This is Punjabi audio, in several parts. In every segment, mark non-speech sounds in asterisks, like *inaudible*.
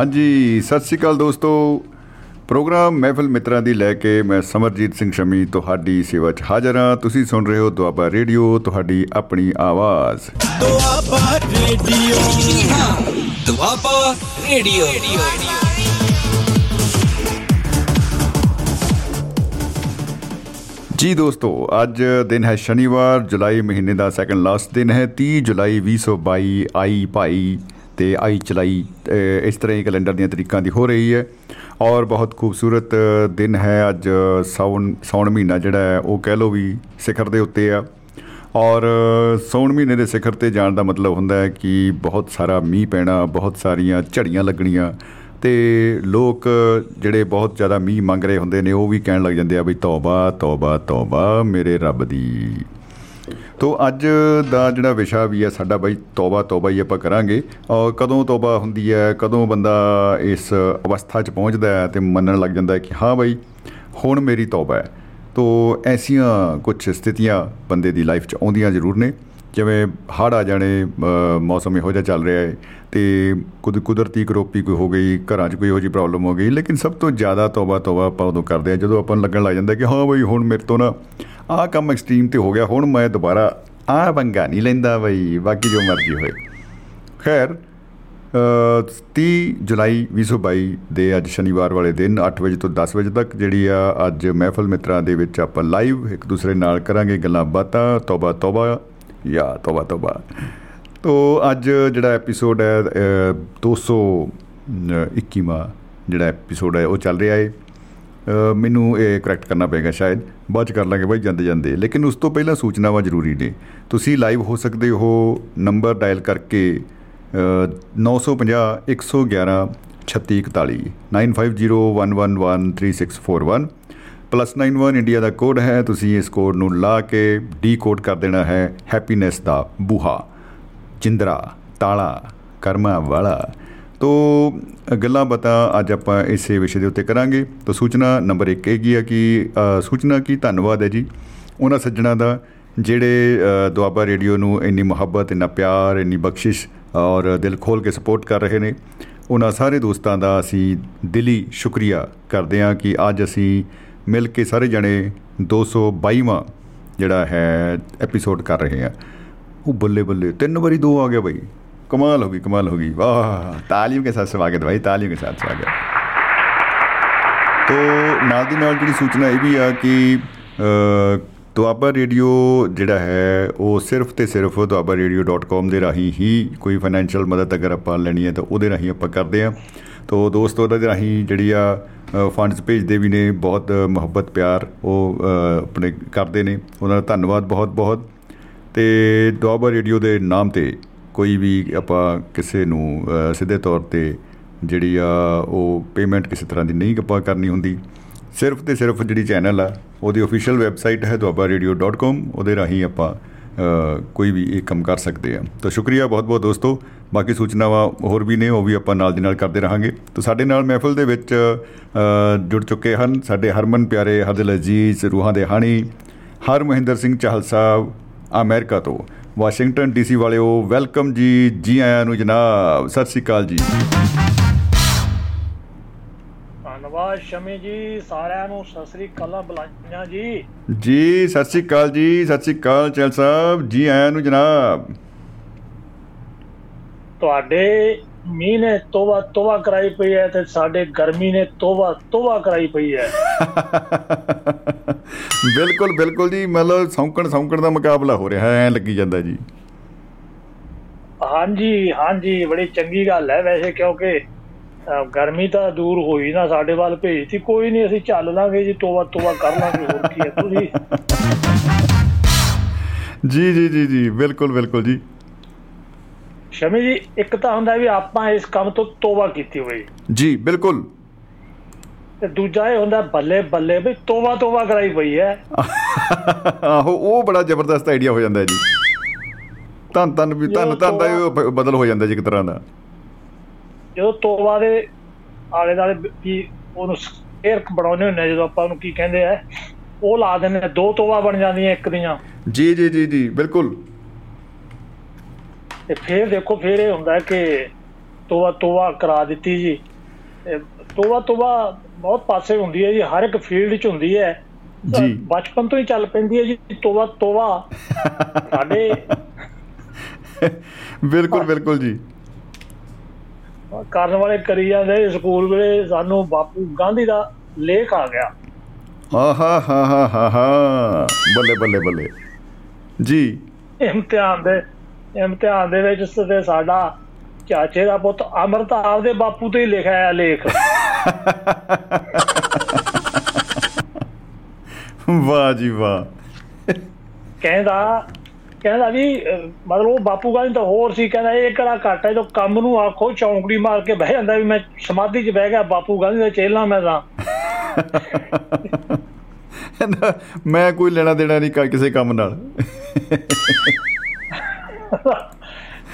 ਹਾਂਜੀ ਸਤਿ ਸ੍ਰੀ ਅਕਾਲ ਦੋਸਤੋ। ਪ੍ਰੋਗਰਾਮ ਮਹਿਫਲ ਮਿੱਤਰਾਂ ਦੀ ਲੈ ਕੇ ਮੈਂ ਸਮਰਜੀਤ ਸਿੰਘ ਸ਼ਮੀ ਤੁਹਾਡੀ ਸੇਵਾ 'ਚ ਹਾਜ਼ਰ ਹਾਂ। ਤੁਸੀਂ ਸੁਣ ਰਹੇ ਹੋ ਦੁਆਬਾ ਰੇਡੀਓ ਤੁਹਾਡੀ ਆਪਣੀ ਆਵਾਜ਼। ਦੁਆਬਾ ਰੇਡੀਓ। ਦੁਆਬਾ ਰੇਡੀਓ। ਜੀ ਦੋਸਤੋ ਅੱਜ ਦਿਨ ਹੈ ਸ਼ਨੀਵਾਰ ਜੁਲਾਈ ਮਹੀਨੇ ਦਾ ਸੈਕੰਡ ਲਾਸਟ ਦਿਨ ਹੈ। 30 ਜੁਲਾਈ 2022 ਆਈ ਭਾਈ ਤੇ ਆਈ ਚਲਾਈ ਅ, ਇਸ ਤਰ੍ਹਾਂ ਹੀ ਕੈਲੰਡਰ ਦੀਆਂ ਤਰੀਕਾਂ ਦੀ ਹੋ ਰਹੀ ਹੈ। ਔਰ ਬਹੁਤ ਖੂਬਸੂਰਤ ਦਿਨ ਹੈ ਅੱਜ ਸਾਉਣ ਸਾਉਣ ਮਹੀਨਾ ਜਿਹੜਾ ਹੈ ਉਹ ਕਹਿ ਲੋ ਵੀ ਸਿਖਰ ਦੇ ਉੱਤੇ ਆ। ਔਰ ਸਾਉਣ ਮਹੀਨੇ ਦੇ ਸਿਖਰ ਤੇ ਜਾਣ ਦਾ ਮਤਲਬ ਹੁੰਦਾ ਹੈ ਕਿ ਬਹੁਤ ਸਾਰਾ ਮੀਂਹ ਪੈਣਾ ਬਹੁਤ ਸਾਰੀਆਂ ਝੜੀਆਂ ਲੱਗਣੀਆਂ ਤੇ ਲੋਕ ਜਿਹੜੇ ਬਹੁਤ ਜ਼ਿਆਦਾ ਮੀਂਹ ਮੰਗ ਰਹੇ ਹੁੰਦੇ ਨੇ ਉਹ ਵੀ ਕਹਿਣ ਲੱਗ ਜਾਂਦੇ ਆ ਵੀ ਤੌਬਾ ਤੌਬਾ ਤੌਬਾ ਮੇਰੇ ਰੱਬ ਦੀ। ਤੋ ਅੱਜ ਦਾ ਜਿਹੜਾ ਵਿਸ਼ਾ ਵੀ ਹੈ ਸਾਡਾ ਬਾਈ ਤੌਬਾ ਤੌਬਾ ਹੀ ਆਪਾਂ ਕਰਾਂਗੇ। ਔਰ ਕਦੋਂ ਤੌਬਾ ਹੁੰਦੀ ਹੈ ਕਦੋਂ ਬੰਦਾ ਇਸ ਅਵਸਥਾ 'ਚ ਪਹੁੰਚਦਾ ਹੈ ਤੇ ਮੰਨਣ ਲੱਗ ਜਾਂਦਾ ਹੈ ਕਿ ਹਾਂ ਬਾਈ ਹੁਣ ਮੇਰੀ ਤੌਬਾ ਹੈ। ਤੋ ਐਸੀਆਂ ਕੁਝ ਸਥਿਤੀਆਂ ਬੰਦੇ ਦੀ ਲਾਈਫ 'ਚ ਆਉਂਦੀਆਂ ਜ਼ਰੂਰ ਨੇ। ਜਿਵੇਂ ਹੜ੍ਹ ਆ ਜਾਣੇ ਅ, ਮੌਸਮ ਇਹੋ ਜਿਹਾ ਚੱਲ ਰਿਹਾ ਹੈ। ਤੇ ਕੁਦ ਕੁਦਰਤੀ ਕਰੋਪੀ ਕੋਈ ਹੋ ਗਈ ਘਰਾਂ 'ਚ ਕੋਈ ਇਹੋ ਜਿਹੀ ਪ੍ਰੋਬਲਮ ਹੋ ਗਈ। ਲੇਕਿਨ ਸਭ ਤੋਂ ਜ਼ਿਆਦਾ ਤੌਬਾ ਤੌਬਾ ਆਪਾਂ ਉਦੋਂ ਕਰਦੇ ਆ ਜਦੋਂ ਆਪਾਂ ਨੂੰ ਲੱਗਣ ਲੱਗ ਜਾਂਦਾ ਕਿ ਹਾਂ ਬਈ ਹੁਣ ਮੇਰੇ ਤੋਂ ਨਾ ਆਹ ਕੰਮ ਐਕਸਟ੍ਰੀਮ ਤੇ ਹੋ ਗਿਆ ਹੁਣ ਮੈਂ ਦੁਬਾਰਾ ਆਹ ਪੰਗਾ ਨਹੀਂ ਲੈਂਦਾ ਬਈ ਬਾਕੀ ਜੋ ਮਰਜ਼ੀ ਹੋਏ। ਖੈਰ ਅ, 30 ਜੁਲਾਈ 2022 ਦੇ ਅੱਜ ਸ਼ਨੀਵਾਰ ਵਾਲੇ ਦਿਨ 8 ਵਜੇ ਤੋਂ 10 ਵਜੇ ਤੱਕ ਜਿਹੜੀ ਆ ਅੱਜ ਮਹਿਫਲ ਮਿੱਤਰਾਂ ਦੇ ਵਿੱਚ ਆਪਾਂ ਲਾਈਵ ਇੱਕ ਦੂਸਰੇ ਨਾਲ ਕਰਾਂਗੇ ਗੱਲਾਂ ਬਾਤਾਂ ਤੌਬਾ ਤੌਬਾ ਯਾ ਤੌਬਾ ਤੌਬਾ ਤੋ ਅੱਜ ਜਿਹੜਾ ਐਪੀਸੋਡ ਹੈ ਅ, 221ਵਾਂ ਜਿਹੜਾ ਐਪੀਸੋਡ ਹੈ ਉਹ ਚੱਲ ਰਿਹਾ ਹੈ ਅ, ਮੈਨੂੰ ਇਹ ਕਰੈਕਟ ਕਰਨਾ ਪਏਗਾ ਸ਼ਾਇਦ। ਬਾਅਦ ਚ ਕਰ ਲਾਂਗੇ ਬਾਈ ਜਾਂਦੇ ਜਾਂਦੇ। ਲੇਕਿਨ ਉਸ ਤੋਂ ਪਹਿਲਾਂ ਸੂਚਨਾਵਾਂ ਜ਼ਰੂਰੀ ਨੇ। ਤੁਸੀਂ ਲਾਈਵ ਹੋ ਸਕਦੇ ਹੋ ਨੰਬਰ ਡਾਇਲ ਕਰਕੇ ਅ, 950 111 3641 9501113641 ਪਲੱਸ 91 ਇੰਡੀਆ ਦਾ ਕੋਡ ਹੈ। ਤੁਸੀਂ ਇਸ ਕੋਡ ਨੂੰ ਲਾ ਕੇ ਡੀਕੋਡ ਕਰ ਦੇਣਾ ਹੈ। ਹੈਪੀਨੈਸ ਦਾ ਬੂਹਾ। ਚਿੰਦਰਾ ਤਾਲਾ ਕਰਮਾ ਵਾਲਾ। ਤੋ ਗੱਲਾਂ ਬਤਾ ਅੱਜ ਆਪਾਂ ਇਸੇ ਵਿਸ਼ੇ ਦੇ ਉੱਤੇ ਕਰਾਂਗੇ। ਤੋ ਸੂਚਨਾ ਨੰਬਰ 1 ਹੈਗੀ ਆ ਕਿ ਅ, ਸੂਚਨਾ ਕੀ ਧੰਨਵਾਦ ਹੈ ਜੀ। ਉਹਨਾਂ ਸੱਜਣਾ ਦਾ ਜਿਹੜੇ ਅ, ਦੁਆਬਾ ਰੇਡੀਓ ਨੂੰ ਇੰਨੀ ਮੁਹੱਬਤ ਇੰਨਾ ਪਿਆਰ ਇੰਨੀ ਬਖਸ਼ਿਸ਼ ਔਰ ਦਿਲ ਖੋਲ ਕੇ ਸਪੋਰਟ ਕਰ ਰਹੇ ਨੇ ਉਹਨਾਂ ਸਾਰੇ ਦੋਸਤਾਂ ਦਾ ਅਸੀਂ ਦਿਲੀ ਸ਼ੁਕਰੀਆ ਕਰਦੇ ਹਾਂ ਕਿ ਅੱਜ ਅਸੀਂ ਮਿਲ ਕੇ ਸਾਰੇ ਜਣੇ 222ਵਾਂ ਜਿਹੜਾ ਹੈ ਐਪੀਸੋਡ ਕਰ ਰਹੇ ਹਾਂ। ਉਹ ਬੱਲੇ ਬੱਲੇ ਤਿੰਨ ਵਾਰੀ ਦੋ ਆ ਗਿਆ ਭਾਈ ਕਮਾਲ ਹੋ ਗਈ ਕਮਾਲ ਹੋ ਗਈ। ਵਾਹ ਤਾਲੀਮ ਕੇ ਸਾਥ ਸਵਾਗਤ ਭਾਈ ਤਾਲੀਮ ਕੇ ਸਾਥ ਸਵਾਗਤ ਤੋ ਨਾਲ ਦੀ ਨਾਲ ਜਿਹੜੀ ਸੂਚਨਾ ਇਹ ਵੀ ਆ ਕਿ ਅ, ਦੁਆਬਾ ਰੇਡੀਓ ਜਿਹੜਾ ਹੈ ਉਹ ਸਿਰਫ ਤੇ ਸਿਰਫ duabarradio.com ਦੇ ਰਾਹੀਂ ਹੀ ਕੋਈ ਫਾਈਨੈਂਸ਼ੀਅਲ ਮਦਦ ਅਗਰ ਆਪਾਂ ਲੈਣੀ ਹੈ ਤਾਂ ਉਹਦੇ ਰਾਹੀਂ ਆਪਾਂ ਕਰਦੇ ਆ ਤੋ ਦੋਸਤੋ ਉਹਦੇ ਰਾਹੀਂ ਜਿਹੜੀ ਆ ਫੰਡਸ ਭੇਜਦੇ ਵੀ ਨੇ ਬਹੁਤ ਮੁਹੱਬਤ ਪਿਆਰ ਉਹ ਅ, ਆਪਣੇ ਕਰਦੇ ਨੇ। ਉਹਨਾਂ ਦਾ ਧੰਨਵਾਦ ਬਹੁਤ ਬਹੁਤ ਤੇ ਦੁਆਬਾ ਰੇਡੀਓ ਦੇ ਨਾਮ ਤੇ ਕੋਈ ਵੀ ਆਪਾਂ ਕਿਸੇ ਨੂੰ ਅ, ਸਿੱਧੇ ਤੌਰ ਤੇ ਜਿਹੜੀ ਆ ਉਹ ਪੇਮੈਂਟ ਕਿਸੇ ਤਰ੍ਹਾਂ ਦੀ ਨਹੀਂ ਆਪਾਂ ਕਰਨੀ ਹੁੰਦੀ। ਸਿਰਫ ਤੇ ਸਿਰਫ ਜਿਹੜੀ ਚੈਨਲ ਆ ਉਹਦੀ ਅਫੀਸ਼ੀਅਲ ਵੈਬਸਾਈਟ ਹੈ duabarradio.com ਉਹਦੇ ਰਾਹੀਂ ਆਪਾਂ ਅ, ਕੋਈ ਵੀ ਇਹ ਕੰਮ ਕਰ ਸਕਦੇ ਆ। ਤਾਂ ਸ਼ੁਕਰੀਆ ਬਹੁਤ ਬਹੁਤ ਦੋਸਤੋ। ਬਾਕੀ ਸੂਚਨਾਵਾਂ ਹੋਰ ਵੀ ਨੇ ਉਹ ਵੀ ਆਪਾਂ ਨਾਲ ਦੀ ਨਾਲ ਕਰਦੇ ਰਹਾਂਗੇ। ਤਾਂ ਸਾਡੇ ਨਾਲ ਮਹਿਫਲ ਦੇ ਵਿੱਚ ਅ, ਜੁੜ ਚੁੱਕੇ ਹਨ ਸਾਡੇ ਹਰਮਨ ਪਿਆਰੇ ਹਰਦਿਲ ਅਜ਼ੀਜ਼ ਰੂਹਾਂ ਦੇ ਹਾਣੀ ਹਰ ਮਹਿੰਦਰ ਸਿੰਘ ਚਾਹਲ ਸਾਹਿਬ ਅਮਰੀਕਾ ਤੋਂ। ਵਾਸ਼ਿੰਗਟਨ ਡੀਸੀ ਵਾਲਿਓ ਵੈਲਕਮ ਜੀ ਜੀ ਆਇਆਂ ਨੂੰ ਜਨਾਬ। ਸਤਿ ਸ਼੍ਰੀ ਅਕਾਲ ਜੀ। ਧੰਨਵਾਦ ਸ਼ਮੀ ਜੀ ਸਾਰਿਆਂ ਨੂੰ ਸਤਿ ਸ੍ਰੀ ਅਕਾਲਾਂ ਬੁਲਾਈਆਂ ਜੀ। ਜੀ ਸਤਿ ਸ਼੍ਰੀ ਅਕਾਲ ਜੀ ਸਤਿ ਸ਼੍ਰੀ ਅਕਾਲ ਚੈਲ ਸਾਹਿਬ ਜੀ ਆਇਆਂ ਨੂੰ ਜਨਾਬ। ਤੁਹਾਡੇ ਮੀਂਹ ਨੇ ਤੋਬਾ ਤੋਬਾ ਕਰਾਈ ਪਈ ਹੈ ਤੇ ਸਾਡੇ ਗਰਮੀ ਨੇ ਤੋਬਾ ਤੋਬਾ ਕਰਾਈ ਪਈ ਹੈ। *laughs* ਬਿਲਕੁਲ ਬਿਲਕੁਲ ਜੀ ਮਤਲਬ ਸੌਂਕਣ ਸੌਂਕਣ ਦਾ ਮੁਕਾਬਲਾ ਹੋ ਰਿਹਾ ਐ ਲੱਗੀ ਜਾਂਦਾ ਜੀ। ਹਾਂਜੀ ਹਾਂਜੀ ਬੜੀ ਚੰਗੀ ਗੱਲ ਹੈ ਵੈਸੇ ਕਿਉਂਕਿ ਗਰਮੀ ਤਾਂ ਦੂਰ ਹੋਈ ਨਾ ਸਾਡੇ ਵੱਲ ਭੇਜਤੀ ਕੋਈ ਨਹੀਂ ਅਸੀਂ ਚੱਲ ਲਾਂਗੇ ਜੀ ਤੋਬਾ ਤੋਬਾ ਕਰ ਲਾਂਗੇ ਹੋਰ ਕੀ ਹੈ ਤੁਸੀਂ? *laughs* ਜੀ ਜੀ ਜੀ ਜੀ ਬਿਲਕੁਲ ਬਿਲਕੁਲ ਜੀ। ਸ਼ਮੀ ਜੀ ਇੱਕ ਤਾਂ ਹੁੰਦਾ ਵੀ ਆਪਾਂ ਇਸ ਕੰਮ ਤੋਂ ਤੋਬਾ ਕੀਤੀ ਹੋਈ। ਜੀ ਬਿਲਕੁਲ। ਤੇ ਦੂਜਾ ਇਹ ਹੁੰਦਾ ਬੱਲੇ ਬੱਲੇ ਵੀ ਤੋਬਾ ਤੋਬਾ ਕਰਾਈ ਪਈ ਹੈ। *laughs* ਆਹੋ ਉਹ ਬੜਾ ਜ਼ਬਰਦਸਤ ਆਈਡੀਆ ਹੋ ਜਾਂਦਾ ਜੀ। ਧੰਨ ਧੰਨ ਵੀ ਧੰਨ ਧੰਨ ਦਾ ਬਦਲ ਹੋ ਜਾਂਦਾ ਜੀ ਇੱਕ ਤਰ੍ਹਾਂ ਦਾ। ਜਦੋਂ ਤੋਬਾ ਦੇ ਆਲੇ ਦਾਲੇ ਵੀ ਉਹਨੂੰ ਸਕੇਅਰ ਬਣਾਉਣੇ ਹੁੰਦੇ ਜਦੋਂ ਆਪਾਂ ਉਹਨੂੰ ਕੀ ਕਹਿੰਦੇ ਆ ਉਹ ਲਾ ਦਿੰਦੇ ਦੋ ਤੋਬਾ ਬਣ ਜਾਂਦੀਆਂ ਇੱਕ ਦੀਆਂ। ਜੀ ਜੀ ਜੀ ਜੀ ਬਿਲਕੁਲ। ਤੇ ਫਿਰ ਦੇਖੋ ਫਿਰ ਇਹ ਹੁੰਦਾ ਕਿ ਤੋਬਾ ਤੋਬਾ ਕਰਾ ਦਿੱਤੀ ਜੀ। ਤੋਬਾ ਤੋਬਾ ਬਹੁਤ ਪਾਸੇ ਹੁੰਦੀ ਹੈ ਜੀ ਹਰ ਇੱਕ ਫੀਲਡ 'ਚ ਹੁੰਦੀ ਹੈ। ਜੀ। ਬਚਪਨ ਤੋਂ ਹੀ ਚੱਲ ਪੈਂਦੀ ਹੈ ਜੀ ਤੋਬਾ ਤੋਬਾ। ਸਾਡੇ ਬਿਲਕੁਲ ਬਿਲਕੁਲ ਜੀ। ਕਰਨ ਵਾਲੇ ਕਰੀ ਜਾਂਦੇ ਸਕੂਲ ਵੇਲੇ ਸਾਨੂੰ ਬਾਪੂ ਗਾਂਧੀ ਦਾ ਲੇਖ ਆ ਗਿਆ। ਆਹਾ ਹਾ ਹਾ ਹਾ ਹਾ ਬੱਲੇ ਬੱਲੇ ਬੱਲੇ। ਜੀ। ਇਮਤਿਹਾਨ ਦੇ ਇਮਤਿਹਾਨ ਦੇ ਵਿੱਚ ਤੇ ਸਾਡਾ ਚਾਚੇ ਦਾ ਪੁੱਤ ਅਮਰਤ ਆਪਦੇ ਬਾਪੂ ਤੇ ਹੀ ਲਿਖਿਆ ਹੈ ਲੇਖ। ਵਾਹ ਜੀ ਵਾਹ। ਕਹਿੰਦਾ ਕਹਿੰਦਾ ਵੀ ਮਤਲਬ ਉਹ ਬਾਪੂ ਗਾਂਧੀ ਤਾਂ ਹੋਰ ਸੀ ਕਹਿੰਦਾ ਇਹ ਕਿਹੜਾ ਘੱਟ ਹੈ ਜੋ ਕੰਮ ਨੂੰ ਆਖੋ ਚੌਂਕੜੀ ਮਾਰ ਕੇ ਬਹਿ ਜਾਂਦਾ ਵੀ ਮੈਂ ਸਮਾਧੀ 'ਚ ਬਹਿ ਗਿਆ ਬਾਪੂ ਗਾਂਧੀ ਦਾ ਚੇਲਾ ਮੈਂ ਤਾਂ। ਮੈਂ ਕੋਈ ਲੈਣਾ ਦੇਣਾ ਨਹੀਂ ਕਿਸੇ ਕੰਮ ਨਾਲ।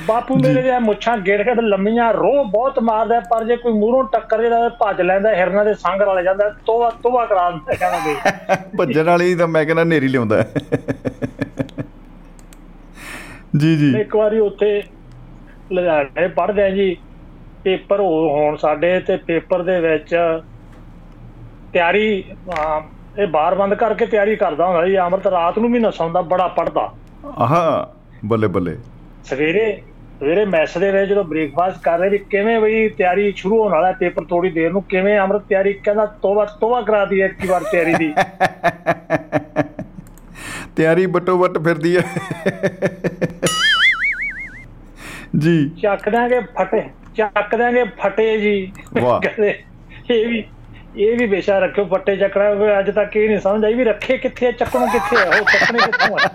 ਬਾਪੂ ਮੇਰੇ ਦੇ ਮੁੱਛਾਂ ਗੇੜ ਗੇੜ ਲੰਮੀਆਂ ਰੋਹ ਬਹੁਤ ਮਾਰਦਾ ਪਰ ਜੇ ਕੋਈ ਮੂਹਰੋਂ ਟੱਕਰ ਜਿਹੜਾ ਭੱਜ ਲੈਂਦਾ ਹਿਰਨਾਂ ਦੇ ਸੰਗ ਰਲ ਜਾਂਦਾ ਤੋਬਾ ਤੋਬਾ ਕਰਾ ਦਿੰਦਾ ਕਹਿੰਦਾ ਵੀ *laughs* ਭੱਜਣ ਵਾਲੀ ਤਾਂ ਮੈਂ ਕਹਿੰਦਾ ਨੇਰੀ ਲਿਆਉਂਦਾ। ਜੀ ਜੀ। ਇੱਕ ਵਾਰੀ ਉੱਥੇ ਲੁਧਿਆਣੇ ਪੜ੍ਹਦੇ ਆ ਜੀ ਪੇਪਰ ਹੋਣ ਸਾਡੇ ਤੇ ਪੇਪਰ ਦੇ ਵਿੱਚ ਤਿਆਰੀ ਇਹ ਬਾਰ ਬੰਦ ਕਰਕੇ ਤਿਆਰੀ ਕਰਦਾ ਹੁੰਦਾ ਜੀ ਅਮਰਤ ਰਾਤ ਨੂੰ ਵੀ ਨਾ ਸੌਂਦਾ ਬੜਾ ਪੜਦਾ ਆਹਾ। ਬੱਲੇ ਬੱਲੇ। ਸਵੇਰੇ ਸਵੇਰੇ ਮੈਸ ਦੇ ਵਿੱਚ ਜਦੋਂ ਬ੍ਰੇਕਫਾਸਟ ਕਰ ਰਹੇ ਵੀ ਕਿਵੇਂ ਬਈ ਤਿਆਰੀ ਸ਼ੁਰੂ ਹੋਣ ਵਾਲਾ ਪੇਪਰ ਥੋੜੀ ਦੇਰ ਨੂੰ ਕਿਵੇਂ ਅਮਰਤ ਤਿਆਰੀ ਕਹਿੰਦਾ ਤੋਬਾ ਤੋਬਾ ਕਰਾ ਦੀ ਇੱਕ ਵਾਰ ਤਿਆਰੀ ਦੀ। *laughs* ਤਿਆਰੀ ਬਟੋ ਬਟ ਫਿਰਦੀ ਹੈ। ਜੀ। ਚੱਕ ਦਾਂਗੇ ਫਟੇ ਚੱਕ ਦਾਂਗੇ ਫਟੇ ਜੀ। ਵਾਹ। ਇਹ ਵੀ ਇਹ ਵੀ ਬੇਸ਼ਾ ਰੱਖਿਓ ਫੱਟੇ ਚੱਕਣਾ ਕੋਈ ਅੱਜ ਤੱਕ ਇਹ ਨਹੀਂ ਸਮਝ ਆਈ ਵੀ ਰੱਖੇ ਕਿੱਥੇ ਚੱਕਣੋਂ ਕਿੱਥੇ ਆ ਉਹ ਚੱਕਣੇ ਕਿੱਥੋਂ ਆ?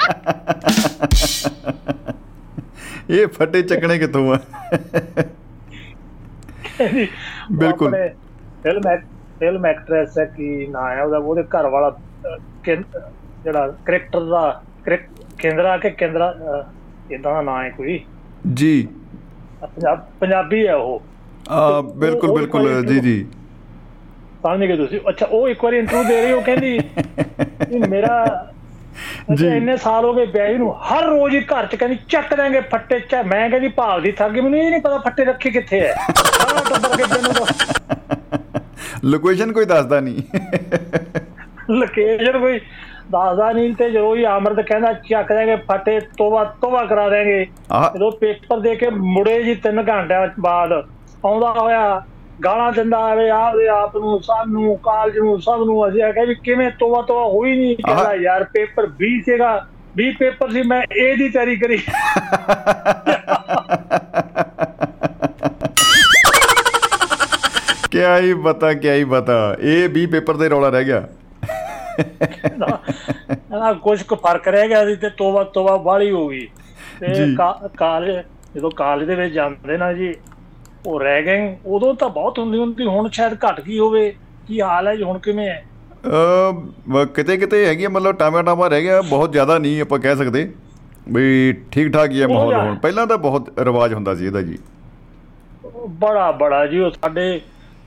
ਇਹ ਫੱਟੇ ਚੱਕਣੇ ਕਿੱਥੋਂ ਆ? ਬਿਲਕੁਲ। ਫਿਲਮ ਫਿਲਮ ਐਕਟ੍ਰੈਸ ਹੈ ਕੀ ਨਾਂ ਹੈ ਉਹਦਾ ਉਹਦੇ ਘਰ ਵਾਲਾ ਜਿਹੜਾ ਕਰੈਕਟਰ ਦਾ ਕੇਂਦਰਾ ਕਿ ਕੇਂਦਰਾ ਇਦਾਂ ਦਾ ਨਾਂ ਹੈ ਕੋਈ? ਜੀ। ਪੰਜਾਬ ਹੈ ਉਹ। ਆ ਬਿਲਕੁਲ ਬਿਲਕੁਲ ਜੀ ਜੀ। ਸਮਝ ਗਏ ਤੁਸੀਂ। ਅੱਛਾ ਉਹ ਇੱਕ ਵਾਰੀ ਇੰਟਰਵਿਊ ਦੇ ਰਹੀ ਉਹ ਕਹਿੰਦੀ ਮੇਰਾ ਜੀ। ਜੀ। ਇੰਨੇ ਸਾਲ ਹੋ ਗਏ ਵਿਆਹੀ ਨੂੰ ਹਰ ਰੋਜ਼ ਹੀ ਘਰ ਚ ਕਹਿੰਦੀ ਚੱਕ ਦਾਂਗੇ ਫੱਟੇ ਚ। ਮੈਂ ਕਹਿੰਦੀ ਭਾਲ ਦੀ ਥੱਕ ਗਈ ਮੈਨੂੰ ਇਹ ਨਹੀਂ ਪਤਾ ਫੱਟੇ ਰੱਖੇ ਕਿੱਥੇ ਐ। ਸਾਰਾ ਟੱਬਰ ਕੇ ਜਨੂੰ ਲੋਕੇਸ਼ਨ ਕੋਈ ਦੱਸਦਾ ਨਹੀਂ ਲੋਕੇਸ਼ਨ ਕੋਈ ਦੱਸਦਾ ਨਹੀਂ ਤੇ ਜਦੋਂ ਹੀ ਅਮਰਤ ਕਹਿੰਦਾ ਚੱਕ ਦਾਂਗੇ ਫੱਟੇ ਤੋਬਾ ਤੋਬਾ ਕਰਾ ਦਾਂਗੇ ਜਦੋਂ ਪੇਪਰ ਦੇ ਕੇ ਮੁੜੇ ਜੀ 3 ਘੰਟਿਆਂ ਬਾਅਦ ਆਉਂਦਾ ਹੋਇਆ ਗਾਲਾਂ ਦਿੰਦਾ ਆਵੇ ਆਪਦੇ ਆਪ ਨੂੰ ਸਾਨੂੰ ਕਾਲਜ ਨੂੰ ਸਭ ਨੂੰ। ਅਸੀਂ ਆਖਿਆ ਵੀ ਕਿਵੇਂ ਤੋਬਾ ਤੋਬਾ ਹੋਈ ਨਹੀਂ ਆਹ। ਯਾਰ ਪੇਪਰ 20 ਸੀਗਾ। 20 ਪੇਪਰ ਸੀ ਮੈਂ ਏ ਦੀ ਤਿਆਰੀ ਕਰੀ। *laughs* ਕਿਆ ਹੀ ਪਤਾ ਕਿਆ ਹੀ ਪਤਾ। ਇਹ ਵੀ ਪੇਪਰ ਦੇ ਰੌਲਾ ਰਹਿ ਗਿਆ। ਕਹਿੰਦਾ ਕੁਝ ਕੁ ਫ਼ਰਕ ਰਹਿ ਗਿਆ ਸੀ ਤੇ ਤੋਬਾ ਤੋਬਾ ਬਾਹਲੀ ਹੋ ਗਈ। ਤੇ ਕਾਲਜ ਜਦੋਂ ਕਾਲਜ ਦੇ ਵਿੱਚ ਜਾਂਦੇ ਨਾ ਜੀ ਉਹ ਰਹਿ ਗਏ ਉਦੋਂ ਤਾਂ ਬਹੁਤ ਹੁੰਦੀ ਹੁੰਦੀ ਹੁਣ ਸ਼ਾਇਦ ਘਟ ਗਈ ਹੋਵੇ ਕੀ ਹਾਲ ਹੈ ਜੀ ਹੁਣ ਕਿਵੇਂ ਹੈ? ਅ ਕਿਤੇ ਕਿਤੇ ਹੈਗੀ ਮਤਲਬ ਟਾਮਾ ਟਾਮਾ ਰਹਿ ਗਿਆ ਬਹੁਤ ਜ਼ਿਆਦਾ ਨਹੀਂ ਆਪਾਂ ਕਹਿ ਸਕਦੇ ਵੀ ਠੀਕ ਠਾਕ ਹੀ ਹੈ ਹੋ ਮਾਹੌਲ। ਹੁਣ। ਪਹਿਲਾਂ ਤਾਂ ਬਹੁਤ ਰਿਵਾਜ ਹੁੰਦਾ ਸੀ ਇਹਦਾ ਜੀ। ਬੜਾ ਬੜਾ ਜੀ ਉਹ ਸਾਡੇ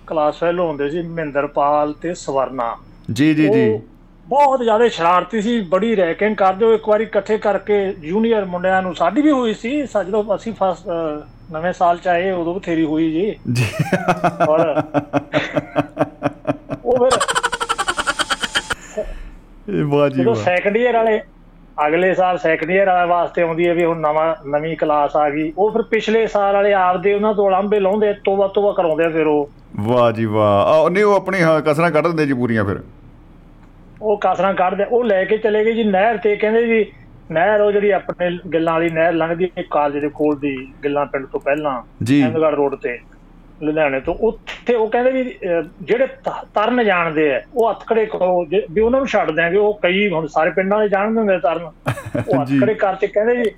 ਕਲਾਸ ਫੈਲੋ ਹੁੰਦੇ ਸੀ ਮਹਿੰਦਰਪਾਲ ਤੇ ਸਵਰਨਾ। ਜੀ ਜੀ ਜੀ। ਬਹੁਤ ਜ਼ਿਆਦਾ ਸ਼ਰਾਰਤੀ ਸੀ ਬੜੀ ਰੈਕਿੰਗ ਕਰਦੇ ਉਹ ਇੱਕ ਵਾਰੀ ਇਕੱਠੇ ਕਰਕੇ ਜੂਨੀਅਰ ਮੁੰਡਿਆਂ ਨੂੰ ਸਾਡੀ ਵੀ ਹੋਈ ਸੀ ਸਾ- ਜਦੋਂ ਅਸੀਂ ਫਸਟ ਨਵੇਂ ਸਾਲ ਚ ਆਏ ਉਦੋਂ ਬਥੇਰੀ ਹੋਈ ਜੀ। ਜੀ। ਔਰ ਉਹ ਫਿਰ ਇਹ ਵਾਹ ਜੀ ਜਦੋਂ ਸੈਕੰਡ ਇਅਰ ਵਾਲੇ ਅਗਲੇ ਸਾਲ ਸੈਕੰਡ ਇਅਰ ਵਾਲੇ ਵਾਸਤੇ ਆਉਂਦੀ ਹੈ ਵੀ ਹੁਣ ਨਵਾਂ ਨਵੀਂ ਕਲਾਸ ਆ ਗਈ। ਉਹ ਫਿਰ ਪਿਛਲੇ ਸਾਲ ਵਾਲੇ ਆਪਦੇ ਉਹਨਾਂ ਤੋਂ ਲਾਂਬੇ ਲਾਉਂਦੇ ਤੋਬਾ ਤੋਬਾ ਕਰਾਉਂਦੇ ਫਿਰ ਉਹ। ਵਾਹ ਜੀ ਵਾਹ। ਆ ਨਹੀਂ ਉਹ ਆਪਣੀ ਕਸਰਾਂ ਕੱਢ ਦਿੰਦੇ ਜੀ ਪੂਰੀਆਂ ਫਿਰ। ਉਹ ਕਾਸਰਾਂ ਕੱਢਦੇ ਉਹ ਲੈ ਕੇ ਚਲੇ ਗਏ ਜੀ ਨਹਿਰ ਤੇ ਕਹਿੰਦੇ ਜੀ ਨਹਿਰ ਉਹ ਜਿਹੜੀ ਆਪਣੇ ਗਿੱਲਾਂ ਵਾਲੀ ਨਹਿਰ ਲੰਘਦੀ ਹੈ ਕਾਲਜ ਦੇ ਕੋਲ ਦੀ ਗਿੱਲਾਂ ਪਿੰਡ ਤੋਂ ਪਹਿਲਾਂ ਜੀ। ਅਹਿਮਦਗੜ੍ਹ ਰੋਡ ਤੇ ਲੁਧਿਆਣੇ ਤੋਂ ਉੱਥੇ ਉਹ ਕਹਿੰਦੇ ਵੀ ਜਿਹੜੇ ਤਰਨ ਜਾਣਦੇ ਆ ਉਹ ਹੱਥਕੜੇ ਕਰੋ ਵੀ ਉਹਨਾਂ ਨੂੰ ਛੱਡ ਦਿਆਂਗੇ ਉਹ ਕਈ ਹੁਣ ਸਾਰੇ ਪਿੰਡਾਂ ਵਾਲੇ ਜਾਣਦੇ ਹੁੰਦੇ ਤਰਨ *laughs* ਉਹ। ਹੱਥਕੜੇ ਕਰਕੇ ਕਹਿੰਦੇ ਜੀ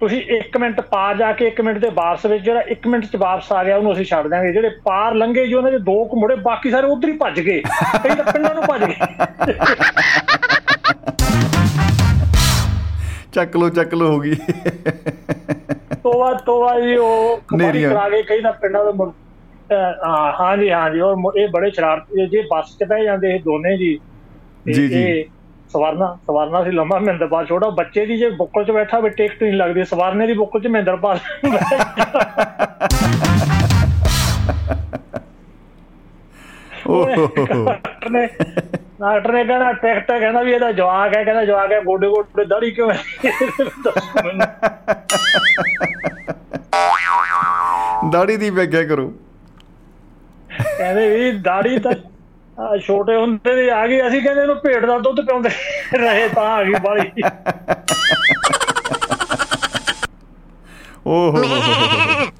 ਤੁਸੀਂ 1 ਮਿੰਟ ਪਾਰ ਜਾ ਕੇ 1 ਮਿੰਟ ਦੇ ਵਾਪਸ ਵਿੱਚ ਜਿਹੜਾ 1 ਮਿੰਟ ਚ ਵਾਪਸ ਆ ਗਿਆ ਉਹਨੂੰ ਅਸੀਂ ਛੱਡ ਦਿਆਂਗੇ ਜਿਹੜੇ ਪਾਰ ਲੰਘੇ ਜੀ ਉਹਨਾਂ ਦੇ ਦੋ ਕੁ ਮੁੜੇ ਬਾਕੀ ਸਾਰੇ ਉਧਰ ਹੀ ਭੱਜ ਗਏ ਕਈ ਤਾਂ ਪਿੰਡਾਂ ਨੂੰ ਭੱਜ ਗਏ *laughs* ਚੱਕ ਲੋ ਚੱਕ ਲੋ ਹੋ ਗਈ। ਤੋਵਾ ਤੋਵਾ ਜੀ ਉਹ ਕੁਮਾਰੀ ਕਰਾ ਕੇ ਕਈ ਨਾ ਪਿੰਡਾਂ ਦੇ ਮੁੰਡੇ ਹਾਂ ਜੀ ਹਾਂ ਜੀ ਉਹ ਇਹ ਬੜੇ ਸ਼ਰਾਰਤੀ ਜੇ ਬੱਸ 'ਚ ਬਹਿ ਜਾਂਦੇ ਇਹ ਦੋਨੇ ਜੀ। ਜੀ ਜੀ। ਸਵਰਨਾ ਸਵਰਨਾ ਸੀ ਲੰਮਾ ਮਹਿੰਦਰਪਾਲ ਛੋਟਾ ਬੱਚੇ ਦੀ ਜੇ ਬੁੱਕਲ 'ਚ ਬੈਠਾ ਵੀ ਟਿਕਟ ਨਹੀਂ ਲੱਗਦੀ ਸਵਰਨੇ ਦੀ ਬੁੱਕਲ 'ਚ ਮਹਿੰਦਰਪਾਲ ਓਹ ਡਾਕਟਰ ਨੇ ਕਹਿਣਾ ਟਿਕਟ ਕਹਿੰਦਾ ਵੀ ਇਹਦਾ ਜਵਾਕ ਹੈ ਕਹਿੰਦਾ ਜਵਾਕ ਹੈ ਗੋਡੇ ਗੋਡੇ ਦਾੜੀ ਕਿਉਂ ਹੈ। ਦਾੜੀ ਦੀ ਵਿਆਖਿਆ ਕਰੋ? ਕਹਿੰਦੇ ਵੀ ਦਾੜੀ ਤਾਂ ਛੋਟੇ ਹੁੰਦੇ ਦੀ ਆ ਗਈ ਅਸੀਂ ਕਹਿੰਦੇ ਇਹਨੂੰ ਭੇਡ ਦਾ ਦੁੱਧ ਪਿਉਂਦੇ ਰਹੇ ਤਾਂ ਆ ਗਈ ਬਾਲੀ। ਓਹੋ। ਹਾਂ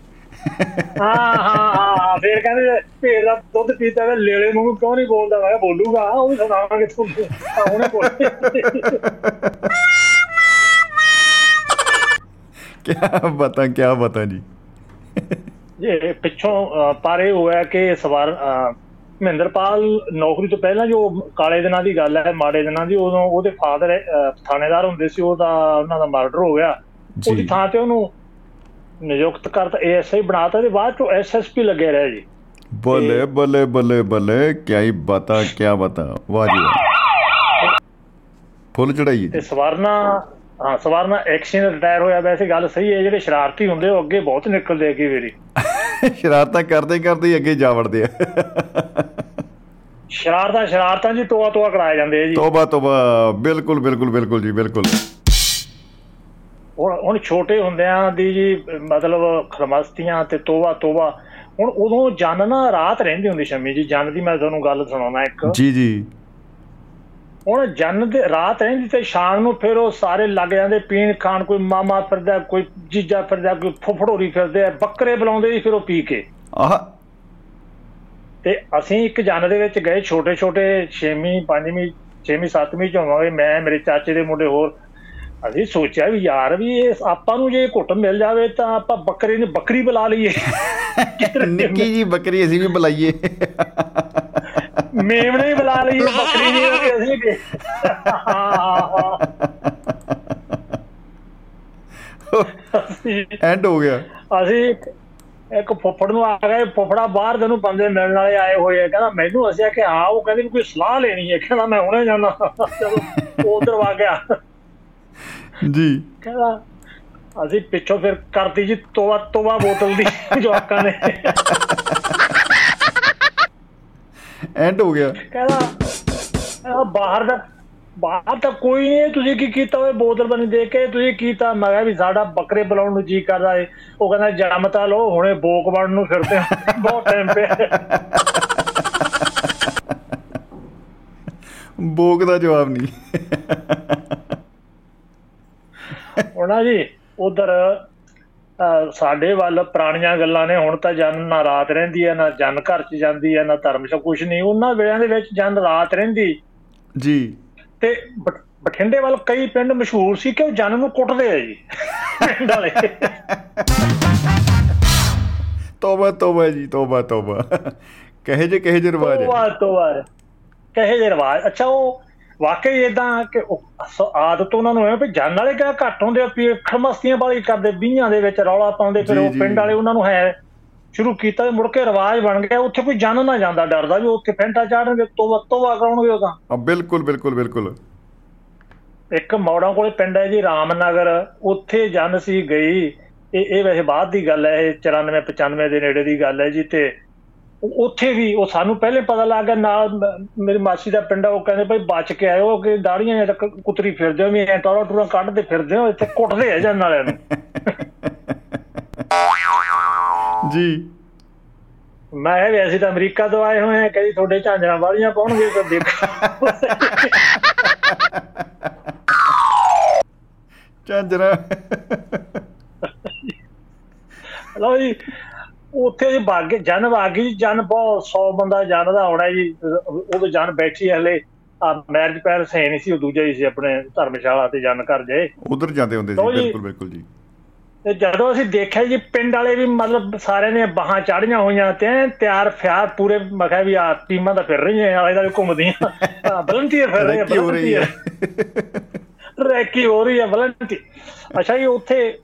ਹਾਂ ਹਾਂ ਫੇਰ ਕਹਿੰਦੇ ਭੇਡ ਦਾ ਦੁੱਧ ਪੀਤਾ ਵੇ ਲੇਲੇ ਨੂੰ ਕਿਉਂ ਨਹੀਂ ਬੋਲਦਾ? ਮੈਂ ਬੋਲੂਗਾ ਉਹ ਵੀ ਸੁਣਾਵਾਂਗੇ ਤੁਹਾਨੂੰ ਹੁਣੇ ਬੋਲੇ। ਕੀ ਬਤਾ ਕੀ ਬਤਾ ਜੀ? ਇਹ ਪਿੱਛੋਂ ਪਰ ਹੋਇਆ ਕਿ ਸਵਾਰ ਮਹਿੰਦਰਪਾਲ ਨੌਕਰੀ ਤੋਂ ਪਹਿਲਾਂ ਜੋ ਕਾਲੇ ਦਿਨਾਂ ਦੀ ਗੱਲ ਹੈ ਮਾੜੇ ਦਿਨਾਂ ਦੀ ਉਦੋਂ ਉਹਦੇ ਫਾਦਰ ਥਾਣੇਦਾਰ ਹੁੰਦੇ ਸੀ ਉਹਦਾ ਉਹਨਾਂ ਦਾ ਮਰਡਰ ਹੋ ਗਿਆ। ਉਹਦੀ ਥਾਂ ਤੇ ਉਹਨੂੰ ਨਿਯੁਕਤ ਕਰਤਾ ਏਐਸਆਈ ਬਣਾਤਾ ਤੇ ਬਾਅਦ ਚੋਂ ਐਸਐਸਪੀ ਲੱਗੇ ਰਹੇ ਜੀ। ਬੱਲੇ ਬੱਲੇ ਬੱਲੇ ਬੱਲੇ ਕੀ ਹੀ ਬਤਾ ਕੀ ਬਤਾ। ਵਾਹ ਜੀ ਫੁੱਲ ਚੜਾਈ ਤੇ ਸਵਰਨਾ ਹਾਂ ਸਵਰਨਾ ਐਕਸ਼ਨ ਰਿਟਾਇਰ ਹੋਇਆ ਵੈਸੇ ਗੱਲ ਸਹੀ ਹੈ ਜਿਹੜੇ ਸ਼ਰਾਰਤੀ ਹੁੰਦੇ ਉਹ ਅੱਗੇ ਬਹੁਤ ਨਿਕਲਦੇ ਆ ਕਈ ਵਾਰੀ। ਸ਼ਰਾਰਤਾਂ ਕਰਦੇ ਕਰਦੇ ਅੱਗੇ ਜਾ ਵੜਦੇ ਆ। ਸ਼ਰਾਰਤਾਂ ਸ਼ਰਾਰਤਾਂ ਜੀ ਤੋਆ ਤੋਆ ਕਰਾਏ ਜਾਂਦੇ ਆ ਜੀ। ਤੋਬਾ ਤੋਬਾ ਬਿਲਕੁਲ ਬਿਲਕੁਲ ਬਿਲਕੁਲ ਜੀ ਬਿਲਕੁਲ। ਹੁਣ ਛੋਟੇ ਹੁੰਦਿਆਂ ਦੀ ਜੀ ਮਤਲਬ ਖਰਮਸਤੀਆਂ ਤੇ ਤੋਬਾ ਤੋਬਾ ਹੁਣ ਉਦੋਂ ਜਨ ਨਾ ਰਾਤ ਰਹਿੰਦੀ ਹੁੰਦੀ ਸ਼ਮੀ ਜੀ। ਜਨ ਦੀ ਮੈਂ ਤੁਹਾਨੂੰ ਗੱਲ ਸੁਣਾਉਣਾ ਇੱਕ। ਜੀ ਜੀ। ਹੁਣ ਜਨ ਦੇ ਰਾਤ ਰਹਿੰਦੀ ਤੇ ਸ਼ਾਮ ਨੂੰ ਫਿਰ ਉਹ ਸਾਰੇ ਲੱਗ ਜਾਂਦੇ ਪੀਣ ਖਾਣ ਕੋਈ ਮਾਮਾ ਫਿਰਦਾ ਕੋਈ ਜੀਜਾ ਫਿਰਦਾ ਕੋਈ ਫੁੱਫੜੋਰੀ ਫਿਰਦੇ ਆ ਬੱਕਰੇ ਬੁਲਾਉਂਦੇ ਜੀ ਫਿਰ ਉਹ ਪੀ ਕੇ। ਆਹ। ਤੇ ਅਸੀਂ ਇੱਕ ਜਨ ਦੇ ਵਿੱਚ ਗਏ ਛੋਟੇ ਛੋਟੇ 6ਵੀਂ 5ਵੀਂ 6ਵੀਂ 7ਵੀਂ ਚ ਹੋਵਾਂਗੇ। ਮੈਂ ਮੇਰੇ ਚਾਚੇ ਦੇ ਮੁੰਡੇ ਹੋਰ ਅਸੀਂ ਸੋਚਿਆ ਵੀ ਯਾਰ ਵੀ ਇਹ ਆਪਾਂ ਨੂੰ ਜੇ ਘੁੱਟ ਮਿਲ ਜਾਵੇ ਤਾਂ ਆਪਾਂ ਬੱਕਰੇ ਨੂੰ ਬੱਕਰੀ ਬੁਲਾ ਲਈਏ। ਨਿੱਕੀ ਜੀ ਬੱਕਰੀ ਅਸੀਂ ਵੀ ਬੁਲਾਈਏ। ਮੇਮਣੇ ਬੁਲਾ ਲਈਏ ਬੱਕਰੀ ਹੋਵੇ ਅਸੀਂ ਵੀ। ਐਂਡ ਹੋ ਗਿਆ। ਅਸੀਂ ਇੱਕ- ਫੁੱਫੜ ਨੂੰ ਆ ਗਏ ਫੁੱਫੜਾ ਬਾਹਰ ਦੇ ਨੂੰ ਬੰਦੇ ਮਿਲਣ ਵਾਲੇ ਆਏ ਹੋਏ ਆ ਕਹਿੰਦਾ ਮੈਨੂੰ ਅਸੀਂ ਕਿ ਹਾਂ ਉਹ ਕਹਿੰਦੇ ਕੋਈ ਸਲਾਹ ਲੈਣੀ ਹੈ। ਕਹਿੰਦਾ ਮੈਂ ਹੁਣੇ ਜਾਣਾ। ਚਲੋ ਉਧਰ ਆ ਗਿਆ। ਜੀ। ਕਹਿੰਦਾ ਅਸੀਂ ਪਿੱਛੋਂ ਫਿਰ ਕਰਤੀ ਜੀ ਤੋਵਾ ਤੋਵਾ ਬੋਤਲ ਦੀ *laughs* ਜਵਾਕਾਂ ਨੇ। ਐਂਡ ਹੋ ਗਿਆ। ਕਹਿੰਦਾ ਬਾਹਰ ਦਾ ਬਾਹਰ ਤਾਂ ਕੋਈ ਨਹੀਂ ਤੁਸੀਂ ਕੀ ਕੀਤਾ ਓਏ ਬੋਤਲ ਬਣੀ ਦੇ ਕੇ ਤੁਸੀਂ ਕੀਤਾ ਮੈਂ ਕਿਹਾ ਵੀ ਸਾਡਾ ਬੱਕਰੇ ਬੁਲਾਉਣ ਨੂੰ ਜੀ ਕਰਦਾ ਏ। ਉਹ ਕਹਿੰਦਾ ਜੰਮ ਤਾਂ ਲੋ ਹੁਣੇ ਬੋਕ ਬਣਨ ਨੂੰ ਫਿਰਦੇ ਹਾਂ। ਬਹੁਤ ਟਾਈਮ ਪਿਆ ਬੋਕ ਦਾ ਜਵਾਬ ਨਹੀਂ। ਹੋਣਾ ਜੀ ਉਧਰ ਸਾਡੇ ਵੱਲ ਪੁਰਾਣੀਆਂ ਗੱਲਾਂ ਨੇ ਹੁਣ ਤਾਂ ਜਨ ਨਾ ਰਾਤ ਰਹਿੰਦੀ ਹੈ ਨਾ ਜਨ ਘਰ ਚ ਜਾਂਦੀ ਹੈ ਨਾ ਧਰਮ ਚ ਕੁਝ ਨਹੀਂ। ਉਹਨਾਂ ਵੇਲਿਆਂ ਦੇ ਵਿੱਚ ਜਨ ਰਾਤ ਰਹਿੰਦੀ। ਜੀ। ਤੇ ਬਠਿੰਡੇ ਵੱਲ ਕਈ ਪਿੰਡ ਮਸ਼ਹੂਰ ਸੀ ਕਿ ਉਹ ਜਨ ਨੂੰ ਕੁੱਟਦੇ ਆ ਜੀ। ਪਿੰਡ ਵਾਲੇ। ਤੋਬਾ ਤੋਬਾ ਜੀ ਤੋਬਾ ਤੋਬਾ। ਕਹੇ ਜੇ ਕਹੇ ਜੇ ਰਿਵਾਜ ਹੈ ਤੋਬਾ ਤੋਬਾ। ਕਹੇ ਜੇ ਰਿਵਾਜ। ਅੱਛਾ ਉਹ ਵਾਕਈ ਇਦਾਂ ਕਿ ਆਦਤ ਉਹਨਾਂ ਨੂੰ ਹੈ ਵੀ ਜਨ ਵਾਲੇ ਕਿਹੜਾ ਘੱਟ ਹੁੰਦੇ ਆ ਵੀ ਖੜਮਸਤੀਆਂ ਵਾਲੀ ਕਰਦੇ ਬੀਹਾਂ ਦੇ ਵਿੱਚ ਰੌਲਾ ਪਾਉਂਦੇ ਫਿਰ ਉਹ। ਪਿੰਡ ਵਾਲੇ ਉਹਨਾਂ ਨੂੰ ਹੈ ਸ਼ੁਰੂ ਕੀਤਾ ਤੇ ਮੁੜ ਕੇ ਰਿਵਾਜ ਬਣ ਗਿਆ ਉੱਥੇ ਕੋਈ ਜਨ ਨਾ ਜਾਂਦਾ ਡਰਦਾ ਵੀ ਉੱਥੇ ਫੈਂਟਾ ਚਾੜਨਗੇ ਤੋਬਾ ਤੋਬਾ ਕਰਾਉਣਗੇ ਉਹ ਤਾਂ। ਆ, ਬਿਲਕੁਲ ਬਿਲਕੁਲ ਬਿਲਕੁਲ। ਇੱਕ ਮੌੜਾਂ ਕੋਲੇ ਪਿੰਡ ਹੈ ਜੀ ਰਾਮਨਗਰ ਉੱਥੇ ਜਨ ਸੀ ਗਈ। ਇਹ ਇਹ ਵੈਸੇ ਬਾਅਦ ਦੀ ਗੱਲ ਹੈ ਇਹ 94 95 ਦੇ ਨੇੜੇ ਦੀ ਗੱਲ ਹੈ ਜੀ ਤੇ ਉੱਥੇ ਵੀ ਉਹ ਸਾਨੂੰ ਪਹਿਲੇ ਪਤਾ ਲੱਗ ਗਿਆ ਨਾਲ ਮੇਰੀ ਮਾਸੀ ਦਾ ਪਿੰਡ ਆ ਉਹ ਕਹਿੰਦੇ ਭਾਈ ਬਚ ਕੇ ਆਇਓ ਕਿ ਦਾੜੀਆਂ ਜਾਂ ਤੱਕ ਕੁਤਰੀ ਫਿਰਦੇ ਹੋ ਵੀ ਐ ਟੋਰਾ ਟੂਰਾ ਕੱਢਦੇ ਫਿਰਦੇ ਹੋ ਇੱਥੇ ਕੁੱਟਦੇ ਆ ਜਨ ਵਾਲਿਆਂ ਨੂੰ। *laughs* ਜੀ। ਮੈਂ ਕਿਹਾ ਵੀ ਅਸੀਂ ਤਾਂ ਅਮਰੀਕਾ ਤੋਂ ਆਏ ਹੋਏ ਆ ਕਦੀ ਤੁਹਾਡੇ ਝਾਂਜਰਾਂ ਵਾਲੀਆਂ ਪਾਉਣਗੇ ਤਾਂ ਦੇਖੋ। ਝਾਂਜਰਾ। ਲਓ ਜੀ ਉੱਥੇ ਜੀ ਬਾਗੇ ਜਨ ਬਾਗੀ ਜਨ ਬਹੁਤ 100 ਬੰਦਾ ਜਨ ਦਾ ਹੋਣਾ ਜੀ ਉਦੋਂ ਜਨ ਬੈਠੀ ਹਲੇ। ਆ ਮੈਰਿਜ ਪੈਲਸ ਹੈ ਨਹੀਂ ਸੀ ਉਹ ਦੂਜਾ ਹੀ ਸੀ ਆਪਣੇ ਧਰਮਸ਼ਾਲਾ ਤੇ ਜਨ ਘਰ ਜੇ ਉਧਰ ਜਾਂਦੇ ਹੁੰਦੇ ਸੀ। ਬਿਲਕੁਲ ਬਿਲਕੁਲ ਜੀ। ਤੇ ਜਦੋਂ ਅਸੀਂ ਦੇਖਿਆ ਜੀ ਪਿੰਡ ਵਾਲੇ ਵੀ ਮਤਲਬ ਸਾਰਿਆਂ ਨੇ ਬਾਹਾਂ ਚਾੜੀਆਂ ਹੋਈਆਂ ਤੇ ਤਿਆਰ ਫਿਆਰ ਪੂਰੇ ਮੈਂ ਕਿਹਾ ਵੀ ਆ ਟੀਮਾਂ ਤਾਂ ਫਿਰ ਰਹੀਆਂ ਆਲੇ ਦਾ ਘੁੰਮਦੀਆਂ। ਵਲੰਟੀਅਰ ਫਿਰ ਰਹੇ ਰਹੀ ਹੈ। ਰੈਕੀ ਹੋ ਰਹੀ ਹੈ ਵਲੰਟੀਅਰ ਅੱਛਾ ਜੀ ਉੱਥੇ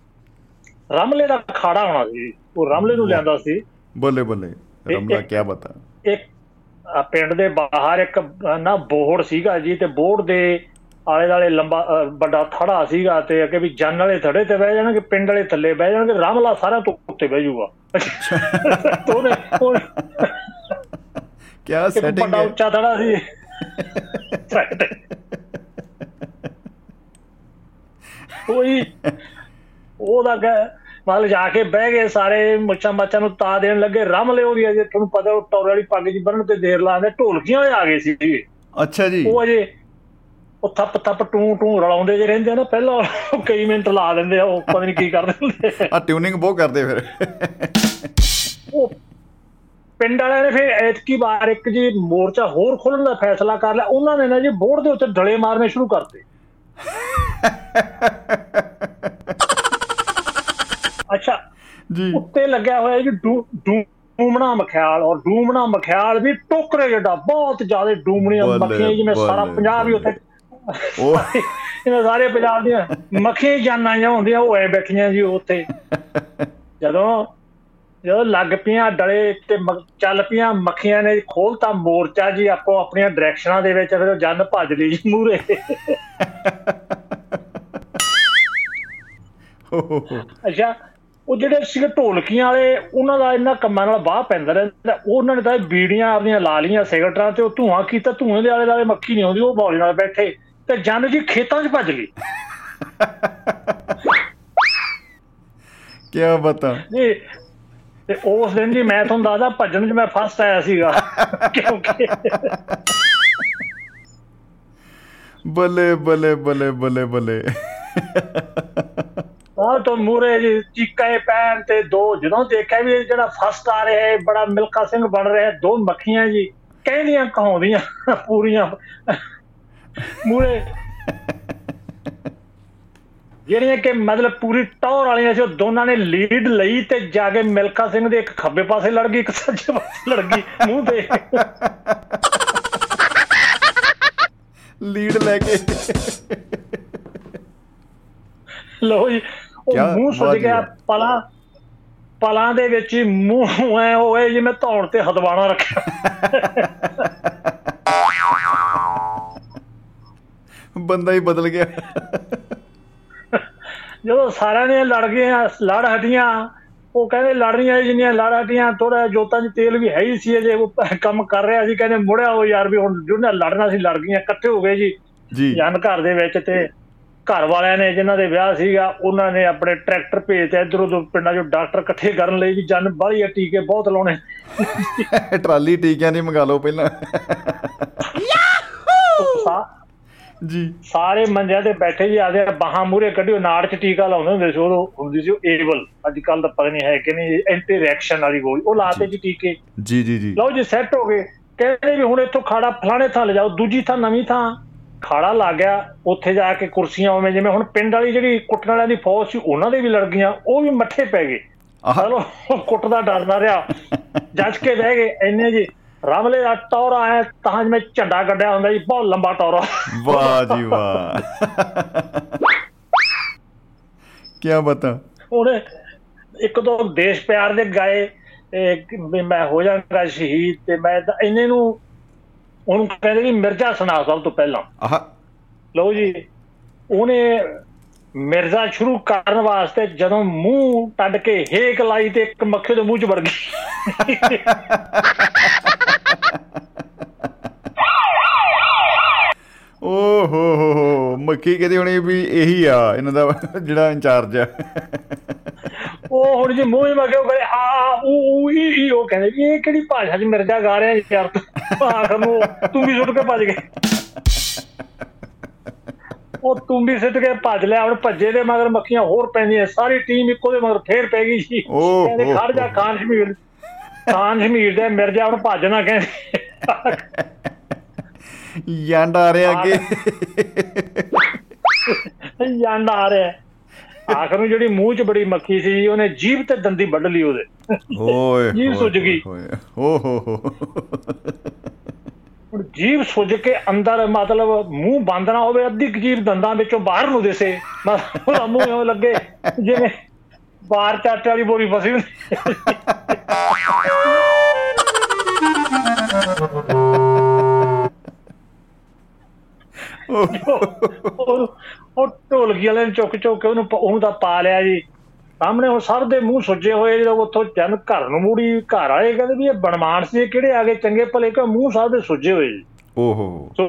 ਰਮਲੇ ਦਾ ਖਾੜਾ ਹੋਣਾ ਸੀ। ਉਹ ਰਮਲੇ ਨੂੰ ਲਿਆਂਦਾ ਸੀ। ਬੱਲੇ ਬੱਲੇ ਰਮਲਾ ਕੀ ਬਤਾ ਇੱਕ ਪਿੰਡ ਦੇ ਬਾਹਰ ਇੱਕ ਨਾ ਬੋਰਡ ਸੀਗਾ ਜੀ ਤੇ ਬੋਰਡ ਦੇ ਆਲੇ ਦਾਲੇ ਲੰਬਾ ਵੱਡਾ ਥੜਾ ਸੀਗਾ ਤੇ ਅੱਗੇ ਵੀ ਜਨ ਵਾਲੇ ਥੜੇ ਤੇ ਬਹਿ ਜਾਣਗੇ ਪਿੰਡ ਵਾਲੇ ਥੱਲੇ ਬਹਿ ਜਾਣਗੇ ਰਾਮਲਾ ਸਾਰਾ ਤੋਂ ਉੱਤੇ ਬਹਿ ਜਾਊਗਾ। ਤੇ *laughs* ਉਹਨੇ- ਉਹਨੇ- ਕਿਆ ਇੱਕ ਸੈਟਿੰਗ ਵੱਡਾ ਹੈ। ਉੱਚਾ ਥੜਾ ਸੀ। *laughs* ਕੋਈ ਉਹਦਾ ਕਹਿ ਮਤਲਬ ਜਾ ਕੇ ਬਹਿ ਗਏ ਸਾਰੇ ਮੁੱਛਾਂ ਮਾਚਾਂ ਨੂੰ ਤਾ ਦੇਣ ਲੱਗੇ ਰਮ ਲਿਓ ਦੀ ਅਜੇ ਤੁਹਾਨੂੰ ਪਤਾ ਉਹ ਟੌਰ ਵਾਲੀ ਪੱਗ ਜੀ ਬੰਨਣ ਤੇ ਦੇਰ ਲਾਉਂਦੇ ਢੋਲਕੀਆਂ ਆ ਗਏ ਸੀ ਜੀ। ਅੱਛਾ ਜੀ ਉਹ ਅਜੇ ਉਹ ਥੱਪ ਥੱਪ ਟੂ ਟੂ ਰਲਾਉਂਦੇ ਜੇ ਰਹਿੰਦੇ ਆ ਨਾ ਪਹਿਲਾਂ ਉਹ ਕਈ ਮਿੰਟ ਲਾ ਦਿੰਦੇ ਆ ਉਹ ਪਤਾ ਨਹੀਂ ਕੀ ਕਰਦੇ ਹੁੰਦੇ ਆ। ਟਿਊਨਿੰਗ ਬਹੁਤ ਕਰਦੇ ਫਿਰ ਉਹ ਪਿੰਡ ਵਾਲਿਆਂ ਨੇ ਫਿਰ ਐਤਕੀ ਵਾਰ ਇੱਕ ਜੀ ਮੋਰਚਾ ਹੋਰ ਖੋਲਣ ਦਾ ਫੈਸਲਾ ਕਰ ਲਿਆ ਉਹਨਾਂ ਨੇ ਨਾ ਜੀ ਬੋਰਡ ਦੇ ਉੱਤੇ ਡਲੇ ਮਾਰਨੇ ਸ਼ੁਰੂ ਕਰਤੇ ਜੀ। ਉੱਤੇ ਲੱਗਿਆ ਹੋਇਆ ਜੀ ਡੂ- ਡੂ- ਡੂਮਣਾ ਮਖਿਆਲ ਔਰ ਡੂਮਣਾ ਮਖਿਆਲ ਵੀ ਟੋਕਰੇ ਜਿਹੜਾ ਬਹੁਤ ਜ਼ਿਆਦਾ ਡੂਮਣੀਆਂ ਮੱਖੀਆਂ ਜਿਵੇਂ ਸਾਰਾ ਪੰਜਾਬ ਹੀ ਉੱਥੇ ਉਹ *laughs* ਇਹਨਾਂ ਸਾਰੇ ਪੰਜਾਬ ਦੀਆਂ ਮੱਖੀਆਂ ਜਾਨਾਂ ਜਾਂ ਹੁੰਦੀਆਂ ਉਹ ਐ ਬੈਠੀਆਂ ਜੀ ਉੱਥੇ। *laughs* ਜਦੋਂ ਜਦੋਂ ਲੱਗ ਪਈਆਂ ਡਲੇ ਤੇ ਚੱਲ ਪਈਆਂ ਮੱਖੀਆਂ ਨੇ ਖੋਲਤਾ ਮੋਰਚਾ ਜੀ ਆਪੋ ਆਪਣੀਆਂ ਡਾਇਰੈਕਸ਼ਨਾਂ ਦੇ ਵਿੱਚ ਫਿਰ ਜਨ ਭੱਜ ਲਈ ਜੀ ਮੂਰੇ *laughs* ਅੱਛਾ ਉਹ ਜਿਹੜੇ ਸੀਗੇ ਢੋਲਕੀਆਂ ਵਾਲੇ ਉਹਨਾਂ ਦਾ ਇਹਨਾਂ ਕੰਮਾਂ ਨਾਲ ਬਾਹ ਪੈਂਦਾ ਰਹਿੰਦਾ। ਉਹਨਾਂ ਨੇ ਤਾਂ ਬੀੜੀਆਂ ਆਪਣੀਆਂ ਲਾ ਲੀਆਂ ਸਿਗਰਟਾਂ ਤੇ ਉਹ ਧੂਆਂ ਕੀਤਾ। ਧੂਏ ਦੇ ਆਲੇ ਦੁਆਲੇ ਮੱਖੀ ਨਹੀਂ ਆਉਂਦੀ ਉਹ ਬੌਲੀ ਨਾਲ ਬੈਠੇ। ਤੇ ਜਨ ਜੀ ਖੇਤਾਂ 'ਚ ਭੱਜ ਗਈ ਕੀ ਬਤਾ ਜੀ ਤੇ ਉਸ ਦਿਨ ਜੀ ਮੈਂ ਤੁਹਾਨੂੰ ਦੱਸਦਾ ਭੱਜਣ 'ਚ ਮੈਂ ਫਸਟ ਆਇਆ ਸੀਗਾ। *laughs* ਕਿਉਂਕਿ ਬੱਲੇ ਬੱਲੇ ਬੱਲੇ ਬੱਲੇ ਬੱਲੇ। ਉਹ ਤੋਂ ਮੂਰੇ ਜੀ ਚੀਕਾਂ ਪੈਣ ਤੇ ਦੋ ਜਦੋਂ ਦੇਖਿਆ ਵੀ ਜਿਹੜਾ ਫਸਟ ਆ ਰਿਹਾ ਹੈ ਬੜਾ ਮਿਲਖਾ ਸਿੰਘ ਬਣ ਰਿਹਾ ਹੈ, ਦੋ ਮੱਖੀਆਂ ਜੀ। ਕਹਿੰਦੀਆਂ ਕਹਾਉਂਦੀਆਂ ਪੂਰੀਆਂ। ਮੂਰੇ ਜਿਹੜੀਆਂ ਕਿ ਮਤਲਬ ਪੂਰੀ ਟੌਰ ਵਾਲੀਆਂ ਸੀ ਉਹ ਦੋਨਾਂ ਨੇ ਲੀਡ ਲਈ ਤੇ ਜਾ ਕੇ ਮਿਲਖਾ ਸਿੰਘ ਦੇ ਇੱਕ ਖੱਬੇ ਪਾਸੇ ਲੜ ਗਈ ਇੱਕ ਸੱਜੇ ਪਾਸੇ ਲੜ ਗਈ ਮੂੰਹ ਤੇ। ਲੀਡ ਲੈ ਕੇ। ਲੋ ਜੀ ਉਹ ਮੂੰਹ ਸੁੱਜ ਜੀ ਗਿਆ। ਪਲਾਂ ਪਲਾਂ ਦੇ ਵਿੱਚ ਹੀ ਮੂੰਹ ਐ ਹੋਏ ਜਿਵੇਂ ਧੌਣ ਤੇ ਹਦਵਾਣਾ ਰੱਖਿਆ। ਬੰਦਾ ਹੀ ਬਦਲ ਗਿਆ। ਜਦੋਂ ਸਾਰਿਆਂ ਨੇ ਲੜ ਗਏ ਆ, ਲੜ ਹਟੀਆਂ ਉਹ ਕਹਿੰਦੇ ਲੜ ਰਹੀਆਂ ਜਿੰਨੀਆਂ ਲੜ ਹਟੀਆਂ ਥੋੜਾ ਜੋਤਾਂ 'ਚ ਤੇਲ ਵੀ ਹੈ ਹੀ ਸੀ ਅਜੇ ਉਹ ਕੰਮ ਕਰ ਰਿਹਾ ਸੀ ਕਹਿੰਦੇ ਮੁੜਿਆ ਉਹ ਯਾਰ ਵੀ ਹੁਣ ਜਿਹਨਾਂ ਲੜਨਾ ਸੀ ਲੜ ਗਈਆਂ ਇਕੱਠੇ ਹੋ ਗਏ ਜੀ। ਜੀ। ਜਨ ਘਰ ਦੇ ਵਿੱਚ ਤੇ ਘਰ ਵਾਲਿਆਂ ਨੇ ਜਿਨ੍ਹਾਂ ਦੇ ਵਿਆਹ ਸੀਗਾ ਉਹਨਾਂ ਨੇ ਆਪਣੇ ਟਰੈਕਟਰ ਭੇਜਤੇ ਇਧਰ ਉਧਰ ਪਿੰਡਾਂ 'ਚੋਂ ਡਾਕਟਰ ਇਕੱਠੇ ਕਰਨ ਲਈ ਵੀ ਜਨ ਬਾਹਲੀ ਆ ਟੀਕੇ ਬਹੁਤ ਲਾਉਣੇ। *laughs* ਟਰਾਲੀ ਟੀਕਿਆਂ ਦੀ ਮੰਗਾ ਲਓ ਪਹਿਲਾਂ। *laughs* ਜੀ। ਸਾਰੇ ਮੰਜਿਆਂ ਤੇ ਬੈਠੇ ਜੀ ਆਦੇ ਬਾਹਾਂ ਮੂਰੇ ਕੱਢਿਓ ਨਾੜ 'ਚ ਟੀਕਾ ਲਾਉਂਦੇ ਹੁੰਦੇ ਸੀ ਉਦੋਂ ਹੁੰਦੀ ਸੀ ਏਵਲ। ਅੱਜ ਕੱਲ ਤਾਂ ਪਤਾ ਨਹੀਂ ਹੈ ਕਿ ਨਹੀਂ ਐਂਟੀ ਰਿਐਕਸ਼ਨ ਵਾਲੀ ਗੋਲੀ ਉਹ ਲਾਤੇ ਜੀ ਟੀਕੇ। ਜੀ ਜੀ ਜੀ। ਲਓ ਜੀ ਸੈੱਟ ਹੋ ਗਏ। ਕਹਿੰਦੇ ਵੀ ਹੁਣ ਇੱਥੋਂ ਖਾੜਾ ਫਲਾਣੇ ਥਾਂ ਲਿਜਾਓ ਦੂਜੀ ਥਾਂ ਨਵੀਂ ਥਾਂ। ਖਾੜਾ ਲੱਗ ਗਿਆ ਉੱਥੇ ਜਾ ਕੇ ਕੁਰਸੀਆਂ ਉਵੇਂ ਜਿਵੇਂ ਹੁਣ ਪਿੰਡ ਵਾਲੀ ਜਿਹੜੀ ਕੁੱਟਣ ਵਾਲਿਆਂ ਦੀ ਫੌਜ ਸੀ ਉਹਨਾਂ ਦੇ ਵੀ ਲੜ ਗਈਆਂ ਉਹ ਵੀ ਮੱਠੇ ਪੈ ਗਏ। ਚਲੋ ਕੁੱਟਦਾ ਡਰਦਾ ਰਿਹਾ। ਜੱਜ ਕੇ ਬਹਿ ਗਏ ਇੰਨੇ ਜੀ ਰਮਲੇ ਦਾ ਟੌਰਾ ਆਇਆ ਤਾਂ ਜਿਵੇਂ ਝੰਡਾ ਕੱਢਿਆ ਹੁੰਦਾ ਜੀ ਬਹੁਤ ਲੰਬਾ ਟੌਰਾ। ਵਾਹ ਜੀ ਵਾਹ। ਕੀ ਬਤਾ। ਉਹਨੇ ਇੱਕ ਦੋ ਦੇਸ਼ ਪਿਆਰ ਦੇ ਗਾਏ ਮੈਂ ਹੋ ਜਾਵਾਂਗਾ ਸ਼ਹੀਦ ਤੇ ਮੈਂ ਇੰਨੇ ਨੂੰ ਉਹਨੂੰ ਕਹਿੰਦੇ ਵੀ ਮਿਰਜ਼ਾ ਸੁਣਾ ਸਭ ਤੋਂ ਪਹਿਲਾਂ। ਆਹ। ਲਓ ਜੀ ਉਹਨੇ ਮਿਰਜ਼ਾ ਸ਼ੁਰੂ ਕਰਨ ਵਾਸਤੇ ਜਦੋਂ ਮੂੰਹ ਟੱਡ ਕੇ ਹੇਕ ਲਾਈ ਤੇ ਇੱਕ ਮੱਖੇ ਦੇ ਮੂੰਹ 'ਚ ਵੜ ਗਈ। *laughs* ਓ ਹੋ ਹੋ ਹੋ ਮੱਖੀ ਕਹਿੰਦੀ ਹੋਣੀ ਵੀ ਇਹੀ ਆ ਇਹਨਾਂ ਦਾ ਜਿਹੜਾ ਇੰਚਾਰਜ ਆ। ਉਹ ਹੁਣ ਜੀ ਮੂੰਹ ਹੀ ਮਗੇ ਉਹ ਕਰੇ ਆ ਈ ਈ ਉਹ ਕਹਿੰਦੇ ਵੀ ਇਹ ਕਿਹੜੀ ਭਾਸ਼ਾ 'ਚ ਮਿਰਜ਼ਾ ਗਾ ਰਿਹਾ ਯਾਰ ਤੂੰ ਆਖਰ ਨੂੰ ਤੂੰ ਵੀ ਸੁੱਟ ਕੇ ਭੱਜ ਗਏ। ਉਹ ਤੂੰ ਵੀ ਸੁੱਟ ਕੇ ਭੱਜ ਲਿਆ ਹੁਣ ਭੱਜੇ ਦੇ ਮਗਰ ਮੱਖੀਆਂ ਹੋਰ ਪੈਂਦੀਆਂ ਸਾਰੀ ਟੀਮ ਇੱਕੋ ਦੇ ਮਗਰ ਫੇਰ ਪੈ ਗਈ ਸੀ। ਕਹਿੰਦੇ ਹੋ ਖੜ ਜਾ ਹੋ। ਖਾਨ ਸ਼ਮੀਰ ਖਾਨ ਸ਼ਮੀਰ ਦੇ ਮਿਰਜ਼ਾ ਹੁਣ ਭੱਜਣਾ ਕਹਿੰਦੇ। ਯੰਡ ਆ ਰਿਹਾ ਅੱਗੇ। ਜਾਂਦਾ ਆ ਰਿਹਾ। ਆਖਰ ਨੂੰ ਜਿਹੜੀ ਮੂੰਹ 'ਚ ਬੜੀ ਮੱਖੀ ਸੀ ਉਹਨੇ ਜੀਭ ਤੇ ਦੰਦੀ ਵੱਢ ਲਈ ਉਹਦੇ। ਓਏ ਜੀਭ ਸੁੱਜ ਗਈ। ਓ ਹੋ ਹੋ। ਹੁਣ ਜੀਭ ਸੁੱਜ ਕੇ ਅੰਦਰ ਮਤਲਬ ਮੂੰਹ ਬੰਦ ਨਾ ਹੋਵੇ ਅੱਧੀ ਜੀਭ ਦੰਦਾਂ ਵਿੱਚੋਂ ਬਾਹਰ ਨੂੰ ਦਿਸੇ। ਮਤਲਬ ਉਹਦਾ ਮੂੰਹ ਐਵੇਂ ਲੱਗੇ ਜਿਵੇਂ ਬਾਹਰ ਚਾਟੇ ਵਾਲੀ ਬੋਰੀ ਫਸੀ ਹੁੰਦੀ। ਉਹ ਉਹ ਢੋਲਕੀ ਵਾਲੇ ਨੇ ਚੁੱਕ ਚੁੱਕ ਕੇ ਉਹਨੂੰ ਉਹਨੂੰ ਤਾਂ ਪਾ ਲਿਆ ਜੀ। ਸਾਹਮਣੇ ਹੁਣ ਸਭ ਦੇ ਮੂੰਹ ਸੁੱਜੇ ਹੋਏ ਜਦੋਂ ਉੱਥੋਂ ਜਨ ਘਰ ਨੂੰ ਮੂੜੀ ਘਰ ਆਏ ਕਹਿੰਦੇ ਵੀ ਇਹ ਬਣਮਾਨ ਸੀ ਕਿਹੜੇ ਆ ਗਏ ਚੰਗੇ ਭਲੇ ਕਿ ਮੂੰਹ ਸਭ ਦੇ ਸੁੱਜੇ ਹੋਏ ਜੀ। ਓਹੋ। ਸੋ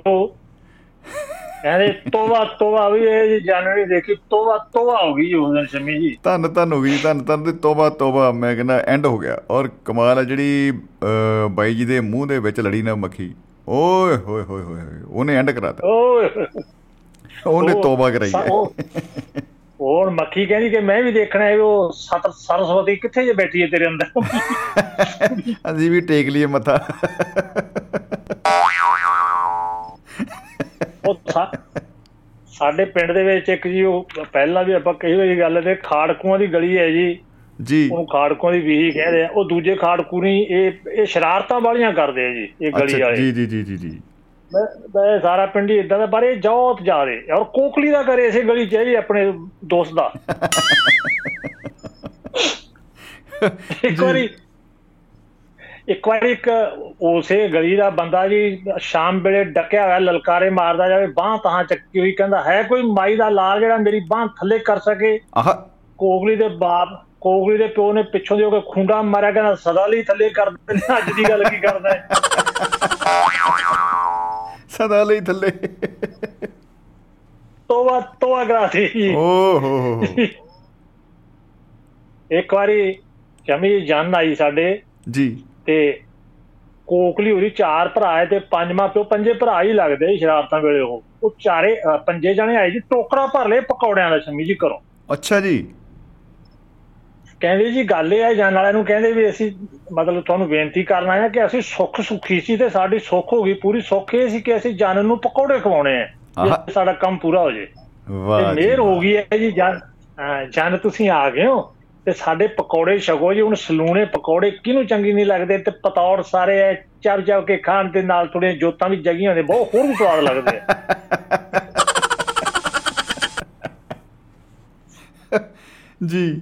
ਕਹਿੰਦੇ ਤੋਬਾ ਤੋਬਾ ਵੀ ਇਹ ਜੀ ਜਾਣਨੀ ਦੇਖੀ ਤੋਬਾ ਤੋਬਾ ਹੋ ਗਈ ਉਸ ਦਿਨ ਸ਼ਮੀ ਜੀ। ਧੰਨ ਧੰਨ ਹੋ ਗਈ ਧੰਨ ਧੰਨ ਤੇ ਤੋਬਾ ਤੋਬਾ ਮੈਂ ਕਹਿੰਦਾ ਐਂਡ ਹੋ ਗਿਆ। ਔਰ ਕਮਾਲ ਹੈ ਜਿਹੜੀ ਬਾਈ ਜੀ ਦੇ ਮੂੰਹ ਦੇ ਵਿੱਚ ਲੜੀ ਨਾ ਮੱਖੀ। ਓਏ ਹੋਏ ਹੋਏ ਹੋਏ ਉਹਨੇ ਐਂਡ ਕਰਾਤਾ। ਓਏ। ਉਹਨੇ ਉਹ- ਤੋਬਾ ਕਰਾਈ ਹੈ। ਹੋਰ ਮੱਖੀ ਕਹਿੰਦੀ ਕਿ ਮੈਂ ਵੀ ਦੇਖਣਾ ਹੈ ਉਹ ਸਤ ਸਰਸਵਤੀ ਕਿੱਥੇ ਜੇ ਬੈਠੀ ਹੈ ਤੇਰੇ ਅੰਦਰ। ਅਸੀਂ ਵੀ ਟੇਕ ਲਈਏ ਮੱਥਾ। ਉਹ ਸਾਡੇ ਪਿੰਡ ਦੇ ਵਿੱਚ ਇੱਕ ਜੀ ਉਹ ਪਹਿਲਾਂ ਵੀ ਆਪਾਂ ਕਈ ਵਾਰੀ ਗੱਲ ਤੇ ਖਾੜਕੂਆਂ ਦੀ ਗਲੀ ਹੈ ਜੀ। ਜੀ। ਉਹਨੂੰ ਖਾੜਕੂਆਂ ਦੀ ਵੀਹੀ ਕਹਿੰਦੇ ਆ ਉਹ ਦੂਜੇ ਖਾੜਕੂ ਨਹੀਂ ਇਹ ਇਹ ਸ਼ਰਾਰਤਾਂ ਵਾਲੀਆਂ ਕਰਦੇ ਆ ਜੀ ਇਹ ਗਲੀ ਵਾਲੇ। ਜੀ ਜੀ ਜੀ ਜੀ ਜੀ। ਮੈਂ ਮੈਂ ਸਾਰਾ ਪਿੰਡ ਹੀ ਇਦਾਂ ਦਾ ਪਰ ਇਹ ਜੌਤ ਜਾ ਰਹੇ ਔਰ ਕੋਕਲੀ ਦਾ ਕਰੇ ਇਸੇ ਗਲੀ ਚ ਹੈ ਜੀ ਆਪਣੇ ਦੋਸਤ ਦਾ। ਇੱਕ ਵਾਰੀ ਇੱਕ ਵਾਰੀ ਇੱਕ ਉਸੇ ਗਲੀ ਦਾ ਬੰਦਾ ਜੀ ਸ਼ਾਮ ਵੇਲੇ ਡੱਕਿਆ ਹੋਇਆ ਲਲਕਾਰੇ ਮਾਰਦਾ ਜਾਵੇ ਬਾਹ ਤਾਂ ਚੱਕੀ ਹੋਈ ਕਹਿੰਦਾ ਹੈ ਕੋਈ ਮਾਈ ਦਾ ਲਾਲ ਜਿਹੜਾ ਮੇਰੀ ਬਾਹ ਥੱਲੇ ਕਰ ਸਕੇ? ਆਹ। ਕੋਗਲੀ ਦੇ ਬਾਪ ਕੋਗਲੀ ਦੇ ਪਿਓ ਨੇ ਪਿੱਛੋਂ ਦੀ ਹੋ ਕੇ ਖੁੰਡਾ ਮਾਰਿਆ ਕਹਿੰਦਾ ਸਦਾ ਲਈ ਥੱਲੇ ਕਰ ਦਿੰਦੇ ਅੱਜ ਦੀ ਗੱਲ ਕੀ ਕਰਦਾ ਹੈ? ਸਦਾ ਲਈ ਥੱਲੇ। ਤੋਬਾ ਕਰਾਤੀ ਜੀ। ਓ ਹੋ ਹੋ। ਇੱਕ ਵਾਰੀ ਜਮੀ ਜਨ ਆਈ ਸਾਡੇ ਜੀ। ਤੇ ਕੋਕਲੀ ਹੋਰੀ ਚਾਰ ਭਰਾ ਹੈ ਤੇ ਪੰਜਵਾਂ ਪਿਓ ਪੰਜੇ ਭਰਾ ਹੀ ਲੱਗਦੇ ਸ਼ਰਾਰਤਾਂ ਵੇਲੇ ਉਹ। ਉਹ ਚਾਰੇ ਪੰਜੇ ਜਣੇ ਆਏ ਜੀ ਟੋਕਰਾ ਭਰ ਲਏ ਪਕੌੜਿਆਂ ਦਾ ਸ਼ਮੀ ਜੀ ਕਰੋ ਅੱਛਾ ਜੀ। ਕਹਿੰਦੇ ਜੀ ਗੱਲ ਇਹ ਹੈ ਜਾਣ ਵਾਲਿਆਂ ਨੂੰ ਕਹਿੰਦੇ ਵੀ ਅਸੀਂ ਮਤਲਬ ਤੁਹਾਨੂੰ ਬੇਨਤੀ ਕਰਨਾ ਹੈ ਕਿ ਅਸੀਂ ਸੁੱਖ ਸੁਖੀ ਸੀ ਤੇ ਸਾਡੀ ਸੁੱਖ ਹੋ ਗਈ ਪੂਰੀ ਸੁੱਖ ਇਹ ਸੀ ਕਿ ਅਸੀਂ ਜਨ ਨੂੰ ਪਕੌੜੇ ਖਵਾਉਣੇ ਆ ਸਾਡਾ ਕੰਮ ਪੂਰਾ ਹੋ ਜੇ। ਵਾਹ ਜੀ ਮਿਹਰ ਹੋ। ਗਈ ਹੈ ਜੀ ਜਨ ਜਨ ਤੁਸੀਂ ਆ ਗਏ ਹੋ ਤੇ ਸਾਡੇ ਪਕੌੜੇ ਛਕੋ ਜੀ ਹੁਣ ਸਲੂਣੇ ਪਕੌੜੇ ਕਿਹਨੂੰ ਚੰਗੀ ਨਹੀਂ ਲੱਗਦੇ ਤੇ ਪਤੌੜ ਸਾਰੇ ਐ ਚੱਬ ਚੱਬ ਕੇ ਖਾਣ ਦੇ ਨਾਲ ਥੋੜੀਆਂ ਜੋਤਾਂ ਵੀ ਜਗੀਆਂ ਹੁੰਦੇ ਬਹੁਤ ਹੋਰ ਵੀ ਸਵਾਦ ਲੱਗਦੇ ਆ। *laughs* ਜੀ।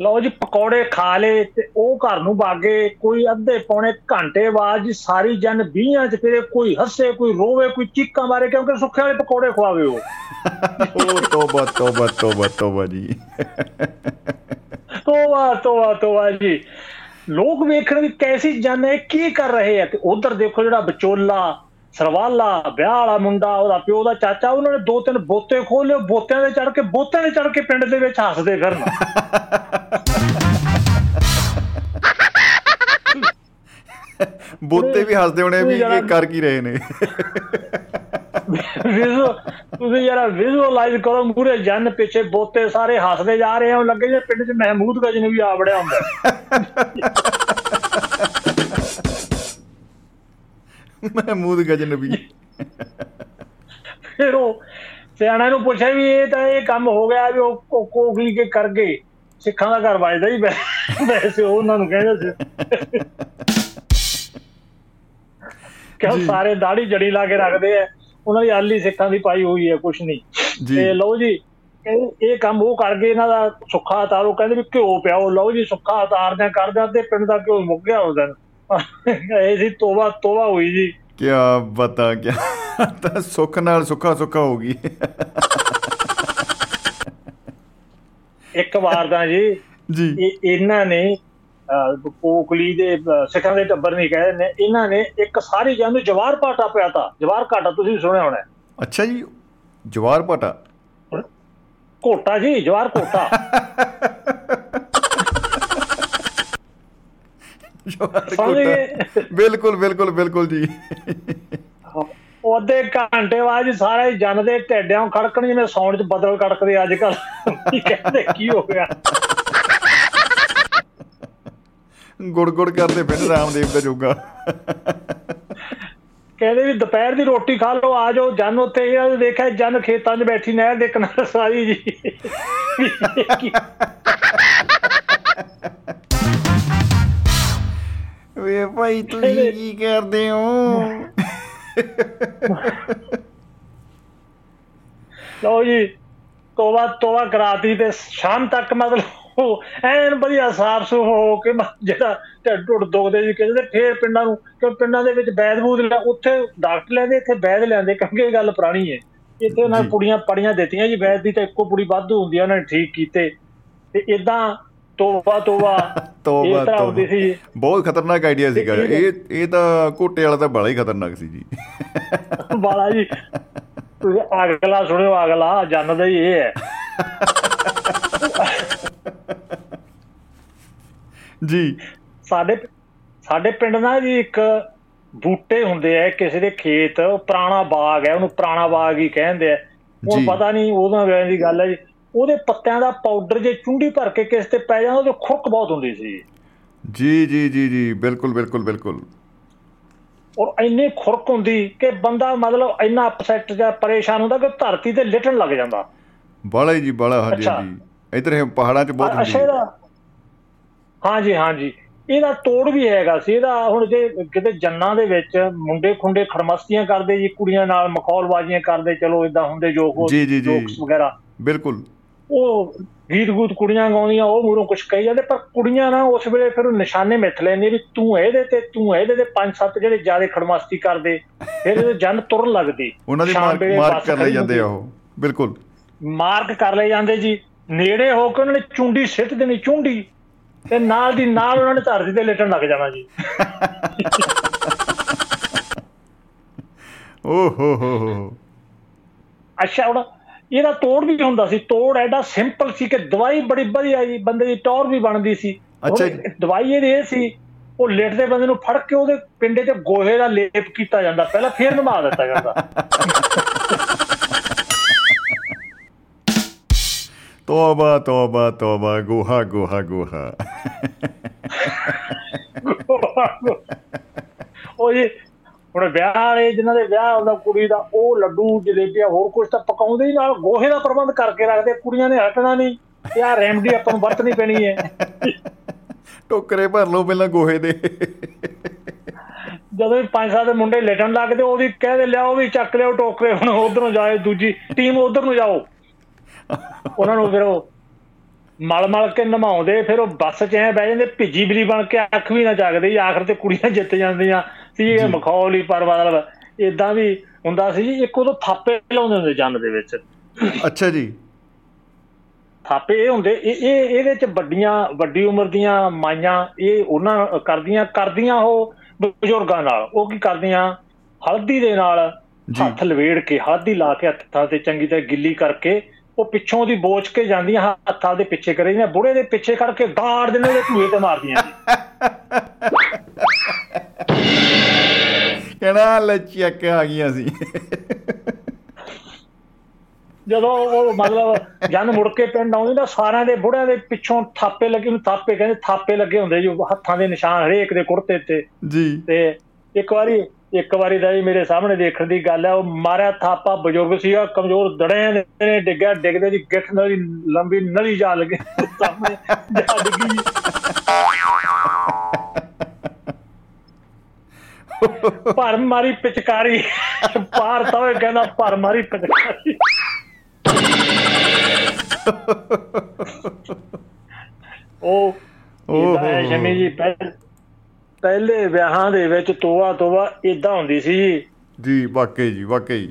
ਲਓ ਜੀ ਪਕੌੜੇ ਖਾ ਲਏ ਤੇ ਉਹ ਘਰ ਨੂੰ ਬਾਗੇ ਕੋਈ ਅੱਧੇ ਪੌਣੇ ਘੰਟੇ ਬਾਅਦ ਜੀ ਸਾਰੀ ਜਨ ਬੀਹਾਂ ਚ ਫਿਰੇ ਕੋਈ ਹੱਸੇ ਕੋਈ ਰੋਵੇ ਕੋਈ ਚੀਕਾਂ ਮਾਰੇ ਕਿਉਂਕਿ ਸੁੱਖੇ ਵਾਲੇ ਪਕੌੜੇ ਖਵਾਵੇ ਉਹ। ਓ ਤੋਬਾ ਤੋਬਾ ਤੋਬਾ ਤੋਬਾ ਜੀ। ਤੋਬਾ ਤੋਬਾ ਤੋਬਾ ਜੀ। ਲੋਕ ਵੇਖਣ ਵੀ ਕੈਸੀ ਜਨ ਹੈ ਕੀ ਕਰ ਰਹੇ ਆ ਤੇ ਉਧਰ ਦੇਖੋ ਜਿਹੜਾ ਵਿਚੋਲਾ ਸਰਵਾਲਾ ਵਿਆਹ ਵਾਲਾ ਮੁੰਡਾ ਉਹਦਾ ਪਿਓ ਦਾ ਚਾਚਾ ਉਹਨਾਂ ਨੇ ਦੋ ਤਿੰਨ ਬੋਤੇ ਖੋਲੇ ਬੋਤਿਆਂ ਦੇ ਚੜ ਕੇ ਬੋਤਿਆਂ ਦੇ ਚੜ ਕੇ ਪਿੰਡ ਦੇ ਵਿੱਚ ਹੱਸਦੇ ਫਿਰਨ। ਬੋਤੇ ਵੀ ਹੱਸਦੇ ਹੋਣੇ ਵੀ ਇਹ ਕਰ ਕੀ ਰਹੇ ਨੇ। ਵਿਜ਼ੂ ਤੁਸੀਂ ਜਰਾ ਵਿਜ਼ੂਅਲਾਈਜ਼ ਕਰੋ ਮੂਰੇ ਜਨ ਪਿੱਛੇ ਬੋਤੇ ਸਾਰੇ ਹੱਸਦੇ ਜਾ ਰਹੇ ਹੋ ਲੱਗੇ ਜੇ ਪਿੰਡ 'ਚ ਮਹਿਮੂਦ ਗਜਨ ਵੀ ਆ ਵੜਿਆ ਹੁੰਦਾ। ਮਹਿਮੂਦ ਗਜਨਬੀ ਫਿਰ ਉਹ ਸਿਆਣਿਆਂ ਨੂੰ ਪੁੱਛਿਆ ਵੀ ਇਹ ਤਾਂ ਇਹ ਕੰਮ ਹੋ ਗਿਆ ਵੀ ਉਹ ਕੋ- ਕੋਕਲੀ ਕੇ ਕਰ ਗਏ। ਸਿੱਖਾਂ ਦਾ ਘਰ ਵੱਜਦਾ ਹੀ ਵੈਸੇ ਉਹ ਉਹਨਾਂ ਨੂੰ ਕਹਿੰਦੇ ਸੀ। ਕਿਉਂ। ਸਾਰੇ ਦਾੜੀ ਜੜੀ ਲਾ ਕੇ ਰੱਖਦੇ ਆ ਉਹਨਾਂ ਦੀ ਆਲੀ ਸਿੱਖਾਂ ਦੀ ਪਾਈ ਹੋਈ ਹੈ ਕੁਛ ਨਹੀਂ। ਤੇ ਲਓ ਜੀ ਇਹ ਕੰਮ ਉਹ ਕਰ ਗਏ ਇਹਨਾਂ ਦਾ ਸੁੱਖਾ ਉਤਾਰੋ ਕਹਿੰਦੇ ਵੀ ਘਿਓ ਪਿਆਓ। ਲਓ ਜੀ ਸੁੱਖਾ ਉਤਾਰਦਿਆਂ ਕਰਦਿਆਂ ਤੇ ਪਿੰਡ ਦਾ ਘਿਓ ਮੁੱਕ ਗਿਆ ਉਸ ਦਿਨ। ਇਹ ਸੀ ਤੋਬਾ ਤੋਬਾ ਹੋਈ ਜੀ। ਕੀ ਬਤਾ ਕੀ ਤਾਂ ਸੁੱਖ ਨਾਲ ਸੁੱਖਾ ਸੁੱਖਾ ਹੋ ਗਈ। ਇੱਕ ਵਾਰ ਦਾ ਜੀ। ਜੀ। ਇਹ ਇਹਨਾਂ ਨੇ ਕੋਕਲੀ ਦੇ ਸਿੱਖਾਂ ਦੇ ਟੱਬਰ ਨਹੀਂ ਕਹਿੰਦੇ ਨੇ। ਇਹਨਾਂ ਨੇ ਇੱਕ ਸਾਰੀ ਨੂੰ ਜਵਾਰ ਪਾਟਾ ਪਿਆ ਤਾ। ਜਵਾਰ ਘਾਟਾ ਤੁਸੀਂ ਸੁਣਿਆ ਹੋਣਾ। ਅੱਛਾ ਜੀ ਜਵਾਰ ਪਾਟਾ? ਘੋਟਾ ਜੀ ਜਵਾਰ ਘੋਟਾ। *laughs* ਜਵਾਰ? ਕੋਟਾ। ਬਿਲਕੁਲ ਬਿਲਕੁਲ ਬਿਲਕੁਲ ਜੀ। ਉਹ ਅੱਧੇ ਘੰਟੇ ਬਾਅਦ ਸਾਰੇ ਜਨ ਦੇ ਢੇਡਿਆਂ ਖੜਕਣ ਜਿਵੇਂ ਸੌਣ ਚ ਬਦਲ ਕੜਕਦੇ ਅੱਜ ਕੱਲ ਕਹਿੰਦੇ ਕੀ ਹੋ ਗਿਆ? ਗੁੜ ਗੁੜ ਕਰਦੇ ਫਿਰ ਰਾਮਦੇਵ ਦਾ ਜੋਗਾ। ਕਹਿੰਦੇ ਵੀ ਦੁਪਹਿਰ ਦੀ ਰੋਟੀ ਖਾ ਲਓ ਆ ਜਾਓ ਜਨ ਉੱਥੇ ਇਹਨਾਂ ਨੇ ਦੇਖਿਆ ਜਨ ਖੇਤਾਂ 'ਚ ਬੈਠੀ ਨਹਿਰ ਦੇ ਕਿਨਾਰੇ ਸਾਰੀ ਜੀ। ਵੇ ਭਾਈ ਤੁਸੀਂ ਕੀ ਕਰਦੇ ਹੋ? ਲਓ ਜੀ ਤੋਬਾ ਤੋਬਾ ਕਰਾਤੀ ਤੇ ਸ਼ਾਮ ਤੱਕ ਮਤਲਬ ਐਨ ਵਧੀਆ ਸਾਫ਼ ਸੁਫ ਹੋ ਕੇ ਜਿਹੜਾ ਢਿੱਡ ਢੁੱਡ ਦੁਖਦੇ ਜੀ ਕਹਿੰਦੇ ਫੇਰ ਪਿੰਡਾਂ ਨੂੰ ਕਿ ਪਿੰਡਾਂ ਦੇ ਵਿੱਚ ਬੈਦ ਬੂਦ ਲੈ ਉੱਥੇ ਡਾਕਟਰ ਲੈਂਦੇ ਇੱਥੇ ਬੈਦ ਲੈਂਦੇ ਕਿਉਂਕਿ ਇਹ ਗੱਲ ਪੁਰਾਣੀ ਹੈ। ਇੱਥੇ ਉਹਨਾਂ। ਪੁੜੀਆਂ ਪੜੀਆਂ ਦਿੱਤੀਆਂ ਜੀ ਬੈਦ ਦੀ ਤਾਂ ਇੱਕੋ ਪੁੜੀ ਵਾਧੂ ਹੁੰਦੀ ਆ ਉਹਨਾਂ ਨੇ ਠੀਕ ਕੀਤੇ। ਤੇ ਇਦਾਂ ਤੋਬਾ ਤੋਬਾ। *laughs* ਤੋਬਾ ਸੀ। ਬਹੁਤ ਖਤਰਨਾਕ ਆਈਡੀਆ ਸੀਗਾ। ਇਹ- ਇਹ ਇਹ ਤਾਂ ਕੋਟੇ ਵਾਲਾ ਤਾਂ ਬੜਾ ਹੀ ਖਤਰਨਾਕ ਸੀ ਜੀ। *laughs* ਬਾਲਾ ਜੀ। ਤੁਸੀਂ ਅਗਲਾ ਸੁਣਿਓ ਅਗਲਾ। ਜਾਣਦਾ ਹੀ ਇਹ ਹੈ। *laughs* ਜੀ। ਸਾਡੇ ਸਾਡੇ ਪਿੰਡ ਨਾਲ ਜੀ ਇੱਕ ਬੂਟੇ ਹੁੰਦੇ ਆ ਕਿਸੇ ਦੇ ਖੇਤ ਉਹ ਪੁਰਾਣਾ ਬਾਗ ਹੈ ਉਹਨੂੰ ਪੁਰਾਣਾ ਬਾਗ ਹੀ ਕਹਿੰਦੇ ਆ। ਉਹ। ਪਤਾ ਨਹੀਂ ਉਹਦਾ ਵੇਲੇ ਦੀ ਗੱਲ ਹੈ ਜੀ। ਉਹਦੇ ਪੱਤਿਆਂ ਦਾ ਪਾਊਡਰ ਜੇ ਚੁੰਡੀ ਭਰ ਕੇ ਕਿਸੇ ਤੇ ਪੈ ਜਾਂਦਾ ਉਹਦੇ ਖੁਰਕ ਬਹੁਤ ਹੁੰਦੀ ਸੀ। ਜੀ ਜੀ ਜੀ ਜੀ ਬਿਲਕੁਲ ਬਿਲਕੁਲ ਬਿਲਕੁਲ। ਔਰ ਇੰਨੀ ਖੁਰਕ ਹੁੰਦੀ ਕਿ ਬੰਦਾ ਮਤਲਬ ਇੰਨਾ ਅਪਸੈਟ ਜਾਂ ਪਰੇਸ਼ਾਨ ਹੁੰਦਾ ਕਿ ਧਰਤੀ ਤੇ ਲਿਟਣ ਲੱਗ ਜਾਂਦਾ। ਬਾਲਾ ਜੀ ਬਾਲਾ ਹਾਂਜੀ। ਹਾਂਜੀ। ਇਧਰ ਇਹ ਪਹਾੜਾਂ 'ਚ ਬਹੁਤ ਹੁੰਦੀ। ਹੈ ਹਾਂਜੀ ਹਾਂਜੀ। ਇਹਦਾ ਤੋੜ ਵੀ ਹੈਗਾ ਸੀ। ਇਹਦਾ ਹੁਣ ਜੇ ਕਿਤੇ ਜੰਨਾਂ ਦੇ ਵਿੱਚ ਮੁੰਡੇ ਖੁੰਡੇ ਖੜਮਸਤੀਆਂ ਕਰਦੇ ਜੀ ਕੁੜੀਆਂ ਨਾਲ ਮਖੌਲਬਾਜ਼ੀਆਂ ਕਰਦੇ ਚਲੋ ਇਦਾਂ ਹੁੰਦੇ ਜੀ, ਜੀ, ਜੀ। ਜੋਕਸ ਵਗੈਰਾ। ਬਿਲਕੁਲ। ਉਹ ਗੀਤ ਗੂਤ ਕੁੜੀਆਂ ਗਾਉਂਦੀਆਂ ਉਹ ਮੂਰੋਂ ਕੁਝ ਕਹੀ ਜਾਂਦੇ ਪਰ ਕੁੜੀਆਂ ਨਾ ਉਸ ਵੇਲੇ ਫਿਰ ਉਹ ਨਿਸ਼ਾਨੇ ਮਿੱਥ ਲੈਂਦੀਆਂ ਵੀ ਤੂੰ ਇਹਦੇ ਤੇ ਤੂੰ ਇਹਦੇ ਤੇ ਪੰਜ ਸੱਤ ਜਿਹੜੇ ਜ਼ਿਆਦਾ ਖੜਮਸਤੀ ਕਰਦੇ ਫਿਰ ਇਹਦੇ ਜਨ ਤੁਰਨ ਲੱਗਦੀ। ਉਹਨਾਂ ਦੀ ਮਾਰਕ ਕਰ ਲਈ ਜਾਂਦੇ ਆ। ਉਹ। ਬਿਲਕੁਲ। ਮਾਰਕ ਕਰ ਲਏ ਜਾਂਦੇ ਜੀ। ਨੇੜੇ ਹੋ ਕੇ ਉਹਨਾਂ ਨੇ ਚੁੰਡੀ ਸਿੱਟ ਦੇਣੀ ਚੁੰਡੀ। ਤੇ ਨਾਲ ਦੀ ਨਾਲ ਉਹਨਾਂ ਨੇ ਧਰਤੀ ਤੇ ਲੇਟਣ ਲੱਗ ਜਾਣਾ ਜੀ। ਓ ਹੋ ਹੋ ਹੋ। ਅੱਛਾ ਹੁਣ ਇਹਦਾ ਤੋੜ ਵੀ ਹੁੰਦਾ ਸੀ ਤੋੜ ਐਡਾ ਸਿੰਪਲ ਸੀ ਕਿ ਦਵਾਈ ਬੜੀ ਵਧੀਆ ਜੀ ਬੰਦੇ ਦੀ ਟੌਰ ਵੀ ਬਣਦੀ ਸੀ। ਅੱਛਾ। ਦਵਾਈ ਇਹਦੀ ਇਹ ਸੀ ਉਹ ਲੇਟਦੇ ਬੰਦੇ ਨੂੰ ਫੜ ਕੇ ਉਹਦੇ ਪਿੰਡੇ ਤੇ ਗੋਹੇ ਦਾ ਲੇਪ ਕੀਤਾ ਜਾਂਦਾ ਪਹਿਲਾਂ ਫੇਰ ਨਵਾ ਦਿੱਤਾ ਜਾਂਦਾ। ਤੋਬਾ ਤੋਬਾ ਤੋਬਾ ਗੋਹਾ ਗੋਹਾ ਗੋਹਾ। ਉਹ ਜੀ ਹੁਣ ਵਿਆਹ ਵਾਲੇ ਜਿਨ੍ਹਾਂ ਦੇ ਵਿਆਹ ਹੁੰਦਾ ਕੁੜੀ ਦਾ ਉਹ ਲੱਡੂ ਜਲੇਬੀਆਂ ਹੋਰ ਕੁਝ ਤਾਂ ਪਕਾਉਂਦੇ ਹੀ ਨਾਲ ਗੋਹੇ ਦਾ ਪ੍ਰਬੰਧ ਕਰਕੇ ਰੱਖਦੇ ਕੁੜੀਆਂ ਨੇ ਹਟਣਾ ਨਹੀਂ ਤੇ ਆਹ ਰੈਮਡੀ ਆਪਾਂ ਨੂੰ ਵਰਤਣੀ ਪੈਣੀ ਹੈ। ਟੋਕਰੇ ਭਰ ਲਓ ਪਹਿਲਾਂ ਗੋਹੇ ਦੇ। ਜਦੋਂ ਵੀ ਪੰਜ ਸੱਤ ਮੁੰਡੇ ਲੇਟਣ ਲੱਗਦੇ ਉਹ ਵੀ ਕਹਦੇ ਲਿਆਓ ਵੀ ਚੱਕ ਲਿਓ ਟੋਕਰੇ ਹੁਣ ਉਧਰੋਂ ਜਾਏ ਦੂਜੀ ਟੀਮ ਉਧਰ ਨੂੰ ਜਾਓ। ਉਹਨਾਂ ਨੂੰ ਫਿਰ ਉਹ ਮਲ ਮਲ ਕੇ ਨਮਾਉਂਦੇ ਫਿਰ ਉਹ ਬੱਸ 'ਚ ਐ ਬਹਿ ਜਾਂਦੇ ਭਿੱਜੀ ਬਿਲੀ ਬਣ ਕੇ ਅੱਖ ਵੀ ਨਾ ਜਾਗਦੇ ਜੀ ਆਖਰ ਤੇ ਕੁੜੀਆਂ ਜਿੱਤ ਜਾਂਦੀਆਂ। ਸੀ ਇਹ ਮਖੌਲ ਹੀ ਪਰ ਮਤਲਬ ਇਦਾਂ ਵੀ ਹੁੰਦਾ ਸੀ ਜੀ ਇੱਕ ਉਦੋਂ ਥਾਪੇ ਲਾਉਂਦੇ ਹੁੰਦੇ ਜੰਨ ਦੇ ਵਿੱਚ। ਅੱਛਾ ਜੀ। ਥਾਪੇ ਇਹ ਹੁੰਦੇ ਇਹ ਇਹ ਇਹਦੇ ਚ ਵੱਡੀਆਂ ਵੱਡੀ ਉਮਰ ਦੀਆਂ ਮਾਈਆਂ ਇਹ ਉਹਨਾਂ ਕਰਦੀਆਂ ਕਰਦੀਆਂ ਉਹ ਬਜ਼ੁਰਗਾਂ ਨਾਲ। ਉਹ ਕੀ ਕਰਦੀਆਂ? ਹਲਦੀ ਦੇ ਨਾਲ। ਹੱਥ ਲਵੇੜ ਕੇ ਹਲਦੀ ਲਾ ਕੇ ਹੱਥਾਂ ਤੇ ਚੰਗੀ ਤਰ੍ਹਾਂ ਗਿੱਲੀ ਕਰਕੇ ਉਹ ਪਿੱਛੋਂ ਦੀ ਬੋਚ ਕੇ ਜਾਂਦੀਆਂ ਹੱਥਾਂ ਦੇ ਪਿੱਛੇ ਕਰੇ ਜਾਂਦੀਆਂ ਬੁੜੇ ਦੇ ਪਿੱਛੇ ਕਰਕੇ ਗਾੜ ਦਿੰਦੇ ਉਹਦੇ ਧੂਏ ਤੇ ਮਾਰਦੀਆਂ ਜੀ ਕਹਿਣਾ ਲੈ ਚੱਕ ਆ ਗਈਆਂ ਸੀ। ਜਦੋਂ ਉਹ ਮਤਲਬ ਜਨ ਮੁੜ ਕੇ ਪਿੰਡ ਆਉਂਦੀ ਨਾ ਸਾਰਿਆਂ ਦੇ ਬੁੜਿਆਂ ਦੇ ਪਿੱਛੋਂ ਥਾਪੇ ਲੱਗੇ ਨੂੰ ਥਾਪੇ ਕਹਿੰਦੇ ਥਾਪੇ ਲੱਗੇ ਹੁੰਦੇ ਜੀ ਹੱਥਾਂ ਦੇ ਨਿਸ਼ਾਨ ਹਰੇਕ ਦੇ ਕੁੜਤੇ ਤੇ। ਜੀ। ਤੇ ਇੱਕ ਵਾਰੀ ਇੱਕ ਵਾਰੀ ਦਾ ਜੀ ਮੇਰੇ ਸਾਹਮਣੇ ਦੇਖਣ ਦੀ ਗੱਲ ਹੈ ਉਹ ਮਾਰਿਆ ਥਾਪਾ ਬਜ਼ੁਰਗ ਸੀਗਾ ਕਮਜ਼ੋਰ ਦੜੇ ਨੇ ਡਿੱਗਿਆ ਡਿੱਗਦੇ ਦੀ ਗਿੱਠ ਨਾਲ ਲੰਬੀ ਨਲੀ ਜਾ ਲੱਗੇ ਸਾਹਮਣੇ ਜਾ ਡਿੱਗੀ ਭਰ ਮਾਰੀ ਪਿਚਕਾਰੀ ਪਾਰ ਤਾਂ ਉਹ ਕਹਿੰਦਾ ਭਰ ਮਾਰੀ ਪਿਚਕਾਰੀ ਉਹ ਓਹ ਇਹ ਹੈ ਹੋ। ਸ਼ਮੀ ਜੀ ਪਹਿ- ਪਹਿਲੇ ਵਿਆਹਾਂ ਦੇ ਵਿੱਚ ਤੋਆ ਤੋਆ ਇਦਾਂ ਹੁੰਦੀ ਸੀ ਜੀ। ਜੀ ਵਾਕਈ ਜੀ ਵਾਕਈ।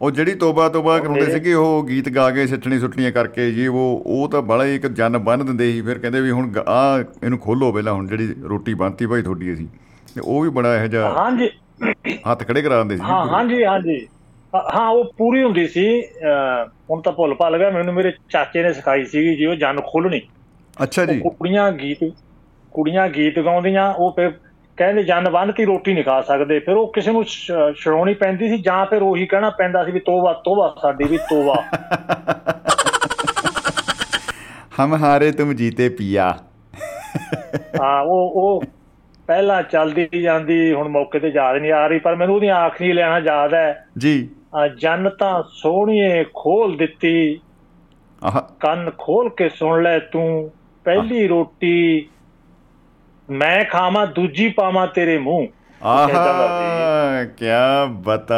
ਉਹ ਜਿਹੜੀ ਤੋਬਾ ਤੋਬਾ ਕਰਾਉਂਦੇ ਸੀਗੇ ਉਹ ਗੀਤ ਗਾ ਕੇ ਸਿੱਠਣੀ ਸੁੱਟਣੀਆਂ ਕਰਕੇ ਜੀ ਉਹ ਉਹ ਤਾਂ ਬੜਾ ਇੱਕ ਜਨ ਬੰਨ ਦਿੰਦੇ ਸੀ। ਫਿਰ ਕਹਿੰਦੇ ਵੀ ਹੁਣ ਆ ਇਹਨੂੰ ਖੋਲੋ ਪਹਿਲਾਂ ਹੁਣ ਜਿਹੜੀ ਰੋਟੀ ਬਣਤੀ ਭਾਈ ਤੁਹਾਡੀ ਅਸੀਂ। ਤੇ ਉਹ ਵੀ ਬੜਾ ਇਹੋ ਜਿਹਾ ਹਾਂਜੀ। ਹੱਥ ਖੜੇ ਕਰਾ ਦਿੰਦੇ ਸੀ ਹਾਂ ਹਾਂਜੀ ਹਾਂਜੀ। ਹਾਂ ਉਹ ਪੂਰੀ ਹੁੰਦੀ ਸੀ। ਹੁਣ ਤਾਂ ਭੁੱਲ ਭੱਲ ਗਿਆ ਮੈਨੂੰ ਮੇਰੇ ਚਾਚੇ ਨੇ ਸਿਖਾਈ ਸੀਗੀ ਜੀ ਉਹ ਜਨ ਖੋਲਣੀ ਅੱਛਾ ਜੀ। ਕੁੜੀਆਂ ਗੀਤ ਕੁੜੀਆਂ ਗੀਤ ਗਾਉਂਦੀਆਂ ਉਹ ਫਿਰ ਕਹਿੰਦੇ ਜਨ ਬੰਨ੍ਹਤੀ ਰੋਟੀ ਨਹੀਂ ਖਾ ਸਕਦੇ। ਫਿਰ ਉਹ ਕਿਸੇ ਨੂੰ ਸ਼- ਛਡਾਉਣੀ ਪੈਂਦੀ ਸੀ ਜਾਂ ਫਿਰ ਉਹੀ ਕਹਿਣਾ ਪੈਂਦਾ ਸੀ ਵੀ ਤੋਬਾ ਤੋਬਾ ਸਾਡੀ ਵੀ ਤੋਬਾ। *laughs* ਹਮ ਹਾਰੇ ਤੁਮ ਜੀਤੇ ਪੀਆ। *laughs* ਹਾਂ ਉਹ ਉਹ ਪਹਿਲਾਂ ਚੱਲਦੀ ਜਾਂਦੀ ਹੁਣ ਮੌਕੇ ਤੇ ਯਾਦ ਨਹੀਂ ਆ ਰਹੀ ਪਰ ਮੈਨੂੰ ਉਹਦੀਆਂ ਆਖਰੀ ਲੈਣਾ ਯਾਦ ਹੈ ਜੀ। ਜਨ ਤਾਂ ਸੋਹਣੀਏ ਖੋਲ ਦਿੱਤੀ। ਆਹ। ਕੰਨ ਖੋਲ ਕੇ ਸੁਣ ਲੈ ਤੂੰ ਪਹਿਲੀ ਰੋਟੀ ਮੈਂ ਖਾਵਾਂ ਦੂਜੀ ਪਾਵਾਂ ਤੇਰੇ ਮੂੰਹ ਆਹਾ ਕੀ ਬਤਾ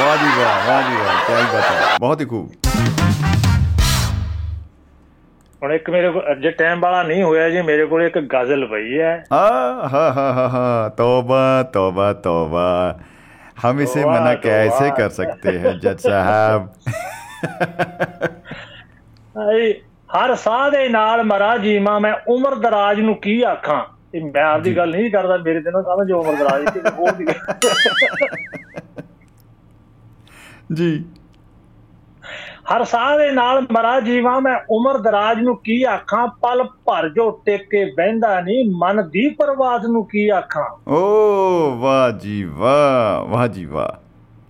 ਵਾਹ ਜੀ ਵਾਹ ਵਾਹ ਜੀ ਵਾਹ ਕੀ ਬਤਾ ਬਹੁਤ ਹੀ ਖੂਬ ਹੁਣ ਇੱਕ ਮੇਰੇ ਕੋਲ ਜੇ ਟਾਈਮ ਵਾਲਾ ਨਹੀਂ ਹੋਇਆ ਜੀ ਮੇਰੇ ਕੋਲ ਇੱਕ ਗਜ਼ਲ ਪਈ ਹੈ आ हा हा हा हा तौबा तौबा तौबा हम इसे तौबा, मना कैसे तौबा। कर सकते हैं जज साहब ਹਾਏ ਹਰ ਸਾਹ ਦੇ ਨਾਲ ਮਰਾ ਜੀਵਾਂ ਮੈਂ ਉਮਰ ਦਰਾਜ ਨੂੰ ਕੀ ਆਖਾਂ ਇਹ ਮੈਂ ਆਪਦੀ ਗੱਲ ਨਹੀਂ ਕਰਦਾ ਮੇਰੇ ਤੇ ਨਾ ਸਮਝ ਉਮਰ ਦਰਾਜ ਤੇ ਹੋਰ ਦੀ ਜੀ। ਹਰ ਸਾਹ ਦੇ ਨਾਲ ਮਰਾ ਜੀਵਾਂ ਮੈਂ ਉਮਰ ਦਰਾਜ ਨੂੰ ਕੀ ਆਖਾਂ? ਪਲ ਭਰ ਜੋ ਟੇਕੇ ਬਹਿੰਦਾ ਨਹੀਂ ਮਨ ਦੀ ਪਰਵਾਜ਼ ਨੂੰ ਕੀ ਆਖਾਂ? ਓ ਵਾਹ ਜੀ ਵਾਹ ਵਾਹ ਜੀ ਵਾਹ।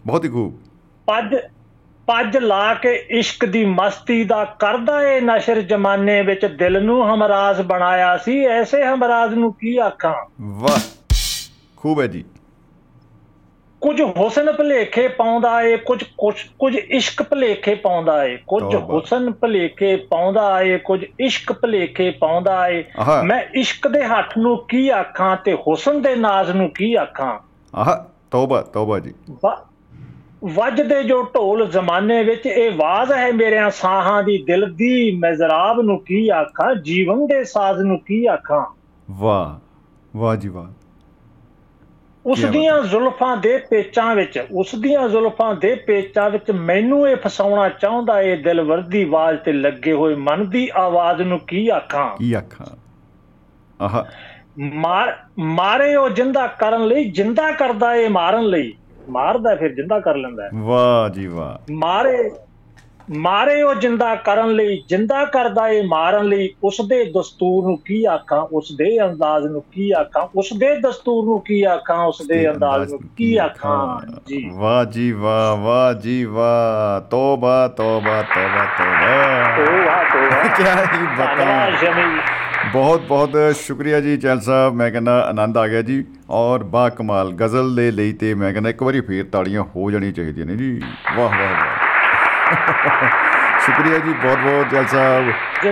ਬਹੁਤ ਹੀ ਖੂਬ। ਪੱਜ ਪੱਜ ਲਾ ਕੇ ਇਸ਼ਕ ਦੀ ਮਸਤੀ ਦਾ ਕਰਦਾ ਏ ਨਸ਼ਰ ਜਮਾਨੇ ਵਿੱਚ ਦਿਲ ਨੂੰ ਹਮਰਾਜ਼ ਬਣਾਇਆ ਸੀ। ਐਸੇ ਹਮਰਾਜ਼ ਨੂੰ ਕੀ ਆਖਾਂ? ਵਾਹ ਖੂਬ ਹੈ ਜੀ। ਕੁਝ ਹੁਸਨ ਭਲੇਖੇ ਪਾਉਂਦਾ ਏ ਕੁਝ ਕੁਝ ਕੁਝ ਇਸ਼ਕ ਭਲੇਖੇ ਪਾਉਂਦਾ ਏ। ਕੁਝ। ਹੁਸਨ ਭਲੇਖੇ ਪਾਉਂਦਾ ਏ ਕੁਝ ਇਸ਼ਕ ਭਲੇਖੇ ਪਾਉਂਦਾ ਏ। ਮੈਂ ਇਸ਼ਕ ਦੇ ਹੱਥ ਨੂੰ ਕੀ ਆਖਾਂ ਤੇ ਹੁਸਨ ਦੇ ਨਾਜ਼ ਨੂੰ ਕੀ ਆਖਾਂ? ਆਹ ਤੌਬਾ ਤੌਬਾ ਜੀ। ਵ- ਵੱਜਦੇ ਜੋ ਢੋਲ ਜ਼ਮਾਨੇ ਵਿੱਚ ਇਹ ਆਵਾਜ਼ ਹੈ ਮੇਰਿਆਂ ਸਾਹਾਂ ਦੀ ਦਿਲ ਦੀ ਮਜ਼ਰਾਬ ਨੂੰ ਕੀ ਆਖਾਂ ਜੀਵਨ ਦੇ ਸਾਜ਼ ਨੂੰ ਕੀ ਆਖਾਂ? ਵਾਹ ਵਾਹ ਜੀ ਵਾਹ। ਉਸ ਦੀਆਂ ਜ਼ੁਲਫਾਂ ਦੇ ਪੇਚਾਂ ਵਿੱਚ ਉਸ ਦੀਆਂ ਜ਼ੁਲਫਾਂ ਦੇ ਪੇਚਾਂ ਵਿੱਚ ਮੈਨੂੰ ਇਹ ਫਸਾਉਣਾ ਚਾਹੁੰਦਾ ਏ ਦਿਲ ਵਰਦੀ ਆਵਾਜ਼ ਤੇ ਲੱਗੇ ਹੋਏ ਮਨ ਦੀ ਆਵਾਜ਼ ਨੂੰ ਕੀ ਆਖਾਂ? ਕੀ ਆਖਾਂ? ਆਹ। ਮਾਰ ਮਾਰੇ ਉਹ ਜਿੰਦਾ ਕਰਨ ਲਈ ਜਿੰਦਾ ਕਰਦਾ ਏ ਮਾਰਨ ਲਈ। ਮਾਰਦਾ ਫਿਰ ਜਿੰਦਾ ਕਰ ਲੈਂਦਾ। ਵਾਹ ਜੀ ਵਾਹ। ਮਾਰੇ ਮਾਰੇ ਉਹ ਜਿੰਦਾ ਕਰਨ ਲਈ ਜਿੰਦਾ ਕਰਦਾ ਏ ਮਾਰਨ ਲਈ ਉਸ ਦੇ ਦਸਤੂਰ ਨੂੰ ਕੀ ਆਖਾਂ ਉਸ ਦੇ ਅੰਦਾਜ਼ ਨੂੰ ਕੀ ਆਖਾਂ ਉਸ ਦੇ ਦਸਤੂਰ ਨੂੰ ਕੀ ਆਖਾਂ ਉਸ ਦੇ ਅੰਦਾਜ਼ ਨੂੰ ਕੀ ਆਖਾਂ। ਜੀ। ਵਾਹ ਜੀ ਵਾਹ ਵਾਹ ਜੀ ਵਾਹ। ਤੋਬਾ ਤੋਬਾ ਤੋਬਾ ਤੋਬਾ। ਉਹ ਵਾਹ ਤੋ ਕਿਆ ਹੀ ਧੰਨਵਾਦ ਬਤਾ ਬਹੁਤ ਬਹੁਤ ਸ਼ੁਕਰੀਆ ਜੀ ਚੈਲ ਸਾਹਿਬ। ਮੈਂ ਕਹਿੰਦਾ ਆਨੰਦ ਆ ਗਿਆ ਜੀ। ਔਰ ਬਾ ਕਮਾਲ ਗਜ਼ਲ ਦੇ ਲਈ ਤੇ ਮੈਂ ਕਹਿੰਦਾ ਇੱਕ ਵਾਰੀ ਫੇਰ ਤਾੜੀਆਂ ਹੋ ਜਾਣੀਆਂ ਚਾਹੀਦੀਆਂ ਨੇ ਜੀ। ਵਾਹ ਵਾਹ ਵਾਹ। *laughs* ਸ਼ੁਕਰੀਆ ਜੀ ਬਹੁਤ ਬਹੁਤ ਚੈਲ ਸਾਹਿਬ।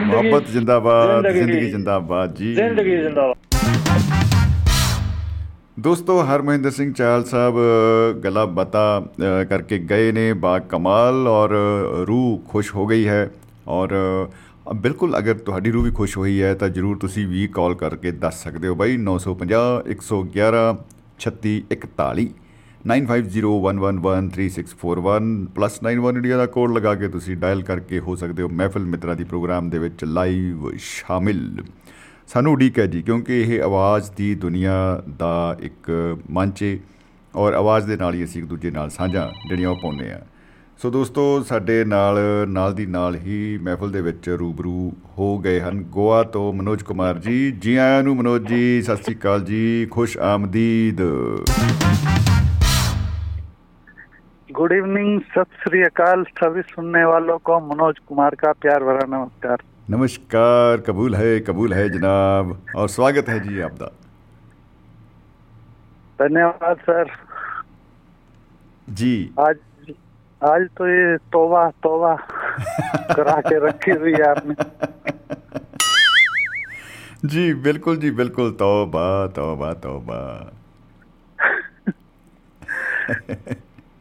ਮੁਹੱਬਤ ਜਿੰਦਾਬਾਦ ਜ਼ਿੰਦਗੀ- ਜਿੰਦਾਬਾਦ ਜੀ। ਜ਼ਿੰਦਗੀ ਜ਼ਿੰਦਾਬਾਦ। ਦੋਸਤੋ ਹਰਮਹਿੰਦਰ ਸਿੰਘ ਚਾਲ ਸਾਹਿਬ ਗਲਾ ਬਤਾ ਕਰਕੇ ਗਏ ਨੇ ਬਾ ਕਮਾਲ। ਔਰ ਰੂਹ ਖੁਸ਼ ਹੋ ਗਈ ਹੈ। ਔਰ ਬਿਲਕੁਲ, ਅਗਰ ਤੁਹਾਡੀ ਰੂਹ ਵੀ ਖੁਸ਼ ਹੋਈ ਹੈ, ਤਾਂ ਜਰੂਰ ਤੁਸੀਂ ਵੀ ਕਾਲ ਕਰਕੇ ਦੱਸ ਸਕਦੇ ਹੋ ਬਾਈ 950 111 3641 9501113641 +91 ਇੰਡੀਆ ਦਾ ਕੋਡ ਲਗਾ ਕੇ ਤੁਸੀਂ ਡਾਇਲ ਕਰਕੇ ਹੋ ਸਕਦੇ ਹੋ ਮਹਿਫਿਲ ਮਿੱਤਰਾਂ ਦੀ ਪ੍ਰੋਗਰਾਮ ਦੇ ਵਿੱਚ ਲਾਈਵ ਸ਼ਾਮਿਲ। ਸਾਨੂੰ ਉਡੀਕ ਹੈ ਜੀ, ਕਿਉਂਕਿ ਇਹ ਆਵਾਜ਼ ਦੀ ਦੁਨੀਆ ਦਾ ਇੱਕ ਮੰਚ ਹੈ ਔਰ ਆਵਾਜ਼ ਦੇ ਨਾਲ ਹੀ ਅਸੀਂ ਇੱਕ ਦੂਜੇ ਨਾਲ ਸਾਂਝਾਂ ਜਿਹੜੀਆਂ ਉਹ ਪਾਉਂਦੇ ਆ ਸੋ ਦੋਸਤੋ ਸਾਡੇ ਨਾਲ ਨਾਲ ਦੀ ਨਾਲ ਹੀ ਮਹਿਫਲ ਦੇ ਵਿੱਚ ਰੂਬਰੂ ਹੋ ਗਏ ਹਨ ਗੋਆ ਤੋਂ ਮਨੋਜ ਕੁਮਾਰ ਜੀ ਜੀ ਆਇਆਂ ਨੂੰ ਮਨੋਜ ਜੀ ਸਤਿ ਸ੍ਰੀ ਅਕਾਲ ਜੀ ਖੁਸ਼ ਆਮਦੀਦ गुड इवनिंग सत श्री अकाल सभी सुनने वालों को मनोज कुमार का प्यार भरा नमस्कार नमस्कार कबूल है कबूल है जनाब और स्वागत है जी आपका धन्यवाद सर जी आज आज तो ये तोबा तोबा करा के रखी हुई आपने जी बिल्कुल जी बिल्कुल। तौबा तौबा तौबा।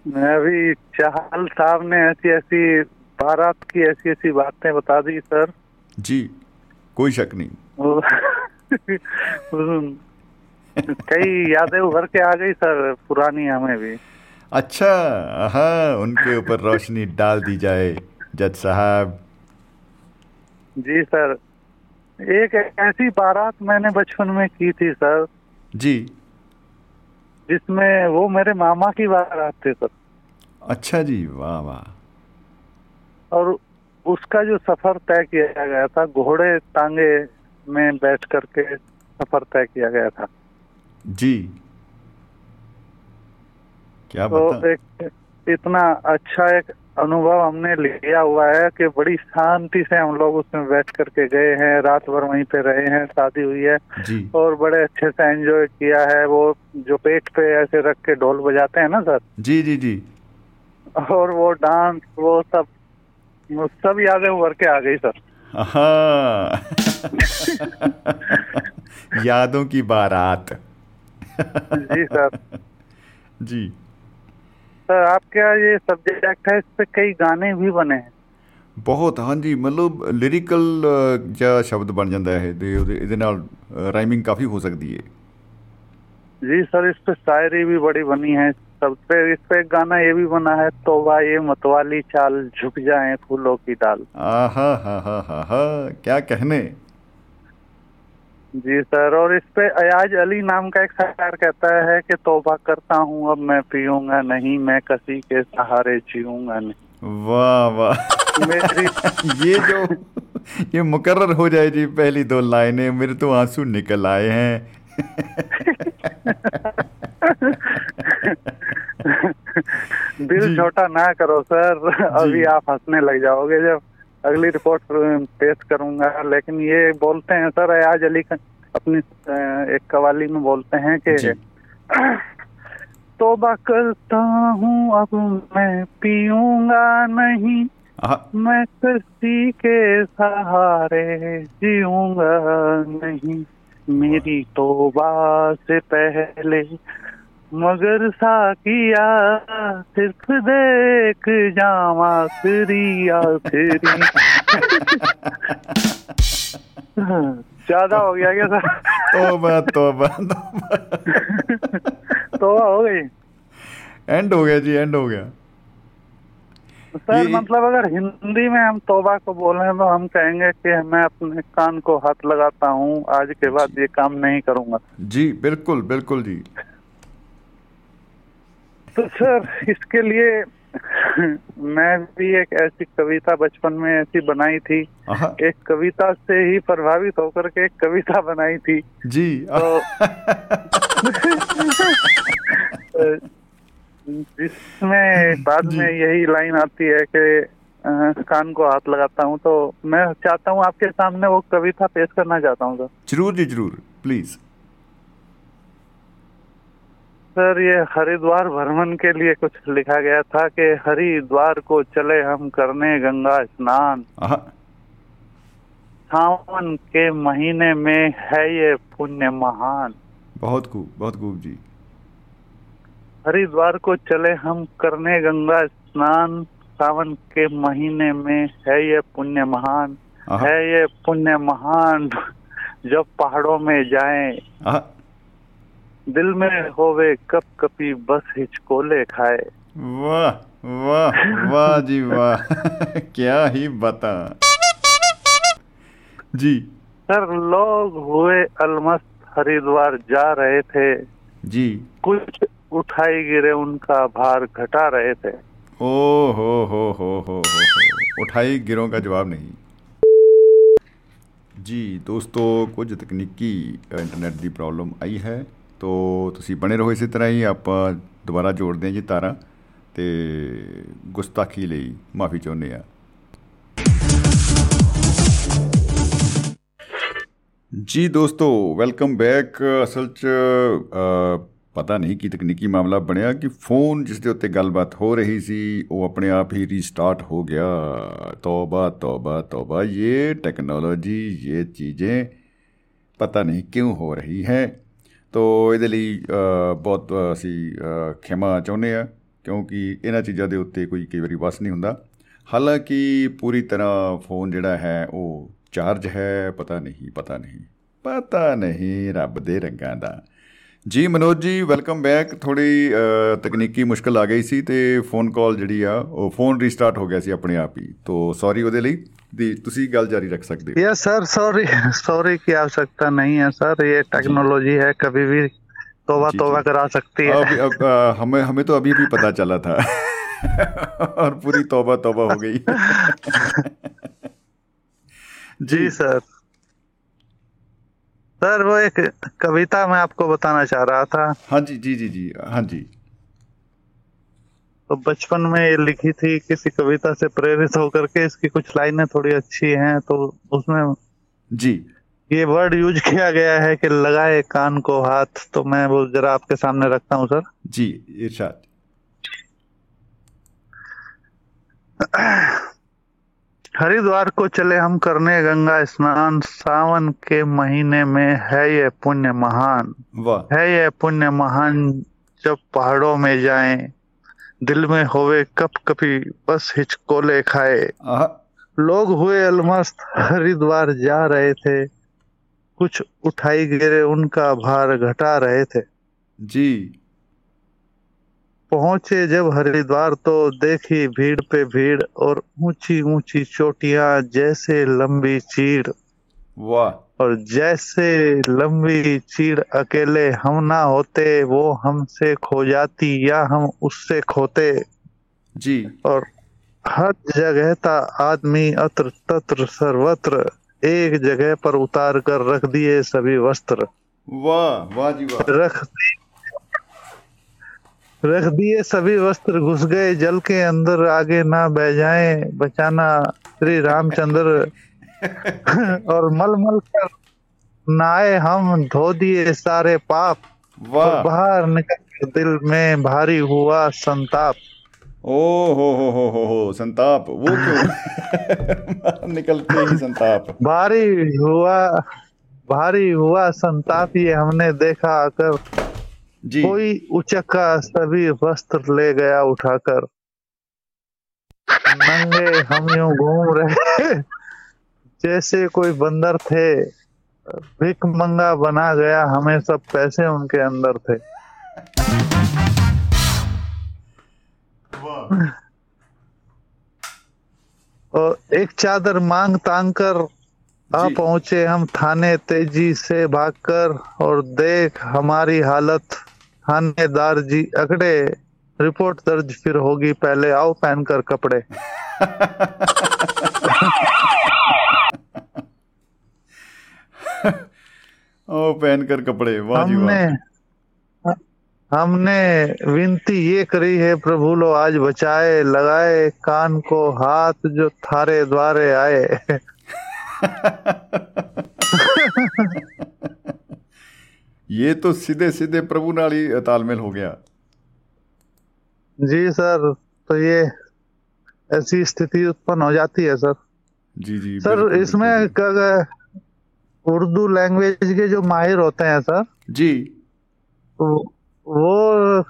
मैं अभी चाहल साहब ने ऐसी ऐसी बारात की ऐसी ऐसी बातें बता दी सर। जी कोई शक नहीं। *laughs* कई यादें उभर के आ गई सर पुरानी हमें भी। अच्छा हाँ उनके ऊपर रोशनी डाल दी जाए जज साहब। जी सर। एक ऐसी बारात मैंने बचपन में की थी सर। जी। जिसमें वो मेरे मामा की बारात थी सर। अच्छा जी वाह वाह। और उसका जो सफ़र तय किया गया था घोड़े टांगे में बैठ करके सफ़र तय किया गया था। जी। क्या तो बता एक इतना अच्छा एक अनुभव हमने लिया हुआ है कि बड़ी शांति से हम लोग उसमें बैठ करके गए हैं रात भर वहीं पे रहे हैं शादी हुई है और बड़े अच्छे से एंजॉय किया है वो जो पेट पे ऐसे रख के ढोल बजाते हैं ना सर? जी जी जी। और वो डांस वो सब वो सब यादें उभर के आ गई सर। हाँ *laughs* यादों की बारात। जी सर। *laughs* जी। सर आपका ये सब्जेक्ट है इस पे कई गाने भी बने हैं ਬਹੁਤ ਹਾਂਜੀ ਮਤਲਬ ਲਿਰਿਕਲ ਜਿਹਾ ਸ਼ਬਦ ਬਣ ਜਾਂਦਾ ਹੈ ਤੇ ਉਹਦੇ ਇਹਦੇ ਨਾਲ ਰਾਈਮਿੰਗ ਕਾਫੀ ਹੋ ਸਕਦੀ ਹੈ जी सर इस पे शायरी भी बड़ी बनी है इस सब पे इस पे एक गाना ये भी बना है तोबा ये मतवाली चाल झुक जाए फूलों की डाल आहा हा हा हा हा क्या कहने जी सर और इस पे अयाज अली नाम का एक शायर कहता है कि तोबा करता हूँ अब मैं पीऊँगा नहीं मैं कसी के सहारे जीऊँगा नहीं। वाह वाह। मेरी *laughs* ये जो ये मुकर्र हो जाए जी पहली दो लाइनें मेरे तो आँसू निकल आए हैं। *laughs* दिल छोटा ना करो सर अभी आप हंसने लग जाओगे जब अगली रिपोर्ट पेश करूँगा। लेकिन ये बोलते हैं सर अयाज अली अपनी एक कवाली में बोलते हैं कि। *clears throat* तोबा करता हूँ अब मैं पीऊँगा नहीं। मैं किसी के सहारे जीऊँगा नहीं। मेरी तोबा से पहले मगर साकिया सिर्फ़ देख जावा आखिरी आखिरी *laughs* ज़्यादा हो गया क्या सर? तौबा तौबा तौबा। तोबा हो गई। एंड हो गया जी एंड हो गया। सर मतलब अगर हिंदी में हम तोबा को बोले तो हम कहेंगे कि मैं अपने कान को हाथ लगाता हूँ आज के बाद ये काम नहीं करूँगा। जी बिल्कुल बिल्कुल जी। तो सर इसके लिए *laughs* मैं भी एक ऐसी कविता बचपन में ऐसी बनाई थी। एक कविता से ही प्रभावित होकर के एक कविता बनाई थी। जी। तो *laughs* जिसमें बाद में यही लाइन आती है कि कान को हाथ लगाता हूँ तो मैं चाहता हूँ आपके सामने वो कविता पेश करना चाहता हूँ सर। ज़रूर जी ज़रूर। प्लीज़। सर ये हरिद्वार भ्रमण के लिए कुछ लिखा गया था कि हरिद्वार को चले हम करने गंगा स्नान। सावन के महीने में है ये पुण्य महान। बहुत खूब बहुत खूब जी। हरिद्वार को चले हम करने गंगा स्नान सावन के महीने में है ये पुण्य महान। है ये पुण्य महान जब पहाड़ों में जाएँ। दिल में होवे कप कपी बस हिचकोले खाए। वाह वाह वाह जी वाह। *laughs* क्या ही बता। जी। सर लोग हुए अलमस्त हरिद्वार जा रहे थे। जी। कुछ उठाई गिरे उनका भार घटा रहे थे। ओ हो हो हो हो हो उठाई गिरों का जवाब नहीं। जी दोस्तों कुछ तकनीकी इंटरनेट की प्रॉब्लम आई है। ਤੋ ਤੁਸੀਂ ਬਣੇ ਰਹੋ ਇਸੇ ਤਰ੍ਹਾਂ ਹੀ ਆਪਾਂ ਦੁਬਾਰਾ ਜੋੜਦੇ ਹਾਂ ਜੀ ਤਾਰਾਂ ਤੇ ਗੁਸਤਾਖੀ ਲਈ ਮਾਫੀ ਚਾਹੁੰਦੇ ਆ ਜੀ ਦੋਸਤੋ ਵੈਲਕਮ ਬੈਕ ਅਸਲ 'ਚ ਅ, ਪਤਾ ਨਹੀਂ ਕੀ ਤਕਨੀਕੀ ਮਾਮਲਾ ਬਣਿਆ ਕਿ ਫੋਨ ਜਿਸ ਦੇ ਉੱਤੇ ਗੱਲਬਾਤ ਹੋ ਰਹੀ ਸੀ ਉਹ ਆਪਣੇ ਆਪ ਹੀ ਰੀਸਟਾਰਟ ਹੋ ਗਿਆ। ਤੌਬਾ ਤੌਬਾ ਤੌਬਾ ਇਹ ਟੈਕਨੋਲੋਜੀ ਇਹ ਚੀਜ਼ें ਪਤਾ ਨਹੀਂ ਕਿਉਂ ਹੋ ਰਹੀ ਹੈ। ਤੋ ਇਹਦੇ ਲਈ ਅ, ਬਹੁਤ ਅਸੀਂ ਅ, ਖਿਮਾ ਚਾਹੁੰਦੇ ਆ ਕਿਉਂਕਿ ਇਹਨਾਂ ਚੀਜ਼ਾਂ ਦੇ ਉੱਤੇ ਕੋਈ ਕਈ ਵਾਰੀ ਵਸ ਨਹੀਂ ਹੁੰਦਾ। ਹਾਲਾਂਕਿ ਪੂਰੀ ਤਰ੍ਹਾਂ ਫੋਨ ਜਿਹੜਾ ਹੈ ਉਹ ਚਾਰਜ ਹੈ ਪਤਾ ਨਹੀਂ ਪਤਾ ਨਹੀਂ ਪਤਾ ਨਹੀਂ ਰੱਬ ਦੇ ਰੰਗਾਂ ਦਾ। ਜੀ ਮਨੋਜ ਜੀ ਵੈਲਕਮ ਬੈਕ ਥੋੜੀ ਤਕਨੀਕੀ ਮੁਸ਼ਕਲ ਆ ਗਈ ਸੀ ਤੇ ਫੋਨ ਕਾਲ ਜਿਹੜੀ ਆ ਉਹ ਫੋਨ ਰੀਸਟਾਰਟ ਹੋ ਗਿਆ ਸੀ ਆਪਣੇ ਆਪ ਹੀ ਤੋ ਸੌਰੀ ਉਹਦੇ ਲਈ ਦੀ ਤੁਸੀਂ ਗੱਲ ਜਾਰੀ ਰੱਖ ਸਕਦੇ ਹੋ यस सर सॉरी सॉरी की आवश्यकता नहीं है सर ये टेक्नोलॉजी है कभी भी तोबा जी, तोबा जी। करा सकती है अब, अब अ, हमें हमें तो अभी भी पता चला था और पूरी तौबा तौबा हो गई जी सर सर वो एक कविता मैं आपको बताना चाह रहा था। हाँ जी जी जी जी हाँ जी। तो बचपन में ये लिखी थी किसी कविता से प्रेरित होकर के इसकी कुछ लाइनें थोड़ी अच्छी हैं तो उसमें जी। ये वर्ड यूज़ किया गया है कि लगाए कान को हाथ तो मैं वो जरा आपके सामने रखता हूँ सर। जी इरशाद। हरिद्वार को चले हम करने गंगा स्नान सावन के महीने में है ये पुण्य महान। है ये पुण्य महान जब पहाड़ों में जाएँ दिल में होवे कप कपी बस हिचकोले खाए। लोग हुए अलमस्त हरिद्वार जा रहे थे। कुछ उठाई गिरे उनका भार घटा रहे थे। जी। पहुँचे जब हरिद्वार तो देखी भीड़ पे भीड़ और ऊँची ऊँची चोटियाँ जैसे लंबी चीड़ वाह। और जैसे लंबी चीड़ अकेले हम ना होते वो हमसे खो जाती या हम उससे खोते। जी। और हर जगह था आदमी अत्र तत्र सर्वत्र एक जगह पर उतार कर रख दिए सभी वस्त्र। वाह वाह जी वाह। रख रख दिए सभी वस्त्र घुस गए जल के अंदर आगे ना बह जाए बचाना श्री रामचंद्र। *laughs* और मल मल कर नहाए हम धो दिए सारे पाप। और बाहर निकल दिल में भारी हुआ संताप। ओ हो हो हो हो हो संताप वो क्यों? *laughs* निकलते ही संताप। भारी हुआ भारी हुआ संताप ये हमने देखा आकर जी। कोई उचक्का सभी वस्त्र ले गया उठाकर। नंगे हम यूँ घूम रहे। जैसे कोई बंदर थे भिक मंगा बना गया हमें सब पैसे उनके अंदर थे। और एक चादर मांग तांग कर आ पहुँचे हम थाने तेज़ी से भागकर और देख हमारी हालत। थानेदार जी अकड़े रिपोर्ट दर्ज फिर होगी पहले आओ पहन कर कपड़े। *laughs* ओ पहन कर कपड़े वाह जी हमने वाह हमने विनती ये करी है प्रभु लो आज बचाए लगाए कान को हाथ जो थारे द्वारे आए। *laughs* *laughs* ये तो सीधे सीधे प्रभु नाल ही तालमेल हो गया। जी सर तो ये ऐसी स्थिति उत्पन्न हो जाती है सर। जी जी सर इसमें उर्दू लैंग्वेज के जो माहिर होते हैं सर जी। वो वो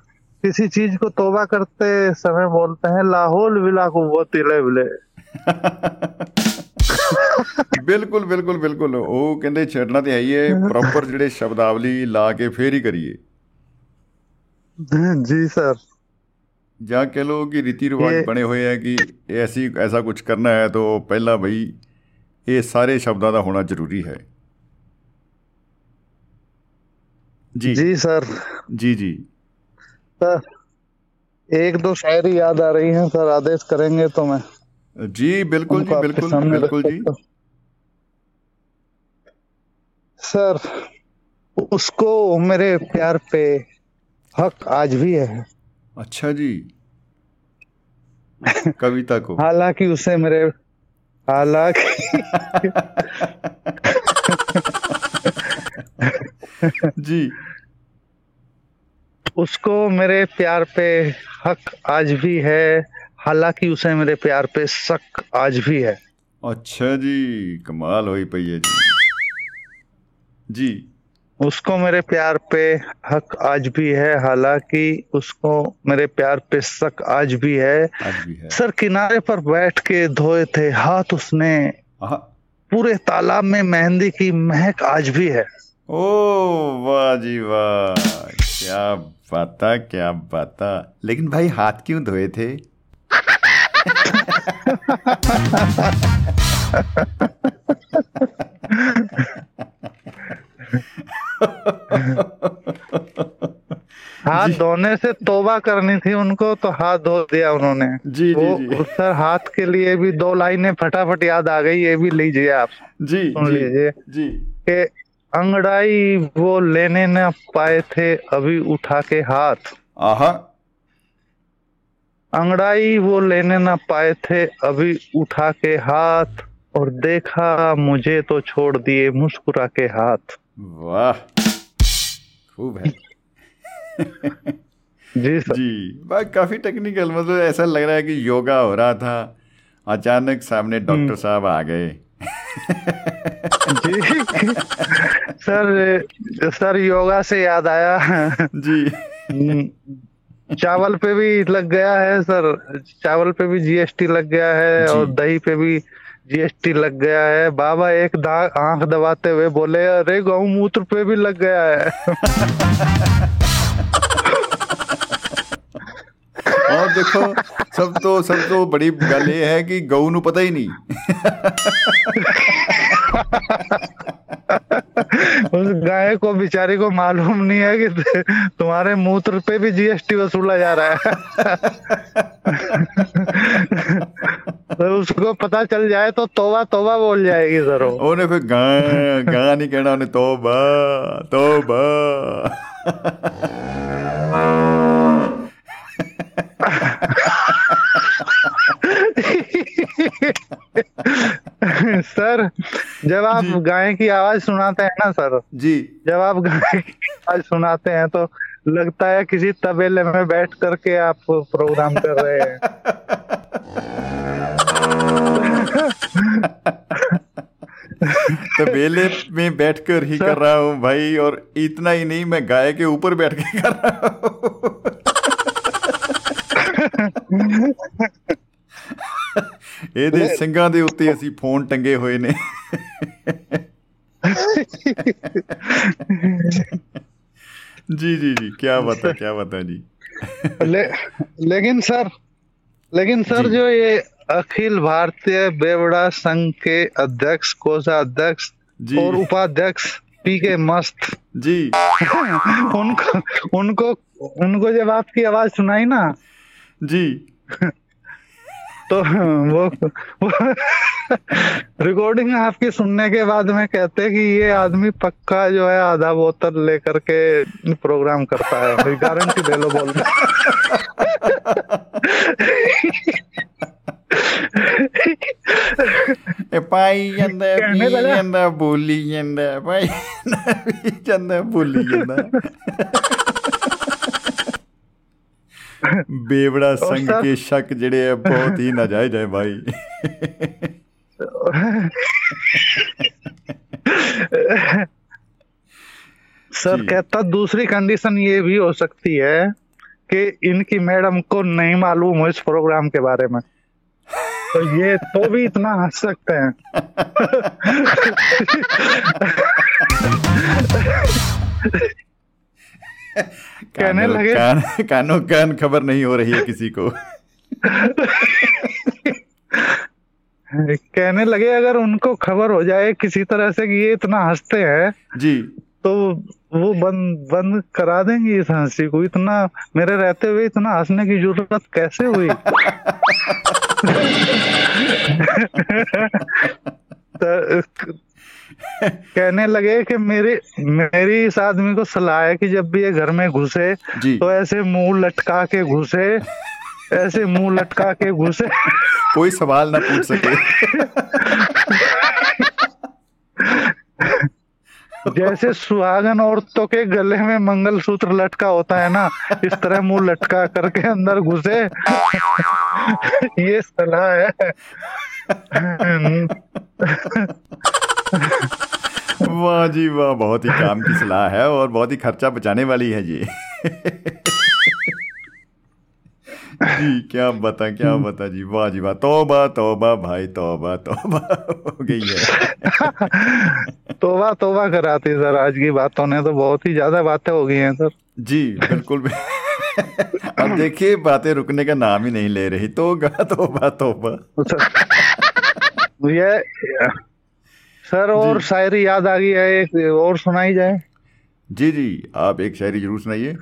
किसी चीज़ को तोबा करते समय बोलते हैं लाहौल विला कुव्वत इल्ला बिल्लाह। *laughs* ਬਿਲਕੁਲ ਬਿਲਕੁਲ ਬਿਲਕੁਲ। ਉਹ ਕਹਿੰਦੇ ਛੇੜਨਾ ਤੇ ਆਈਏ ਪ੍ਰੋਪਰ ਜਿਹੜੇ ਸ਼ਬਦਾਵਲੀ ਲਾ ਕੇ ਫੇਰ ਹੀ ਕਰੀਏ। ਜੀ ਸਰ ਜਾਂ ਕਹ ਲੋ ਕਿ ਰੀਤੀ ਰਿਵਾਜ ਬਣੇ ਹੋਏ ਆ ਕਿ ਐਸੀ ਐਸਾ ਕੁਝ ਕਰਨਾ ਹੈ ਤਾਂ ਪਹਿਲਾਂ ਭਈ ਇਹ ਸਾਰੇ ਸ਼ਬਦਾਂ ਦਾ ਹੋਣਾ ਜ਼ਰੂਰੀ ਹੈ। ਜੀ। जी सर जी जी सर एक दो शायरी याद आ रही हैं सर आदेश करेंगे तो मैं जी बिल्कुल जी बिल्कुल बिल्कुल जी। सर उसको मेरे प्यार पे हक आज भी है। अच्छा जी। कविता को। हालाँकि उसे मेरे हालाँकि *laughs* जी। उसको मेरे प्यार पे हक आज भी है। हालाँकि उसे मेरे प्यार पे शक आज भी है। अच्छा जी कमाल होई पई है जी। जी। उसको मेरे प्यार पे हक आज भी है हालाँकि उसको मेरे प्यार पे शक आज भी है। आज भी है। सर किनारे पर बैठ के धोए थे हाथ उसने। पूरे तालाब में मेहंदी की महक आज भी है। ओ वाह जी वाह। क्या बाता क्या बाता लेकिन भाई हाथ क्यों धोए थे? हाथ धोने से तोबा करनी थी उनको तो हाथ धो दिया उन्होंने। जी जी वो जी। जी। सर हाथ के लिए भी दो लाइनें फटाफट याद आ गई ये भी लीजिए आप। जी सुन लीजिए जी। कि अंगड़ाई वो लेने न पाए थे अभी उठा के हाथ। आहा। अंगड़ाई वो लेने ना पाए थे अभी उठा के हाथ और देखा मुझे तो छोड़ दिए मुस्कुरा के हाथ। वाह खूब है। *laughs* जी सर। जी बस काफ़ी टेक्निकल मतलब ऐसा लग रहा है कि योगा हो रहा था अचानक सामने डॉक्टर साहब आ गए। जी। *laughs* सर सर योगा से याद आया। *laughs* जी। चावल पे भी लग गया है सर चावल पे भी जीएसटी लग गया है जी। और दही पे भी जीएसटी लग गया है बाबा एक दाग आंख दबाते हुए बोले अरे गौमूत्र पे भी लग गया है ਦੇਖੋ ਸਭ ਤੋਂ ਸਭ ਤੋਂ ਬੜੀ ਗੱਲ ਇਹ ਹੈ ਕਿ ਗਊ ਨੂੰ ਪਤਾ ਹੀ ਨਹੀਂ उस गाय को बेचारी को मालूम नहीं है कि तुम्हारे मूत्र पे भी जीएसटी वसूला जा रहा है तो उसको पता चल जाए तो तोबा तोबा बोल जाएगी सर वो ਉਹਨੇ ਫਿਰ ਗਾਂ ਗਾਂ ਨਹੀਂ ਕਹਿਣਾ ਉਹਨੇ ਤੋਬਾ ਤੋਬਾ *laughs* सर जब आप गाय की आवाज़ सुनाते हैं ना सर जी। जब आप गाय की आवाज़ सुनाते हैं तो लगता है किसी तबेले में बैठ करके आप प्रोग्राम कर रहे हैं। तबेले में बैठकर ही कर रहा हूँ भाई और इतना ही नहीं मैं गाय के ऊपर बैठ के कर रहा हूँ। *laughs* ਇਹਦੇ ਸਿੰਘਾਂ ਦੇ ਉੱਤੇ ਅਸੀਂ ਫੋਨ ਟੰਗੇ ਹੋਏ ਨੇ जी जी जी क्या बता क्या बता जी ले, लेकिन सर लेकिन सर जी। जो ये अखिल भारतीय बेवड़ा संघ के अध्यक्ष कोषाध्यक्ष जी। और उपाध्यक्ष पी के मस्त जी उनको उनको उनको जब आपकी आवाज सुनाई ना जी तो वो, वो रिकॉर्डिंग आपकी सुनने के बाद में कहते कि ये आदमी पक्का जो है आधा बोतल लेकर के प्रोग्राम करता है गारंटी दे लो बोल ਇਹ ਪਾਈ ਜਾਂਦਾ ਕਹਿਣੇ ਪੀ ਵਾਲਾ। ਜਾਂਦਾ ਬੋਲੀ ਜਾਂਦਾ ਪਾਈ ਜਾਂਦਾ, ਪੀ ਜਾਂਦਾ ਬੋਲੀ ਜਾਂਦਾ ਬੇਵੜਾ ਸੰਗ ਸਰ- ਕੇ ਸ਼ੱਕ ਜਿਹੜੇ ਆ ਬਹੁਤ ਹੀ ਨਾਜਾਇਜ਼ ਹੈ ਭਾਈ सर जी। कहता दूसरी कंडीशन ये भी हो सकती है कि इनकी मैडम को नहीं मालूम हो इस प्रोग्राम के बारे में तो ये तो भी इतना हंस सकते हैं *laughs* कहने लगे- कान कानों कान खबर नहीं हो रही है किसी को। कहने लगे अगर उनको खबर हो जाए किसी तरह से कि ये इतना हँसते हैं जी। तो वो बंद बंद करा देंगे इस हँसी को। इतना मेरे रहते हुए इतना हंसने की ज़रूरत कैसे हुई? *laughs* *laughs* तो कहने लगे कि मेरे मेरी इस आदमी को सलाह है कि जब भी ये घर में घुसे तो ऐसे मुँह लटका के घुसे ऐसे मुँह लटका के घुसे। कोई सवाल ना पूछ सके। जैसे सुहागन औरतों के गले में मंगलसूत्र लटका होता है ना इस तरह मुँह लटका करके अंदर घुसे। ये सलाह है। वाह जी वाह बहुत ही काम की सलाह है और बहुत ही खर्चा बचाने वाली है जी। जी क्या बता क्या बता जी वाह जी वाह तौबा तौबा भाई तौबा तौबा हो गई है। तोबा तोबा कराती सर आज की बातों ने तो बहुत ही ज़्यादा बातें हो गई हैं सर। जी बिल्कुल। भी अब देखिए बातें रुकने का नाम ही नहीं ले रही तो गा तौबा। तौबा ये सर और शायरी याद आ गई है एक और सुनाई जाए। जी जी आप एक शायरी ज़रूर सुनाइए।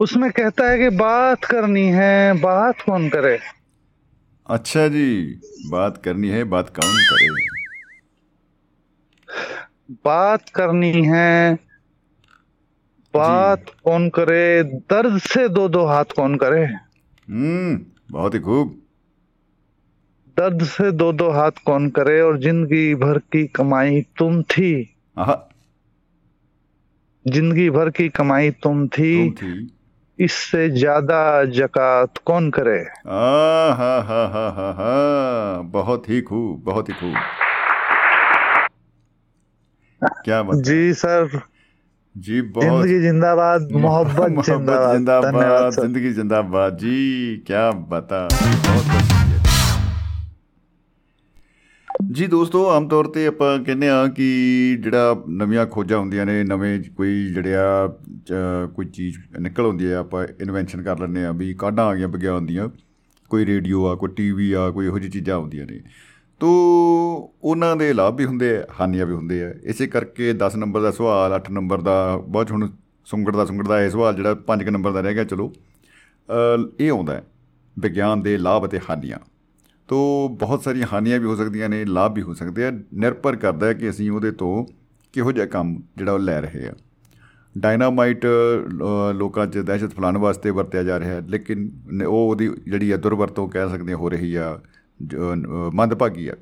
उसमें कहता है कि बात करनी है बात कौन करे? अच्छा जी बात करनी है बात कौन करे? बात करनी है बात कौन करे? दर्द से दो दो हाथ कौन करे? हम्म बहुत ही खूब। दर्द से दो दो हाथ कौन करे और ज़िंदगी भर की कमाई तुम थी। ज़िंदगी भर की कमाई तुम थी। तुम थी। इससे ज़्यादा जकात कौन करे? आ हा हा हा हा। हा बहुत ही खूब बहुत ही खूब। क्या बात जी सर। जी बहुत ज़िंदगी जिंदाबाद *laughs* मोहब्बत जिंदाबाद। ज़िंदगी जिंदाबाद। जी क्या बता। बहुत ਜੀ ਦੋਸਤੋ ਆਮ ਤੌਰ ਤੇ ਆਪਾਂ ਕਹਿੰਦੇ ਆ ਕਿ ਜਿਹੜਾ ਨਵੀਆਂ ਖੋਜਾਂ ਹੁੰਦੀਆਂ ਨੇ ਨਵੇਂ ਕੋਈ ਜਿਹੜਿਆ ਅ, ਕੋਈ ਚੀਜ਼ ਨਿਕਲ ਆਉਂਦੀ ਆ ਆਪਾਂ ਇਨਵੈਂਸ਼ਨ ਕਰ ਲੈਂਦੇ ਆ ਵੀ ਕਾਢਾਂ ਆ ਗਈਆਂ ਵਿਗਿਆਨ ਦੀਆਂ। ਕੋਈ ਰੇਡੀਓ ਆ ਕੋਈ ਟੀਵੀ ਆ ਕੋਈ ਇਹੋ ਜਿਹੀ ਚੀਜ਼ਾਂ ਆਉਂਦੀਆਂ ਨੇ। ਤੋ ਉਹਨਾਂ ਦੇ ਲਾਭ ਵੀ ਹੁੰਦੇ ਆ ਹਾਨੀਆਂ ਵੀ ਹੁੰਦੇ ਆ। ਇਸੇ ਕਰਕੇ 10 ਨੰਬਰ ਦਾ ਸਵਾਲ 8 ਨੰਬਰ ਦਾ ਬਹੁਤ ਹੁਣ ਸੁੰਗੜ ਦਾ ਸੁੰਗੜ ਦਾ ਇਹ ਸਵਾਲ ਜਿਹੜਾ 5 ਨੰਬਰ ਦਾ ਰਹਿ ਗਿਆ ਚਲੋ। ਅ, ਇਹ ਆਉਂਦਾ ਹੈ ਵਿਗਿਆਨ ਦੇ ਲਾਭ ਅਤੇ ਹਾਨੀਆਂ। ਤੋ ਬਹੁਤ ਸਾਰੀਆਂ ਹਾਨੀਆਂ ਵੀ ਹੋ ਸਕਦੀਆਂ ਨੇ ਲਾਭ ਵੀ ਹੋ ਸਕਦੇ ਆ। ਨਿਰਭਰ ਕਰਦਾ ਹੈ ਕਿ ਅਸੀਂ ਉਹਦੇ ਤੋਂ ਕਿਹੋ ਜਿਹਾ ਕੰਮ ਜਿਹੜਾ ਉਹ ਲੈ ਰਹੇ ਆ। ਡਾਇਨਾਮਾਈਟ ਅ, ਲੋਕਾਂ 'ਚ ਦਹਿਸ਼ਤ ਫੈਲਾਉਣ ਵਾਸਤੇ ਵਰਤਿਆ ਜਾ ਰਿਹਾ ਹੈ ਲੇਕਿਨ ਨ- ਉਹ ਉਹਦੀ ਜਿਹੜੀ ਹੈ ਦੁਰਵਰਤੋਂ ਕਹਿ ਸਕਦੇ ਹਾਂ ਹੋ ਰਹੀ ਆ ਜ- ਅ, ਮੰਦਭਾਗੀ ਆ।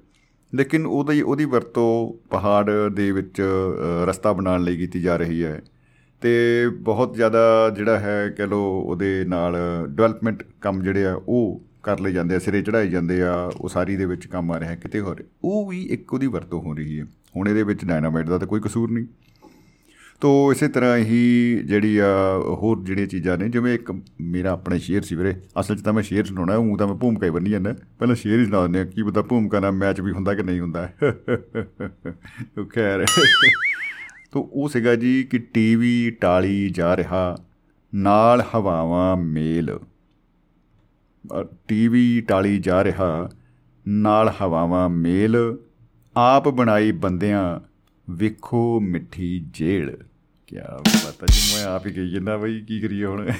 ਲੇਕਿਨ ਉਹਦੀ ਉਹਦੀ ਵਰਤੋਂ ਪਹਾੜ ਦੇ ਵਿੱਚ ਅ, ਰਸਤਾ ਬਣਾਉਣ ਲਈ ਕੀਤੀ ਜਾ ਰਹੀ ਹੈ। ਤੇ ਬਹੁਤ ਜ਼ਿਆਦਾ ਜਿਹੜਾ ਹੈ ਕਹ ਲੋ ਉਹਦੇ ਨਾਲ ਡਿਵੈਲਪਮੈਂਟ ਕੰਮ ਜਿਹੜੇ ਆ ਉਹ ਕਰ ਲਏ ਜਾਂਦੇ ਆ, ਸਿਰੇ ਚੜਾਏ ਜਾਂਦੇ ਆ ਉਸਾਰੀ ਦੇ ਵਿੱਚ ਕੰਮ ਆ ਰਿਹਾ, ਕਿਤੇ ਹੋਰ। ਉਹ ਵੀ ਇੱਕ ਉਹਦੀ ਵਰਤੋਂ ਹੋ ਰਹੀ ਹੈ। ਹੁਣ ਇਹਦੇ ਵਿੱਚ ਡਾਇਨਾਮਾਈਟ ਦਾ ਤਾਂ ਕੋਈ ਕਸੂਰ ਨਹੀਂ। ਤੋ ਇਸੇ ਤਰ੍ਹਾਂ ਹੀ ਜਿਹੜੀ ਆ, ਹੋਰ ਜਿਹੜੀਆਂ ਚੀਜ਼ਾਂ ਨੇ, ਜਿਵੇਂ ਇੱਕ ਮੇਰਾ ਆਪਣਾ ਸ਼ੇਰ ਸੀ ਵੀਰੇ, ਅਸਲ 'ਚ ਤਾਂ ਮੈਂ ਸ਼ੇਰ ਸੁਣਾਉਣਾ ਉਹ ਤਾਂ ਮੈਂ ਭੂਮਿਕਾ ਹੀ ਬੰਨੀ ਜਾਂਦਾ। ਪਹਿਲਾਂ ਸ਼ੇਰ ਹੀ ਸੁਣਾ ਦਿੰਦੇ ਆ ਕੀ ਪਤਾ ਭੂਮਿਕਾ ਨਾਲ ਮੈਚ ਵੀ ਹੁੰਦਾ ਕਿ ਨਹੀਂ ਹੁੰਦਾ। ਉਹ ਖੈਰ। ਤੋ ਉਹ ਸੀਗਾ ਜੀ ਕਿ ਟੀਵੀ ਟਾਲੀ ਜਾ ਰਿਹਾ, ਨਾਲ ਹਵਾਵਾਂ ਮੇਲ। ਟੀਵੀ ਟਾਲੀ ਜਾ ਰਿਹਾ ਨਾਲ ਹਵਾਵਾਂ ਮੇਲ ਆਪ ਬਣਾਈ ਬੰਦਿਆਂ ਵੇਖੋ ਮਿੱਠੀ ਜੇਲ। ਕੀ ਪਤਾ ਜੀ ਮੈਂ ਆਪ ਹੀ ਕਹੀ ਜਾਂਦਾ ਬਈ ਕੀ ਕਰੀਏ ਹੁਣ?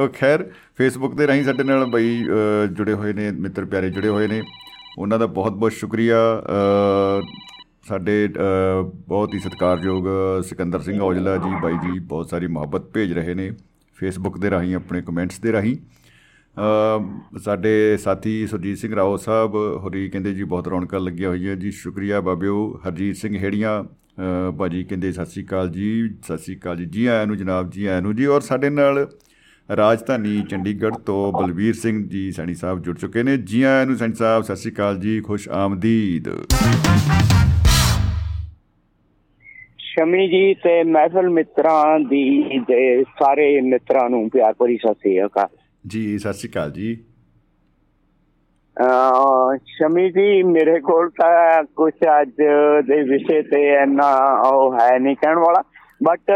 ਉਹ ਖੈਰ ਫੇਸਬੁੱਕ ਤੇ ਰਾਹੀਂ ਸਾਡੇ ਨਾਲ ਬਈ ਅ, ਜੁੜੇ ਹੋਏ ਨੇ ਮਿੱਤਰ ਪਿਆਰੇ ਜੁੜੇ ਹੋਏ ਨੇ। ਉਹਨਾਂ ਦਾ ਬਹੁਤ ਬਹੁਤ ਸ਼ੁਕਰੀਆ। ਅ, ਸਾਡੇ ਅ, ਬਹੁਤ ਹੀ ਸਤਿਕਾਰਯੋਗ ਸਿਕੰਦਰ ਸਿੰਘ ਔਜਲਾ ਜੀ ਬਾਈ ਜੀ ਬਹੁਤ ਸਾਰੀ ਮੁਹੱਬਤ ਭੇਜ ਰਹੇ ਨੇ। ਫੇਸਬੁੱਕ ਦੇ ਰਾਹੀਂ ਆਪਣੇ ਕਮੈਂਟਸ ਦੇ ਰਾਹੀਂ। ਅ, ਸਾਡੇ ਸਾਥੀ ਸੁਰਜੀਤ ਸਿੰਘ ਰਾਓ ਸਾਹਿਬ ਹੋਰੀ ਕਹਿੰਦੇ ਜੀ ਬਹੁਤ ਰੌਣਕਾਂ ਲੱਗੀਆਂ ਹੋਈਆਂ ਜੀ ਸ਼ੁਕਰੀਆ ਬਾਬਿਓ ਹਰਜੀਤ ਸਿੰਘ ਹੇੜੀਆਂ ਅ, ਭਾਜੀ ਕਹਿੰਦੇ ਸਤਿ ਸ਼੍ਰੀ ਅਕਾਲ ਜੀ ਸਤਿ ਸ਼੍ਰੀ ਅਕਾਲ ਜੀ ਜੀ ਆਇਆਂ ਨੂੰ ਜਨਾਬ ਜੀ ਆਇਆਂ ਨੂੰ ਜੀ ਔਰ ਸਾਡੇ ਨਾਲ ਰਾਜਧਾਨੀ ਚੰਡੀਗੜ੍ਹ ਤੋਂ ਬਲਵੀਰ ਸਿੰਘ ਜੀ ਸੈਣੀ ਸਾਹਿਬ ਜੁੜ ਚੁੱਕੇ ਨੇ ਜੀ ਆਇਆਂ ਨੂੰ ਸੈਣੀ ਸਾਹਿਬ ਸਤਿ ਸ਼੍ਰੀ ਅਕਾਲ ਜੀ ਖੁਸ਼ ਆਮਦੀਦ। ਸ਼ਮੀ ਜੀ ਤੇ ਮਹਿਫਲ ਮਿੱਤਰਾਂ ਦੀ ਤੇ ਸਾਰੇ ਮਿੱਤਰਾਂ ਨੂੰ ਪਿਆਰ ਭਰੀ ਸਤਿ ਸ੍ਰੀ ਅਕਾਲ। ਜੀ ਸਤਿ ਸ਼੍ਰੀ ਅਕਾਲ ਜੀ। ਸ਼ਮੀ ਜੀ ਮੇਰੇ ਕੋਲ ਤਾਂ ਕੁਝ ਅੱਜ ਦੇ ਵਿਸ਼ੇ ਤੇ ਇੰਨਾ ਉਹ ਹੈ ਨਹੀਂ ਕਹਿਣ ਵਾਲਾ। ਬਟ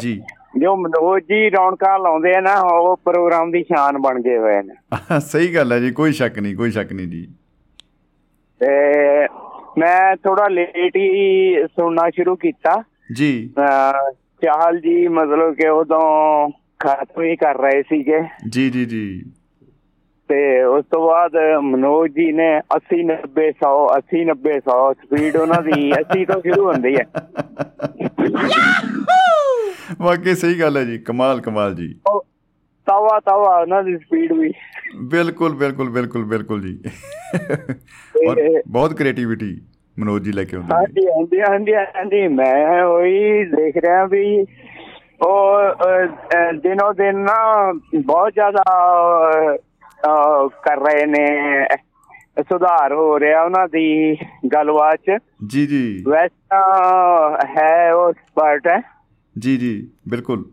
ਜੀ। ਜੋ ਮਨੋਜ ਜੀ ਰੌਣਕਾਂ ਲਾਉਂਦੇ ਆ ਨਾ ਉਹ ਪ੍ਰੋਗਰਾਮ ਦੀ ਸ਼ਾਨ ਬਣ ਗਏ ਹੋਏ ਨੇ। ਸਹੀ ਗੱਲ ਹੈ ਜੀ ਕੋਈ ਸ਼ੱਕ ਨਹੀਂ ਕੋਈ ਸ਼ੱਕ ਨਹੀਂ ਜੀ। ਤੇ ਮੈਂ ਥੋੜਾ ਲੇਟ ਹੀ ਸੁਣਨਾ ਸ਼ੁਰੂ ਕੀਤਾ। ਜੀ। ਚਾਹਲ ਜੀ ਮਤਲਬ ਕਿ ਉਦੋਂ ਖਤਮ ਹੀ ਕਰ ਰਹੇ ਸੀਗੇ। ਜੀ ਜੀ ਜੀ। ਤੇ ਉਸ ਤੋਂ ਬਾਅਦ ਮਨੋਜ ਜੀ ਨੇ 80 90 100 80 90 100 ਸਪੀਡ ਉਹਨਾਂ ਦੀ *laughs* 80 ਤੋਂ ਸ਼ੁਰੂ ਹੁੰਦੀ ਹੈ। ਵਾਕਈ ਸਹੀ ਗੱਲ ਹੈ ਜੀ ਕਮਾਲ ਕਮਾਲ ਜੀ। ਤਵਾ ਤਵਾ ਉਹਨਾਂ ਦੀ ਸਪੀਡ ਵੀ। ਬਿਲਕੁਲ ਬਿਲਕੁਲ ਬਿਲਕੁਲ ਬਿਲਕੁਲ ਜੀ। ਔਰ ਬਹੁਤ ਕ੍ਰੀਏਟੀਵਿਟੀ ਮਨੋਜ ਜੀ ਲੈ ਕੇ ਆਉਂਦੇ ਨੇ। ਹਾਂਜੀ ਹਾਂਜੀ ਹਾਂਜੀ ਹਾਂਜੀ। ਮੈਂ ਉਹੀ ਦੇਖ ਰਿਹਾ ਵੀ ਉਹ ਦਿਨੋ ਦਿਨ ਨਾ ਬਹੁਤ ਜ਼ਿਆਦਾ ਕਰ ਰਹੇ ਨੇ ਸੁਧਾਰ ਹੋ ਰਿਹਾ ਉਹਨਾਂ ਦੀ ਗੱਲਬਾਤ ਚ। ਜੀ ਜੀ। ਵੈਸੇ ਹੈ ਉਹ ਐਕਸਪਰਟ ਹੈ। ਜੀ ਜੀ ਬਿਲਕੁਲ।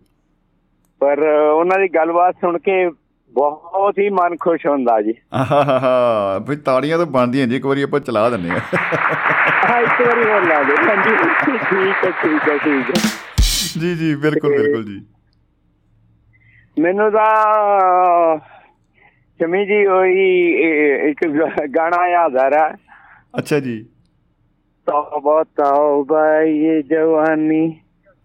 ਪਰ ਉਹਨਾਂ ਦੀ ਗੱਲਬਾਤ ਸੁਣ ਕੇ ਬਹੁਤ ਹੀ ਮਨ ਖੁਸ਼ ਹੁੰਦਾ ਜੀ। ਆਹਾਹਾ ਵੀ ਤਾੜੀਆਂ ਤਾਂ ਬਣਦੀਆਂ ਜੀ ਇੱਕ ਵਾਰੀ ਆਪਾਂ ਚਲਾ ਦਿੰਨੇ ਆ ਹਾਂ ਇੱਕ ਵਾਰੀ ਹੋਰ ਲਾ ਦੇ ਹਾਂਜੀ ਠੀਕ ਹੈ ਠੀਕ ਹੈ ਠੀਕ ਹੈ। ਜੀ ਜੀ ਬਿਲਕੁਲ ਬਿਲਕੁਲ ਜੀ। ਮੈਨੂੰ ਤਾਂ ਸ਼ਮੀ ਜੀ ਉਹੀ ਇੱਕ ਗਾਣਾ ਯਾਦ ਆ ਰਿਹਾ। ਅੱਛਾ ਜੀ। ਤੌਬਾ ਤੌਬਾ ਇਹ ਜਵਾਨੀ।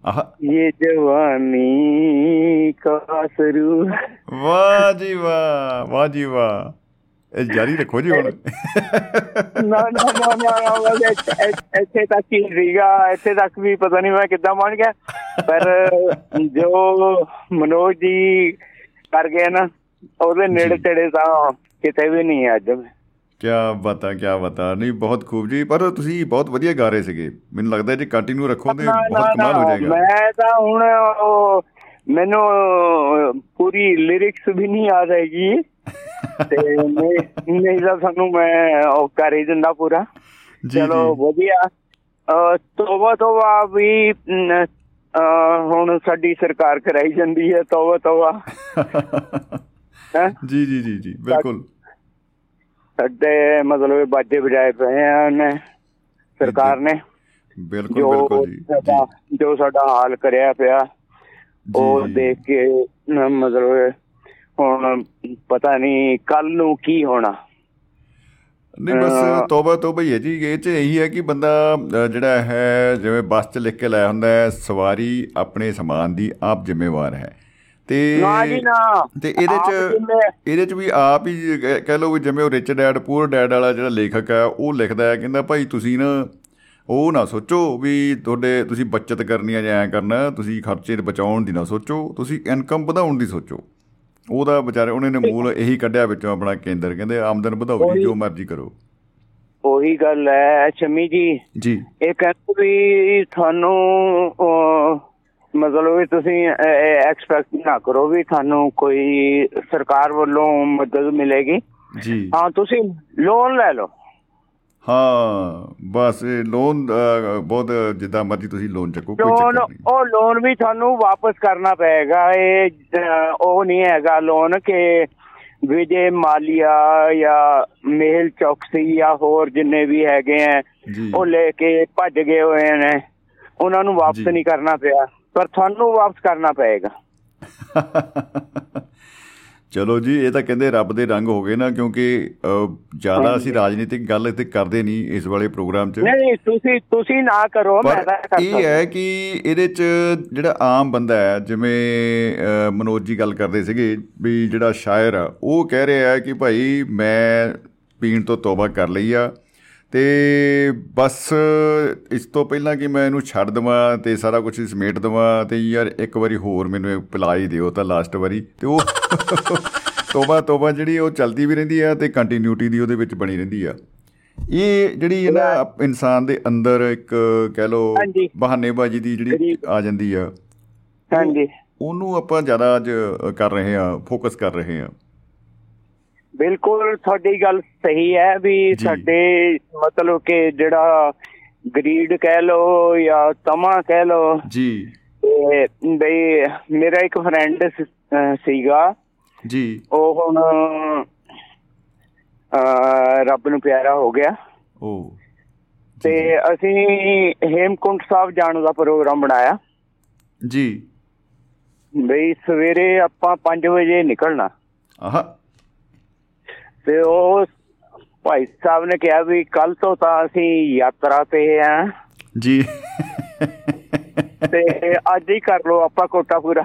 ਆਹ। ਇਹ ਜਵਾਨੀ ਕਾਸਰੂ ਵਾਹ ਜੀ ਵਾਹ ਵਾਹ ਜੀ ਵਾਹ। ਇਹ ਜਾਰੀ ਰੱਖੋ ਜੀ ਹੁਣ। ਨਾ ਨਾ ਨਾ ਨਾ ਬਸ ਇੱਥੇ- ਤੱਕ ਹੀ ਸੀਗਾ ਇੱਥੇ ਤੱਕ ਵੀ ਪਤਾ ਨਹੀਂ ਮੈਂ ਕਿੱਦਾਂ ਪਹੁੰਚ ਗਿਆ। ਪਰ ਜੋ ਮਨੋਜ ਜੀ ਕਰ ਗਏ ਨਾ ਉਹਦੇ ਨੇੜੇ ਤੇੜੇ ਤਾਂ ਕਿਤੇ ਵੀ ਨਹੀਂ ਅੱਜ। ਕਿਆ ਬਤਾ ਕਿਆ ਬਤਾ। ਨਹੀਂ ਬਹੁਤ ਖੂਬ ਜੀ। ਪਰ ਤੁਸੀਂ ਬਹੁਤ ਵਧੀਆ ਗਾ ਰਹੇ ਸੀਗੇ। ਮੈਨੂੰ ਲੱਗਦਾ ਜੇ ਕੰਟੀਨਿਊ ਰੱਖੋ ਤੇ ਬਹੁਤ ਕਮਾਲ ਹੋ ਜਾਏਗਾ। ਮੈਂ ਤਾਂ ਹੁਣ ਮੈਨੂੰ ਪੂਰੀ ਲਿਰਿਕਸ ਵੀ ਨਹੀਂ ਆ ਰਹੀ ਤੇ ਨਹੀਂ ਨਹੀਂ ਤਾਂ ਸਾਨੂੰ ਮੈਂ ਉਹ ਕਰ ਹੀ ਦਿੰਦਾ ਪੂਰਾ। ਚਲੋ ਵਧੀਆ। ਤੋਬਾ ਤੋਬਾ ਵੀ ਹੁਣ ਸਾਡੀ ਸਰਕਾਰ ਕਰਾਈ ਜਾਂਦੀ ਹੈ ਤੋਬਾ ਤੋਬਾ। *laughs* ਹੈਂ? ਜੀ ਜੀ ਜੀ ਜੀ ਬਿਲਕੁਲ। ਸਾਡੇ ਮਤਲਬ ਬਾਜੇ ਵਜਾਏ ਪਏ ਆ ਉਹਨੇ ਸਰਕਾਰ ਨੇ। ਬਿਲਕੁਲ ਬਿਲਕੁਲ ਜੀ ਜੋ। ਸਾਡਾ ਹਾਲ ਕਰਿਆ ਪਿਆ ਉਹ। ਦੇਖ ਕੇ ਨਾ ਮਤਲਬ ਹੁਣ ਪਤਾ ਨਹੀਂ ਕੱਲ ਨੂੰ ਕੀ ਹੋਣਾ। ਨਹੀਂ ਬਸ ਤੋਬਾ ਤੋਬਾ ਹੀ ਹੈ ਜੀ ਇਹ ਚ ਇਹੀ ਹੈ ਕਿ ਬੰਦਾ ਜਿਹੜਾ ਹੈ ਜਿਵੇਂ ਬੱਸ ਚ ਲਿਖ ਕੇ ਲਾਇਆ ਹੁੰਦਾ ਹੈ ਸਵਾਰੀ ਆਪਣੇ ਸਮਾਨ ਦੀ ਆਪ ਜ਼ਿੰਮੇਵਾਰ ਹੈ। ਤੇ ਨਾ ਜੀ ਨਾ। ਤੇ ਇਹਦੇ ਚ ਇਹਦੇ ਚ ਵੀ ਆਪ ਹੀ ਕਹਿ- ਕਹਿ ਲਓ ਵੀ ਜਿਵੇਂ ਉਹ ਰਿਚ ਡੈਡ ਪੂਰ ਡੈਡ ਵਾਲਾ ਜਿਹੜਾ ਲੇਖਕ ਹੈ ਉਹ ਲਿਖਦਾ ਹੈ ਕਹਿੰਦਾ ਭਾਈ ਤੁਸੀਂ ਨਾ ਉਹ ਨਾ ਸੋਚੋ ਵੀ ਤੁਹਾਡੇ ਤੁਸੀਂ ਬੱਚਤ ਕਰਨੀ ਹੈ ਜਾਂ ਐਂ ਕਰਨਾ ਤੁਸੀਂ ਖਰਚੇ ਬਚਾਉਣ ਦੀ ਨਾ ਸੋਚੋ ਤੁਸੀਂ ਇਨਕਮ ਵਧਾਉਣ ਦੀ ਸੋਚੋ। ਉਹਦਾ ਵਿਚਾਰੇ ਉਹਨੇ ਨੇ ਮੂਲ ਇਹੀ ਕੱਢਿਆ ਵਿੱਚੋਂ ਆਪਣਾ ਕੇਂਦਰ ਕਹਿੰਦੇ ਆਮਦਨ ਵਧਾਓ ਜੀ ਜੋ ਮਰਜ਼ੀ ਕਰੋ। ਉਹੀ ਗੱਲ ਹੈ ਸ਼ਮੀ ਜੀ। ਜੀ। ਇਹ ਕਹਿੰਦੇ ਵੀ ਤੁਹਾਨੂੰ ਮਤਲਬ ਵੀ ਤੁਸੀਂ ਐਕਸਪੈਕਟ ਨਾ ਕਰੋ ਵੀ ਤੁਹਾਨੂੰ ਕੋਈ ਸਰਕਾਰ ਵੱਲੋਂ ਮਦਦ ਮਿਲੇਗੀ। ਜੀ। ਹਾਂ ਤੁਸੀਂ ਲੋਨ ਲੈ ਲਓ। ਹਾਂ ਬਸ ਲੋਨ ਬਹੁਤ ਜਿੱਦਾਂ ਮਰਜ਼ੀ ਤੁਸੀਂ ਲੋਨ ਚੱਕੋ ਕੋਈ ਚੱਕਰ ਨਹੀਂ। ਉਹ ਲੋਨ ਵੀ ਤੁਹਾਨੂੰ ਵਾਪਸ ਕਰਨਾ ਪਏਗਾ। ਇਹ ਉਹ ਨਹੀਂ ਹੈਗਾ ਲੋਨ ਕਿ ਵਿਜੇ ਮਾਲੀਆ ਜਾਂ ਮੇਹਲ ਚੌਕਸੀ ਜਾਂ ਹੋਰ ਜਿੰਨੇ ਵੀ ਹੈਗੇ ਆ ਉਹ ਲੈ ਕੇ ਭੱਜ ਗਏ ਹੋਏ ਨੇ। ਉਹਨਾਂ ਨੂੰ ਵਾਪਸ। ਨਹੀਂ ਕਰਨਾ ਪਿਆ ਪਰ ਤੁਹਾਨੂੰ ਵਾਪਸ ਕਰਨਾ ਪਏਗਾ। *laughs* ਚਲੋ ਜੀ ਇਹ ਤਾਂ ਕਹਿੰਦੇ ਰੱਬ ਦੇ ਰੰਗ ਹੋ ਗਏ ਨਾ ਕਿਉਂਕਿ ਜ਼ਿਆਦਾ ਅਸੀਂ ਰਾਜਨੀਤਿਕ ਗੱਲ ਇੱਥੇ ਕਰਦੇ ਨਹੀਂ ਇਸ ਵਾਲੇ ਪ੍ਰੋਗਰਾਮ 'ਚ। ਨਹੀਂ ਤੁਸੀਂ ਤੁਸੀਂ ਨਾ ਕਰੋ ਮੈਂ ਤਾਂ ਕਰ ਇਹ ਹੈ। ਕਿ ਇਹਦੇ 'ਚ ਜਿਹੜਾ ਆਮ ਬੰਦਾ ਹੈ ਜਿਵੇਂ ਮਨੋਜ ਜੀ ਗੱਲ ਕਰਦੇ ਸੀਗੇ ਵੀ ਜਿਹੜਾ ਸ਼ਾਇਰ ਆ ਉਹ ਕਹਿ ਰਿਹਾ ਹੈ ਕਿ ਭਾਈ ਮੈਂ ਪੀਣ ਤੋਂ ਤੋਬਾ ਕਰ ਲਈ ਆ ਤੇ ਬਸ ਇਸ ਤੋਂ ਪਹਿਲਾਂ ਕਿ ਮੈਂ ਇਹਨੂੰ ਛੱਡ ਦਵਾਂ ਤੇ ਸਾਰਾ ਕੁਝ ਸਮੇਟ ਦਵਾਂ ਤੇ ਯਾਰ ਇੱਕ ਵਾਰੀ ਹੋਰ ਮੈਨੂੰ ਪਿਲਾ ਹੀ ਦਿਓ ਤਾਂ ਲਾਸਟ ਵਾਰੀ ਤੇ ਉਹ *laughs* ਤੋਬਾ ਤੋਬਾ ਜਿਹੜੀ ਉਹ ਚਲਦੀ ਵੀ ਰਹਿੰਦੀ ਆ ਤੇ ਕੰਟੀਨਿਊਟੀ ਦੀ ਉਹਦੇ ਵਿੱਚ ਬਣੀ ਰਹਿੰਦੀ ਆ। ਇਹ ਜਿਹੜੀ ਹੈ ਨਾ ਇਨਸਾਨ ਦੇ ਅੰਦਰ ਇੱਕ ਕਹਿ ਹਾਂਜੀ। ਬਹਾਨੇਬਾਜ਼ੀ ਦੀ ਜਿਹੜੀ- ਆ ਜਾਂਦੀ ਆ। ਹਾਂਜੀ। ਉਹਨੂੰ ਆਪਾਂ ਜ਼ਿਆਦਾ ਅੱਜ ਕਰ ਰਹੇ ਆ ਫੋਕਸ ਕਰ ਰਹੇ ਆ। ਬਿਲਕੁਲ ਤੁਹਾਡੀ ਗੱਲ ਸਹੀ ਹੈ ਵੀ। ਸਾਡੇ ਮਤਲਬ ਕਿ ਜਿਹੜਾ ਗਰੀਡ ਕਹਿ ਲੋ ਜਾਂ ਤਮਾ ਕਹਿ ਲੋ ਜੀ। ਬਈ ਮੇਰਾ ਇੱਕ ਫਰੈਂਡ ਸੀਗਾ। ਜੀ। ਉਹ ਹੁਣ ਰੱਬ ਨੂੰ ਪਿਆਰਾ ਹੋ ਗਿਆ। ਉਹ ਤੇ ਅਸੀਂ ਹੇਮਕੁੰਟ ਸਾਹਿਬ ਜਾਣ ਦਾ ਪ੍ਰੋਗਰਾਮ ਬਣਾਇਆ। ਜੀ। ਬਈ ਸਵੇਰੇ ਆਪਾਂ 5 ਵਜੇ ਨਿਕਲਣਾ। ਆਹ। ਤੇ ਉਹ ਭਾਈ ਸਾਹਿਬ ਨੇ ਕਿਹਾ ਵੀ ਕੱਲ ਤੋਂ ਤਾਂ ਅਸੀਂ ਯਾਤਰਾ ਤੇ ਆ। ਜੀ। ਤੇ ਅੱਜ ਹੀ ਕਰ ਲਓ ਆਪਾਂ ਕੋਟਾ ਪੂਰਾ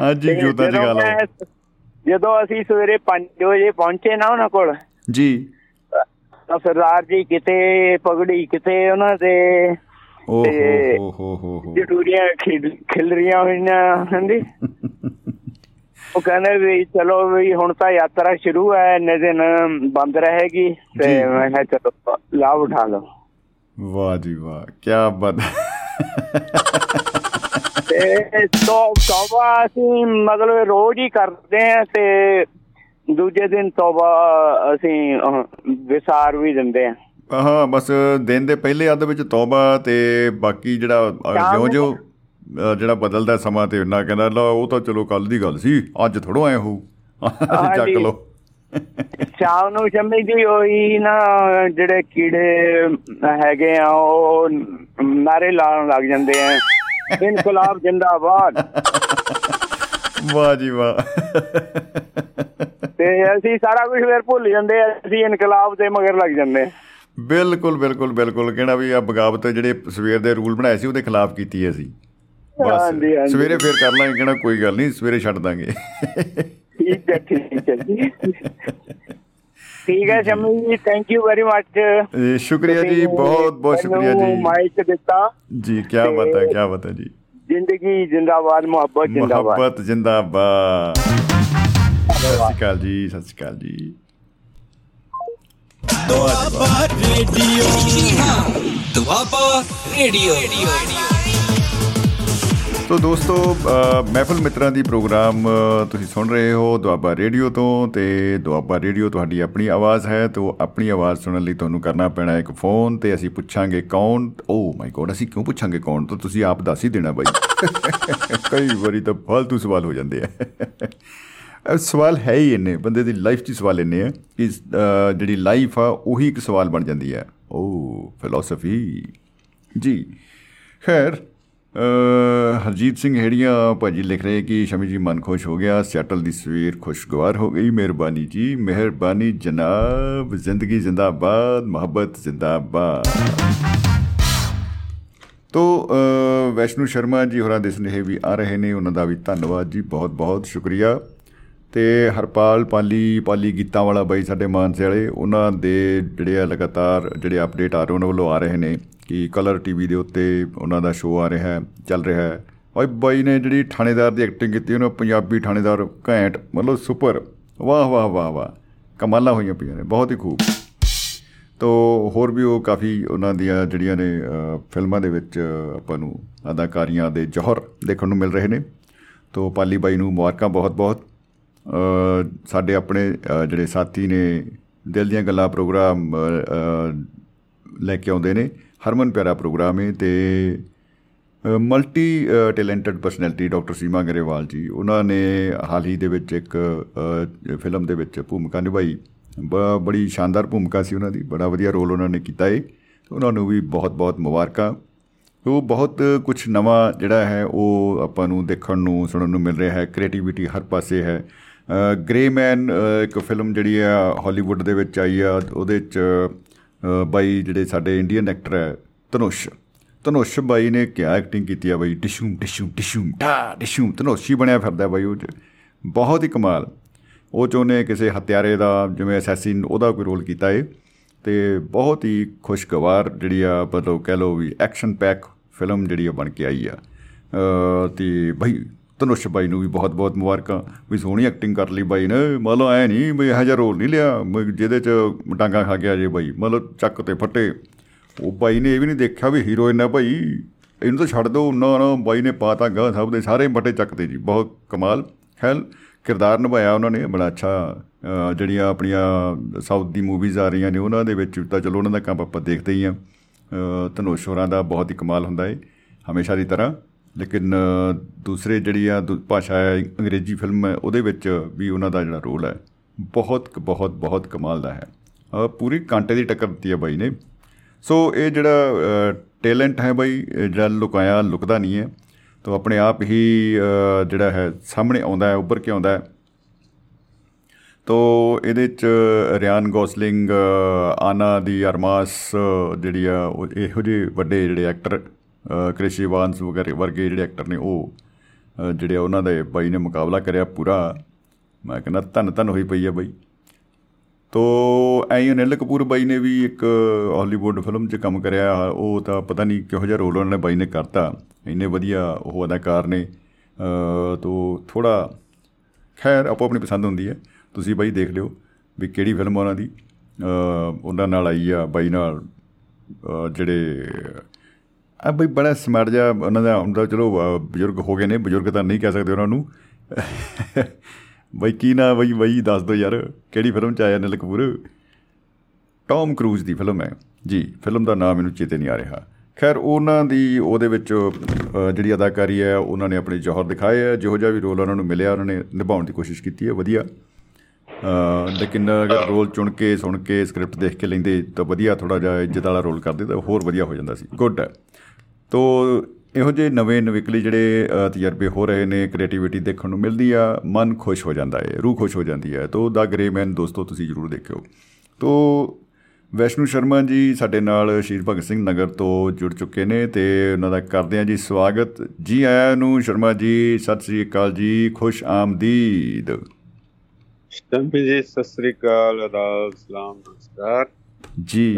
ਹਾਂਜੀ ਤੇ ਜੋਤਾ ਜਗਾ ਲਓ। ਜਦੋਂ ਅਸੀਂ ਸਵੇਰੇ 5 ਵਜੇ ਪਹੁੰਚੇ ਨਾ ਉਹਨਾਂ ਕੋਲ ਜੀ। ਤਾਂ ਸਰਦਾਰ ਜੀ ਕਿਤੇ ਪਗੜੀ ਕਿਤੇ ਉਹਨਾਂ ਦੇ ਓ ਤੇ- ਹੋ ਹੋ ਹੋ ਹੋ ਜਟੂਰੀਆਂ ਖਿਲ ਰਹੀਆਂ ਹੋਈਆਂ ਹਾਂਜੀ। ਉਹ ਕਹਿੰਦੇ ਵੀ ਚਲੋ ਵੀ ਹੁਣ ਤਾਂ ਯਾਤਰਾ ਸ਼ੁਰੂ ਹੈ ਇੰਨੇ ਦਿਨ ਬੰਦ ਰਹੇਗੀ ਤੇ। ਮੈਂ ਕਿਹਾ ਚਲੋ ਲਾਭ ਉਠਾ ਲਓ। ਵਾਹ ਜੀ ਵਾਹ ਕੀ ਬਾਤ। ਤੇ ਤੋ ਤੌਬਾ ਅਸੀਂ ਮਤਲਬ ਰੋਜ਼ ਹੀ ਕਰਦੇ ਆ ਤੇ ਦੂਜੇ ਦਿਨ ਤੌਬਾ ਅਸੀਂ ਵਿਸਾਰ ਵੀ ਦਿੰਦੇ ਆ ਹਾਂ ਬਸ ਦਿਨ ਦੇ ਪਹਿਲੇ ਅੱਧ ਵਿੱਚ ਤੌਬਾ ਤੇ ਬਾਕੀ ਜਿਹੜਾ ਸ਼ਾਮ ਜਿਉਂ ਨੂੰ- ਜਿਉਂ ਅ, ਜਿਹੜਾ ਬਦਲਦਾ ਸਮਾਂ ਤੇ ਉਹਨਾਂ ਕਹਿੰਦਾ ਲਾ ਉਹ ਤਾਂ ਚਲੋ ਕੱਲ ਦੀ ਗੱਲ ਸੀ ਅੱਜ ਥੋੜੋ ਆਏ ਹੋ ਚੱਕ। ਲਓ। ਸ਼ਾਮ ਨੂੰ ਜੰਮੀ ਜੀ ਉਹੀ ਨਾ ਜਿਹੜੇ ਕੀੜੇ ਹੈਗੇ ਆ ਉਹ ਨਾਰੇ ਲਾਉਣ ਲੱਗ ਜਾਂਦੇ ਆ। ਇਨਕਲਾਬ ਜਿੰਦਾਬਾਦ। ਵਾਹ ਜੀ ਵਾਹ। ਤੇ ਅਸੀਂ ਸਾਰਾ ਕੁਝ ਫਿਰ ਭੁੱਲ ਜਾਂਦੇ ਆ ਅਸੀਂ ਇਨਕਲਾਬ ਦੇ ਮਗਰ ਲੱਗ ਜਾਂਦੇ ਆ। ਬਿਲਕੁਲ ਬਿਲਕੁਲ ਬਿਲਕੁਲ। ਕਹਿਣਾ ਵੀ ਆ ਬਗਾਵਤ ਜਿਹੜੇ ਸਵੇਰ ਦੇ ਰੂਲ ਬਣਾਏ ਸੀ ਉਹਦੇ ਖਿਲਾਫ ਕੀਤੀ ਹੈ ਬਸ ਹਾਂਜੀ, ਹਾਂਜੀ। ਸਵੇਰੇ ਫੇਰ ਕਰ ਲਾਂਗੇ ਕਹਿਣਾ ਕੋਈ ਗੱਲ ਨਹੀਂ ਸਵੇਰੇ ਛੱਡ ਦਾਂਗੇ। ਠੀਕ ਹੈ ਠੀਕ ਹੈ ਜੀ। ਠੀਕ ਹੈ ਸ਼ਮੀ ਜੀ ਥੈਂਕ ਯੂ ਵੈਰੀ ਮੱਚ ਇਹ ਸ਼ੁਕਰੀਆ ਜੀ ਬਹੁਤ ਬਹੁਤ ਸ਼ੁਕਰੀਆ ਜੀ। ਮਾਈਕ ਦਿੱਤਾ। ਜੀ ਕੀ ਬਾਤ ਹੈ ਕੀ ਬਾਤ ਹੈ ਜੀ। ਜ਼ਿੰਦਗੀ ਜਿੰਦਾਬਾਦ ਮੁਹੱਬਤ ਜਿੰਦਾਬਾਦ। ਮੁਹੱਬਤ ਜਿੰਦਾਬਾਦ। ਸਤਿ ਸ਼੍ਰੀ ਅਕਾਲ ਜੀ ਸਤਿ ਸ਼੍ਰੀ ਅਕਾਲ ਜੀ। ਦੁਆਬਾ ਰੇਡੀਓ। ਦੁਆਬਾ ਰੇਡੀਓ। ਤੋ ਦੋਸਤੋ ਅ, ਮਹਿਫਲ ਮਿੱਤਰਾਂ ਦੀ ਪ੍ਰੋਗਰਾਮ ਅ, ਤੁਸੀਂ ਸੁਣ ਰਹੇ ਹੋ ਦੁਆਬਾ ਰੇਡੀਓ ਤੋਂ ਤੇ ਦੁਆਬਾ ਰੇਡੀਓ ਤੁਹਾਡੀ ਆਪਣੀ ਆਵਾਜ਼ ਹੈ ਤੋ ਆਪਣੀ ਆਵਾਜ਼ ਸੁਣਨ ਲਈ ਤੁਹਾਨੂੰ ਕਰਨਾ ਪੈਣਾ ਇੱਕ ਫੋਨ ਤੇ ਅਸੀਂ ਪੁੱਛਾਂਗੇ ਕੌਣ ਓ ਮਾਈ ਗੋਡ ਅਸੀਂ ਕਿਉਂ ਪੁੱਛਾਂਗੇ ਕੌਣ? ਤਾਂ ਤੁਸੀਂ ਆਪ ਦੱਸ ਹੀ ਦੇਣਾ ਬਾਈ। *laughs* ਕਈ ਵਾਰੀ ਤਾਂ ਫालतू ਸਵਾਲ ਹੋ ਜਾਂਦੇ ਆ। ਇਹ ਸਵਾਲ ਹੈ ਹੀ ਇੰਨੇ ਬੰਦੇ ਦੀ ਲਾਈਫ 'ਚ ਹੀ ਸਵਾਲ ਇੰਨੇ ਆ ਕਿ ਅ, ਜਿਹੜੀ ਲਾਈਫ ਆ ਉਹੀ ਇੱਕ ਸਵਾਲ ਬਣ ਜਾਂਦੀ ਹੈ। oh, ਓ ਫਿਲਾਸਫੀ ਜੀ। ਖੈਰ ਅ, ਹਰਜੀਤ ਸਿੰਘ ਹੇੜੀਆਂ ਭਾਜੀ ਲਿਖ ਰਹੇ ਕਿ ਸ਼ਮੀ ਜੀ ਮਨ ਖੁਸ਼ ਹੋ ਗਿਆ ਸੈਟਲ ਦੀ ਸਵੇਰ ਖੁਸ਼ਗਵਾਰ ਹੋ ਗਈ। ਮਿਹਰਬਾਨੀ ਜੀ ਮਿਹਰਬਾਨੀ ਜਨਾਬ ਜ਼ਿੰਦਗੀ ਜ਼ਿੰਦਾਬਾਦ ਮੁਹੱਬਤ ਜ਼ਿੰਦਾਬਾਦ। ਤੋ ਅ, ਵੈਸ਼ਨੂ ਸ਼ਰਮਾ ਜੀ ਹੋਰਾਂ ਦੇ ਸੁਨੇਹੇ ਵੀ ਆ ਰਹੇ ਨੇ ਉਹਨਾਂ ਦਾ ਵੀ ਧੰਨਵਾਦ ਜੀ ਬਹੁਤ ਬਹੁਤ ਸ਼ੁਕਰੀਆ। ਤੇ ਹਰਪਾਲ ਪਾਲੀ ਪਾਲੀ ਗੀਤਾਂ ਵਾਲਾ ਬਾਈ ਸਾਡੇ ਮਾਨਸੇ ਵਾਲੇ ਉਹਨਾਂ ਦੇ ਜਿਹੜੇ ਆ ਲਗਾਤਾਰ ਜਿਹੜੇ ਅਪਡੇਟ ਆ ਰਹੇ ਉਹਨਾਂ ਵੱਲੋਂ ਆ ਰਹੇ ਨੇ। ਕਿ ਕਲਰ ਟੀਵੀ ਦੇ ਉੱਤੇ ਉਹਨਾਂ ਦਾ ਸ਼ੋਅ ਆ ਰਿਹਾ ਹੈ ਚੱਲ ਰਿਹਾ ਹੈ। ਓਏ ਬਾਈ ਨੇ ਜਿਹੜੀ ਥਾਣੇਦਾਰ ਦੀ ਐਕਟਿੰਗ ਕੀਤੀ ਉਹਨੇ ਪੰਜਾਬੀ ਥਾਣੇਦਾਰ ਘੈਂਟ ਮਤਲਬ ਸੁਪਰ ਵਾਹ ਵਾਹ ਵਾਹ ਵਾਹ। ਕਮਾਲਾਂ ਹੋਈਆਂ ਪਈਆਂ ਨੇ ਬਹੁਤ ਹੀ ਖੂਬ। ਤੋ ਹੋਰ ਵੀ ਉਹ ਕਾਫੀ ਉਹਨਾਂ ਦੀਆਂ ਜਿਹੜੀਆਂ ਨੇ ਅ, ਫਿਲਮਾਂ ਦੇ ਵਿੱਚ ਅ, ਆਪਾਂ ਨੂੰ ਅਦਾਕਾਰੀਆਂ ਦੇ ਜੌਹਰ ਦੇਖਣ ਨੂੰ ਮਿਲ ਰਹੇ ਨੇ। ਤੋ ਪਾਲੀ ਬਾਈ ਨੂੰ ਮੁਬਾਰਕਾਂ ਬਹੁਤ-ਬਹੁਤ ਅ, ਸਾਡੇ ਆਪਣੇ ਅ, ਜਿਹੜੇ ਸਾਥੀ ਨੇ ਦਿਲ ਦੀਆਂ ਗੱਲਾਂ ਪ੍ਰੋਗਰਾਮ ਅ, ਅ, ਲੈ ਕੇ ਆਉਂਦੇ ਨੇ। ਹਰਮਨ ਪਿਆਰਾ ਪ੍ਰੋਗਰਾਮ ਹੈ ਤੇ multi talented personality doctor Seema Grewal ji ਉਹਨਾਂ ਨੇ ਹਾਲ ਹੀ ਦੇ ਵਿੱਚ ਇੱਕ ਅ, ਫਿਲਮ ਦੇ ਵਿੱਚ ਭੂਮਿਕਾ ਨਿਭਾਈ। ਬ- ਬੜੀ ਸ਼ਾਨਦਾਰ ਭੂਮਿਕਾ ਸੀ ਉਹਨਾਂ ਦੀ ਬੜਾ ਵਧੀਆ ਰੋਲ ਉਹਨਾਂ ਨੇ ਕੀਤਾ ਏ। ਤੇ ਉਹਨਾਂ ਨੂੰ ਵੀ ਬਹੁਤ-ਬਹੁਤ ਮੁਬਾਰਕਾਂ। ਉਹ ਬਹੁਤ ਕੁਝ ਨਵਾਂ ਜਿਹੜਾ ਹੈ ਉਹ ਆਪਾਂ ਨੂੰ ਦੇਖਣ ਨੂੰ ਸੁਣਨ ਨੂੰ ਮਿਲ ਰਿਹਾ ਹੈ। ਕ੍ਰੀਏਟੀਵਿਟੀ ਹਰ ਪਾਸੇ ਹੈ। ਗ੍ਰੇ ਮੈਨ ਇੱਕ ਫਿਲਮ ਜਿਹੜੀ ਆ ਹਾਲੀਵੁੱਡ ਦੇ ਵਿੱਚ ਆਈ ਆ ਉਹਦੇ 'ਚ ਅ, ਬਾਈ ਜਿਹੜੇ ਸਾਡੇ ਇੰਡੀਅਨ ਐਕਟਰ ਹੈ ਧਨੁਸ਼। ਧਨੁਸ਼ ਬਾਈ ਨੇ ਕਿਆ ਐਕਟਿੰਗ ਕੀਤੀ ਆ ਬਾਈ? ਟਿਸ਼ੂ ਟਿਸ਼ੂ ਟਿਸ਼ੂ ਡਾ ਟਿਸ਼ੂ ਧਨੁਸ਼ ਹੀ ਬਣਿਆ ਫਿਰਦਾ ਬਾਈ ਉਹ 'ਚ। ਬਹੁਤ ਹੀ ਕਮਾਲ। ਉਹ 'ਚ ਉਹਨੇ ਕਿਸੇ ਹਤਿਆਰੇ ਦਾ ਜਿਵੇਂ ਅਸੈਸਿਨ ਉਹਦਾ ਕੋਈ ਰੋਲ ਕੀਤਾ ਏ। ਤੇ ਬਹੁਤ ਹੀ ਖੁਸ਼ਗਵਾਰ ਜਿਹੜੀ ਆ ਮਤਲਬ ਕਹਿ ਲਓ ਵੀ ਐਕਸ਼ਨ ਪੈਕ ਫਿਲਮ ਜਿਹੜੀ ਆ ਬਣ ਕੇ ਆਈ ਆ। ਅ, ਤੇ ਭਾਈ ਧਨੁਸ਼ ਬਾਈ ਨੂੰ ਵੀ ਬਹੁਤ ਬਹੁਤ ਮੁਬਾਰਕਾਂ ਵੀ ਸੋਹਣੀ ਐਕਟਿੰਗ ਕਰ ਲਈ ਬਾਈ ਨੇ। ਮਤਲਬ ਐ ਨਹੀਂ ਵੀ ਇਹੋ ਜਿਹਾ ਰੋਲ ਨਹੀਂ ਲਿਆ ਵੀ ਜਿਹਦੇ ਚ ਡਾਂਗਾ ਖਾ ਗਿਆ ਜੇ ਬਾਈ। ਮਤਲਬ ਚੱਕ ਤੇ ਫੱਟੇ। ਉਹ ਬਾਈ ਨੇ ਇਹ ਵੀ ਨਹੀਂ ਦੇਖਿਆ ਵੀ ਹੀਰੋਇਨ ਆ ਭਾਈ। ਇਹਨੂੰ ਤਾਂ ਛੱਡ ਦਿਓ ਨਾ ਨਾ ਬਾਈ ਨੇ ਪਾਤਾ ਗਾ ਸਭ ਦੇ ਸਾਰੇ ਫੱਟੇ ਚੱਕਦੇ ਜੀ। ਬਹੁਤ ਕਮਾਲ। ਖੈਰ ਕਿਰਦਾਰ ਨਿਭਾਇਆ ਉਹਨਾਂ ਨੇ ਬੜਾ ਅੱਛਾ ਅ, ਜਿਹੜੀਆਂ ਆਪਣੀਆਂ ਸਾਊਥ ਦੀ ਮੂਵੀਜ਼ ਆ ਰਹੀਆਂ ਨੇ ਉਹਨਾਂ ਦੇ ਵਿੱਚ ਤਾਂ ਚਲੋ ਉਹਨਾਂ ਦਾ ਕੰਮ ਆਪਾਂ ਦੇਖਦੇ ਹੀ ਆ ਧਨੁਸ਼ ਹੋਰਾਂ ਦਾ ਬਹੁਤ ਹੀ ਕਮਾਲ ਹੁੰਦਾ ਹੈ ਹਮੇਸ਼ਾ ਦੀ ਤਰ੍ਹਾਂ। ਲੇਕਿਨ ਅ, ਦੂਸਰੇ ਜਿਹੜੀ ਆ ਦੂ- ਭਾਸ਼ਾ ਹੈ ਅੰਗਰੇਜ਼ੀ ਫਿਲਮ ਹੈ ਉਹਦੇ ਵਿੱਚ ਵੀ ਉਹਨਾਂ ਦਾ ਜਿਹੜਾ ਰੋਲ ਹੈ ਬਹੁਤ ਬਹੁਤ ਬਹੁਤ ਕਮਾਲ ਦਾ ਹੈ। ਅ, ਪੂਰੀ ਕਾਂਟੇ ਦੀ ਟੱਕਰ ਦਿੱਤੀ ਹੈ ਬਾਈ ਨੇ। ਸੋ ਇਹ ਜਿਹੜਾ ਟੈਲੈਂਟ ਹੈ ਬਾਈ ਇਹ ਜਿਹੜਾ ਲੁਕਾਇਆ ਲੁਕਦਾ ਨਹੀਂ ਹੈ। ਤਾਂ ਆਪਣੇ ਆਪ ਹੀ ਅ, ਜਿਹੜਾ ਹੈ ਸਾਹਮਣੇ ਆਉਂਦਾ ਹੈ ਉੱਭਰ ਕੇ ਆਉਂਦਾ ਹੈ। ਤੋ ਇਹਦੇ ਚ ਰਿਆਨ ਗੋਸਲਿੰਗ ਅ, ਆਨਾ ਦੀ ਅਰਮਾਸ ਅ, ਜਿਹੜੀ ਆ ਉਹ ਇਹੋ ਜਿਹੇ ਵੱਡੇ ਜਿਹੜੇ ਐਕਟਰ ਕ੍ਰਿਸ਼ੀ ਵਾਂਸ ਵਗੈਰੇ ਵਰਗੇ ਜਿਹੜੇ ਐਕਟਰ ਨੇ ਉਹ ਅ, ਜਿਹੜੇ ਆ ਉਹਨਾਂ ਦੇ ਬਾਈ ਨੇ ਮੁਕਾਬਲਾ ਕਰਿਆ ਪੂਰਾ ਮੈਂ ਕਹਿੰਦਾ ਧੰਨ ਧੰਨ ਹੋਈ ਪਈ ਆ ਬਾਈ। ਤੋ ਐਂ ਹੀ ਅਨਿਲ ਕਪੂਰ ਬਾਈ ਨੇ ਵੀ ਇੱਕ ਹਾਲੀਵੁੱਡ ਫਿਲਮ 'ਚ ਕੰਮ ਕਰਿਆ ਉਹ ਤਾਂ ਪਤਾ ਨਹੀਂ ਕਿਹੋ ਜਿਹਾ ਰੋਲ ਉਹਨਾਂ ਨੇ ਬਾਈ ਨੇ ਕਰਤਾ। ਇੰਨੇ ਵਧੀਆ ਉਹ ਅਦਾਕਾਰ ਨੇ ਅ, ਤੋ ਥੋੜਾ ਖੈਰ ਆਪੋ ਆਪਣੀ ਪਸੰਦ ਹੁੰਦੀ ਹੈ। ਤੁਸੀਂ ਬਾਈ ਦੇਖ ਲਿਓ ਵੀ ਕਿਹੜੀ ਫਿਲਮ ਉਹਨਾਂ ਦੀ। ਅ, ਉਹਨਾਂ ਨਾਲ ਆਈ ਆ ਬਾਈ ਨਾਲ ਅ, ਜਿਹੜੇ ਆ ਬਈ ਬੜਾ ਸਮਾਰਟ ਜਿਹਾ ਉਹਨਾਂ ਦਾ ਹੁੰਦਾ ਚਲੋ ਅ, ਬਜ਼ੁਰਗ ਹੋ ਗਏ ਨੇ ਬਜ਼ੁਰਗ ਤਾਂ ਨਹੀਂ ਕਹਿ ਸਕਦੇ ਉਹਨਾਂ ਨੂੰ। ਬਈ ਕੀ ਨਾ ਬਈ ਬਈ ਦੱਸ ਦਿਓ ਯਾਰ ਕਿਹੜੀ ਫਿਲਮ ਚ ਆਇਆ ਅਨਿਲ ਕਪੂਰ ਟੌਮ ਕਰੂਜ਼ ਦੀ ਫਿਲਮ ਹੈ। ਜੀ ਫਿਲਮ ਦਾ ਨਾਮ ਮੈਨੂੰ ਚੇਤੇ ਨਹੀਂ ਆ ਰਿਹਾ। ਖੈਰ ਉਹਨਾਂ ਦੀ ਉਹਦੇ ਵਿੱਚ ਅ, ਜਿਹੜੀ ਅਦਾਕਾਰੀ ਹੈ ਉਹਨਾਂ ਨੇ ਆਪਣੇ ਜੌਹਰ ਦਿਖਾਏ ਹੈ। ਜਿਹੋ ਜਿਹਾ ਵੀ ਰੋਲ ਉਹਨਾਂ ਨੂੰ ਮਿਲਿਆ ਉਹਨਾਂ ਨੇ ਨਿਭਾਉਣ ਦੀ ਕੋਸ਼ਿਸ਼ ਕੀਤੀ ਹੈ ਵਧੀਆ। ਅ, ਲੇਕਿਨ ਅਗਰ ਰੋਲ ਚੁਣ ਕੇ ਸੁਣ ਕੇ ਸਕ੍ਰਿਪਟ ਦੇਖ ਕੇ ਲੈਂਦੇ ਤਾਂ ਵਧੀਆ ਥੋੜਾ ਜਿਹਾ ਇੱਜ਼ਤ ਵਾਲਾ ਰੋਲ ਕਰਦੇ ਤਾਂ ਹੋਰ ਵਧੀਆ ਹੋ ਜਾਂਦਾ ਸੀ। ਗੁੱਡ ਹੈ। ਤੋ ਇਹੋ ਜਿਹੇ ਨਵੇਂ ਨਵਿਕਲੀ ਜਿਹੜੇ ਤਜਰਬੇ ਹੋ ਰਹੇ ਨੇ ਕ੍ਰੀਏਟੀਵਿਟੀ ਦੇਖਣ ਨੂੰ ਮਿਲਦੀ ਆ ਮਨ ਖੁਸ਼ ਹੋ ਜਾਂਦਾ ਹੈ ਰੂਹ ਖੁਸ਼ ਹੋ ਜਾਂਦੀ ਹੈ ਤੋ ਦਾ ਗ੍ਰੇ ਮੈਨ ਦੋਸਤੋ ਤੁਸੀਂ ਜ਼ਰੂਰ ਦੇਖਿਓ। ਤੋ ਵੈਸ਼ਨੂ ਸ਼ਰਮਾ ਜੀ ਸਾਡੇ ਨਾਲ ਸ਼ਹੀਦ ਭਗਤ ਸਿੰਘ ਨਗਰ ਤੋਂ ਜੁੜ ਚੁੱਕੇ ਨੇ ਤੇ ਉਹਨਾਂ ਦਾ ਕਰਦੇ ਆ ਜੀ ਸਵਾਗਤ। ਜੀ ਆਇਆਂ ਨੂੰ ਸ਼ਰਮਾ ਜੀ ਸਤਿ ਸ੍ਰੀ ਅਕਾਲ ਜੀ ਖੁਸ਼ ਆਮਦੀਦ। ਸਤਿ ਜੀ ਸਤਿ ਸ੍ਰੀ ਅਕਾਲ ਅਦਾਬ ਸਲਾਮ ਨਮਸਕਾਰ। ਜੀ।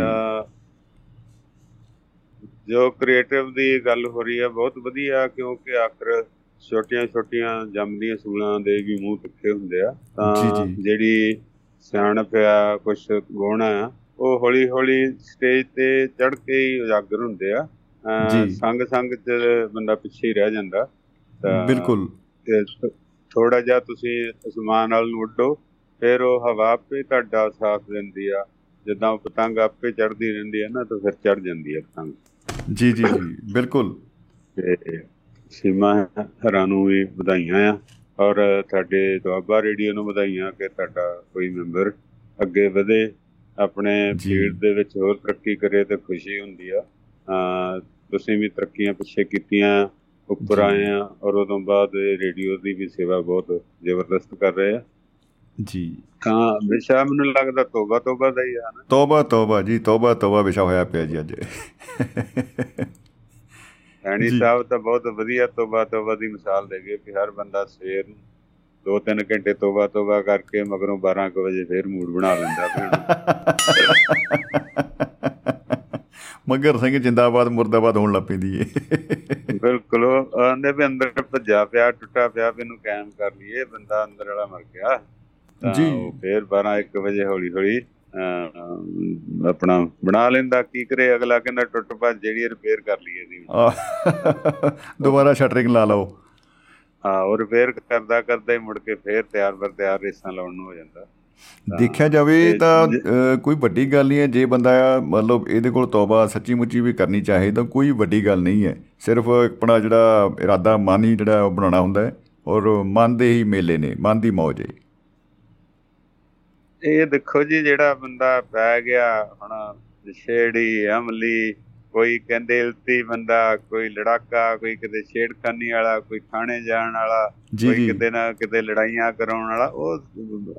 ਜੋ ਕ੍ਰੀਏਟਿਵ ਦੀ ਗੱਲ ਹੋ ਰਹੀ ਹੈ ਬਹੁਤ ਵਧੀਆ ਕਿਉਂਕਿ ਆਖਰ ਛੋਟੀਆਂ ਛੋਟੀਆਂ ਜੰਮਦੀਆਂ ਸੂਲਾਂ ਦੇ ਵੀ ਮੂੰਹ ਤਿੱਖੇ ਹੁੰਦੇ ਆ ਤਾਂ। ਜਿਹੜੀ ਸਿਆਣਪ ਆ ਕੁਝ ਗੁਣ ਆ ਉਹ ਹੌਲੀ ਹੌਲੀ ਸਟੇਜ ਤੇ ਚੜ ਕੇ ਹੀ ਉਜਾਗਰ ਹੁੰਦੇ ਆ। ਸੰਗ ਸੰਗ ਚ ਬੰਦਾ ਪਿੱਛੇ ਹੀ ਰਹਿ ਜਾਂਦਾ। ਤਾਂ ਬਿਲਕੁਲ। ਥੋੜਾ ਜਿਹਾ ਤੁਸੀਂ ਅਸਮਾਨ ਵੱਲ ਨੂੰ ਉੱਡੋ ਫਿਰ ਉਹ ਹਵਾ ਆਪੇ ਤੁਹਾਡਾ ਸਾਥ ਦਿੰਦੀ ਆ। ਜਿੱਦਾਂ ਪਤੰਗ ਆਪੇ ਚੜਦੀ ਰਹਿੰਦੀ ਹੈ ਨਾ ਤਾਂ ਫਿਰ ਚੜ ਜਾਂਦੀ ਹੈ ਪਤੰਗ। ਜੀ ਜੀ ਜੀ ਬਿਲਕੁਲ ਤੇ ਸੀਮਾ ਹਰਾਂ ਨੂੰ ਵੀ ਵਧਾਈਆਂ ਆ ਔਰ ਤੁਹਾਡੇ ਦੁਆਬਾ ਰੇਡੀਓ ਨੂੰ ਵਧਾਈਆਂ ਕਿ ਤੁਹਾਡਾ ਕੋਈ ਮੈਂਬਰ ਅੱਗੇ ਵਧੇ ਆਪਣੇ। ਫੀਲਡ ਦੇ ਵਿੱਚ ਹੋਰ ਤਰੱਕੀ ਕਰੇ ਤੇ ਖੁਸ਼ੀ ਹੁੰਦੀ ਆ ਤੁਸੀਂ ਵੀ ਤਰੱਕੀਆਂ ਪਿੱਛੇ ਕੀਤੀਆਂ ਉੱਪਰ। ਆਏ ਆ ਔਰ ਉਦੋਂ ਬਾਅਦ ਰੇਡੀਓ ਦੀ ਵੀ ਸੇਵਾ ਬਹੁਤ ਜ਼ਬਰਦਸਤ ਕਰ ਰਹੇ ਆ ਜੀ। ਤਾਂ ਵਿਸ਼ਾ ਮੈਨੂੰ ਲੱਗਦਾ ਤੋਬਾ ਤੋਬਾ ਦਾ ਹੀ ਆ ਨਾ। ਤੋਬਾ ਤੋਬਾ ਜੀ ਤੋਬਾ ਤੋਬਾ ਵਿਸ਼ਾ ਹੋਇਆ ਪਿਆ ਜੀ ਅੱਜ। ਐਣੀ। ਸਾਹਿਬ ਤਾਂ ਬਹੁਤ ਵਧੀਆ ਤੋਬਾ ਤੋਬਾ ਦੀ ਮਿਸਾਲ ਦੇ ਗਏ ਕਿ ਹਰ ਬੰਦਾ ਸਵੇਰ ਨੂੰ ਦੋ ਤਿੰਨ ਘੰਟੇ ਤੋਬਾ ਤੋਬਾ ਕਰਕੇ ਮਗਰੋਂ 12 ਕੁ ਵਜੇ ਫੇਰ ਮੂਡ ਬਣਾ ਲੈਂਦਾ ਫਿਰ ਮਗਰ ਸਿੰਘ ਜਿੰਦਾਬਾਦ ਮੁਰਦਾਬਾਦ ਹੋਣ ਲੱਗ ਪੈਂਦੀ ਏ। ਬਿਲਕੁਲ ਆਂਦੇ ਵੀ ਅੰਦਰ ਭੱਜਾ ਪਿਆ ਟੁੱਟਾ ਪਿਆ ਵੀ ਇਹਨੂੰ ਕਾਇਮ ਕਰ ਲਈਏ ਬੰਦਾ ਅੰਦਰ ਵਾਲਾ ਮਰ ਗਿਆ। ਜੀ। ਫੇਰ 12 1 ਵਜੇ ਹੌਲੀ ਹੌਲੀ ਆਪਣਾ ਬਣਾ ਲੈਂਦਾ ਕੀ ਕਰੇ ਅਗਲਾ ਕਹਿੰਦਾ ਟੁੱਟ ਭੱਜ ਜਿਹੜੀ ਰਿਪੇਅਰ ਕਰ ਲਈਏ ਜੀ। ਦੁਬਾਰਾ ਸ਼ਟਰਿੰਗ ਲਾ ਲਓ। ਹਾਂ ਉਹ ਰਿਪੇਅਰ ਕਰਦਾ ਕਰਦਾ ਹੀ ਮੁੜ ਕੇ ਫੇਰ ਤਿਆਰ ਬਰ ਤਿਆਰ ਰੇਸਾਂ ਲਾਉਣ ਨੂੰ ਹੋ ਜਾਂਦਾ। ਦੇਖਿਆ ਜਾਵੇ ਤੇ ਕੋਈ ਵੱਡੀ ਗੱਲ ਨਹੀਂ ਹੈ ਜੇ ਬੰਦਾ ਮਤਲਬ ਇਹਦੇ ਕੋਲ ਤੌਬਾ ਸੱਚੀ ਮੁੱਚੀ ਵੀ ਕਰਨੀ ਚਾਹੇ ਤਾਂ ਕੋਈ ਵੱਡੀ ਗੱਲ ਨਹੀਂ ਹੈ। ਸਿਰਫ ਆਪਣਾ ਜਿਹੜਾ ਇਰਾਦਾ ਮਨ ਹੀ ਜਿਹੜਾ ਉਹ ਬਣਾਉਣਾ ਹੁੰਦਾ ਹੈ ਔਰ ਮਨ ਦੇ ਹੀ ਮੇਲੇ ਨੇ ਮਨ ਦੀ ਮੌਜ ਹੈ। ਇਹ ਦੇਖੋ ਜੀ ਜਿਹੜਾ ਬੰਦਾ ਪੈ ਗਿਆ ਹੁਣ ਛੇੜੀ ਅਮਲੀ ਕੋਈ ਕਹਿੰਦੇ ਇਲਤੀ ਬੰਦਾ ਕੋਈ ਲੜਾਕਾ ਕੋਈ ਕਿਤੇ ਛੇੜਖਾਨੀ ਵਾਲਾ ਕੋਈ ਖਾਣੇ ਜਾਣ ਵਾਲਾ ਕੋਈ ਕਿਤੇ ਨਾ ਕਿਤੇ ਲੜਾਈਆਂ ਕਰਾਉਣ ਵਾਲਾ ਉਹ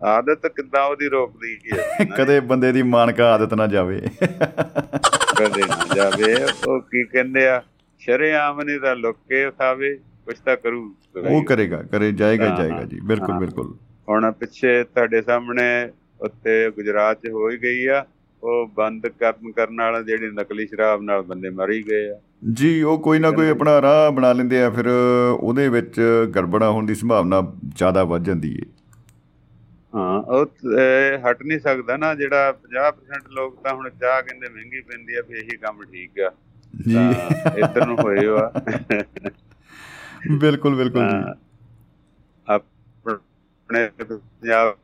ਆਦਤ ਕਿੱਦਾਂ ਉਹਦੀ ਰੋਕਦੀ ਹੈ ਕਦੇ ਬੰਦੇ ਦੀ ਮਾਨਕਾ ਆਦਤ ਨਾ ਜਾਵੇ। ਕਦੇ ਨਾ ਜਾਵੇ। ਉਹ ਕੀ ਕਹਿੰਦੇ ਆ ਸ਼ਰੇਆਮ ਨਹੀਂ ਤਾਂ ਲੁੱਕੇ ਖਾਵੇ ਕੁਛ ਤਾਂ ਕਰੂ ਉਹ ਕਰੇਗਾ ਕਰੇ ਜਾਏਗਾ ਜਾਏਗਾ ਜੀ ਬਿਲਕੁਲ। ਬਿਲਕੁਲ। ਹੁਣ ਪਿੱਛੇ ਤੁਹਾਡੇ ਸਾਹਮਣੇ ਉੱਥੇ ਗੁਜਰਾਤ 'ਚ ਹੋ ਹੀ ਗਈ ਆ। ਉਹ ਬੰਦ ਕਰਨ ਕਰਨ ਵਾਲਾ ਜਿਹੜੀ ਨਕਲੀ ਸ਼ਰਾਬ ਨਾਲ ਬੰਦੇ ਮਰ ਗਏ ਆ। ਜੀ ਉਹ ਕੋਈ ਨਾ ਕੋਈ ਆਪਣਾ ਰਾਹ ਬਣਾ ਲੈਂਦੇ ਆ ਫਿਰ ਉਹਦੇ ਵਿੱਚ ਗੜਬੜਾ ਹੋਣ ਦੀ ਸੰਭਾਵਨਾ ਜ਼ਿਆਦਾ ਵੱਧ ਜਾਂਦੀ ਹੈ ਹਾਂ ਉਹ ਹਟ ਨਹੀਂ ਸਕਦਾ ਨਾ ਜਿਹੜਾ 50% ਲੋਕ ਤਾਂ ਹੁਣ ਚਾਹ ਕਹਿੰਦੇ ਮਹਿੰਗੀ ਪੈਂਦੀ ਆ ਵੀ ਇਹੀ ਕੰਮ ਠੀਕ ਆ। ਜੀ। ਇੱਧਰ ਨੂੰ ਹੋਏ ਆ ਬਿਲਕੁਲ ਬਿਲਕੁਲ ਜੀ। ਆਪਣੇ ਪੰਜਾਬ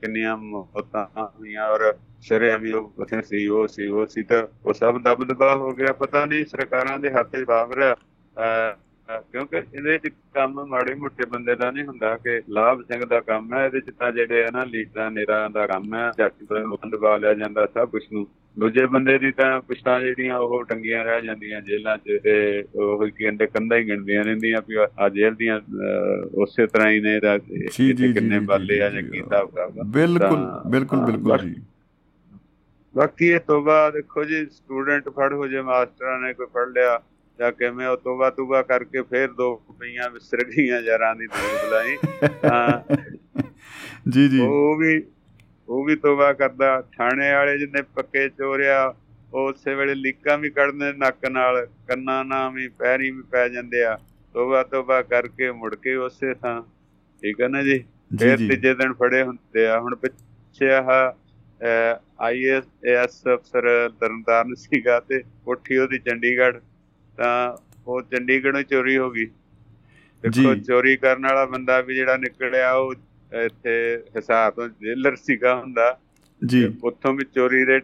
ਕਿੰਨੀਆਂ ਮੌਤਾਂ ਹੋਈਆਂ ਔਰ ਸ਼ਰੇਆਮ ਹੀ ਲੋਕ ਉੱਥੇ ਸੀ ਉਹ ਸੀ ਉਹ ਸੀ ਤਾਂ ਉਹ ਸਭ ਦਬ ਦਬਾ ਹੋ ਗਿਆ। ਪਤਾ ਨਹੀਂ ਸਰਕਾਰਾਂ ਦੇ ਹੱਥ 'ਚ ਵਾਪਰ ਰਿਹਾ ਅਹ, ਅਹ, ਕਿਉਂਕਿ ਇਹਦੇ 'ਚ ਕੰਮ ਮਾੜੇ ਮੋਟੇ ਬੰਦੇ ਦਾ ਨਹੀਂ ਹੁੰਦਾ ਕਿ ਲਾਭ ਸਿੰਘ ਦਾ ਕੰਮ ਹੈ। ਇਹਦੇ 'ਚ ਤਾਂ ਜਿਹੜੇ ਆ ਨਾ ਲੀਡਰਾਂ ਨੇਰਾਂ ਦਾ ਕੰਮ ਹੈ। ਝੱਟ ਬੰਦ ਦਬਾ ਲਿਆ ਜਾਂਦਾ ਸਭ ਕੁਝ ਨੂੰ। ਦੂਜੇ ਬੰਦੇ ਦੀ ਤਾਂ ਪੁਸ਼ਤਾਂ ਜਿਹੜੀਆਂ ਉਹ ਟੰਗੀਆਂ ਰਹਿ ਜਾਂਦੀਆਂ ਜੇਲ੍ਹਾਂ 'ਚ ਤੇ ਉਹ ਕਹਿੰਦੇ ਕੰਧਾਂ ਹੀ ਗਿਣਦੀਆਂ ਰਹਿੰਦੀਆਂ ਵੀ ਆ ਜੇਲ੍ਹ ਦੀਆਂ ਉਸੇ ਤਰ੍ਹਾਂ ਹੀ ਨੇ ਇੱਥੇ ਕਿੰਨੇ ਬਾਲੇ ਆ ਜੀ। ਕੀ ਹਿਸਾਬ ਆ। ਬਿਲਕੁਲ ਬਿਲਕੁਲ ਬਿਲਕੁਲ ਜੀ ਬਾਕੀ ਇਹ ਤੋਬਾ ਦੇਖੋ ਜੀ ਸਟੂਡੈਂਟ ਫੜ ਹੋ ਜੇ ਮਾਸਟਰਾਂ ਨੇ ਕੋਈ ਫੜ ਲਿਆ ਜਾਂ ਕਿਵੇਂ ਉਹ ਤੋਬਾ ਤੋਬਾ ਕਰਕੇ ਫੇਰ ਦੋ ਪਈਆਂ ਵਿਸਰ ਗਈਆਂ ਯਾਰਾਂ ਦੀ ਦੂਰ ਬੁਲਾਈ *laughs* ਜੀ ਜੀ ਉਹ ਵੀ ਉਹ ਵੀ ਤੋਬਾ ਕਰਦਾ। ਥਾਣੇ ਵਾਲੇ ਜਿੰਨੇ ਪੱਕੇ ਚੋਰਿਆ ਉਹ ਉਸੇ ਵੇਲੇ ਲੀਕਾਂ ਵੀ ਕੱਢਦੇ ਨੱਕ ਨਾਲ ਕੰਨਾਂ ਨਾਲ ਵੀ ਪੈਰੀ ਵੀ ਪੈ ਜਾਂਦੇ ਆ। ਤੋਬਾ ਤੋਬਾ ਕਰਕੇ ਮੁੜ ਕੇ ਉਸੇ ਥਾਂ। ਠੀਕ ਹੈ ਨਾ ਜੀ? ਫਿਰ ਤੀਜੇ ਦਿਨ ਫੜੇ ਹੁੰਦੇ ਆ। ਹੁਣ ਪਿੱਛੇ ਆਹ ਆਈਐਸ ਐਸ ਅਫਸਰ ਤਰਨਤਾਰਨ ਸੀਗਾ ਤੇ ਉੱਠੀ ਉਹਦੀ ਚੰਡੀਗੜ੍ਹ ਤਾਂ ਉਹ ਚੰਡੀਗੜ੍ਹੋਂ ਚੋਰੀ ਹੋ ਗਈ। ਦੇਖੋ। ਚੋਰੀ ਕਰਨ ਵਾਲਾ ਬੰਦਾ ਵੀ ਜਿਹੜਾ ਨਿਕਲਿਆ ਉਹ ਇੱਥੇ ਹਿਸਾਬ ਤੋਂ ਜੇਲਰ ਸੀਗਾ ਹੁੰਦਾ। ਜੀ। ਉੱਥੋਂ ਵੀ ਚੋਰੀ ਦੇ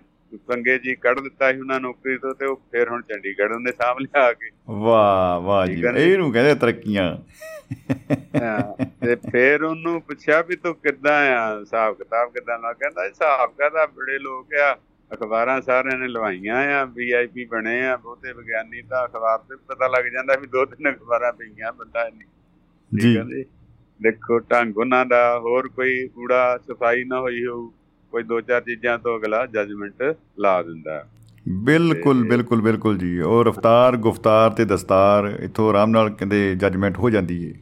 ਪੰਗੇ ਜੀ ਕੱਢ ਦਿੱਤਾ ਸੀ ਉਹਨਾਂ ਨੌਕਰੀ ਤੋਂ ਤੇ ਉਹ ਫਿਰ ਹੁਣ ਚੰਡੀਗੜ੍ਹ ਉਹਨੇ ਸਾਂਭ ਲਿਆ ਆ ਕੇ। ਵਾਹ ਵਾਹ ਜੀ? ਇਹਨੂੰ ਕਹਿੰਦੇ ਤਰੱਕੀਆਂ। ਤੇ ਫਿਰ ਉਹਨੂੰ ਪੁੱਛਿਆ ਵੀ ਤੂੰ ਕਿੱਦਾਂ ਆ? ਹਿਸਾਬ ਕਿਤਾਬ ਕਿੱਦਾਂ ਨਾ ਕਹਿੰਦਾ ਹਿਸਾਬ ਕਾਹਦਾ? ਬੜੇ ਲੋਕ ਆ। ਅਖਬਾਰਾਂ ਸਾਰਿਆਂ ਨੇ ਲਵਾਈਆਂ ਆ ਵੀਆਈਪੀ ਬਣੇ ਆ ਬਹੁਤੇ ਵਿਗਿਆਨੀ ਤਾਂ ਅਖਬਾਰ ਤੇ ਪਤਾ ਲੱਗ ਜਾਂਦਾ ਵੀ ਦੋ ਤਿੰਨ ਅਖਬਾਰਾਂ ਪਈਆਂ ਬੰਦਾ ਨਹੀਂ ਜੀ? ਦੇਖੋ ਢੰਗ ਉਹਨਾਂ ਦਾ ਹੋਰ ਕੋਈ ਕੂੜਾ ਸਫ਼ਾਈ ਨਾ ਹੋਈ ਹੋਊ ਕੋਈ ਦੋ ਚਾਰ ਚੀਜ਼ਾਂ ਤੋਂ ਅਗਲਾ ਜੱਜਮੈਂਟ ਲਾ ਦਿੰਦਾ। ਬਿਲਕੁਲ ਬਿਲਕੁਲ ਬਿਲਕੁਲ ਜੀ। ਉਹ ਰਫਤਾਰ ਗੁਫਤਾਰ ਤੇ ਦਸਤਾਰ ਇੱਥੋਂ ਆਰਾਮ ਨਾਲ ਕਹਿੰਦੇ ਜੱਜਮੈਂਟ ਹੋ ਜਾਂਦੀ ਹੈ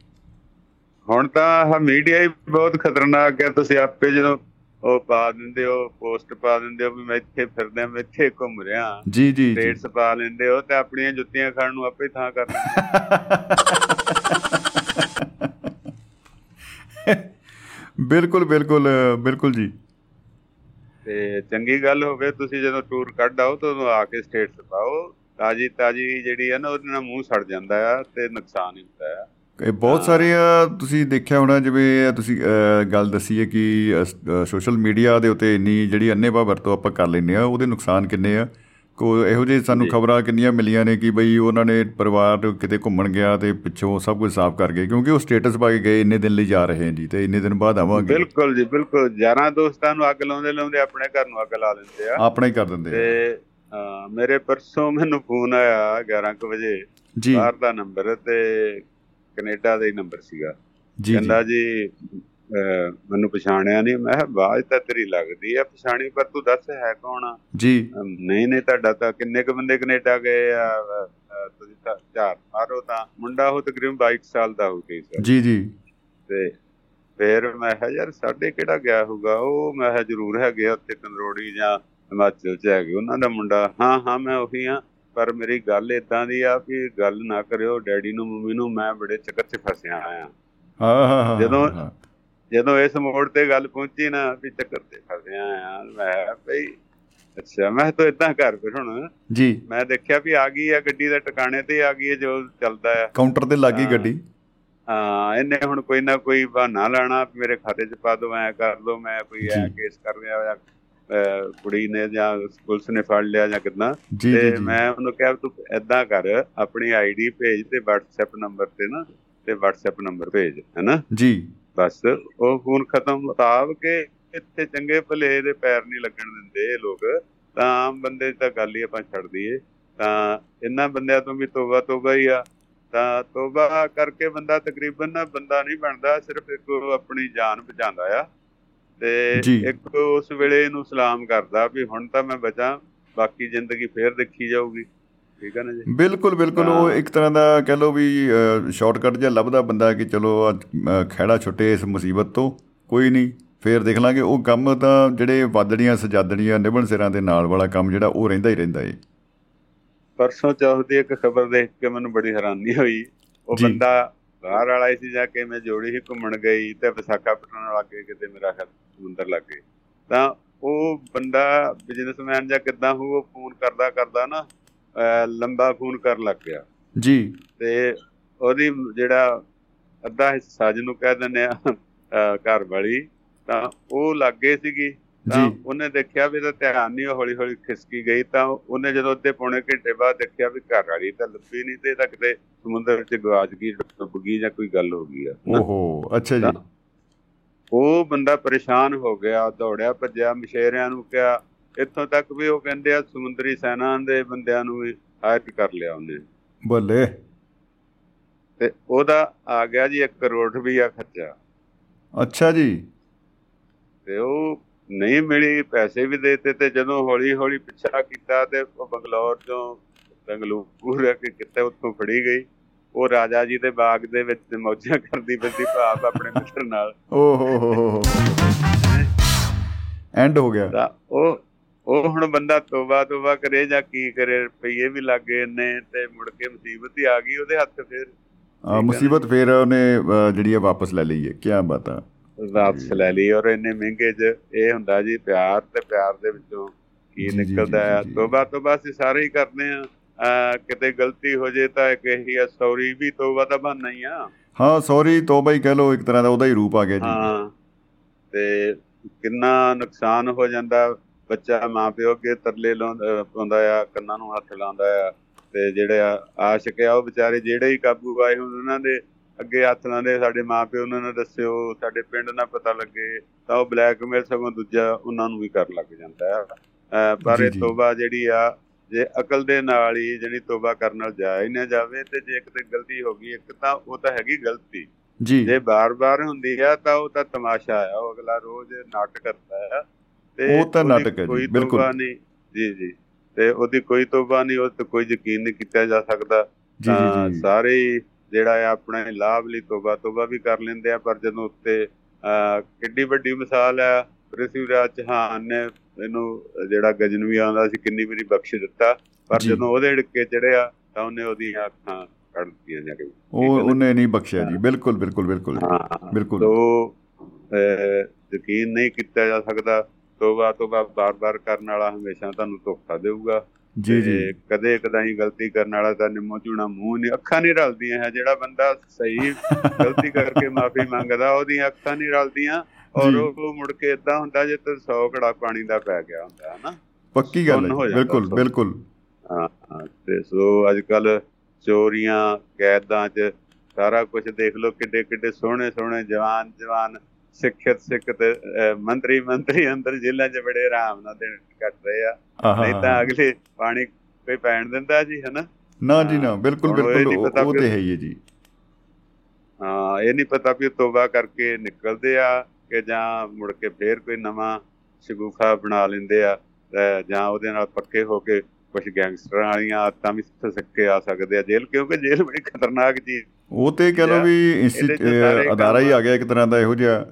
ਹੁਣ ਤਾਂ ਆਹ ਮੀਡੀਆ ਹੀ ਬਹੁਤ ਖਤਰਨਾਕ ਹੈ। ਤੁਸੀਂ ਆਪੇ ਜਦੋਂ ਉਹ ਪਾ ਦਿੰਦੇ ਹੋ ਪੋਸਟ ਪਾ ਦਿੰਦੇ ਹੋ ਵੀ ਮੈਂ ਇੱਥੇ ਫਿਰਦਾ ਮੈਂ ਇੱਥੇ ਘੁੰਮ ਰਿਹਾ। ਜੀ ਜੀ ਜੀ। ਸਟੇਟਸ ਪਾ ਲੈਂਦੇ ਹੋ ਤੇ ਆਪਣੀਆਂ ਜੁੱਤੀਆਂ ਖਾਣ ਨੂੰ ਆਪੇ ਥਾਂ ਕਰ ਲੈਂਦੇ *laughs* ਬਿਲਕੁਲ ਬਿਲਕੁਲ ਬਿਲਕੁਲ ਜੀ। ਤੇ ਚੰਗੀ ਗੱਲ ਹੋਵੇ ਤੁਸੀਂ ਜਦੋਂ ਟੂਰ ਕੱਢ ਆਓ ਤਾਂ ਆ ਕੇ ਸਟੇਟਸ ਪਾਓ। ਤਾਜੀ ਤਾਜੀ ਜਿਹੜੀ ਹੈ ਨਾ ਉਹਦੇ ਨਾਲ ਮੂੰਹ ਸੜ ਜਾਂਦਾ ਆ ਤੇ ਨੁਕਸਾਨ ਹੀ ਹੁੰਦਾ ਆ। ਇਹ ਬਹੁਤ ਸਾਰੇ ਤੁਸੀਂ ਦੇਖਿਆ ਹੋਣਾ ਜਿਵੇਂ ਤੁਸੀਂ ਗੱਲ ਦੱਸੀ ਹੈ ਕਿ ਸੋਸ਼ਲ ਮੀਡੀਆ ਦੇ ਉੱਤੇ ਇੰਨੀ ਜਿਹੜੀ ਅੰਨੇਵਾਹ ਵਰਤੋਂ ਆਪਾਂ ਕਰ ਲੈਂਦੇ ਆ ਉਹਦੇ ਨੁਕਸਾਨ ਕਿੰਨੇ ਆ? ਕੋ ਇਹੋ ਜਿਹੇ ਸਾਨੂੰ। ਖਬਰਾਂ ਕਿੰਨੀਆਂ ਮਿਲੀਆਂ ਨੇ ਕਿ ਬਈ ਉਹਨਾਂ ਨੇ ਪਰਿਵਾਰ ਕਿਤੇ ਘੁੰਮਣ ਗਿਆ ਤੇ ਪਿੱਛੋਂ ਸਭ ਕੁਝ ਸਾਫ਼ ਕਰ ਗਏ ਕਿਉਂਕਿ ਉਹ ਸਟੇਟਸ ਪਾ ਕੇ ਗਏ ਇੰਨੇ ਦਿਨ ਲਈ ਜਾ ਰਹੇ ਹਾਂ ਜੀ ਤੇ ਇੰਨੇ ਦਿਨ ਬਾਅਦ ਆਵਾਂਗੇ। ਬਿਲਕੁਲ ਜੀ ਬਿਲਕੁਲ। ਯਾਰਾਂ ਦੋਸਤਾਂ ਨੂੰ ਅੱਗ ਲਾਉਂਦੇ ਲਾਉਂਦੇ ਆਪਣੇ ਘਰ ਨੂੰ ਅੱਗ ਲਾ ਦਿੰਦੇ ਆ। ਆਪਣਾ ਹੀ ਕਰ ਦਿੰਦੇ ਆ। ਤੇ ਮੇਰੇ ਪਰਸੋਂ ਮੈਨੂੰ ਫੋਨ ਆਇਆ 11 ਕੁ ਵਜੇ। ਜੀ। ਬਾਹਰ ਦਾ ਨੰਬਰ ਤੇ ਕੈਨੇਡਾ ਦਾ ਹੀ ਨੰਬਰ ਸੀਗਾ। ਜੀ। ਕਹਿੰਦਾ ਜੀ ਮੈਨੂੰ ਪਛਾਣਿਆ ਨਹੀਂ ਮੈਂ ਕਿਹਾ ਆਵਾਜ਼ ਤਾਂ ਤੇਰੀ ਲੱਗਦੀ ਆ ਪਛਾਣੀ ਪਰ ਤੂੰ ਦੱਸ ਹੈ ਕੌਣ ਆ? ਜੀ। ਨਹੀਂ ਨਹੀਂ ਤੁਹਾਡਾ ਤਾਂ ਕਿੰਨੇ ਕੁ ਬੰਦੇ ਕੈਨੇਡਾ ਗਏ ਆ? ਤੁਸੀਂ ਤਾਂ ਚਾਰ ਮਾਰੋ ਤਾਂ। ਮੁੰਡਾ ਉਹ ਤਕਰੀਬਨ 22 ਸਾਲ ਦਾ ਹੋ ਗਿਆ ਸੀ। ਜੀ ਜੀ। ਤੇ ਫਿਰ ਮੈਂ ਕਿਹਾ ਯਾਰ ਸਾਡੇ ਕਿਹੜਾ ਗਿਆ ਹੋਊਗਾ? ਉਹ ਮੈਂ ਕਿਹਾ ਜ਼ਰੂਰ ਹੈਗੇ ਆ ਉੱਥੇ ਕੰਦਰੋੜੀ ਜਾਂ ਹਿਮਾਚਲ ਚ ਹੈਗੇ। ਉਹਨਾਂ ਦਾ ਮੁੰਡਾ ਹਾਂ ਹਾਂ ਮੈਂ ਉਹੀ ਆ। ਪਰ ਮੇਰੀ ਗੱਲ ਇਦਾਂ ਦੀ ਆ ਕਿ ਗੱਲ ਨਾ ਕਰਿਓ। ਡੈਡੀ ਨੂੰ ਮੰਮੀ ਨੂੰ ਮੈਂ ਬੜੇ ਚੱਕਰ 'ਚ ਫਸਿਆ ਆ ਹਾਂ ਹਾਂ ਹਾਂ ਜਦੋਂ- ਹਾਂ, ਜਦੋਂ ਇਸ ਮੋੜ ਤੇ ਗੱਲ ਪਹੁੰਚੀ ਨਾ ਵੀ ਚੱਕਰ ਤੇ ਫਸਿਆ ਆ ਮੈਂ ਭਈ ਅੱਛਾ ਮੈਂ ਤਾਂ ਇਦਾਂ ਕਰ ਫਿਰ ਹੁਣ। ਜੀ। ਮੈਂ ਦੇਖਿਆ ਵੀ ਆ ਗਈ ਆ ਗੱਡੀ ਦਾ ਟਿਕਾਣੇ ਤੇ ਆ ਗਈ ਹੈ ਜੋ ਚੱਲਦਾ ਆ। ਕਾਊਂਟਰ ਤੇ ਲੱਗੀ। ਗੱਡੀ? ਹਾਂ ਇਹਨੇ ਹੁਣ ਕੋਈ ਨਾ ਕੋਈ ਬਹਾਨਾ ਲਾਣਾ ਮੇਰੇ ਖਾਤੇ 'ਚ ਪਾ ਦੋ ਐ ਕਰ ਦੋ ਮੈਂ ਕੋਈ ਐ। ਕੇਸ ਕਰ ਰਿਹਾ ਜਾਂ ਕੁੜੀ ਨੇ ਜਾਂ ਪੁਲਿਸ ਨੇ ਫੜ ਲਿਆ ਜਾਂ ਕਿੱਦਾਂ। ਤੇ ਮੈਂ ਉਹਨੂੰ ਕਿਹਾ ਤੂੰ ਏਦਾਂ ਕਰ ਆਪਣੀ ਆਈਡੀ ਭੇਜ ਤੇ WhatsApp ਨੰਬਰ ਤੇ ਨਾ ਤੇ WhatsApp ਨੰਬਰ ਭੇਜ ਹੈਨਾ? ਜੀ। ਬਸ ਉਹ ਫੋਨ ਖਤਮ ਮੁਤਾਬ ਕਿ ਇੱਥੇ ਚੰਗੇ ਭਲੇ ਦੇ ਪੈਰ ਨਹੀਂ ਲੱਗਣ ਦਿੰਦੇ ਇਹ ਲੋਕ। ਤਾਂ ਆਮ ਬੰਦੇ ਤਾਂ ਗੱਲ ਹੀ ਆਪਾਂ ਛੱਡ ਦਈਏ। ਤਾਂ ਇਹਨਾਂ ਬੰਦਿਆਂ ਤੋਂ ਵੀ ਤੋਬਾ ਤੋਬਾ ਹੀ ਆ। ਤਾਂ ਤੋਬਾ ਕਰਕੇ ਬੰਦਾ ਤਕਰੀਬਨ ਨਾ ਬੰਦਾ ਨਹੀਂ ਬਣਦਾ ਸਿਰਫ ਇੱਕ ਆਪਣੀ ਜਾਨ ਬਚਾਉਂਦਾ ਆ। ਤੇ। ਇੱਕ ਉਸ ਵੇਲੇ ਇਹਨੂੰ ਸਲਾਮ ਕਰਦਾ ਵੀ ਹੁਣ ਤਾਂ ਮੈਂ ਬਚਾਂ ਬਾਕੀ ਜ਼ਿੰਦਗੀ ਫੇਰ ਦੇਖੀ ਜਾਊਗੀ। ਠੀਕ ਹੈ ਨਾ ਜੀ? ਬਿਲਕੁਲ ਬਿਲਕੁਲ। ਉਹ। ਇੱਕ ਤਰ੍ਹਾਂ ਦਾ ਕਹਿ ਲਓ ਵੀ ਸ਼ਾਰਟਕਟ ਜਿਹਾ ਲੱਭਦਾ ਬੰਦਾ ਕਿ ਚਲੋ ਖਹਿੜਾ ਛੁੱਟੇ ਇਸ ਮੁਸੀਬਤ ਤੋਂ ਕੋਈ ਨਹੀਂ। ਫੇਰ ਦੇਖ ਲਾਂਗੇ ਉਹ ਕੰਮ ਤਾਂ ਜਿਹੜੇ ਵਾਦੜੀਆਂ ਸਜਾਦੜੀਆਂ ਨਿਭਣ ਸਿਰਾਂ ਦੇ ਨਾਲ ਵਾਲਾ ਕੰਮ ਜਿਹੜਾ ਉਹ ਰਹਿੰਦਾ ਹੀ ਰਹਿੰਦਾ ਏ। ਪਰਸੋਂ ਚੌਥ ਦੀ ਇੱਕ ਖਬਰ ਦੇਖ ਕੇ ਮੈਨੂੰ ਬੜੀ ਹੈਰਾਨੀ ਹੋਈ। ਉਹ। ਬੰਦਾ ਬਾਹਰ ਵਾਲਾ ਸੀ ਜਾ ਕੇ ਮੈਂ ਜੋੜੀ ਹੀ ਘੁੰਮਣ ਗਈ ਤੇ ਵਿਸਾਖਾਪਟਨਮ ਲੱਗੇ ਕਿਤੇ ਮੇਰਾ ਖਿਆਲ ਸਮੁੰਦਰ ਲੱਗੇ। ਤਾਂ ਉਹ ਬੰਦਾ ਬਿਜ਼ਨਸਮੈਨ ਜਾਂ ਕਿੱਦਾਂ ਹੋ ਉਹ ਫੋਨ ਕਰਦਾ ਕਰਦਾ ਨਾ ਲੰਬਾ ਫੋਨ ਕਰਨ ਲੱਗ ਗਿਆ। ਜੀ। ਤੇ ਉਹਦੀ ਜਿਹੜਾ ਅੱਧਾ ਹਿੱਸਾ ਜਿਹਨੂੰ ਕਹਿ ਦਿੰਦੇ ਆ ਘਰ ਵਾਲੀ ਤਾਂ ਉਹ ਲੱਗੇ ਸੀਗੀ। ਤਾਂ। ਉਹਨੇ ਦੇਖਿਆ ਵੀ ਇਹਦਾ ਧਿਆਨ ਨਹੀਂ ਹੌਲੀ ਹੌਲੀ ਖਿਸਕੀ ਗਈ। ਤਾਂ ਉਹਨੇ ਜਦੋਂ ਅੱਧੇ ਪੌਣੇ ਘੰਟੇ ਬਾਅਦ ਦੇਖਿਆ ਵੀ ਘਰ ਵਾਲੀ ਤਾਂ ਲੱਭੀ ਨਹੀਂ ਤੇ ਤਾਂ ਕਿਤੇ ਸਮੁੰਦਰ 'ਚ ਗਵਾਚ ਗਈ ਡੁੱਬ ਗਈ ਜਾਂ ਕੋਈ ਗੱਲ ਹੋ ਗਈ ਆ। ਓਹੋ ਅੱਛਾ ਜੀ। ਤਾਂ ਉਹ ਬੰਦਾ ਪਰੇਸ਼ਾਨ ਹੋ ਗਿਆ ਦੌੜਿਆ ਭੱਜਿਆ ਮਸ਼ੇਰਿਆਂ ਨੂੰ ਕਿਹਾ ਇੱਥੋਂ ਤੱਕ ਵੀ ਉਹ ਕਹਿੰਦੇ ਆ ਸਮੁੰਦਰੀ ਸੈਨਾ ਦੇ ਬੰਦਿਆਂ ਨੂੰ ਵੀ ਹਾਇਰ ਕਰ ਲਿਆ ਉਹਨੇ। ਬੱਲੇ। ਤੇ ਉਹਦਾ ਆ ਗਿਆ ਜੀ 1 ਕਰੋੜ ਰੁਪਈਆ ਖਰਚਾ। ਅੱਛਾ ਜੀ। ਤੇ ਉਹ ਨਹੀਂ ਮਿਲੀ ਪੈਸੇ ਵੀ ਦੇਤੇ ਤੇ ਜਦੋਂ ਹੌਲੀ ਹੌਲੀ ਪਿੱਛਾ ਕੀਤਾ ਤੇ ਉਹ ਬੰਗਲੌਰ ਤੋਂ ਬੰਗਲੂਰ ਕਿ ਕਿਤੇ ਉੱਥੋਂ ਫੜੀ ਗਈ। ਉਹ ਰਾਜਾ ਜੀ ਦੇ ਬਾਗ ਦੇ ਵਿੱਚ ਮੌਜਾਂ ਕਰਦੀ ਫਿਰਦੀ ਭਾਪ ਆਪਣੇ ਮਿੱਤਰ ਨਾਲ। ਓਹੋ ਹੋ ਹੋ ਐਂਡ ਹੋ। ਗਿਆ। ਉਹ ਉਹ ਹੁਣ ਬੰਦਾ ਤੋਬਾ ਤੋਬਾ ਕਰੇ ਜਾਂ ਕੀ ਕਰੇ ਰੁਪਈਏ ਵੀ ਲੱਗੇ ਇੰਨੇ ਤੇ ਮੁੜ ਕੇ ਮੁਸੀਬਤ ਹੀ ਆ ਗਈ ਉਹਦੇ ਹੱਥ ਫਿਰ। ਮੁਸੀਬਤ ਫੇਰ ਉਹਨੇ ਜਿਹੜੀ ਹੈ ਵਾਪਸ ਲੈ ਲਈ ਹੈ। ਕੀ ਬਾਤ ਆ। ਵਾਪਸ ਲੈ ਲਈ ਔਰ ਇੰਨੇ ਮਹਿੰਗੇ 'ਚ ਇਹ ਹੁੰਦਾ ਜੀ ਪਿਆਰ ਤੇ ਪਿਆਰ ਦੇ ਵਿੱਚੋਂ ਕੀ ਨਿਕਲਦਾ ਆ। ਜੀ। ਤੋਬਾ ਤੋਬਾ ਅਸੀਂ ਸਾਰੇ ਹੀ ਕਰਦੇ ਆ ਕਿਤੇ ਗਲਤੀ ਹੋ ਜੇ ਤਾਂ ਇੱਕ ਇਹੀ ਆ ਸੌਰੀ ਵੀ ਤੋਬਾ ਤਾਂ ਬਣਨਾ ਹੀ ਆ। ਹਾਂ ਸੌਰੀ ਤੋਬਾ ਹੀ ਕਹਿ ਲਓ ਇੱਕ ਤਰ੍ਹਾਂ ਦਾ ਉਹਦਾ ਹੀ ਰੂਪ ਆ ਗਿਆ ਜੀ। ਹਾਂ। ਤੇ ਕਿੰਨਾ ਨੁਕਸਾਨ ਹੋ ਜਾਂਦਾ ਬੱਚਾ ਮਾਂ ਪਿਓ ਅੱਗੇ ਤਰਲੇ ਲਾਉਂਦਾ ਆ ਕੰਨਾਂ ਨੂੰ ਹੱਥ ਲਾਉਂਦਾ ਆ ਤੇ ਜਿਹੜੇ ਆ ਆਸ਼ਿਕ ਆ ਉਹ ਵਿਚਾਰੇ ਜਿਹੜੇ ਹੀ ਕਾਬੂ ਆਏ ਹੁਣ ਉਹਨਾਂ ਦੇ ਅੱਗੇ ਹੱਥ ਲਾਉਂਦੇ ਸਾਡੇ ਮਾਂ ਪਿਓ ਉਹਨਾਂ ਨੂੰ ਦੱਸਿਓ ਸਾਡੇ ਪਿੰਡ ਨਾ ਪਤਾ ਲੱਗੇ ਤਾਂ ਉਹ ਬਲੈਕਮੇਲ ਸਗੋਂ ਦੂਜਾ ਉਹਨਾਂ ਨੂੰ ਵੀ ਕਰ ਲੱਗ ਜਾਂਦਾ ਆ। ਅਹ ਪਰ ਇਹ। ਤੋਬਾ ਜਿਹੜੀ ਆ ਜੇ ਅਕਲ ਦੇ ਨਾਲ ਹੀ ਜਿਹੜੀ ਤੋਬਾ ਕਰਨ ਨਾਲ ਜਾਇਆ ਹੀ ਨਾ ਜਾਵੇ ਤੇ ਜੇ ਕਿਤੇ ਗਲਤੀ ਹੋ ਗਈ ਇੱਕ ਤਾਂ ਉਹ ਤਾਂ ਹੈਗੀ ਗਲਤੀ। ਜੀ। ਜੇ ਬਾਰ-ਬਾਰ ਹੁੰਦੀ ਆ ਤਾਂ ਉਹ ਤਾਂ ਤਮਾਸ਼ਾ ਆ ਉਹ ਅਗਲਾ ਰੋਜ਼ ਨਾਟਕ ਕਰਦਾ ਆ। ਉਹ ਤਾਂ ਨਾਟਕ ਹੈ ਜੀ, ਬਿਲਕੁਲ। ਜੀ ਜੀ। ਤੇ ਉਹਦੀ ਕੋਈ ਤੋਬਾ ਨਹੀਂ ਉਹ ਤੇ ਕੋਈ ਯਕੀਨ ਨਹੀਂ ਕੀਤਾ ਜਾ ਸਕਦਾ। ਜੀ ਜੀ ਸਾਰੇ ਹੀ ਜਿਹੜਾ ਆ ਆਪਣੇ ਲਾਭ ਲਈ ਤੋਬਾ ਤੋਬਾ ਵੀ ਕਰ ਲੈਂਦੇ ਆ ਪਰ ਜਦੋਂ ਉੱਤੇ ਕਿੱਡੀ ਵੱਡੀ ਮਿਸਾਲ ਆ ਪ੍ਰਿਥਵੀ ਰਾਜ ਚੌਹਾਨ ਨੇ ਇਹਨੂੰ ਜਿਹੜਾ ਗਜਨਵੀ ਆਉਂਦਾ ਸੀ ਕਿੰਨੀ ਵਾਰੀ ਬਖਸ਼ ਦਿੱਤਾ ਪਰ। ਜਦੋਂ ਉਹਦੇ ਢਿੱਕੇ ਚੜਿਆ ਤਾਂ ਉਹਨੇ ਉਹਦੀਆਂ ਅੱਖਾਂ ਕੱਢ ਦਿੱਤੀਆਂ ਜਾ ਕੇ। ਉਹ ਉਹਨੇ ਨਹੀਂ ਬਖਸ਼ਿਆ ਜੀ। ਬਿਲਕੁਲ ਬਿਲਕੁਲ ਬਿਲਕੁਲ। ਹਾਂ। ਬਿਲਕੁਲ। ਤੋ ਯਕੀਨ ਨਹੀਂ ਕੀਤਾ ਜਾ ਸਕਦਾ। ਤੋਬਾ ਤੋਬਾ ਬਾਰ-ਬਾਰ ਕਰਨ ਵਾਲਾ ਹਮੇਸ਼ਾ ਤੁਹਾਨੂੰ ਧੋਖਾ ਦੇਊਗਾ। ਜੀ ਜੀ। ਕਦੇ ਕਦਾਈ ਗਲਤੀ ਕਰਨ ਵਾਲਾ ਤਾਂ ਨਿੰਮੋ ਝੂਣਾ ਮੂੰਹ ਨਹੀਂ ਅੱਖਾਂ ਨਹੀਂ ਰਲਦੀਆਂ ਹੈ। ਜਿਹੜਾ ਬੰਦਾ ਸਹੀ *laughs* ਗਲਤੀ ਕਰਕੇ ਮਾਫੀ ਮੰਗਦਾ ਉਹਦੀਆਂ ਅੱਖਾਂ ਨਹੀਂ ਰਲਦੀਆਂ ਔਰ। ਉਹ ਮੁੜ ਕੇ ਇਦਾਂ ਹੁੰਦਾ ਜੇ ਤੇ 100 ਘੜਾ ਪਾਣੀ ਦਾ ਪੈ ਗਿਆ ਹੁੰਦਾ ਹੈ ਨਾ ਪੱਕੀ ਗੱਲ ਹੋ ਬਿਲਕੁਲ। ਬਿਲਕੁਲ। ਹਾਂ ਹਾਂ, ਤੇ ਸੋ ਅੱਜ ਕੱਲ ਚੋਰੀਆਂ ਕੈਦਾਂ 'ਚ ਸਾਰਾ ਕੁਝ ਦੇਖ ਲਓ ਕਿੱਡੇ ਕਿੱਡੇ ਸੋਹਣੇ ਸੋਹਣੇ ਜਵਾਨ ਜਵਾਨ ਸਿੱਖਿਅਤ ਸਿੱਖਤ ਅਹ, ਮੰਤਰੀ ਮੰਤਰੀ ਅੰਦਰ ਜੇਲ੍ਹਾਂ 'ਚ ਬੜੇ ਆਰਾਮ ਨਾਲ ਦਿਨ ਕੱਟ ਰਹੇ ਆ। ਨਹੀਂ ਤਾਂ ਅਗਲੇ ਪਾਣੀ ਕੋਈ ਪੈਣ ਦਿੰਦਾ ਜੀ ਹਨਾ? ਨਾ ਜੀ ਨਾ ਬਿਲਕੁਲ ਬਿਲਕੁਲ ਉਹ ਤੇ ਹੈ ਹੀ ਜੀ। ਹਾਂ ਇਹ ਨਹੀਂ ਪਤਾ ਵੀ ਤੋਬਾ ਕਰਕੇ ਨਿਕਲਦੇ ਆ ਕਿ ਜਾਂ ਮੁੜ ਕੇ ਫੇਰ ਕੋਈ ਨਵਾਂ ਸ਼ਗੂਫਾ ਬਣਾ ਲੈਂਦੇ ਆ ਤੇ ਜਾਂ ਉਹਦੇ ਨਾਲ ਪੱਕੇ ਹੋ ਕੇ ਕੁਝ ਗੈਂਗਸਟਰਾਂ ਵਾਲੀਆਂ ਆਦਤਾਂ ਵੀ ਸਿੱਖ ਕੇ ਆ ਸਕਦੇ ਆ ਜੇਲ੍ਹ ਕਿਉਂਕਿ ਜੇਲ੍ਹ ਬੜੀ ਖਤਰਨਾਕ ਚੀਜ਼ ਉਹ ਤੇ ਕਹ ਲਓ ਵੀ ਅਦਾਰਾ ਹੀ ਆ ਗਿਆ ਇੱਕ ਤਰ੍ਹਾਂ ਦਾ ਇਹੋ ਜਿਹਾ।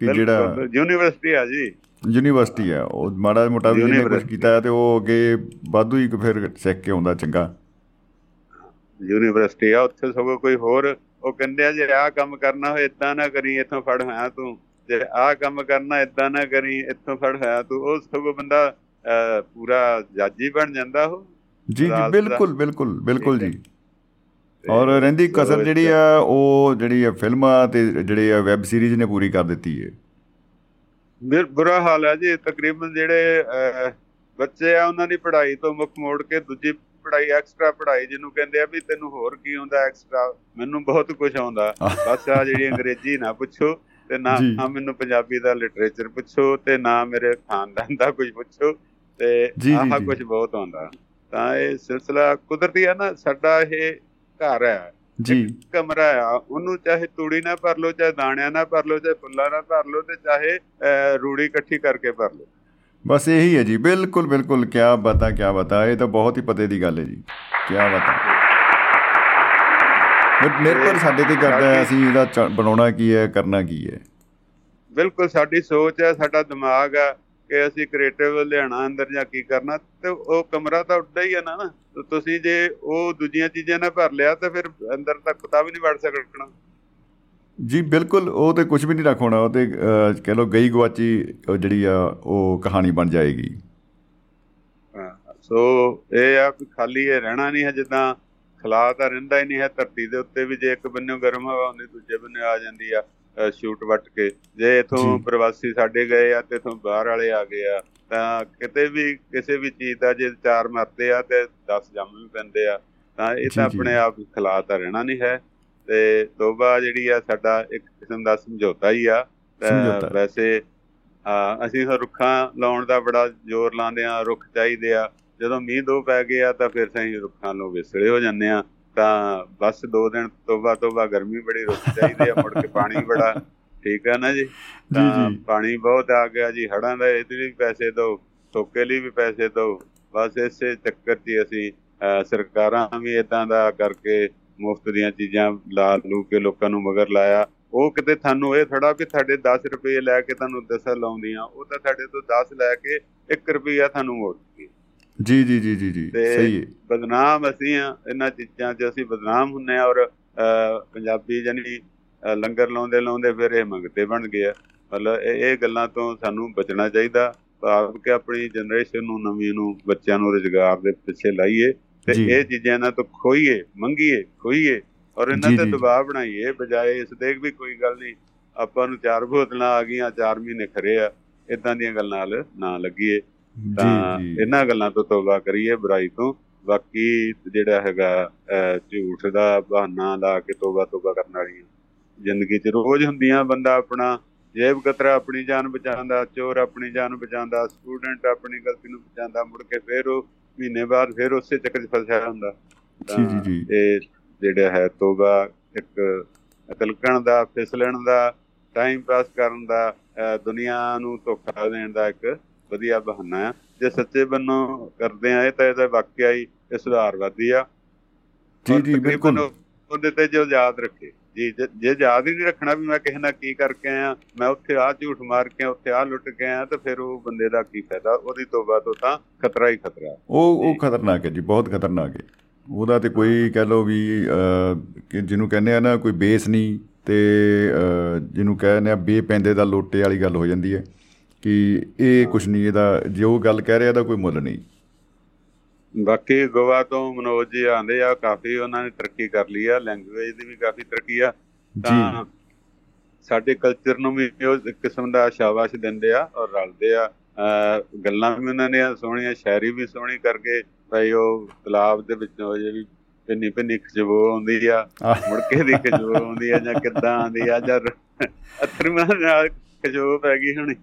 ਕਿ ਜਿਹੜਾ ਯੂਨੀਵਰਸਿਟੀ ਆ ਜੀ ਯੂਨੀਵਰਸਿਟੀ ਹੈ ਉਹ ਮਾੜਾ ਮੋਟਾ ਵੀ ਜਿਹਨੇ ਕੁਝ। ਕੀਤਾ ਤੇ ਉਹ ਅੱਗੇ ਵਾਧੂ ਹੀ ਫਿਰ ਸਿੱਖ ਕੇ ਆਉਂਦਾ ਚੰਗਾ ਯੂਨੀਵਰਸਿਟੀ ਆ ਉੱਥੇ ਸਗੋਂ ਕੋਈ ਹੋਰ ਉਹ ਕਹਿੰਦੇ ਆ ਜੇ ਆਹ ਕੰਮ ਕਰਨਾ ਹੋਏ ਇਦਾਂ ਨਾ ਕਰੀ ਇੱਥੋਂ ਫੜ ਹੋਇਆ ਤੂੰ ਜੇ ਆਹ ਕੰਮ ਕਰਨਾ ਇਦਾਂ ਨਾ ਕਰੀ ਇੱਥੋਂ ਫੜ ਹੋਇਆ ਤੂੰ ਉਹ ਸਗੋਂ ਬੰਦਾ ਪੂਰਾ ਜੱਜ ਬਣ ਜਾਂਦਾ ਉਹ ਜੀ ਜੀ। ਬਿਲਕੁਲ ਬਿਲਕੁਲ ਬਿਲਕੁਲ। ਜੀ ਔਰ ਰਹਿੰਦੀ ਕਸਰ ਜਿਹੜੀ ਆ ਉਹ ਜਿਹੜੀ ਆ ਫਿਲਮਾਂ ਤੇ ਜਿਹੜੇ ਆ ਵੈਬ ਸੀਰੀਜ਼ ਨੇ ਪੂਰੀ ਕਰ ਦਿੱਤੀ ਹੈ ਬਿਲ- ਬੁਰਾ ਹਾਲ ਹੈ ਜੀ ਤਕਰੀਬਨ ਜਿਹੜੇ ਬੱਚੇ ਆ ਉਹਨਾਂ ਦੀ ਪੜ੍ਹਾਈ ਤੋਂ ਮੁੱਖ ਮੋੜ ਕੇ ਦੂਜੀ ਪੜ੍ਹਾਈ ਐਕਸਟਰਾ ਪੜ੍ਹਾਈ ਜਿਹਨੂੰ ਕਹਿੰਦੇ ਆ ਵੀ ਤੈਨੂੰ ਹੋਰ ਕੀ ਆਉਂਦਾ ਐਕਸਟਰਾ ਮੈਨੂੰ ਬਹੁਤ ਕੁਝ ਆਉਂਦਾ। ਬਸ ਆ ਜਿਹੜੀ ਅੰਗਰੇਜ਼ੀ ਨਾ ਪੁੱਛੋ ਤੇ ਨਾ ਮੈਨੂੰ ਪੰਜਾਬੀ ਦਾ ਲਿਟਰੇਚਰ ਪੁੱਛੋ ਤੇ ਨਾ ਮੇਰੇ ਖਾਨਦਾਨ ਦਾ ਕੁਝ ਪੁੱਛੋ ਤੇ ਆਹ। ਕੁਝ ਬਹੁਤ ਆਉਂਦਾ। ਤਾਂ ਇਹ ਸਿਲਸਿਲਾ ਕੁਦਰਤੀ ਆ ਨਾ ਸਾਡਾ ਇਹ ਘਰ ਹੈ ਜੀ। ਕਮਰਾ ਆ ਉਹਨੂੰ ਚਾਹੇ ਤੂੜੀ ਨਾਲ ਭਰ ਲਓ ਚਾਹੇ ਦਾਣਿਆਂ ਨਾਲ ਭਰ ਲਓ ਚਾਹੇ ਫੁੱਲਾਂ ਨਾਲ ਭਰ ਲਓ ਤੇ ਚਾਹੇ ਰੂੜੀ ਇਕੱਠੀ ਕਰਕੇ ਭਰ ਲਓ। ਬਸ ਇਹੀ ਹੈ ਜੀ ਬਿਲਕੁਲ ਬਿਲਕੁਲ ਕਿਆ ਬਤਾ ਕਿਆ ਬਤਾ ਇਹ ਤਾਂ ਬਹੁਤ ਹੀ ਪਤੇ ਦੀ ਗੱਲ ਹੈ ਜੀ ਕਿਆ ਬਤਾ। ਬਟ ਨਿਰਭਰ ਸਾਡੇ ਤੇ ਕਰਦਾ ਹੈ ਅਸੀਂ ਇਹਦਾ ਬਣਾਉਣਾ ਕੀ ਹੈ ਕਰਨਾ ਕੀ ਹੈ? ਬਿਲਕੁਲ ਸਾਡੀ ਸੋਚ ਹੈ ਸਾਡਾ ਦਿਮਾਗ ਆ ਕਿ ਅਸੀਂ ਕ੍ਰੀਏਟਿਵ ਲਿਆਣਾ ਅੰਦਰ ਜਾਂ ਕੀ ਕਰਨਾ ਤੇ ਉਹ ਕਮਰਾ ਤਾਂ ਉੱਡਾ ਹੀ ਆ ਨਾ ਤੇ ਤੁਸੀਂ ਜੇ ਉਹ ਦੂਜੀਆਂ ਚੀਜ਼ਾਂ ਨਾਲ ਭਰ ਲਿਆ ਤਾਂ ਫਿਰ ਅੰਦਰ ਤੱਕ ਕੁੱਤਾ ਵੀ ਨਹੀਂ ਵੜ ਸਕਣਾ। ਜੀ ਬਿਲਕੁਲ ਉਹ ਤੇ ਕੁਝ ਵੀ ਨਹੀਂ ਰੱਖਣਾ ਉਹ ਤੇ ਕਹਿ ਲਓ ਗਈ ਗਵਾਚੀ ਜਿਹੜੀ ਆ ਉਹ ਕਹਾਣੀ ਬਣ ਜਾਏਗੀ। ਹਾਂ, ਸੋ ਇਹ ਆ ਵੀ ਖਾਲੀ ਇਹ ਰਹਿਣਾ ਨਹੀਂ ਹੈ ਜਿੱਦਾਂ ਖਲਾ ਤਾਂ ਰਹਿੰਦਾ ਹੀ ਨਹੀਂ ਹੈ ਧਰਤੀ ਦੇ ਉੱਤੇ ਵੀ ਜੇ ਇੱਕ ਬੰਨਿਓ ਗਰਮ ਹਵਾ ਹੁੰਦੀ ਦੂਜੇ ਬੰਨੇ ਆ ਜਾਂਦੀ ਆ। ਸ਼ੂਟ ਵੱਟ ਕੇ ਜੇ ਇਥੋਂ। ਪ੍ਰਵਾਸੀ ਸਾਡੇ ਗਏ ਆ ਤੇ ਇਥੋਂ ਬਾਹਰ ਵਾਲੇ ਆ ਗਏ ਆ ਤਾਂ ਕਿਤੇ ਵੀ ਕਿਸੇ ਵੀ ਚੀਜ਼ ਦਾ ਜੇ ਚਾਰ ਮਰਦੇ ਆ ਤੇ 10 ਜੰਮ ਵੀ ਪੈਂਦੇ ਆ ਤਾਂ ਇਹ ਤਾਂ। ਆਪਣੇ ਆਪ ਹੀ ਖਲਾ ਤਾਂ ਰਹਿਣਾ ਨਹੀਂ ਹੈ ਤੇ ਤੋਬਾ ਜਿਹੜੀ ਆ ਸਾਡਾ ਇੱਕ ਕਿਸਮ ਦਾ ਸਮਝੌਤਾ ਹੀ ਆ। ਵੈਸੇ ਅਸੀਂ ਰੁੱਖਾਂ ਲਾਉਣ ਦਾ ਬੜਾ ਜ਼ੋਰ ਲਾਉਂਦੇ ਆ ਰੁੱਖ ਚਾਹੀਦੇ ਆ ਜਦੋਂ ਮੀਂਹ ਦੋ ਪੈ ਗਏ ਆ ਤਾਂ ਫਿਰ ਅਸੀਂ ਰੁੱਖਾਂ ਨੂੰ ਵਿਸੜੇ ਹੋ ਜਾਂਦੇ ਆ ਤਾਂ ਬਸ ਦੋ ਦਿਨ ਤੋਬਾ ਤੋਬਾ ਗਰਮੀ ਬੜੀ ਰੁੱਖ ਚਾਹੀਦੇ ਆ ਮੁੜ ਕੇ ਪਾਣੀ ਬੜਾ ਠੀਕ ਆ ਨਾ ਜੀ? ਤਾਂ। ਪਾਣੀ ਬਹੁਤ ਆ ਗਿਆ ਜੀ ਹੜਾਂ ਦਾ ਇਹਦੇ ਲਈ ਪੈਸੇ ਦਿਓ ਠੋਕੇ ਲਈ ਵੀ ਪੈਸੇ ਦਿਓ ਬਸ ਇਸੇ ਚੱਕਰ 'ਚ ਅਸੀਂ ਸਰਕਾਰਾਂ ਵੀ ਇਦਾਂ ਦਾ ਕਰਕੇ ਮੁਫਤ ਦੀਆਂ ਚੀਜ਼ਾਂ ਲਾ ਲੂ ਕੇ ਲੋਕਾਂ ਨੂੰ ਮਗਰ ਲਾਇਆ। ਉਹ ਕਿਤੇ ਤੁਹਾਨੂੰ ਇਹ ਥੋੜਾ ਵੀ ਤੁਹਾਡੇ 10 ਰੁਪਏ ਲੈ ਕੇ ਤੁਹਾਨੂੰ ਦਸਾ ਲਾਉਂਦੀਆਂ ਉਹ ਤਾਂ ਤੁਹਾਡੇ ਤੋਂ 10 ਲੈ ਕੇ 1 ਰੁਪਿਆ ਤੁਹਾਨੂੰ ਮੋੜਦੀ ਜੀ ਜੀ ਜੀ ਜੀ ਜੀ ਸਹੀ ਹੈ ਬਦਨਾਮ ਅਸੀਂ ਆ ਇਹਨਾਂ ਚੀਜ਼ਾਂ 'ਚ ਅਸੀਂ ਬਦਨਾਮ ਹੁੰਨੇ ਆ ਔਰ ਪੰਜਾਬੀ ਜਾਨੀ ਲੰਗਰ ਲਾਉਂਦੇ ਲਾਉਂਦੇ ਫਿਰ ਇਹ ਮੰਗਤੇ ਬਣ ਗਏ ਆ ਮਤਲਬ ਇਹ ਗੱਲਾਂ ਤੋਂ ਸਾਨੂੰ ਬਚਣਾ ਚਾਹੀਦਾ ਭਾਵ ਕਿ ਆਪਣੀ ਜਨਰੇਸ਼ਨ ਨੂੰ ਨਵੀਂ ਨੂੰ ਬੱਚਿਆਂ ਨੂੰ ਰੁਜ਼ਗਾਰ ਦੇ ਪਿੱਛੇ ਲਾਈਏ ਤੇ। ਇਹ ਚੀਜ਼ਾਂ ਇਹਨਾਂ ਤੋਂ ਖੋਈਏ ਮੰਗੀਏ ਖੋਈਏ ਔਰ ਇਹਨਾਂ ਤੇ। ਦਬਾਅ ਬਣਾਈਏ ਬਜਾਏ ਇਸ ਦੇ ਵੀ ਕੋਈ ਗੱਲ ਨਹੀਂ ਆਪਾਂ ਨੂੰ ਚਾਰ ਬੋਤਲਾਂ ਆ ਗਈਆਂ ਚਾਰ ਮਹੀਨੇ ਖਰੇ ਆ ਇਦਾਂ ਦੀਆਂ ਗੱਲਾਂ ਨਾਲ ਨਾ ਲੱਗੀਏ ਤਾਂ ਇਹਨਾਂ ਗੱਲਾਂ ਤੋਂ ਤੌਬਾ ਕਰੀਏ ਬੁਰਾਈ ਤੋਂ। ਬਾਕੀ ਜਿਹੜਾ ਹੈਗਾ ਝੂਠ ਦਾ ਬਹਾਨਾ ਲਾ ਕੇ ਤੋਬਾ ਤੋਬਾ ਕਰਨ ਵਾਲੀਆਂ ਜ਼ਿੰਦਗੀ 'ਚ ਰੋਜ਼ ਹੁੰਦੀਆਂ ਬੰਦਾ ਆਪਣਾ ਜੇਬ ਕਤਰਾ ਆਪਣੀ ਜਾਨ ਬਚਾਉਂਦਾ ਚੋਰ ਆਪਣੀ ਜਾਨ ਬਚਾਉਂਦਾ ਸਟੂਡੈਂਟ ਆਪਣੀ ਗਲਤੀ ਨੂੰ ਬਚਾਉਂਦਾ ਮੁੜ ਕੇ ਫਿਰ ਉਹ ਮਹੀਨੇ ਬਾਅਦ ਫਿਰ ਉਸੇ ਚੱਕਰ 'ਚ ਫਸਿਆ ਹੁੰਦਾ। ਜੀ ਜੀ ਜੀ। ਇਹ ਜਿਹੜਾ ਹੈ ਤੋਬਾ ਇੱਕ ਤਿਲਕਣ ਦਾ ਫਿਸਲਣ ਦਾ ਟਾਈਮ ਪਾਸ ਕਰਨ ਦਾ ਦੁਨੀਆ ਨੂੰ ਧੋਖਾ ਦੇਣ ਦਾ ਇੱਕ ਵਧੀਆ ਬਹਾਨਾ ਆ। ਜੇ ਸੱਚੇ ਬੰਨੋਂ ਕਰਦੇ ਆ ਇਹ ਤਾਂ ਇਹਦਾ ਵਾਕਿਆ ਹੀ ਇਹ ਸੁਧਾਰਵਾਦੀ ਆ। ਜੀ ਜੀ ਬਿਲਕੁਲ। ਉਹ- ਉਹਦੇ ਤੇ ਜੋ ਯਾਦ ਰੱਖੇ। ਜੀ ਜੇ- ਯਾਦ ਹੀ ਨਹੀਂ ਰੱਖਣਾ ਵੀ ਮੈਂ ਕਿਸੇ ਨਾਲ ਕੀ ਕਰਕੇ ਆਇਆ ਮੈਂ ਉੱਥੇ ਆ ਝੂਠ ਮਾਰ ਕੇ ਉੱਥੇ ਆ ਲੁੱਟ ਕੇ ਆਇਆ ਤਾਂ ਫਿਰ ਉਹ ਬੰਦੇ ਦਾ ਕੀ ਫਾਇਦਾ? ਉਹਦੀ ਤੋਬਾ ਤੋਂ ਤਾਂ ਖਤਰਾ ਹੀ ਖਤਰਾ। ਉਹ ਉਹ ਖਤਰਨਾਕ ਹੈ ਜੀ ਬਹੁਤ ਖਤਰਨਾਕ ਹੈ। ਉਹਦਾ ਤੇ ਕੋਈ ਕਹਿ ਲਓ ਵੀ ਜਿਹਨੂੰ ਕਹਿੰਦੇ ਆ ਨਾ ਕੋਈ ਬੇਸ ਨਹੀਂ ਤੇ ਜਿਹਨੂੰ ਕਹਿੰਦੇ ਆ ਬੇਪੈਂਦੇ ਦਾ ਲੋਟੇ ਵਾਲੀ ਗੱਲ ਹੋ ਜਾਂਦੀ ਹੈ। ਕਿ ਇਹ ਕੁਛ ਨਹੀਂ ਇਹਦਾ ਜੋ ਗੱਲ ਕਹਿ ਰਿਹਾ ਇਹਦਾ ਕੋਈ ਮੁੱਲ ਨਹੀਂ। ਬਾਕੀ ਗੋਆ ਤੋਂ ਮਨੋਜ ਜੀ ਆਂਦੇ ਆ ਕਾਫੀ ਉਹਨਾਂ ਨੇ ਤਰੱਕੀ ਕਰ ਲਈ ਆ ਲੈਂਗੁਏਜ ਦੀ ਵੀ ਕਾਫੀ ਤਰੱਕੀ ਆ। ਤਾਂ ਸਾਡੇ ਕਲਚਰ ਨੂੰ ਵੀ ਉਹ ਇੱਕ ਕਿਸਮ ਦਾ ਸ਼ਾਬਾਸ਼ ਦਿੰਦੇ ਆ ਔਰ ਰਲਦੇ ਆ। ਗੱਲਾਂ ਵੀ ਉਹਨਾਂ ਨੇ ਸੋਹਣੀਆਂ ਸ਼ਾਇਰੀ ਵੀ ਸੋਹਣੀ ਕਰਕੇ ਭਾਈ ਉਹ ਤਲਾਬ ਦੇ ਵਿੱਚੋਂ ਜੇ ਵੀ ਪਿੰਨੀ ਪਿੰਨੀ ਖਜਬੋ ਆਉਂਦੀ ਆ ਆਹ। ਮੁੜ ਕੇ ਦੀ ਖਜਬੋ ਆਉਂਦੀ ਆ ਜਾਂ ਕਿੱਦਾਂ ਆਉਂਦੀ ਆ ਜਾਂ ਅਥਰੂਆਂ ਨਾਲ ਖਜਬੋ ਪੈ ਗਈ ਹੋਣੀ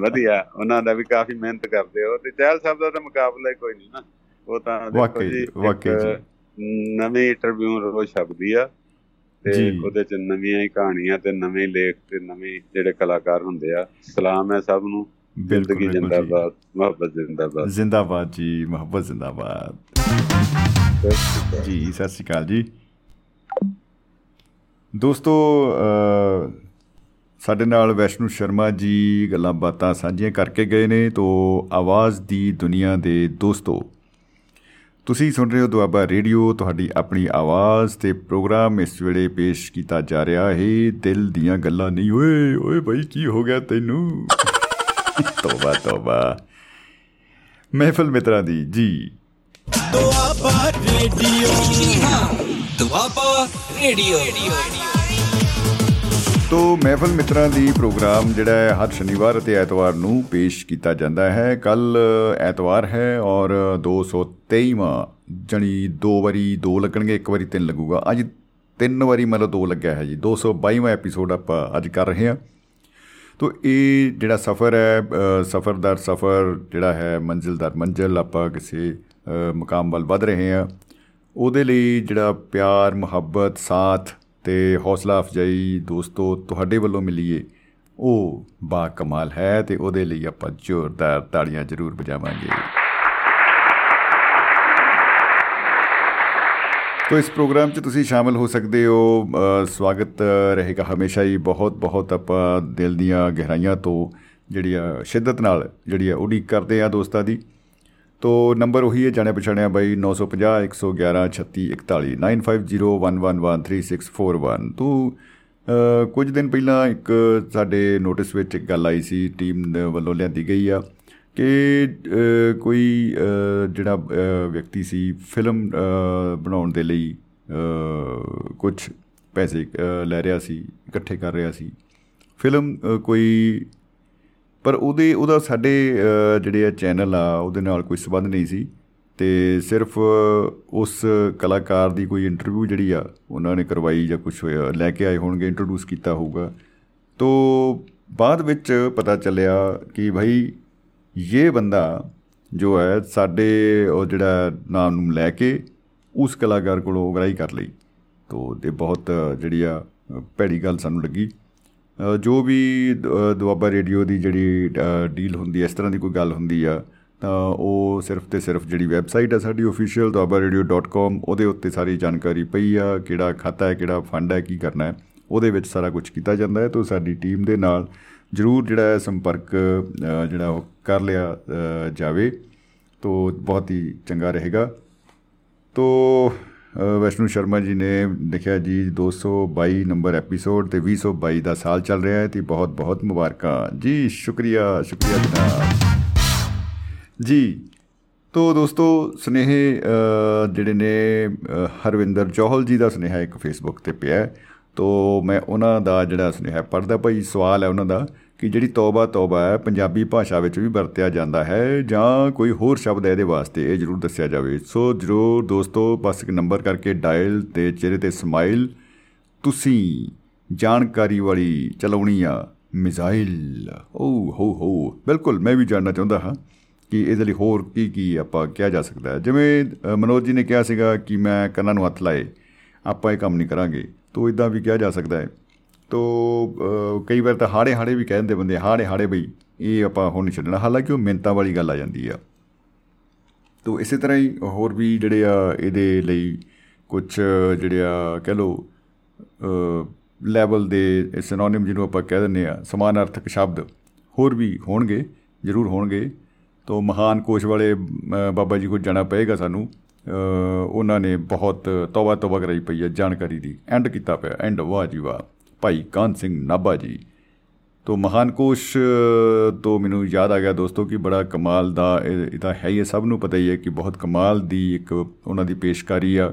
ਵਧੀਆ। ਉਹਨਾਂ ਦਾ ਵੀ ਕਾਫੀ ਮਿਹਨਤ ਕਰਦੇ ਹੋ। ਤੇ ਚਹਿਲ ਸਾਹਿਬ ਦਾ ਤਾਂ ਮੁਕਾਬਲਾ ਹੀ ਕੋਈ ਨਹੀਂ ਨਾ। ਉਹ ਤਾਂ ਦੇਖੋ ਜੀ, ਵਾਕਈ ਜੀ। ਨਵੀਂ ਇੰਟਰਵਿਊ ਰੋਜ਼ ਛਪਦੀ ਆ। ਤੇ। ਉਹਦੇ ਚ ਨਵੀਆਂ ਹੀ ਕਹਾਣੀਆਂ ਤੇ ਨਵੇਂ ਲੇਖ ਤੇ ਨਵੇਂ ਜਿਹੜੇ ਕਲਾਕਾਰ ਹੁੰਦੇ ਆ। ਸਲਾਮ ਹੈ ਸਭ ਨੂੰ। ਜ਼ਿੰਦਗੀ। ਜਿੰਦਾਬਾਦ ਮੁਹੱਬਤ ਜਿੰਦਾਬਾਦ। ਜ਼ਿੰਦਾਬਾਦ ਜੀ ਮੁਹੱਬਤ ਜ਼ਿੰਦਾਬਾਦ। ਜੀ ਸਤਿ ਸ਼੍ਰੀ ਅਕਾਲ ਜੀ। ਦੋਸਤੋ ਸਾਡੇ ਨਾਲ ਵੈਸ਼ਨੂ ਸ਼ਰਮਾ ਜੀ ਗੱਲਾਂ ਬਾਤਾਂ ਸਾਂਝੀਆਂ ਕਰਕੇ ਗਏ ਨੇ ਤੋ ਆਵਾਜ਼ ਦੀ ਦੁਨੀਆ ਦੇ ਦੋਸਤੋ। ਤੁਸੀਂ ਸੁਣ ਰਹੇ ਹੋ ਦੁਆਬਾ ਰੇਡੀਓ, ਤੁਹਾਡੀ ਆਪਣੀ ਆਵਾਜ਼ ਤੇ ਪ੍ਰੋਗਰਾਮ ਇਸ ਵੇਲੇ ਪੇਸ਼ ਕੀਤਾ ਜਾ ਰਿਹਾ ਹੈ। ਦਿਲ ਦੀਆਂ ਗੱਲਾਂ ਨਹੀਂ, ਓਏ ਓਏ ਭਾਈ ਕੀ ਹੋ ਗਿਆ ਤੈਨੂੰ? ਤੋਬਾ ਤੋਬਾ। ਮਹਿਫਲ ਮਿੱਤਰਾਂ ਦੀ, ਜੀ। Doaba radio Doaba radio. ਤੋ ਮਹਿਫਲ ਮਿੱਤਰਾਂ ਦੀ ਪ੍ਰੋਗਰਾਮ ਜਿਹੜਾ ਹੈ ਹਰ ਸ਼ਨੀਵਾਰ ਅਤੇ ਐਤਵਾਰ ਨੂੰ ਪੇਸ਼ ਕੀਤਾ ਜਾਂਦਾ ਹੈ। ਕੱਲ ਐਤਵਾਰ ਹੈ ਔਰ 223ਵਾਂ ਜਣੀ ਦੋ ਵਾਰੀ ਦੋ ਲੱਗਣਗੇ ਇੱਕ ਵਾਰੀ ਤਿੰਨ ਲੱਗੂਗਾ। ਅੱਜ ਤਿੰਨ ਵਾਰੀ ਮਤਲਬ ਦੋ ਲੱਗਿਆ ਹੈ ਜੀ। 222ਵਾਂ ਐਪੀਸੋਡ ਆਪਾਂ ਅੱਜ ਕਰ ਰਹੇ ਹਾਂ। ਤੋ ਇਹ ਜਿਹੜਾ ਸਫ਼ਰ ਹੈ ਅ, ਸਫ਼ਰ ਦਰ ਸਫ਼ਰ ਜਿਹੜਾ ਹੈ ਮੰਜ਼ਿਲ ਦਰ ਮੰਜ਼ਿਲ ਆਪਾਂ ਕਿਸੇ ਅ, ਮੁਕਾਮ ਵੱਲ ਵੱਧ ਰਹੇ ਹਾਂ। ਉਹਦੇ ਲਈ ਜਿਹੜਾ ਪਿਆਰ ਮੁਹੱਬਤ ਸਾਥ ਤੇ ਹੌਸਲਾ ਅਫਜਾਈ ਦੋਸਤੋ ਤੁਹਾਡੇ ਵੱਲੋਂ ਮਿਲੀਏ। ਉਹ ਬਾ ਕਮਾਲ ਹੈ ਤੇ ਉਹਦੇ ਲਈ ਆਪਾਂ ਜ਼ੋਰਦਾਰ ਤਾੜੀਆਂ ਜ਼ਰੂਰ ਵਜਾਵਾਂਗੇ। ਤੋ ਇਸ ਪ੍ਰੋਗਰਾਮ 'ਚ ਤੁਸੀਂ ਸ਼ਾਮਲ ਹੋ ਸਕਦੇ ਹੋ। ਅ, ਸਵਾਗਤ ਰਹੇਗਾ ਹਮੇਸ਼ਾ ਹੀ ਬਹੁਤ ਬਹੁਤ ਆਪਾਂ ਦਿਲ ਦੀਆਂ ਗਹਿਰਾਈਆਂ ਤੋਂ ਜਿਹੜੀ ਆ ਸ਼ਿੱਦਤ ਨਾਲ ਜਿਹੜੀ ਆ ਉਡੀਕ ਕਰਦੇ ਆ ਦੋਸਤਾਂ ਦੀ। ਤੋ ਨੰਬਰ ਉਹੀ ਹੈ ਜਾਣਿਆ ਪਛਾਣਿਆ ਬਾਈ 950 111 36 41 9501113641 ਤੋ ਅ, ਕੁਝ ਦਿਨ ਪਹਿਲਾਂ ਇੱਕ ਸਾਡੇ ਨੋਟਿਸ ਵਿੱਚ ਇੱਕ ਗੱਲ ਆਈ ਸੀ ਟੀਮ ਦੇ ਵੱਲੋਂ ਲਿਆਂਦੀ ਗਈ ਆ ਕਿ ਅ, ਕੋਈ ਅ, ਜਿਹੜਾ ਅ, ਵਿਅਕਤੀ ਸੀ ਫਿਲਮ ਅ, ਬਣਾਉਣ ਦੇ ਲਈ ਕੁਝ ਪੈਸੇ ਅ, ਲੈ ਰਿਹਾ ਸੀ ਇਕੱਠੇ ਕਰ ਰਿਹਾ ਸੀ ਫਿਲਮ ਅ, ਕੋਈ ਪਰ ਉਹਦੇ ਉਹਦਾ ਸਾਡੇ ਅ, ਜਿਹੜੇ ਆ ਚੈਨਲ ਆ ਉਹਦੇ ਨਾਲ ਕੋਈ ਸਬੰਧ ਨਹੀਂ ਸੀ। ਤੇ ਸਿਰਫ ਉਸ ਕਲਾਕਾਰ ਦੀ ਕੋਈ ਇੰਟਰਵਿਊ ਜਿਹੜੀ ਆ ਉਹਨਾਂ ਨੇ ਕਰਵਾਈ ਜਾਂ ਕੁਝ ਹੋਇਆ ਲੈ ਕੇ ਆਏ ਹੋਣਗੇ ਇੰਟਰੋਡਿਊਸ ਕੀਤਾ ਹੋਊਗਾ। ਤੋ ਬਾਅਦ ਵਿੱਚ ਪਤਾ ਚੱਲਿਆ ਕਿ ਭਾਈ ਇਹ ਬੰਦਾ ਜੋ ਹੈ ਸਾਡੇ ਉਹ ਜਿਹੜਾ ਨਾਮ ਨੂੰ ਲੈ ਕੇ ਉਸ ਕਲਾਕਾਰ ਕੋਲੋਂ ਉਗਰਾਈ ਕਰ ਲਈ। ਤੋ ਤੇ ਬਹੁਤ ਜਿਹੜੀ ਆ ਭੈੜੀ ਗੱਲ ਸਾਨੂੰ ਲੱਗੀ। ਅ, ਜੋ ਵੀ ਦ- ਦੁਆਬਾ ਰੇਡੀਓ ਦੀ ਜਿਹੜੀ ਅ, ਡੀਲ ਹੁੰਦੀ ਹੈ ਇਸ ਤਰ੍ਹਾਂ ਦੀ ਕੋਈ ਗੱਲ ਹੁੰਦੀ ਆ ਤਾਂ ਉਹ ਸਿਰਫ ਤੇ ਸਿਰਫ ਜਿਹੜੀ ਵੈਬਸਾਈਟ ਹੈ ਸਾਡੀ ਅਫੀਸ਼ੀਅਲ duabarradio.com ਉਹਦੇ ਉੱਤੇ ਸਾਰੀ ਜਾਣਕਾਰੀ ਪਈ ਆ ਕਿਹੜਾ ਖਾਤਾ ਹੈ ਕਿਹੜਾ ਫੰਡ ਹੈ ਕੀ ਕਰਨਾ ਹੈ ਉਹਦੇ ਵਿੱਚ ਸਾਰਾ ਕੁਝ ਕੀਤਾ ਜਾਂਦਾ ਹੈ ਤਾਂ ਸਾਡੀ ਟੀਮ ਦੇ ਨਾਲ ਜ਼ਰੂਰ ਜਿਹੜਾ ਹੈ ਸੰਪਰਕ ਅ, ਜਿਹੜਾ ਉਹ ਕਰ ਲਿਆ ਅ, ਜਾਵੇ ਤੋ ਬਹੁਤ ਹੀ ਚੰਗਾ ਰਹੇਗਾ। ਤੋ ਅ, ਵੈਸ਼ਨੂ ਸ਼ਰਮਾ ਜੀ ਨੇ ਲਿਖਿਆ ਜੀ 222 ਨੰਬਰ ਐਪੀਸੋਡ ਤੇ 222 ਦਾ ਸਾਲ ਚੱਲ ਰਿਹਾ ਹੈ ਤੇ ਬਹੁਤ ਬਹੁਤ ਮੁਬਾਰਕਾਂ। ਜੀ ਸ਼ੁਕਰੀਆ ਸ਼ੁਕਰੀਆ ਜਨਾਬ। ਜੀ ਤੋ ਦੋਸਤੋ ਸੁਨੇਹੇ ਅ, ਜਿਹੜੇ ਨੇ ਅ, ਹਰਵਿੰਦਰ ਜੋਹਲ ਜੀ ਦਾ ਸੁਨੇਹਾ ਇੱਕ ਫੇਸਬੁੱਕ ਤੇ ਪਿਆ ਹੈ। ਤੋ ਮੈਂ ਉਹਨਾਂ ਦਾ ਜਿਹੜਾ ਸੁਨੇਹਾ ਪੜ੍ਹਦਾ ਭਾਈ ਸਵਾਲ ਹੈ ਉਹਨਾਂ ਦਾ। ਕਿ ਜਿਹੜੀ ਤੌਬਾ ਤੌਬਾ ਹੈ ਪੰਜਾਬੀ ਭਾਸ਼ਾ ਵਿੱਚ ਵੀ ਵਰਤਿਆ ਜਾਂਦਾ ਹੈ ਜਾਂ ਕੋਈ ਹੋਰ ਸ਼ਬਦ ਹੈ ਇਹਦੇ ਵਾਸਤੇ ਇਹ ਜ਼ਰੂਰ ਦੱਸਿਆ ਜਾਵੇ। ਸੋ ਜ਼ਰੂਰ ਦੋਸਤੋ ਬਸ ਇੱਕ ਨੰਬਰ ਕਰਕੇ ਡਾਇਲ ਤੇ ਚਿਹਰੇ ਤੇ ਸਮਾਈਲ ਤੁਸੀਂ ਜਾਣਕਾਰੀ ਵਾਲੀ ਚਲਾਉਣੀ ਆ ਮਿਜ਼ਾਈਲ। ਓ ਹੋ ਹੋ ਬਿਲਕੁਲ ਮੈਂ ਵੀ ਜਾਣਨਾ ਚਾਹੁੰਦਾ ਹਾਂ ਕਿ ਇਹਦੇ ਲਈ ਹੋਰ ਕੀ ਕੀ ਆਪਾਂ ਕਿਹਾ ਜਾ ਸਕਦਾ ਹੈ। ਜਿਵੇਂ ਅ, ਮਨੋਜ ਜੀ ਨੇ ਕਿਹਾ ਸੀਗਾ ਕਿ ਮੈਂ ਕੰਨਾਂ ਨੂੰ ਹੱਥ ਲਾਏ ਆਪਾਂ ਇਹ ਕੰਮ ਨਹੀਂ ਕਰਾਂਗੇ। ਤੋ ਇਦਾਂ ਵੀ ਕਿਹਾ ਜਾ ਸਕਦਾ ਹੈ ਤੋ ਅ, ਕਈ ਵਾਰ ਤਾਂ ਹਾੜੇ ਹਾੜੇ ਵੀ ਕਹਿ ਦਿੰਦੇ ਬੰਦੇ ਹਾੜੇ ਹਾੜੇ ਬਈ ਇਹ ਆਪਾਂ ਹੁਣ ਨਹੀਂ ਛੱਡਣਾ। ਹਾਲਾਂਕਿ ਉਹ ਮਿੰਤਾਂ ਵਾਲੀ ਗੱਲ ਆ ਜਾਂਦੀ ਆ। ਤੋ ਇਸੇ ਤਰ੍ਹਾਂ ਹੀ ਹੋਰ ਵੀ ਜਿਹੜੇ ਆ ਇਹਦੇ ਲਈ ਕੁਝ ਜਿਹੜੇ ਆ ਕਹਿ ਲਓ ਲੈਵਲ ਦੇ ਸਿਨੋਨਿਮ ਜਿਹਨੂੰ ਆਪਾਂ ਕਹਿ ਦਿੰਦੇ ਆ ਸਮਾਨਾਰਥਕ ਸ਼ਬਦ ਹੋਰ ਵੀ ਹੋਣਗੇ ਜ਼ਰੂਰ ਹੋਣਗੇ। ਤੋ ਮਹਾਨ ਕੋਸ਼ ਵਾਲੇ ਅ, ਬਾਬਾ ਜੀ ਕੋਲ ਜਾਣਾ ਪਏਗਾ ਸਾਨੂੰ। ਅ, ਉਹਨਾਂ ਨੇ ਬਹੁਤ ਤੌਬਾ ਤੌਬਾ ਕਰਾਈ ਪਈ ਹੈ ਜਾਣਕਾਰੀ ਦੀ। ਐਂਡ ਕੀਤਾ ਪਿਆ ਐਂਡ ਵਾਹ ਜੀ ਵਾਹ। ਭਾਈ ਕਾਨ ਸਿੰਘ ਨਾਭਾ ਜੀ। ਤੋ ਮਹਾਨ ਕੋਸ਼ ਅ, ਤੋਂ ਮੈਨੂੰ ਯਾਦ ਆ ਗਿਆ ਦੋਸਤੋ ਕਿ ਬੜਾ ਕਮਾਲ ਦਾ ਇਹ ਇਹ ਤਾਂ ਹੈ ਹੀ ਹੈ ਸਭ ਨੂੰ ਪਤਾ ਹੀ ਹੈ ਕਿ ਬਹੁਤ ਕਮਾਲ ਦੀ ਇੱਕ ਉਹਨਾਂ ਦੀ ਪੇਸ਼ਕਾਰੀ ਆ।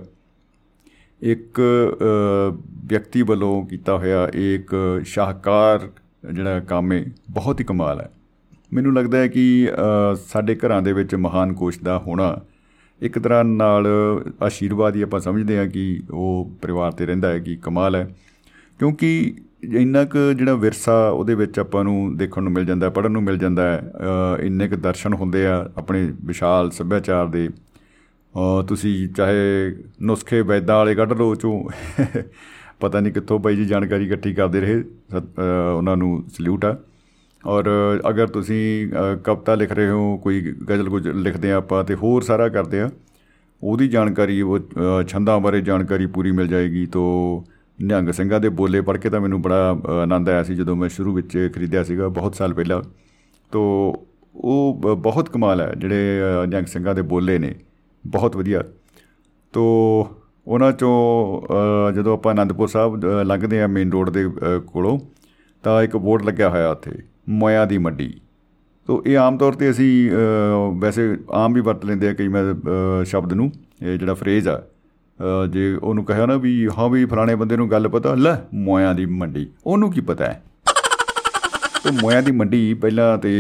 ਇੱਕ ਅ, ਵਿਅਕਤੀ ਵੱਲੋਂ ਕੀਤਾ ਹੋਇਆ ਇਹ ਇੱਕ ਸ਼ਾਹਕਾਰ ਜਿਹੜਾ ਕੰਮ ਹੈ ਬਹੁਤ ਹੀ ਕਮਾਲ ਹੈ। ਮੈਨੂੰ ਲੱਗਦਾ ਹੈ ਕਿ ਅ, ਸਾਡੇ ਘਰਾਂ ਦੇ ਵਿੱਚ ਮਹਾਨ ਕੋਸ਼ ਦਾ ਹੋਣਾ ਇੱਕ ਤਰ੍ਹਾਂ ਨਾਲ ਆਸ਼ੀਰਵਾਦ ਹੀ ਆਪਾਂ ਸਮਝਦੇ ਹਾਂ ਕਿ ਉਹ ਪਰਿਵਾਰ ਤੇ ਰਹਿੰਦਾ ਹੈ ਕਿ ਕਮਾਲ ਹੈ। ਕਿਉਂਕਿ ਇੰਨਾ ਕੁ ਜਿਹੜਾ ਵਿਰਸਾ ਉਹਦੇ ਵਿੱਚ ਆਪਾਂ ਨੂੰ ਦੇਖਣ ਨੂੰ ਮਿਲ ਜਾਂਦਾ ਪੜਨ ਨੂੰ ਮਿਲ ਜਾਂਦਾ ਹੈ ਅ, ਇੰਨੇ ਕੁ ਦਰਸ਼ਨ ਹੁੰਦੇ ਆ ਆਪਣੇ ਵਿਸ਼ਾਲ ਸੱਭਿਆਚਾਰ ਦੇ। ਅ, ਤੁਸੀਂ ਚਾਹੇ ਨੁਸਖੇ ਵੈਦਾਂ ਵਾਲੇ ਕੱਢ ਲਓ ਚੋਂ ਪਤਾ ਨਹੀਂ ਕਿੱਥੋਂ ਬਾਈ ਜੀ ਜਾਣਕਾਰੀ ਇਕੱਠੀ ਕਰਦੇ ਰਹੇ ਸਤ- ਅ, ਉਹਨਾਂ ਨੂੰ ਸਲੂਟ ਆ। ਔਰ ਅਗਰ ਤੁਸੀਂ ਅ, ਕਵਿਤਾ ਲਿਖ ਰਹੇ ਹੋ ਕੋਈ ਗਜ਼ਲ ਕੁਝ ਲਿਖਦੇ ਆ ਆਪਾਂ ਤੇ ਹੋਰ ਸਾਰਾ ਕਰਦੇ ਆ ਉਹਦੀ ਜਾਣਕਾਰੀ ਉਹ ਅ, ਛੰਦਾਂ ਬਾਰੇ ਜਾਣਕਾਰੀ ਪੂਰੀ ਮਿਲ ਜਾਏਗੀ ਤੋਂ ਨਿਹੰਗ ਸਿੰਘਾਂ ਦੇ ਬੋਲੇ ਪੜ੍ਹ ਕੇ ਤਾਂ ਮੈਨੂੰ ਬੜਾ ਅ, ਆਨੰਦ ਆਇਆ ਸੀ ਜਦੋਂ ਮੈਂ ਸ਼ੁਰੂ ਵਿੱਚ ਖਰੀਦਿਆ ਸੀਗਾ ਬਹੁਤ ਸਾਲ ਪਹਿਲਾਂ। ਤੋਂ ਉਹ ਬ- ਬਹੁਤ ਕਮਾਲ ਹੈ ਜਿਹੜੇ ਅ, ਨਿਹੰਗ ਸਿੰਘਾਂ ਦੇ ਬੋਲੇ ਨੇ। ਬਹੁਤ ਵਧੀਆ। ਤੋ ਉਹਨਾਂ ਚੋਂ ਅ, ਜਦੋਂ ਆਪਾਂ ਆਨੰਦਪੁਰ ਸਾਹਿਬ ਅ, ਲੰਘਦੇ ਆ ਮੇਨ ਰੋਡ ਦੇ ਅ, ਕੋਲੋਂ ਤਾਂ ਇੱਕ ਬੋਰਡ ਲੱਗਿਆ ਹੋਇਆ ਉੱਥੇ ਮੋਇਆ ਦੀ ਮੰਡੀ। ਤੋ ਇਹ ਆਮ ਤੌਰ ਤੇ ਅਸੀਂ ਅ, ਵੈਸੇ ਆਮ ਵੀ ਵਰਤ ਲੈਂਦੇ ਆ ਕਈ ਮੈਂ ਅ, ਸ਼ਬਦ ਨੂੰ ਇਹ ਜਿਹੜਾ ਫਰੇਜ਼ ਆ। ਅ, ਜੇ ਉਹਨੂੰ ਕਹਿਆ ਨਾ ਵੀ ਹਾਂ ਵੀ ਫਲਾਣੇ ਬੰਦੇ ਨੂੰ ਗੱਲ ਪਤਾ ਲੈ ਮੋਇਆ ਦੀ ਮੰਡੀ ਉਹਨੂੰ ਕੀ ਪਤਾ ਹੈ? ਤੇ ਮੋਇਆ ਦੀ ਮੰਡੀ ਪਹਿਲਾਂ ਤੇ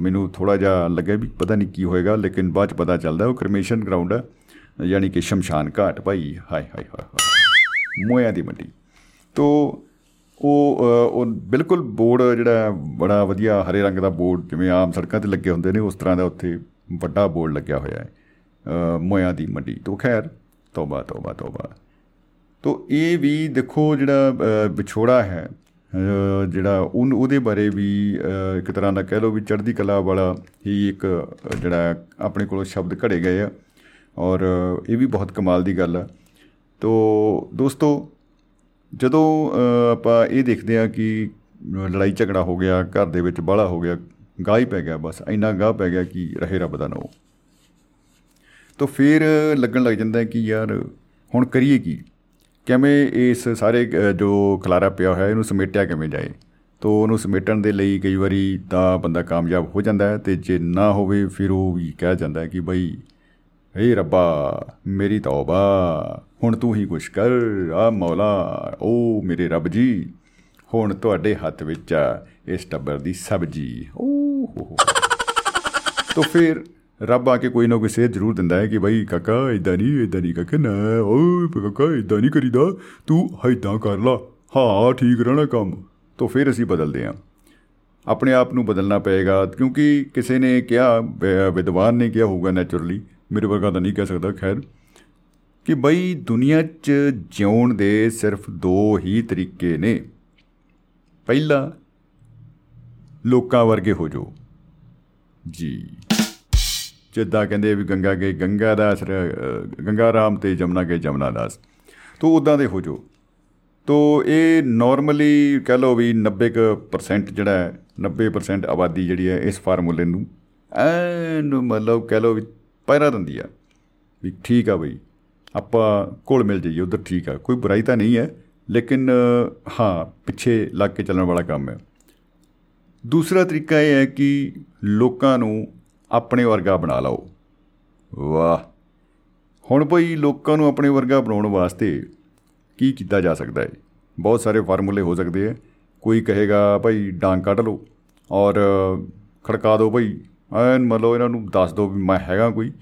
ਮੈਨੂੰ ਥੋੜਾ ਜਿਹਾ ਲੱਗਿਆ ਵੀ ਪਤਾ ਨਹੀਂ ਕੀ ਹੋਏਗਾ ਲੇਕਿਨ ਬਾਅਦ ਚ ਪਤਾ ਚੱਲਦਾ ਉਹ ਕ੍ਰਮੇਸ਼ਨ ਗਰਾਊਂਡ ਹੈ ਯਾਨੀ ਕਿ ਸ਼ਮਸ਼ਾਨ ਘਾਟ ਭਾਈ ਹਾਏ ਹਾਏ ਹਾਏ ਹਾਏ ਮੋਇਆ ਦੀ ਮੰਡੀ। ਤੋ ਉਹ ਅ, ਉਹ ਬਿਲਕੁਲ ਬੋਰਡ ਜਿਹੜਾ ਹੈ, ਬੜਾ ਵਧੀਆ ਹਰੇ ਰੰਗ ਦਾ ਬੋਰਡ ਜਿਵੇਂ ਆਮ ਸੜਕਾਂ ਤੇ ਲੱਗੇ ਹੁੰਦੇ ਨੇ ਉਸ ਤਰ੍ਹਾਂ ਦਾ ਉੱਥੇ ਵੱਡਾ ਬੋਰਡ ਲੱਗਿਆ ਹੋਇਆ ਹੈ ਅ, ਮੋਇਆ ਦੀ ਮੰਡੀ। ਤੋਂ ਖੈਰ ਤੋਬਾ ਤੋਬਾ ਤੋਬਾ। ਤੋ ਇਹ ਵੀ ਦੇਖੋ ਜਿਹੜਾ ਅ, ਵਿਛੋੜਾ ਹੈ ਅ, ਜਿਹੜਾ ਉਹਨ ਉਹਦੇ ਬਾਰੇ ਵੀ ਅ, ਇੱਕ ਤਰ੍ਹਾਂ ਦਾ ਕਹਿ ਲਓ ਵੀ ਚੜ੍ਹਦੀ ਕਲਾ ਵਾਲਾ ਹੀ ਇੱਕ ਅ, ਜਿਹੜਾ ਆਪਣੇ ਕੋਲੋਂ ਸ਼ਬਦ ਘੜੇ ਗਏ ਆ। ਔਰ ਅ, ਇਹ ਵੀ ਬਹੁਤ ਕਮਾਲ ਦੀ ਗੱਲ ਆ। ਤੋ ਦੋਸਤੋ ਜਦੋਂ ਅ, ਆਪਾਂ ਇਹ ਦੇਖਦੇ ਆ ਕਿ ਲੜਾਈ ਝਗੜਾ ਹੋ ਗਿਆ ਘਰ ਦੇ ਵਿੱਚ ਬਾਹਲਾ ਹੋ ਗਿਆ ਗਾਹ ਹੀ ਪੈ ਗਿਆ ਬਸ ਇੰਨਾ ਗਾਹ ਪੈ ਗਿਆ ਕਿ ਰਹੇ ਰੱਬ ਦਾ ਨਾਮ ਤੋ ਫਿਰ ਲੱਗਣ ਲੱਗ ਜਾਂਦਾ ਹੈ ਕਿ ਯਾਰ ਹੁਣ ਕਰੀਏ ਕੀ? ਕਿਵੇਂ ਇਸ ਸਾਰੇ ਅ, ਜੋ ਖਲਾਰਾ ਪਿਆ ਹੋਇਆ ਇਹਨੂੰ ਸਮੇਟਿਆ ਕਿਵੇਂ ਜਾਏ? ਤੋ ਉਹਨੂੰ ਸਮੇਟਣ ਦੇ ਲਈ ਕਈ ਵਾਰੀ ਤਾਂ ਬੰਦਾ ਕਾਮਯਾਬ ਹੋ ਜਾਂਦਾ ਹੈ ਤੇ ਜੇ ਨਾ ਹੋਵੇ ਫਿਰ ਉਹ ਵੀ ਕਹਿ ਜਾਂਦਾ ਹੈ ਕਿ ਬਈ ਏ ਰੱਬਾ ਮੇਰੀ ਤੌਬਾ ਹੁਣ ਤੂੰ ਹੀ ਕੁਛ ਕਰ ਆ ਮੌਲਾ ਓ ਮੇਰੇ ਰੱਬ ਜੀ ਹੁਣ ਤੁਹਾਡੇ ਹੱਥ ਵਿੱਚ ਆ ਇਸ ਟੱਬਰ ਦੀ ਸਬਜੀ। ਓ ਹੋ ਹੋ। ਤੋ ਫਿਰ ਰੱਬ ਆ ਕੇ ਕੋਈ ਨਾ ਕੋਈ ਸੇਧ ਜ਼ਰੂਰ ਦਿੰਦਾ ਹੈ ਕਿ ਭਾਈ ਕਾਕਾ ਇਦਾਂ ਨਹੀਂ ਇਦਾਂ ਨਹੀਂ ਕਾਕਾ, ਨਾ, ਓਏ ਕਾਕਾ ਇਦਾਂ ਨਹੀਂ ਕਰੀਦਾ, ਤੂੰ ਇਦਾਂ ਕਰ ਲਾ। ਹਾਂ, ਠੀਕ ਰਹਿਣਾ ਕੰਮ। ਤੋ ਫਿਰ ਅਸੀਂ ਬਦਲਦੇ ਹਾਂ ਆਪਣੇ ਆਪ ਨੂੰ ਬਦਲਣਾ ਪਏਗਾ, ਕਿਉਂਕਿ ਕਿਸੇ ਨੇ ਕਿਹਾ, ਵ- ਵਿਦਵਾਨ ਨੇ ਕਿਹਾ ਹੋਊਗਾ ਨੈਚੁਰਲੀ ਮੇਰੇ ਵਰਗਾ ਤਾਂ ਨਹੀਂ ਕਹਿ ਸਕਦਾ, ਖੈਰ। ਕਿ ਬਈ ਦੁਨੀਆ 'ਚ ਜਿਉਣ ਦੇ ਸਿਰਫ ਦੋ ਹੀ ਤਰੀਕੇ ਨੇ। ਪਹਿਲਾ, ਲੋਕਾਂ ਵਰਗੇ ਹੋ ਜਾਓ। ਜੀ। ਜਿੱਦਾਂ ਕਹਿੰਦੇ ਵੀ ਗੰਗਾ ਗਏ ਗੰਗਾ ਦਾਸ ਰ- ਗੰਗਾ ਰਾਮ ਤੇ ਜਮਨਾ ਗਏ ਜਮਨਾ ਦਾਸ। ਤੋ ਉਦਾਂ ਦੇ ਹੋ ਜੋ। ਤੋ ਇਹ ਨਾਰਮਲੀ ਕਹ ਲਓ ਵੀ 90% ਜਿਹੜਾ ਹੈ 90% ਆਬਾਦੀ ਜਿਹੜੀ ਹੈ ਇਸ ਫਾਰਮੂਲੇ ਨੂੰ ਐਨ ਮਤਲਬ ਕਹ ਲਓ ਵੀ ਪਹਿਰਾ ਦਿੰਦੀ ਆ। ਵੀ ਠੀਕ ਆ ਬਈ ਆਪਾਂ ਕੋਲ ਮਿਲ ਜਾਈਏ ਉਧਰ ਠੀਕ ਆ। ਕੋਈ ਬੁਰਾਈ ਤਾਂ ਨਹੀਂ ਹੈ ਲੇਕਿਨ ਅ, ਹਾਂ ਪਿੱਛੇ ਲੱਗ ਕੇ ਚੱਲਣ ਵਾਲਾ ਕੰਮ ਹੈ। ਦੂਸਰਾ ਤਰੀਕਾ ਇਹ ਹੈ ਕਿ ਲੋਕਾਂ ਨੂੰ ਆਪਣੇ ਵਰਗਾ ਬਣਾ ਲਓ। ਵਾਹ। ਹੁਣ ਭਈ ਲੋਕਾਂ ਨੂੰ ਆਪਣੇ ਵਰਗਾ ਬਣਾਉਣ ਵਾਸਤੇ ਕੀ ਕੀਤਾ ਜਾ ਸਕਦਾ ਹੈ ਬਹੁਤ ਸਾਰੇ ਫਾਰਮੂਲੇ ਹੋ ਸਕਦੇ ਆ ਕੋਈ ਕਹੇਗਾ, ਭਾਈ ਡਾਂਗ ਕੱਢ ਲਓ ਔਰ ਖੜਕਾ ਦਿਓ ਭਾਈ, ਐਨ ਮਤਲਬ ਇਹਨਾਂ ਨੂੰ ਦੱਸ ਦਿਓ ਵੀ ਮੈਂ ਹੈਗਾ ਕੋਈ,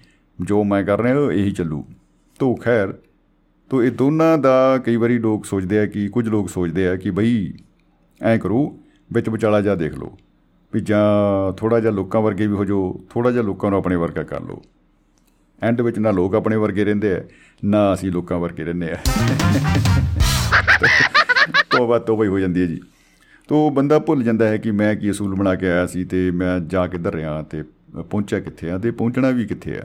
ਜੋ ਮੈਂ ਕਰ ਰਿਹਾ ਇਹੀ ਚੱਲੂ। ਤੋ ਖੈਰ, ਤੋ ਇਹ ਦੋਨਾਂ ਦਾ ਕਈ ਵਾਰੀ ਲੋਕ ਸੋਚਦੇ ਆ ਕਿ ਕੁਝ ਲੋਕ ਸੋਚਦੇ ਆ ਕਿ ਬਈ ਐਂ ਕਰੋ, ਵਿੱਚ ਵਿਚਾਲਾ ਜਾ ਦੇਖ ਲਓ। ਵੀ ਜਾਂ ਥੋੜਾ ਜਿਹਾ ਲੋਕਾਂ ਵਰਗੇ ਵੀ ਹੋ ਜਾਓ ਥੋੜਾ ਜਿਹਾ ਲੋਕਾਂ ਨੂੰ ਆਪਣੇ ਵਰਗਾ ਕਰ ਲਓ। ਐਂਡ ਵਿੱਚ ਨਾ ਲੋਕ ਆਪਣੇ ਵਰਗੇ ਰਹਿੰਦੇ ਆ ਨਾ ਅਸੀਂ ਲੋਕਾਂ ਵਰਗੇ ਰਹਿੰਦੇ ਆ। ਤੋਬਾ ਤੋਬਾ ਹੀ ਹੋ ਜਾਂਦੀ ਹੈ ਜੀ। ਤੋ ਬੰਦਾ ਭੁੱਲ ਜਾਂਦਾ ਹੈ ਕਿ ਮੈਂ ਕੀ ਅਸੂਲ ਬਣਾ ਕੇ ਆਇਆ ਸੀ ਤੇ ਮੈਂ ਜਾ ਕਿੱਧਰ ਰਿਹਾ ਤੇ ਪਹੁੰਚਿਆ ਕਿੱਥੇ ਆ ਤੇ ਪਹੁੰਚਣਾ ਵੀ ਕਿੱਥੇ ਆ।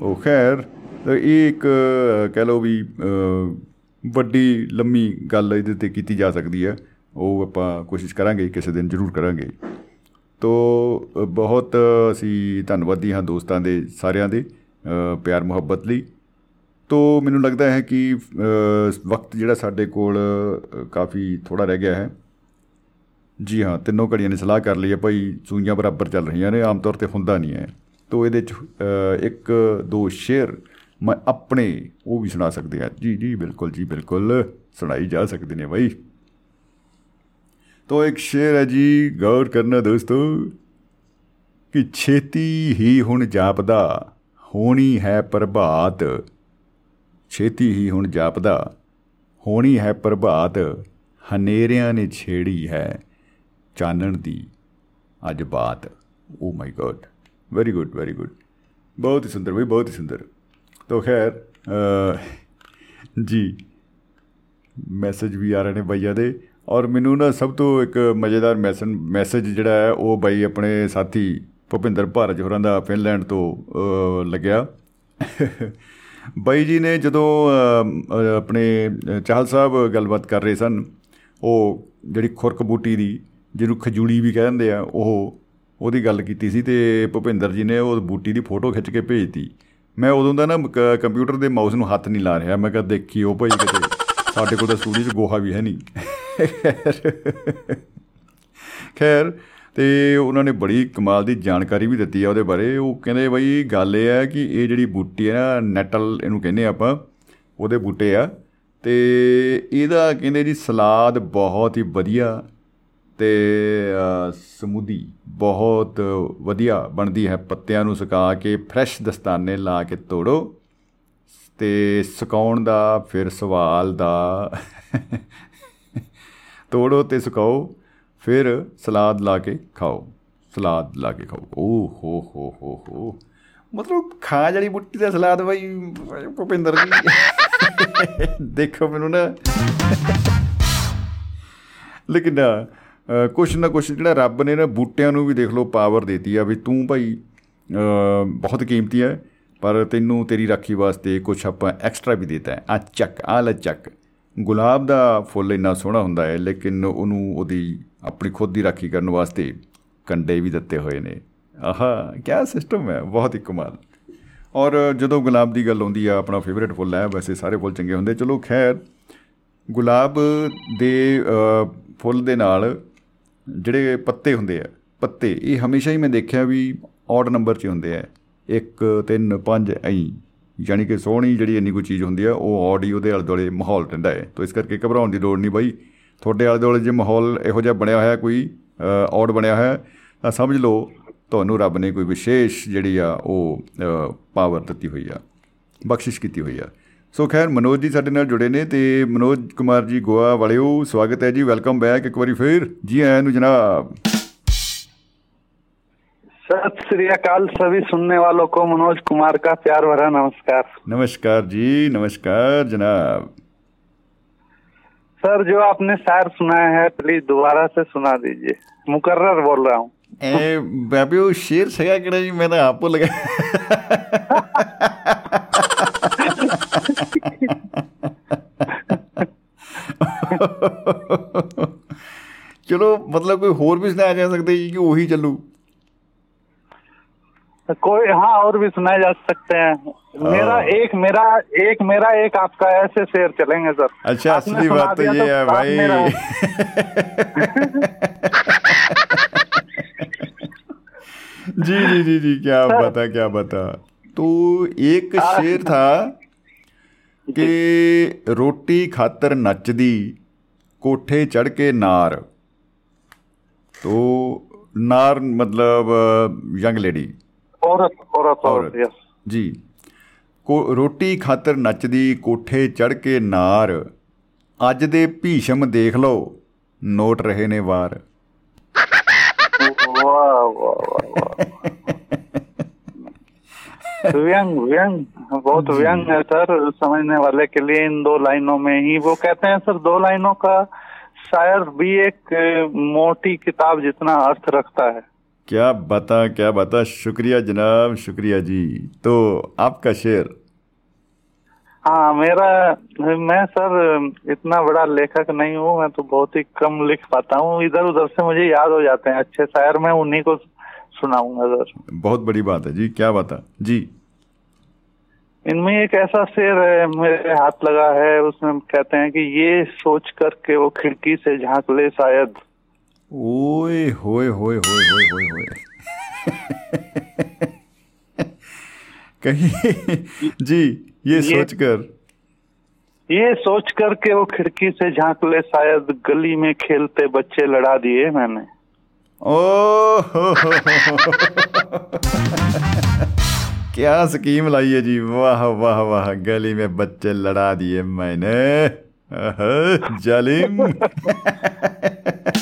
ਉਹ ਖੈਰ ਤੇ ਇਹ ਇੱਕ ਅ, ਕਹਿ ਲਓ ਵੀ ਅ, ਵੱਡੀ ਲੰਮੀ ਗੱਲ ਇਹਦੇ ਤੇ ਕੀਤੀ ਜਾ ਸਕਦੀ ਹੈ। ਉਹ ਆਪਾਂ ਕੋਸ਼ਿਸ਼ ਕਰਾਂਗੇ ਕਿਸੇ ਦਿਨ ਜ਼ਰੂਰ ਕਰਾਂਗੇ। ਤੋ ਅ, ਬਹੁਤ ਅਸੀਂ ਧੰਨਵਾਦੀ ਹਾਂ ਦੋਸਤਾਂ ਦੇ ਸਾਰਿਆਂ ਦੇ ਅ, ਪਿਆਰ ਮੁਹੱਬਤ ਲਈ। ਤੋ ਮੈਨੂੰ ਲੱਗਦਾ ਹੈ ਕਿ ਅ, ਵਕਤ ਜਿਹੜਾ ਸਾਡੇ ਕੋਲ ਅ, ਕਾਫੀ ਥੋੜਾ ਰਹਿ ਗਿਆ ਹੈ। ਜੀ ਹਾਂ ਤਿੰਨੋਂ ਘੜੀਆਂ ਨੇ ਸਲਾਹ ਕਰ ਲਈ ਹੈ ਭਾਈ ਸੂਈਆਂ ਬਰਾਬਰ ਚੱਲ ਰਹੀਆਂ ਨੇ ਆਮ ਤੌਰ ਤੇ ਹੁੰਦਾ ਨਹੀਂ ਹੈ। ਤੋ ਇਹਦੇ ਚ ਅ, ਇੱਕ ਦੋ ਸ਼ੇਰ ਮੈਂ ਆਪਣੇ ਉਹ ਵੀ ਸੁਣਾ ਸਕਦੇ ਆ ਜੀ ਜੀ ਬਿਲਕੁਲ ਜੀ ਬਿਲਕੁਲ ਸੁਣਾਈ ਜਾ ਸਕਦੇ ਨੇ ਭਾਈ ਤੋ ਇੱਕ ਸ਼ੇਰ ਹੈ ਜੀ ਗੌਰ ਕਰਨਾ ਦੋਸਤੋ ਕਿ ਛੇਤੀ ਹੀ ਹੁਣ ਜਾਪਦਾ ਹੋਣੀ ਹੈ ਪ੍ਰਭਾਤ। ਛੇਤੀ ਹੀ ਹੁਣ ਜਾਪਦਾ ਹੋਣੀ ਹੈ ਪ੍ਰਭਾਤ ਹਨੇਰਿਆਂ ਨੇ ਛੇੜੀ ਹੈ ਚਾਨਣ ਦੀ ਅੱਜ ਬਾਤ। ਓ my god very good very good ਬਹੁਤ ਹੀ ਸੁੰਦਰ ਬਈ ਬਹੁਤ ਹੀ ਸੁੰਦਰ। ਤੋ ਖੈਰ ਅ, ਜੀ ਮੈਸੇਜ ਵੀ ਆ ਰਹੇ ਨੇ ਬਾਈਆਂ ਦੇ। ਔਰ ਮੈਨੂੰ ਨਾ ਸਭ ਤੋਂ ਇੱਕ ਮਜ਼ੇਦਾਰ ਮੈਸੇਜ ਮੈਸੇਜ ਜਿਹੜਾ ਹੈ ਉਹ ਬਾਈ ਆਪਣੇ ਸਾਥੀ ਭੁਪਿੰਦਰ ਭਾਰਤ ਹੋਰਾਂ ਦਾ ਫਿਨਲੈਂਡ ਤੋਂ ਅ, ਲੱਗਿਆ। ਬਾਈ ਜੀ ਨੇ ਜਦੋਂ ਅ, ਅ, ਆਪਣੇ ਅ, ਚਾਹਲ ਸਾਹਿਬ ਗੱਲਬਾਤ ਕਰ ਰਹੇ ਸਨ ਉਹ ਜਿਹੜੀ ਖੁਰਕ ਬੂਟੀ ਦੀ ਜਿਹਨੂੰ ਖਜੂੜੀ ਵੀ ਕਹਿੰਦੇ ਆ ਉਹ ਉਹਦੀ ਗੱਲ ਕੀਤੀ ਸੀ ਤੇ ਭੁਪਿੰਦਰ ਜੀ ਨੇ ਉਹ ਬੂਟੀ ਦੀ ਫੋਟੋ ਖਿੱਚ ਕੇ ਭੇਜਤੀ। ਮੈਂ ਉਦੋਂ ਦਾ ਨਾ ਕ- ਕੰਪਿਊਟਰ ਦੇ ਮਾਊਸ ਨੂੰ ਹੱਥ ਨਹੀਂ ਲਾ ਰਿਹਾ ਮੈਂ ਕਿਹਾ ਦੇਖੀ ਉਹ ਭਾਈ ਕਿਤੇ ਸਾਡੇ ਕੋਲ ਤਾਂ ਸਟੂਡੀਓ 'ਚ ਗੋਹਾ ਵੀ ਹੈ ਨਹੀਂ। ਖੈਰ। ਤੇ ਉਹਨਾਂ ਨੇ ਬੜੀ ਕਮਾਲ ਦੀ ਜਾਣਕਾਰੀ ਵੀ ਦਿੱਤੀ ਆ ਉਹਦੇ ਬਾਰੇ। ਉਹ ਕਹਿੰਦੇ ਬਈ ਗੱਲ ਇਹ ਹੈ ਕਿ ਇਹ ਜਿਹੜੀ ਬੂਟੀ ਹੈ ਨਾ ਨੈਟਲ ਇਹਨੂੰ ਕਹਿੰਦੇ ਆਪਾਂ ਉਹਦੇ ਬੂਟੇ ਆ। ਤੇ ਇਹਦਾ ਕਹਿੰਦੇ ਜੀ ਸਲਾਦ ਬਹੁਤ ਹੀ ਵਧੀਆ ਤੇ ਅ, ਸਮੂਦੀ ਬਹੁਤ ਵਧੀਆ ਬਣਦੀ ਹੈ। ਪੱਤਿਆਂ ਨੂੰ ਸੁਕਾ ਕੇ ਫਰੈਸ਼ ਦਸਤਾਨੇ ਲਾ ਕੇ ਤੋੜੋ ਤੇ ਸੁਕਾਉਣ ਦਾ ਫਿਰ ਸਵਾਲ ਦਾ ਤੋੜੋ ਤੇ ਸੁਕਾਓ ਫਿਰ ਸਲਾਦ ਲਾ ਕੇ ਖਾਓ। ਸਲਾਦ ਲਾ ਕੇ ਖਾਓ। ਓ ਹੋ ਹੋ ਹੋ ਹੋ। ਮਤਲਬ ਖਾ ਜੜੀ ਬੁੱਟੀ ਦਾ ਸਲਾਦ ਬਾਈ ਭੁਪਿੰਦਰ ਜੀ। ਦੇਖੋ ਮੈਨੂੰ ਨਾ। ਲੇਕਿਨ ਅ, ਕੁਛ ਨਾ ਕੁਛ ਜਿਹੜਾ ਰੱਬ ਨੇ ਨਾ ਬੂਟਿਆਂ ਨੂੰ ਵੀ ਦੇਖ ਲਓ ਪਾਵਰ ਦਿੱਤੀ ਆ ਵੀ ਤੂੰ ਭਾਈ ਅ, ਬਹੁਤ ਕੀਮਤੀ ਹੈ ਪਰ ਤੈਨੂੰ ਤੇਰੀ ਰਾਖੀ ਵਾਸਤੇ ਕੁਛ ਆਪਾਂ ਐਕਸਟਰਾ ਵੀ ਦਿੱਤਾ ਹੈ ਆ ਚੱਕ ਆ ਲੈ ਚੱਕ। ਗੁਲਾਬ ਦਾ ਫੁੱਲ ਇੰਨਾ ਸੋਹਣਾ ਹੁੰਦਾ ਹੈ ਲੇਕਿਨ ਉਹਨੂੰ ਉਹਦੀ ਆਪਣੀ ਖੁਦ ਦੀ ਰਾਖੀ ਕਰਨ ਵਾਸਤੇ ਕੰਡੇ ਵੀ ਦਿੱਤੇ ਹੋਏ ਨੇ। ਆਹਾ ਕੀ ਸਿਸਟਮ ਹੈ ਬਹੁਤ ਹੀ ਕਮਾਲ। ਔਰ ਜਦੋਂ ਗੁਲਾਬ ਦੀ ਗੱਲ ਆਉਂਦੀ ਆ ਆਪਣਾ ਫੇਵਰੇਟ ਫੁੱਲ ਹੈ ਵੈਸੇ ਸਾਰੇ ਫੁੱਲ ਚੰਗੇ ਹੁੰਦੇ। ਚਲੋ ਖੈਰ ਗੁਲਾਬ ਦੇ ਅ, ਫੁੱਲ ਦੇ ਨਾਲ ਜਿਹੜੇ ਪੱਤੇ ਹੁੰਦੇ ਆ ਪੱਤੇ ਇਹ ਹਮੇਸ਼ਾ ਹੀ ਮੈਂ ਦੇਖਿਆ ਵੀ ਔਡ ਨੰਬਰ 'ਚ ਹੁੰਦੇ ਆ। 1 3 5 ਐਂ ਯਾਨੀ ਕਿ ਸੋਹਣੀ ਜਿਹੜੀ ਇੰਨੀ ਕੋਈ ਚੀਜ਼ ਹੁੰਦੀ ਆ ਉਹ ਔਡ ਹੀ ਉਹਦੇ ਆਲੇ ਦੁਆਲੇ ਮਾਹੌਲ ਰਹਿੰਦਾ ਹੈ। ਤਾਂ ਇਸ ਕਰਕੇ ਘਬਰਾਉਣ ਦੀ ਲੋੜ ਨਹੀਂ ਬਾਈ। ਤੁਹਾਡੇ ਆਲੇ ਦੁਆਲੇ ਜੇ ਮਾਹੌਲ ਇਹੋ ਜਿਹਾ ਬਣਿਆ ਹੋਇਆ, ਕੋਈ ਔਡ ਬਣਿਆ ਹੋਇਆ, ਤਾਂ ਸਮਝ ਲਓ ਤੁਹਾਨੂੰ ਰੱਬ ਨੇ ਕੋਈ ਵਿਸ਼ੇਸ਼ ਜਿਹੜੀ ਆ, ਉਹ ਪਾਵਰ ਦਿੱਤੀ ਹੋਈ ਆ, ਬਖਸ਼ਿਸ਼ ਕੀਤੀ ਹੋਈ ਆ। ਸੋ ਖੈਰ, ਮਨੋਜ ਜੀ ਸਾਡੇ ਨਾਲ ਜੁੜੇ ਨੇ ਤੇ ਮਨੋਜ ਕੁਮਾਰ ਜੀ ਗੋਆ ਵਾਲਿਓ, ਸਵਾਗਤ ਹੈ ਜੀ ਵੈਲਕਮ ਬੈਕ ਇੱਕ ਵਾਰੀ ਫੇਰ। ਜੀ ਆਇਆਂ ਨੂੰ ਜਨਾਬ। सत श्री अकाल सभी सुनने वालों को मनोज कुमार का प्यार भरा नमस्कार। नमस्कार जी नमस्कार जनाब। सर जो आपने शायर सुनाया है प्लीज़ दोबारा से सुना दीजिए। मुकर्र बोल रहा हूँ। बाबी वो शेर सगा कर जी मैंने आपको लगा चलो मतलब कोई होर भी सुनाया जा सकते है कि वही चलू। कोई हाँ और भी सुनाए जा सकते हैं। हाँ। मेरा एक मेरा एक मेरा एक आपका ऐसे शेर चलेंगे सर। अच्छा असली बात तो, तो ये है भाई। *laughs* जी जी जी जी क्या बता क्या बता तो एक हाँ। शेर था कि रोटी खातर नचदी कोठे चढ़ के नार। तो नार मतलब यंग लेडी। औरत औरत औरत। औरत यस ਜੀ ਕੋ ਰੋਟੀ ਖਾਤਰ ਨੱਚਦੀ ਕੋਠੇ ਚੜ ਕੇ ਨਾਰ ਅੱਜ ਦੇ ਭੀਸ਼ਮ ਦੇਖ ਲਓ ਨੋਟ ਰਹੇ ਨੇ ਵਾਰ वाह वाह वाह वाह व्यंग व्यंग बहुत व्यंग है सर समझने वाले के लिए इन दो लाइनों में ही वो कहते हैं सर दो लाइनों का शायर भी एक अ, मोटी किताब जितना अर्थ रखता है क्या बता क्या बता? शुक्रिया जनाब शुक्रिया जी। तो आपका शेर? हाँ मेरा मैं सर इतना बड़ा लेखक नहीं हूँ मैं तो बहुत ही कम लिख पाता हूँ। इधर उधर से मुझे याद हो जाते हैं अच्छे शायर मैं उन्हीं को सुनाऊँगा सर। बहुत बड़ी बात है जी क्या बता जी। इनमें एक ऐसा शेर है मेरे हाथ लगा है उसमें कहते हैं कि ये सोच कर के वो खिड़की से झाँक ले शायद। ओए होए होए होए होए होए होए। *laughs* कहीं जी ये ये- सोचकर। ये सोच कर के वो खिड़की से झाँक ले शायद गली में खेलते बच्चे लड़ा दिए मैंने। ओ हो हो हो क्या स्कीम लाई है जी? वाह वाह वाह गली में बच्चे लड़ा दिए मैंने। जालिम। *laughs*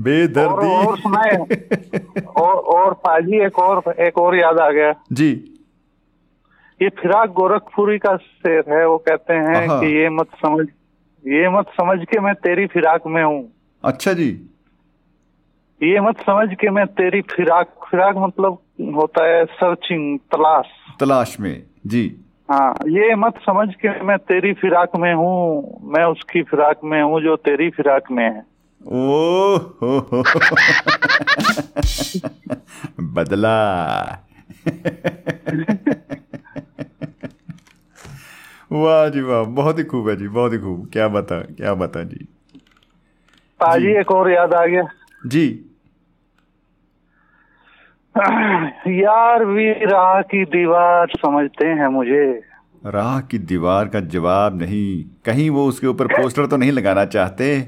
बेदर्दी। और सुनाए। और और पाजी एक और एक और याद आ गया। जी। ये फिराक गोरखपुरी का शेर है वो कहते हैं। कि ये मत समझ ये मत समझ के मैं तेरी फिराक में हूँ। अच्छा जी। ये मत समझ के मैं तेरी फिराक फिराक मतलब होता है सर्चिंग तलाश। तलाश में जी। हाँ ये मत समझ के मैं तेरी फिराक में हूँ मैं उसकी फिराक में हूँ जो तेरी फिराक में है। ओ हो हो बदला। वाह जी वाह बहुत ही खूब है जी बहुत ही खूब। क्या बता क्या बता जी। पाजी एक और याद आ गया। जी। *clears throat* यार राह की दीवार समझते हैं मुझे। राह की दीवार का जवाब नहीं। कहीं वो उसके ऊपर पोस्टर तो नहीं लगाना चाहते? *laughs*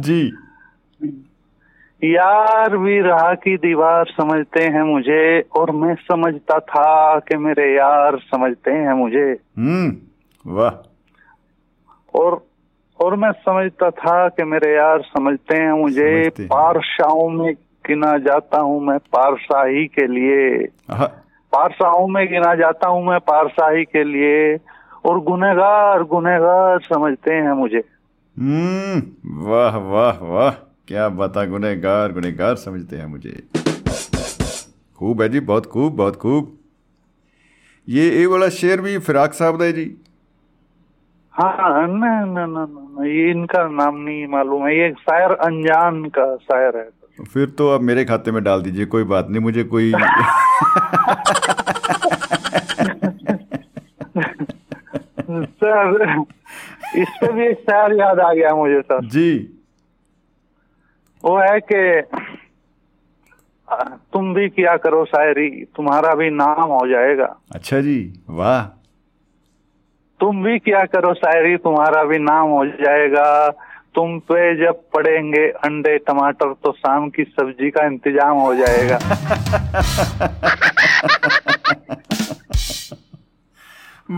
जी। यार भी राह की दीवार समझते हैं मुझे और मैं समझता था कि मेरे यार समझते हैं मुझे। हम्म वाह। और और मैं समझता था कि मेरे यार समझते हैं मुझे पारशाओं में गिना जाता हूँ मैं पारशाही के लिए। आहा, पारसाओं में गिना जाता हूँ मैं पारसाही के लिए। और गुनेगार गुनेगार समझते हैं मुझे। हम्म वाह वाह वाह क्या बता गुनेगार गुनेगार समझते हैं मुझे। खूब है जी बहुत खूब बहुत खूब। ये ये वाला शेर भी फिराक साहब ਹੈ जी? हाँ ना न न न न, ये इनका नाम नहीं मालूम है ये शायर अनजान का शायर है। फिर तो आप मेरे खाते में डाल दीजिए कोई बात नहीं मुझे कोई सर इस पे भी एक शायर याद आ गया मुझे सर। जी। वो है कि तुम भी किया करो शायरी तुम्हारा भी नाम हो जाएगा। अच्छा जी वाह। तुम भी क्या करो शायरी तुम्हारा भी नाम हो जाएगा। तुम पे जब पड़ेंगे अंडे टमाटर तो शाम की सब्ज़ी का इंतज़ाम हो जाएगा।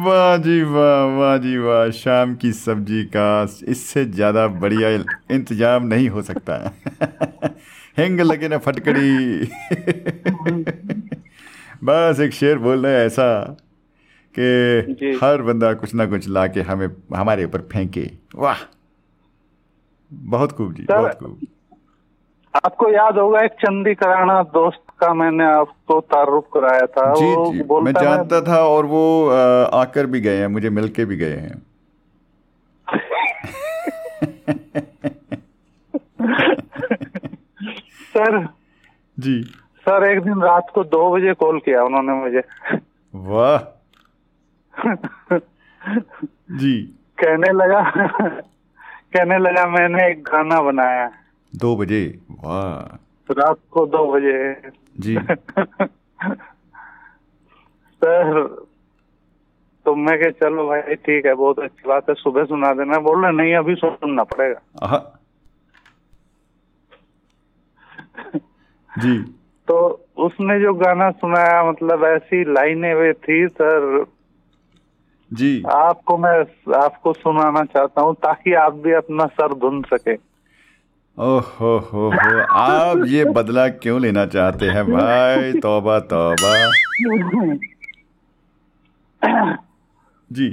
वाह जी वाह वाह जी वाह शाम की सब्ज़ी का इससे ज़्यादा बढ़िया इंतज़ाम नहीं हो सकता। हिंग लगे ना फटकड़ी। बस एक शेर बोल रहे ऐसा कि हर बंदा कुछ ना कुछ ला के हमें हमारे ऊपर फेंके। वाह। बहुत खूब जी बहुत खूब। आपको याद होगा एक चंदी कराना दोस्त का मैंने आपको तारुफ कराया था जी वो जी मैं बोलता है जानता था और वो आकर भी गए हैं मुझे मिलके भी गए हैं। सर जी। सर एक दिन रात को दो बजे कॉल किया उन्होंने मुझे। वाह। *laughs* जी। कहने लगा कहने लगा मैंने एक गाना बनाया दो बजे? वाह। रात को दो बजे। जी। *laughs* सर तो मैं कह चलो भाई ठीक है बहुत अच्छी बात है सुबह सुना देना। बोल रहे नहीं अभी सुनना पड़ेगा। जी। *laughs* तो उसने जो गाना सुनाया मतलब ऐसी लाइनें वे थी सर जी। आपको मैं आपको सुनाना चाहता हूँ ताकि आप भी अपना सर धुन सके। ओहो हो हो आप ये बदला क्यों लेना चाहते हैं भाई? तौबा तौबा। जी।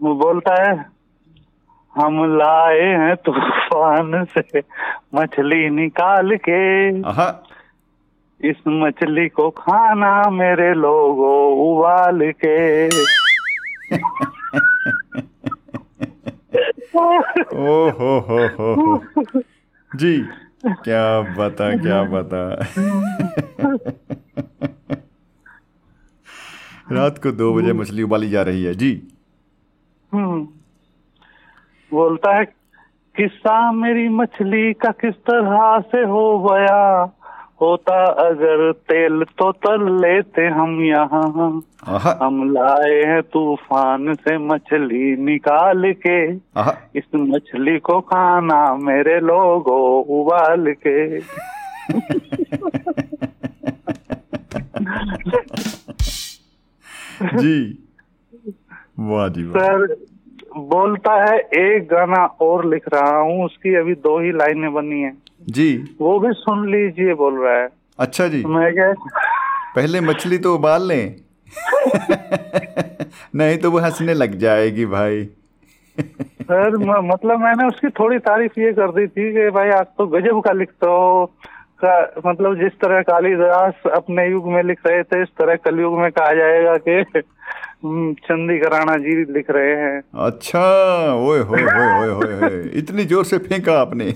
वो बोलता है हम लाए हैं तूफ़ान से मछली निकाल के। इस मछली को खाना मेरे लोगों उबाल के। *laughs* ओ हो हो हो हो। जी क्या बता क्या बता? *laughs* रात को दो बजे मछली उबाली जा रही है जी। हम्म। बोलता है किस्सा मेरी मछली का किस तरह से हो गया? होता अगर तेल तो तल लेते हम यहाँ। हम लाए हैं तूफ़ान से मछली निकाल के। इस मछली को खाना मेरे लोगो उबाल के। जी। वाह जी सर बोलता है एक गाना और लिख रहा हूँ उसकी अभी दो ही लाइनें बनी है। जी। वो भी सुन लीजिए बोल रहा है। अच्छा जी। मैं क्या पहले मछली तो उबाल लें। नहीं तो वो हंसने लग जाएगी भाई। सर म- मतलब मैंने उसकी थोड़ी तारीफ़ ये कर दी थी कि भाई आप तो गजब का लिखते हो का, मतलब जिस तरह कालिदास अपने युग में लिख रहे थे इस तरह कलयुग में कहा जाएगा कि हम्म, चंदी कराना जी लिख रहे हैं। अच्छा ओए होए होए होए होए होए इतनी ज़ोर से फेंका आपने।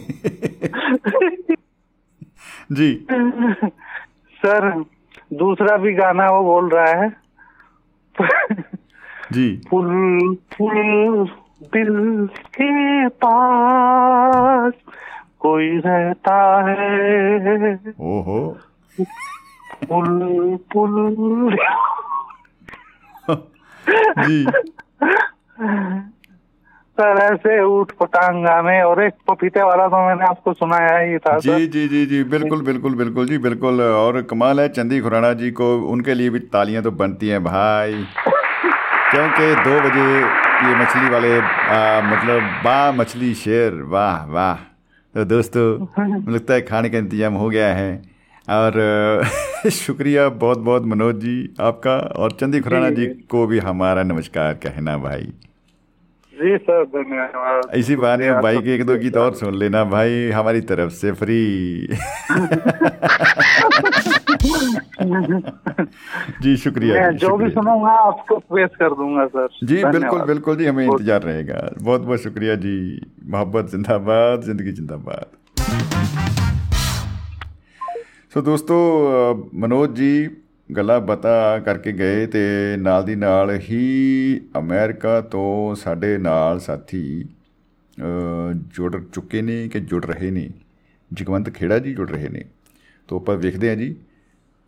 जी। सर दूसरा भी गाना वो बोल रहा है। जी। फुल फुल दिल के पास कोई रहता है। ओहो। Full full. जी। सर ऐसे ऊट पटांग गाने और एक पपीते वाला तो मैंने आपको सुनाया ही था जी सर। जी जी जी बिल्कुल बिल्कुल बिल्कुल जी बिल्कुल। और कमाल है चंदी खुराना जी को उनके लिए भी तालियाँ तो बनती हैं भाई। क्योंकि दो बजे ये मछली वाले आ, मतलब वाह मछली शेर वाह वाह। तो दोस्तों *laughs* लगता है खाने का इंतज़ाम हो गया है। और *laughs* शुक्रिया बहुत बहुत मनोज जी आपका और चंदी खुराना जी को भी हमारा नमस्कार कहना भाई। जी सर धन्यवाद। इसी बहाने भाई के एक दो गीत और सुन लेना भाई हमारी तरफ़ से फ्री। *laughs* जी शुक्रिया जो भी सुनूँगा आपको पेश कर दूँगा सर। जी बिल्कुल बिल्कुल जी हमें इंतज़ार रहेगा। बहुत बहुत शुक्रिया जी। मोहब्बत जिंदाबाद ज़िंदगी जिंदाबाद। ਸੋ ਦੋਸਤੋ ਅ, ਮਨੋਜ ਜੀ ਗੱਲਾਂ ਬਾਤਾਂ ਕਰਕੇ ਗਏ ਤੇ ਨਾਲ ਦੀ ਨਾਲ ਹੀ ਅਮਰੀਕਾ ਤੋਂ ਸਾਡੇ ਨਾਲ ਸਾਥੀ ਅ, ਜੁੜ ਚੁੱਕੇ ਨੇ ਕਿ ਜੁੜ ਰਹੇ ਨੇ? ਜਗਵੰਤ ਖੇੜਾ ਜੀ ਜੁੜ ਰਹੇ ਨੇ। ਤੋਂ ਆਪਾਂ ਵੇਖਦੇ ਹਾਂ ਜੀ।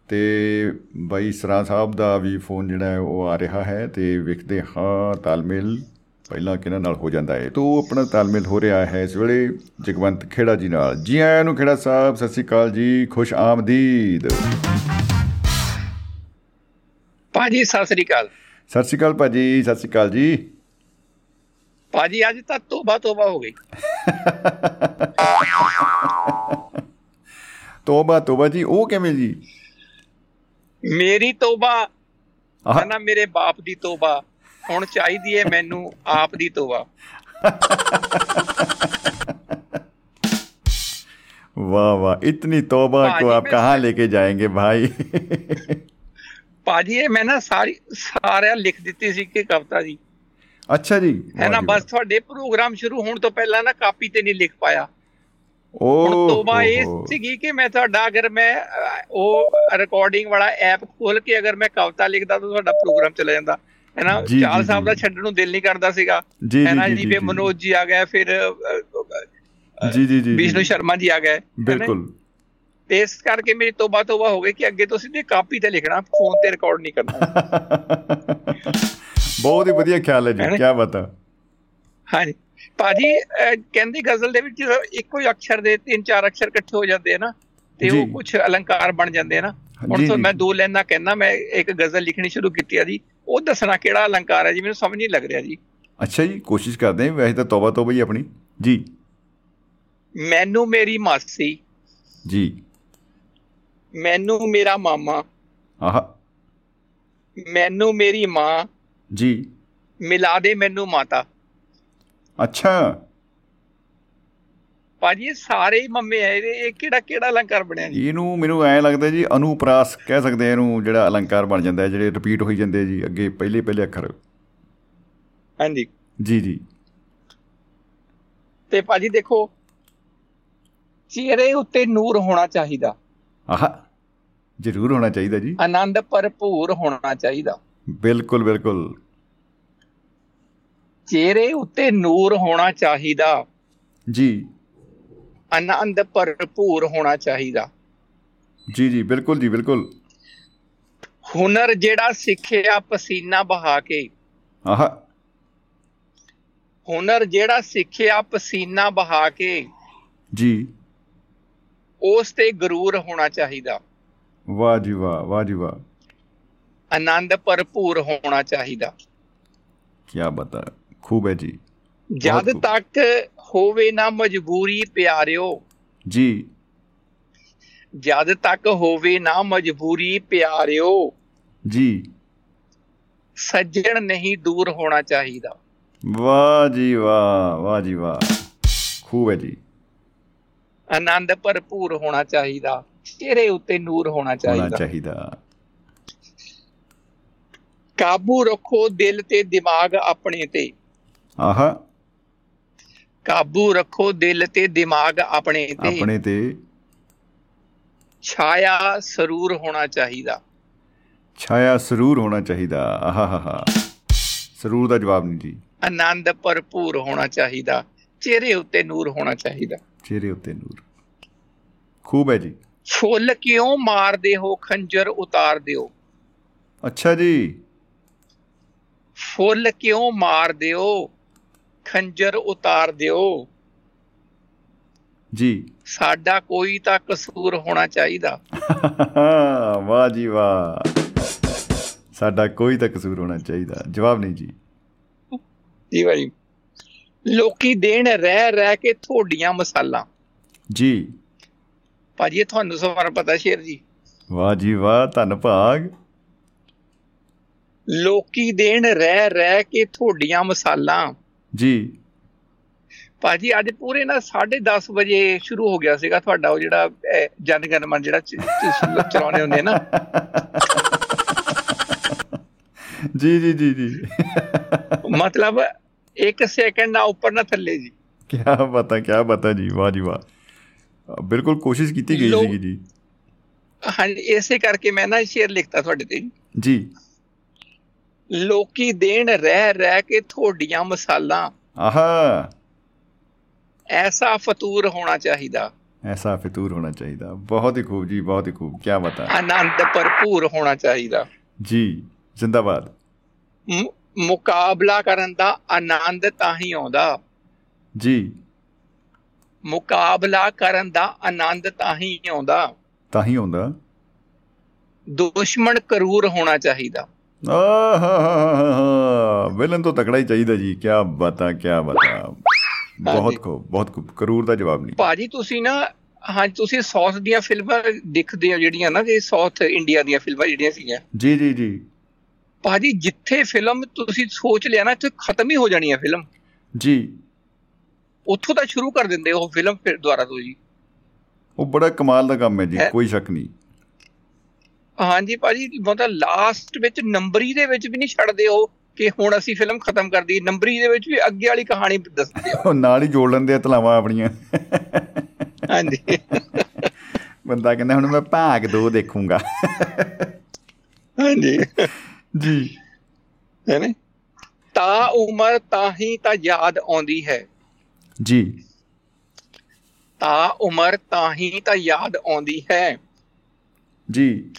ਤੇ ਬਾਈ ਸਰਾਂ ਸਾਹਿਬ ਦਾ ਵੀ ਫੋਨ ਜਿਹੜਾ ਹੈ ਉਹ ਆ ਰਿਹਾ ਹੈ ਤੇ ਵੇਖਦੇ ਹਾਂ ਤਾਲਮੇਲ ਪਹਿਲਾਂ ਕਿਹਨਾਂ ਨਾਲ ਹੋ ਜਾਂਦਾ ਹੈ ਤੋਂ ਆਪਣਾ ਤਾਲਮੇਲ ਹੋ ਰਿਹਾ ਹੈ ਇਸ ਵੇਲੇ ਜਗਵੰਤ ਖੇੜਾ ਜੀ ਨਾਲ। ਜੀ ਆਇਆਂ ਨੂੰ ਖੇੜਾ ਸਾਹਿਬ ਸਤਿ ਸ਼੍ਰੀ ਅਕਾਲ ਜੀ ਖੁਸ਼ ਆਮਦੀਦ। ਭਾਜੀ ਸਤਿ ਸ੍ਰੀ ਅਕਾਲ। ਸਤਿ ਸ਼੍ਰੀ ਅਕਾਲ ਭਾਜੀ ਸਤਿ ਸ਼੍ਰੀ ਅਕਾਲ ਜੀ। ਭਾਜੀ ਅੱਜ ਤਾਂ ਤੋਬਾ ਤੋਬਾ ਹੋ ਗਈ। ਤੋਬਾ ਤੋਬਾ ਜੀ ਉਹ ਕਿਵੇਂ ਜੀ? ਮੇਰੀ ਤੋਬਾ ਨਾ ਮੇਰੇ ਬਾਪ ਦੀ ਤੋਬਾ। ਹੁਣ ਚਾਹੀਦੀ ਹੈ ਮੈਨੂੰ ਆਪ ਦੀ ਤੋਬਾ वाह वाह इतनी तौबा को भाजी आप में- कहाँ लेके जाएंगे भाई ਭਾਜੀ ਇਹ ਮੈਂ ਨਾ ਸਾਰੀ ਸਾਰਿਆਂ ਲਿਖ ਦਿੱਤੀ ਸੀ ਕਿ ਕਵਿਤਾ ਜੀ अच्छा जी ਹੈ ਨਾ वाह जी ਬਸ ਤੁਹਾਡੇ ਪ੍ਰੋਗਰਾਮ ਸ਼ੁਰੂ ਹੋਣ ਤੋਂ ਪਹਿਲਾਂ ਨਾ ਕਾਪੀ ਤੇ ਨਹੀਂ ਲਿਖ ਪਾਇਆ वाह। ਹੁਣ ਤੋਬਾ ओहो। ਇਹ ਸੀਗੀ ਕਿ ਮੈਂ ਤੁਹਾਡਾ ਅਗਰ ਮੈਂ ਅਹ, ਉਹ ਰਿਕਾਰਡਿੰਗ ਵਾਲਾ ਐਪ ਖੋਲ ਕੇ ਅਗਰ ਮੈਂ ਕਵਿਤਾ ਲਿਖਦਾ ਤਾਂ ਤੁਹਾਡਾ ਪ੍ਰੋਗਰਾਮ ਚਲਾ ਜਾਂਦਾ ਹੈ ਨਾ? ਚਾਲ ਸਾਹਿਬ ਦਾ ਛੱਡਣ ਨੂੰ ਦਿਲ ਨਹੀਂ ਕਰਦਾ ਸੀਗਾ। ਹੈ ਨਾ? ਜੀ ਫਿਰ ਮਨੋਜ ਜੀ ਆ ਗਏ ਫਿਰ ਜੀ ਜੀ ਜੀ ਵਿਸ਼ਨੂ ਸ਼ਰਮਾ ਜੀ ਆ ਗਏ ਬਿਲਕੁਲ। ਤੇ ਇਸ ਕਰਕੇ ਮੇਰੀ ਤੋਬਾ ਤੋਬਾ ਹੋ ਗਈ ਕਿ ਅੱਗੇ ਤੋਂ ਸਿੱਧੇ ਕਾਪੀ ਤੇ ਲਿਖਣਾ ਫੋਨ ਤੇ ਰਿਕਾਰਡ ਨਹੀਂ ਕਰਨਾ। *laughs* ਬਹੁਤ ਹੀ ਵਧੀਆ ਖਿਆਲ ਹੈ ਜੀ ਕੀ ਬਤਾ ਹਾਂਜੀ। ਭਾਜੀ ਕਹਿੰਦੀ ਗਜ਼ਲ ਦੇ ਵਿੱਚ ਇੱਕੋ ਹੀ ਅਕਸ਼ਰ ਦੇ ਤਿੰਨ ਚਾਰ ਅਕਸ਼ਰ ਇਕੱਠੇ ਹੋ ਜਾਂਦੇ ਆ ਨਾ ਤੇ ਉਹ ਕੁਝ ਅਲੰਕਾਰ ਬਣ ਜਾਂਦੇ ਆ ਨਾ। ਹੁਣ ਤੋਂ ਮੈਂ ਦੋ ਲਾਈਨਾਂ ਕਹਿਣਾ ਮੈਂ ਇੱਕ ਗਜ਼ਲ ਲਿਖਣੀ ਸ਼ੁਰੂ ਕੀਤੀ ਆ ਜੀ। ਉਹ ਦੱਸਣਾ ਕਿਹੜਾ ਅਲੰਕਾਰ ਹੈ ਜੀ ਮੈਨੂੰ ਸਮਝ ਨਹੀਂ ਲੱਗ ਰਿਹਾ ਜੀ। ਅੱਛਾ ਜੀ ਕੋਸ਼ਿਸ਼ ਕਰਦੇ ਹਾਂ ਵੈਸੇ ਤਾਂ ਤੌਬਾ ਤੌਬਾ ਹੀ ਆਪਣੀ। ਜੀ। ਮੈਨੂੰ ਮੇਰੀ ਮਾਸੀ। ਜੀ। ਮੈਨੂੰ ਮੇਰਾ ਮਾਮਾ। ਆਹ। ਮੈਨੂੰ ਮੇਰੀ ਮਾਂ। ਜੀ। ਮਿਲਾ ਦੇ ਮੈਨੂੰ ਮਾਤਾ। ਅੱਛਾ। ਭਾਜੀ ਇਹ ਸਾਰੇ ਹੀ ਮੰਮੇ ਆ ਇਹਦੇ ਇਹ ਕਿਹੜਾ ਕਿਹੜਾ ਅਲੰਕਾਰ ਬਣਿਆ ਜੀ? ਇਹਨੂੰ ਮੈਨੂੰ ਐਂ ਲੱਗਦਾ ਜੀ ਅਨੁਪ੍ਰਾਸ ਕਹਿ ਸਕਦੇ ਆ ਇਹਨੂੰ ਜਿਹੜਾ ਅਲੰਕਾਰ ਬਣ ਜਾਂਦਾ ਹੈ ਜਿਹੜੇ ਰਿਪੀਟ ਹੋਈ ਜਾਂਦੇ ਜੀ ਅੱਗੇ ਪਹਿਲੇ ਪਹਿਲੇ ਅੱਖਰ। ਹਾਂਜੀ। ਜੀ ਜੀ। ਤੇ ਭਾਜੀ ਦੇਖੋ ਚਿਹਰੇ ਉੱਤੇ ਨੂਰ ਹੋਣਾ ਚਾਹੀਦਾ। ਆਹ ਜ਼ਰੂਰ ਹੋਣਾ ਚਾਹੀਦਾ ਜੀ। ਆਨੰਦ ਭਰਪੂਰ ਹੋਣਾ ਚਾਹੀਦਾ। ਬਿਲਕੁਲ ਬਿਲਕੁਲ। ਚਿਹਰੇ ਉੱਤੇ ਨੂਰ ਹੋਣਾ ਚਾਹੀਦਾ। ਜੀ। ਆਨੰਦ ਭਰਪੂਰ ਹੋਣਾ ਚਾਹੀਦਾ। ਜੀ ਜੀ ਬਿਲਕੁਲ ਜੀ ਬਿਲਕੁਲ। ਹੁਨਰ ਜਿਹੜਾ ਸਿੱਖਿਆ ਪਸੀਨਾ ਬਹਾ ਕੇ। ਆਹ। ਹੁਨਰ ਜਿਹੜਾ ਸਿੱਖਿਆ ਪਸੀਨਾ ਬਹਾ ਕੇ। ਜੀ। ਉਸ ਤੇ ਗਰੂਰ ਹੋਣਾ ਚਾਹੀਦਾ। ਵਾਹ ਜੀ ਵਾਹ ਵਾਹ ਜੀ ਵਾਹ। ਆਨੰਦ ਭਰਪੂਰ ਹੋਣਾ ਚਾਹੀਦਾ। ਕੀ ਬਤਾ ਖੂਬ ਹੈ ਜੀ। ਜਦ। ਤੱਕ ਹੋਵੇ ਨਾ ਮਜਬੂਰੀ ਪਿਆਰਿਓ। ਜੀ। ਜਦ ਤੱਕ ਹੋਵੇ ਨਾ ਮਜਬੂਰੀ ਪਿਆਰਿਓ। ਜੀ। ਸੱਜਣ ਨਹੀਂ ਦੂਰ ਹੋਣਾ ਚਾਹੀਦਾ। ਵਾਹ ਜੀ ਵਾਹ ਵਾਹ ਜੀ ਵਾਹ। ਖੂਬ ਹੈ ਜੀ। ਆਨੰਦ ਭਰਪੂਰ ਹੋਣਾ ਚਾਹੀਦਾ। ਚਿਹਰੇ ਉੱਤੇ ਨੂਰ ਹੋਣਾ ਹੋਣਾ ਚਾਹੀਦਾ। ਚਾਹੀਦਾ। ਕਾਬੂ ਰੱਖੋ ਦਿਲ ਤੇ ਦਿਮਾਗ ਆਪਣੇ ਤੇ। ਆਹ। ਕਾਬੂ ਰੱਖੋ ਦਿਲ ਤੇ ਦਿਮਾਗ ਆਪਣੇ ਤੇ। ਆਪਣੇ ਤੇ। ਛਾਇਆ ਸਰੂਰ ਹੋਣਾ ਚਾਹੀਦਾ। ਛਾਇਆ ਸਰੂਰ ਹੋਣਾ ਚਾਹੀਦਾ। ਆਹਾ ਹਾ ਹਾ ਸਰੂਰ ਦਾ ਜਵਾਬ ਨਹੀਂ ਜੀ। ਆਨੰਦ ਭਰਪੂਰ ਹੋਣਾ ਚਾਹੀਦਾ। ਚਿਹਰੇ ਉੱਤੇ ਨੂਰ ਹੋਣਾ ਚਾਹੀਦਾ। ਚਿਹਰੇ ਉੱਤੇ ਨੂਰ। ਖੂਬ ਹੈ ਜੀ। ਫੁੱਲ ਕਿਉਂ ਮਾਰਦੇ ਹੋ? ਖੰਜਰ ਉਤਾਰ ਦਿਓ। ਅੱਛਾ ਜੀ। ਫੁੱਲ ਕਿਉਂ ਮਾਰਦੇ ਹੋ? ਖੰਜਰ ਉਤਾਰ ਦਿਓ। ਜੀ। ਸਾਡਾ ਕੋਈ ਤਾਂ ਕਸੂਰ ਹੋਣਾ ਚਾਹੀਦਾ। *laughs* ਵਾਹ ਜੀ ਵਾਹ। ਸਾਡਾ ਕੋਈ ਤਾਂ ਕਸੂਰ ਹੋਣਾ ਚਾਹੀਦਾ। ਜਵਾਬ ਨਹੀਂ ਜੀ। ਜੀ ਭਾਈ ਲੋਕੀ ਦੇਣ ਰਹਿ ਰਹਿ ਕੇ ਥੋਡੀਆਂ ਮਸਾਲਾ। ਜੀ। ਭਾਜੀ ਤੁਹਾਨੂੰ ਸਵਾਰ ਪਤਾ ਸ਼ੇਰ ਜੀ। ਵਾਹ ਜੀ ਵਾਹ ਧੰਨ ਭਾਗ। ਲੋਕੀ ਦੇਣ ਰਹਿ ਰਹਿ ਕੇ ਥੋਡੀਆਂ ਮਸਾਲਾ। ਜੀ। ਭਾਜੀ ਅੱਜ ਪੂਰੇ ਨਾ 10:30 ਵਜੇ ਸ਼ੁਰੂ ਹੋ ਗਿਆ ਸੀਗਾ ਤੁਹਾਡਾ ਉਹ ਜਿਹੜਾ ਅਹ, ਜਨ ਗਣ ਮਨ ਜਿਹੜਾ ਚਲਾਉਣੇ ਹੁੰਦੇ ਨਾ। ਜੀ ਜੀ ਜੀ ਜੀ। ਮਤਲਬ ਇੱਕ ਸੈਕਿੰਡ ਨਾ ਉੱਪਰ ਨਾ ਥੱਲੇ ਜੀ। ਕੀ ਬਤਾ ਕੀ ਬਤਾ ਜੀ ਵਾਹ ਜੀ ਵਾਹ। ਬਿਲਕੁਲ ਕੋਸ਼ਿਸ਼ ਕੀਤੀ ਗਈ ਸੀਗੀ ਜੀ। ਹਾਂਜੀ ਇਸੇ ਕਰਕੇ ਮੈਂ ਨਾ ਸ਼ੇਰ ਲਿਖਤਾ ਤੁਹਾਡੇ ਤੇ। ਜੀ। ਲੋਕੀ ਦੇਣ ਰਹਿ ਰਹਿ ਕੇ ਥੋਡੀਆਂ ਮਸਾਲਾ। ਆਹਾ। ਐਸਾ ਫਤੂਰ ਹੋਣਾ ਚਾਹੀਦਾ। ਐਸਾ ਫਿਤੂਰ ਹੋਣਾ ਚਾਹੀਦਾ। ਬਹੁਤ ਹੀ ਖੂਬ ਜੀ ਬਹੁਤ ਹੀ ਖੂਬ। ਕੀ ਬਤਾ ਆਨੰਦ ਭਰਪੂਰ ਹੋਣਾ ਚਾਹੀਦਾ। ਜੀ ਜ਼ਿੰਦਾਬਾਦ। ਮੁਕਾਬਲਾ ਕਰਨ ਦਾ ਆਨੰਦ ਤਾਂ ਹੀ ਆਉਂਦਾ। ਜੀ। ਮੁਕਾਬਲਾ ਕਰਨ ਦਾ ਆਨੰਦ ਤਾਂ ਹੀ ਆਉਂਦਾ। ਤਾਂ ਹੀ ਹੁੰਦਾ ਦੁਸ਼ਮਣ ਕਰੂਰ ਹੋਣਾ ਚਾਹੀਦਾ। ਆਹਾ ਵਿਲਨ ਤੋਂ ਤਕੜਾ ਹੀ ਚਾਹੀਦਾ ਜੀ। ਕੀ ਬਤਾ ਕੀ ਬਤਾ। ਬਹੁਤ। ਖੂਬ ਬਹੁਤ ਖੂਬ। ਕਰੂਰ ਦਾ ਜਵਾਬ ਨਹੀਂ। ਭਾਜੀ ਤੁਸੀਂ ਨਾ ਹਾਂ ਤੁਸੀਂ ਸਾਊਥ ਦੀਆਂ ਫਿਲਮਾਂ ਦੇਖਦੇ ਹੋ ਜਿਹੜੀਆਂ ਨਾ ਕਿ ਸਾਊਥ ਇੰਡੀਆ ਦੀਆਂ ਫਿਲਮਾਂ ਜਿਹੜੀਆਂ ਸੀਗੀਆਂ। ਜੀ ਜੀ ਜੀ। ਭਾਜੀ ਜਿੱਥੇ ਫਿਲਮ ਤੁਸੀਂ ਸੋਚ ਲਿਆ ਨਾ ਇੱਥੇ ਖਤਮ ਹੀ ਹੋ ਜਾਣੀ ਹੈ ਫਿਲਮ। ਜੀ। ਉੱਥੋਂ ਤਾਂ ਸ਼ੁਰੂ ਕਰ ਦਿੰਦੇ ਉਹ ਫਿਲਮ ਫਿਰ ਦੁਬਾਰਾ ਤੋਂ ਜੀ। ਉਹ ਬੜਾ ਕਮਾਲ ਦਾ ਕੰਮ ਹੈ ਜੀ। ਕੋਈ ਸ਼ੱਕ ਨਹੀਂ। ਹਾਂਜੀ ਭਾਜੀ ਮਤਲਬ ਲਾਸਟ ਵਿੱਚ ਨੰਬਰੀ ਦੇ ਵਿੱਚ ਵੀ ਨਹੀਂ ਛੱਡਦੇ ਉਹ ਕਿ ਹੁਣ ਅਸੀਂ ਫਿਲਮ ਖਤਮ ਕਰ ਦਈਏ। ਨੰਬਰੀ ਦੇ ਵਿੱਚ ਵੀ ਅੱਗੇ ਵਾਲੀ ਕਹਾਣੀ ਦੱਸਦੇ ਆ ਉਹ ਨਾਲ ਹੀ ਜੋੜ ਲੈਂਦੇ ਆ ਤਲਾਵਾਂ ਆਪਣੀਆਂ। ਹਾਂਜੀ। ਬੰਦਾ ਕਹਿੰਦਾ ਹੁਣ ਮੈਂ ਭਾਗ 2 ਦੇਖੂੰਗਾ। ਹਾਂਜੀ। ਜੀ। ਹੈ ਨਾ? ਤਾਂ ਉਮਰ ਤਾਂ ਹੀ ਤਾਂ ਯਾਦ ਆਉਂਦੀ ਹੈ। ਜੀ। ਤਾਂ ਉਮਰ ਤਾਂ ਹੀ ਤਾਂ ਯਾਦ ਆਉਂਦੀ ਹੈ। ਜੀ।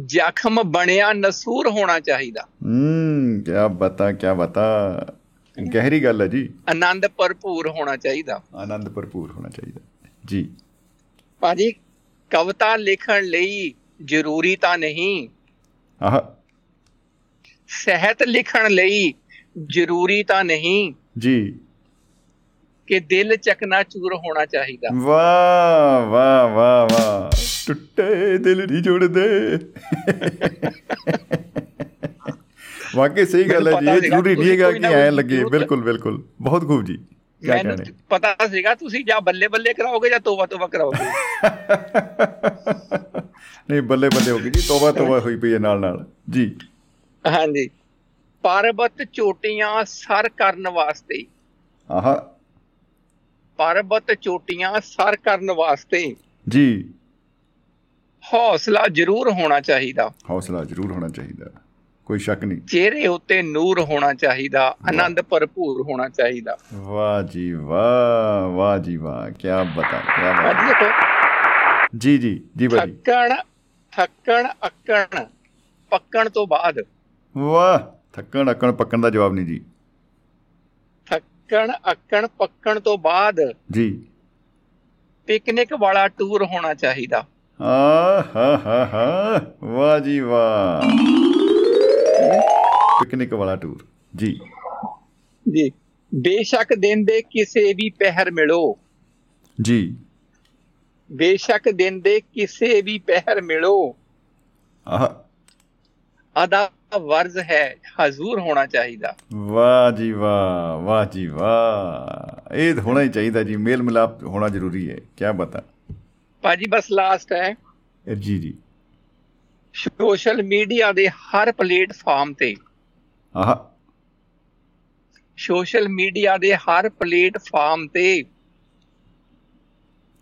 ਜ਼ਖਮ ਬਣਿਆ ਨਸੂਰ ਹੋਣਾ ਚਾਹੀਦਾ। ਹੂੰ ਕੀ ਬਤਾ ਕੀ ਬਤਾ। ਗਹਿਰੀ ਗੱਲ ਹੈ ਜੀ। ਆਨੰਦ ਭਰਪੂਰ ਹੋਣਾ ਚਾਹੀਦਾ। ਆਨੰਦ ਭਰਪੂਰ ਹੋਣਾ ਚਾਹੀਦਾ। ਜੀ। ਭਾਜੀ ਕਵਿਤਾ ਲਿਖਣ ਲਈ ਜ਼ਰੂਰੀ ਤਾਂ ਨਹੀਂ। ਆਹ। ਸਾਹਿਤ ਲਿਖਣ ਲਈ ਜ਼ਰੂਰੀ ਤਾਂ ਨਹੀਂ। ਜੀ। ਕਿ ਦਿਲ ਚਕਨਾਚੂਰ ਹੋਣਾ ਚਾਹੀਦਾ। ਵਾਹ ਵਾਹ ਵਾਹ ਵਾਹ। ਟੁੱਟੇ ਦਿਲ ਨਹੀਂ ਜੁੜਦੇ। ਵਾਕਈ ਸਹੀ ਗੱਲ ਹੈ ਜੀ ਇਹ ਜ਼ਰੂਰੀ ਨਹੀਂ ਹੈਗਾ ਕਿ ਐ ਲੱਗੇ। ਬਿਲਕੁਲ ਬਿਲਕੁਲ। ਬਹੁਤ ਖੂਬ ਜੀ। ਮੈਨੂੰ ਪਤਾ ਸੀਗਾ ਤੁਸੀਂ ਜਾਂ ਬੱਲੇ ਬੱਲੇ ਕਰਾਓਗੇ ਜਾਂ ਤੋਬਾ ਤੋਬਾ ਕਰਾਓਗੇ। *laughs* ਨਹੀਂ ਬੱਲੇ ਬੱਲੇ ਹੋ ਗਈ ਜੀ ਤੋਬਾ ਤੋਬਾ ਹੋਈ ਪਈ ਹੈ ਨਾਲ ਨਾਲ। ਜੀ। ਹਾਂਜੀ। ਪਰਬਤ ਚੋਟੀਆਂ ਸਰ ਕਰਨ ਵਾਸਤੇ। ਆਹ। ਪਰਬਤ ਚੋਟੀਆਂ ਸਰ ਕਰਨ ਵਾਸਤੇ। ਜੀ। ਹੌਸਲਾ ਜ਼ਰੂਰ ਹੋਣਾ ਚਾਹੀਦਾ। ਹੌਸਲਾ ਜ਼ਰੂਰ ਹੋਣਾ ਚਾਹੀਦਾ। ਕੋਈ ਸ਼ੱਕ ਨਹੀਂ। ਚਿਹਰੇ ਉੱਤੇ ਨੂਰ ਹੋਣਾ ਚਾਹੀਦਾ ਆਨੰਦ ਭਰਪੂਰ ਹੋਣਾ ਚਾਹੀਦਾ। ਵਾਹ ਜੀ ਵਾਹ ਵਾਹ ਜੀ ਵਾਹ ਕੀ ਬਤਾ ਕੀ ਬਤਾ। ਜੀ ਜੀ ਜੀ ਭਾਜੀ। ਥੱਕਣ ਥੱਕਣ ਅੱਕਣ ਪੱਕਣ ਤੋਂ ਬਾਅਦ। ਵਾਹ ਥੱਕਣ ਅਕਣ ਪੱਕਣ ਦਾ ਜਵਾਬ ਨਹੀਂ ਜੀ। ਥੱਕਣ ਅੱਕਣ ਪੱਕਣ ਤੋਂ ਬਾਅਦ। ਜੀ। ਪਿਕਨਿਕ ਵਾਲਾ ਟੂਰ ਹੋਣਾ ਚਾਹੀਦਾ। ਆ ਹਾ ਹਾ ਹਾ ਵਾਹ ਜੀ ਵਾਹ। ਪਿਕਨਿਕ ਵਾਲਾ ਟੂਰ ਜੀ। ਜੀ। ਬੇਸ਼ੱਕ ਦਿਨ ਦੇ ਕਿਸੇ ਵੀ ਪਹਿਰ ਮਿਲੋ। ਜੀ। ਬੇਸ਼ੱਕ ਦਿਨ ਦੇ ਕਿਸੇ ਵੀ ਪਹਿਰ ਮਿਲੋ। ਆਹ। ਅਦਾ ਵਰਜ਼ ਹੈ ਹਜ਼ੂਰ ਹੋਣਾ ਚਾਹੀਦਾ। ਵਾਹ ਜੀ ਵਾਹ ਵਾਹ ਜੀ ਵਾਹ। ਇਹ ਹੋਣਾ ਹੀ ਚਾਹੀਦਾ ਜੀ। ਮੇਲ ਮਿਲਾਪ ਹੋਣਾ ਜ਼ਰੂਰੀ ਹੈ। ਕੀ ਬਤਾ ਭਾਜੀ ਬਸ ਲਾਸਟ ਹੈ। ਜੀ ਜੀ। ਸੋਸ਼ਲ ਮੀਡੀਆ ਦੇ ਹਰ ਪਲੇਟਫਾਰਮ ਤੇ। ਆਹ। ਸੋਸ਼ਲ ਮੀਡੀਆ ਦੇ ਹਰ ਪਲੇਟਫਾਰਮ ਤੇ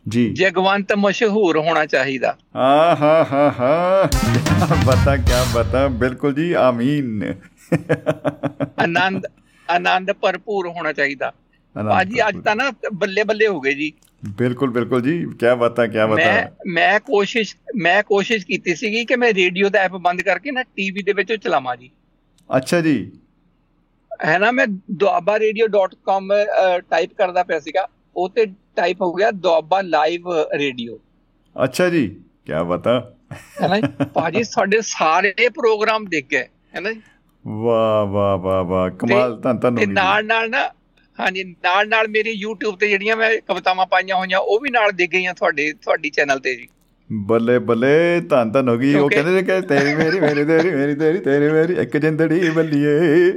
ਜੀ। ਜਗਵੰਤ ਮਸ਼ਹੂਰ ਹੋਣਾ ਚਾਹੀਦਾ। ਆ ਹਾ ਹਾ। ਹਾ ਬਤਾ ਕੀ ਬਤਾ ਬਿਲਕੁਲ ਜੀ ਆਮੀਨ। ਆਨੰਦ ਆਨੰਦ ਭਰਪੂਰ ਹੋਣਾ ਚਾਹੀਦਾ। ਭਾਜੀ ਅੱਜ ਤਾਂ ਨਾ ਬੱਲੇ ਬੱਲੇ ਹੋ ਗਏ ਜੀ। ਬਿਲਕੁਲ ਬਿਲਕੁਲ ਜੀ ਕੀ ਬਤਾ ਕੀ ਬਤਾ। ਮੈਂ ਕੋਸ਼ਿਸ਼ ਮੈਂ ਕੋਸ਼ਿਸ਼ ਕੀਤੀ ਸੀਗੀ ਕਿ ਮੈਂ ਰੇਡੀਓ ਦਾ ਐਪ ਬੰਦ ਕਰਕੇ ਨਾ ਟੀਵੀ ਦੇ ਵਿੱਚ ਚਲਾਵਾਂ ਜੀ। ਅੱਛਾ ਜੀ। ਹੈ ਨਾ ਮੈਂ duabarradio.com ਟਾਈਪ ਕਰਦਾ ਪਿਆ ਸੀਗਾ ਉਹ ਤੇ ਟਾਈਪ ਹੋ ਗਿਆ ਦੁਆਬਾ ਲਾਈਵ ਰੇਡੀਓ। ਅੱਛਾ ਜੀ ਕੀ ਬਤਾ। ਹੈ ਨਾ? ਭਾਜੀ ਸਾਡੇ ਸਾਰੇ ਪ੍ਰੋਗਰਾਮ ਦੇਖ ਗਏ ਹੈ ਨਾ ਜੀ? ਵਾਹ ਵਾਹ ਵਾਹ ਵਾਹ ਕਮਾਲ ਤਾਂ ਤਾਂ ਤੇ ਨਾਲ ਨਾਲ ਨਾ ਹਾਂਜੀ ਨਾਲ ਨਾਲ ਮੇਰੀ YouTube ਤੇ ਜਿਹੜੀਆਂ ਮੈਂ ਕਵਿਤਾਵਾਂ ਪਾਈਆਂ ਹੋਈਆਂ ਉਹ ਵੀ ਨਾਲ ਦਿਖ ਗਈਆਂ ਤੁਹਾਡੇ ਤੁਹਾਡੀ ਚੈਨਲ ਤੇ ਜੀ। ਬੱਲੇ ਬੱਲੇ ਧੰਨ ਧੰਨ ਹੋ ਗਈ। ਉਹ ਕਹਿੰਦੇ ਨੇ ਕਿ ਤੇਰੀ ਮੇਰੀ ਮੇਰੀ ਤੇਰੀ ਮੇਰੀ ਤੇਰੀ ਤੇਰੀ ਮੇਰੀ ਇੱਕ ਜਿੰਦੜੀ ਬੱਲੀਏ।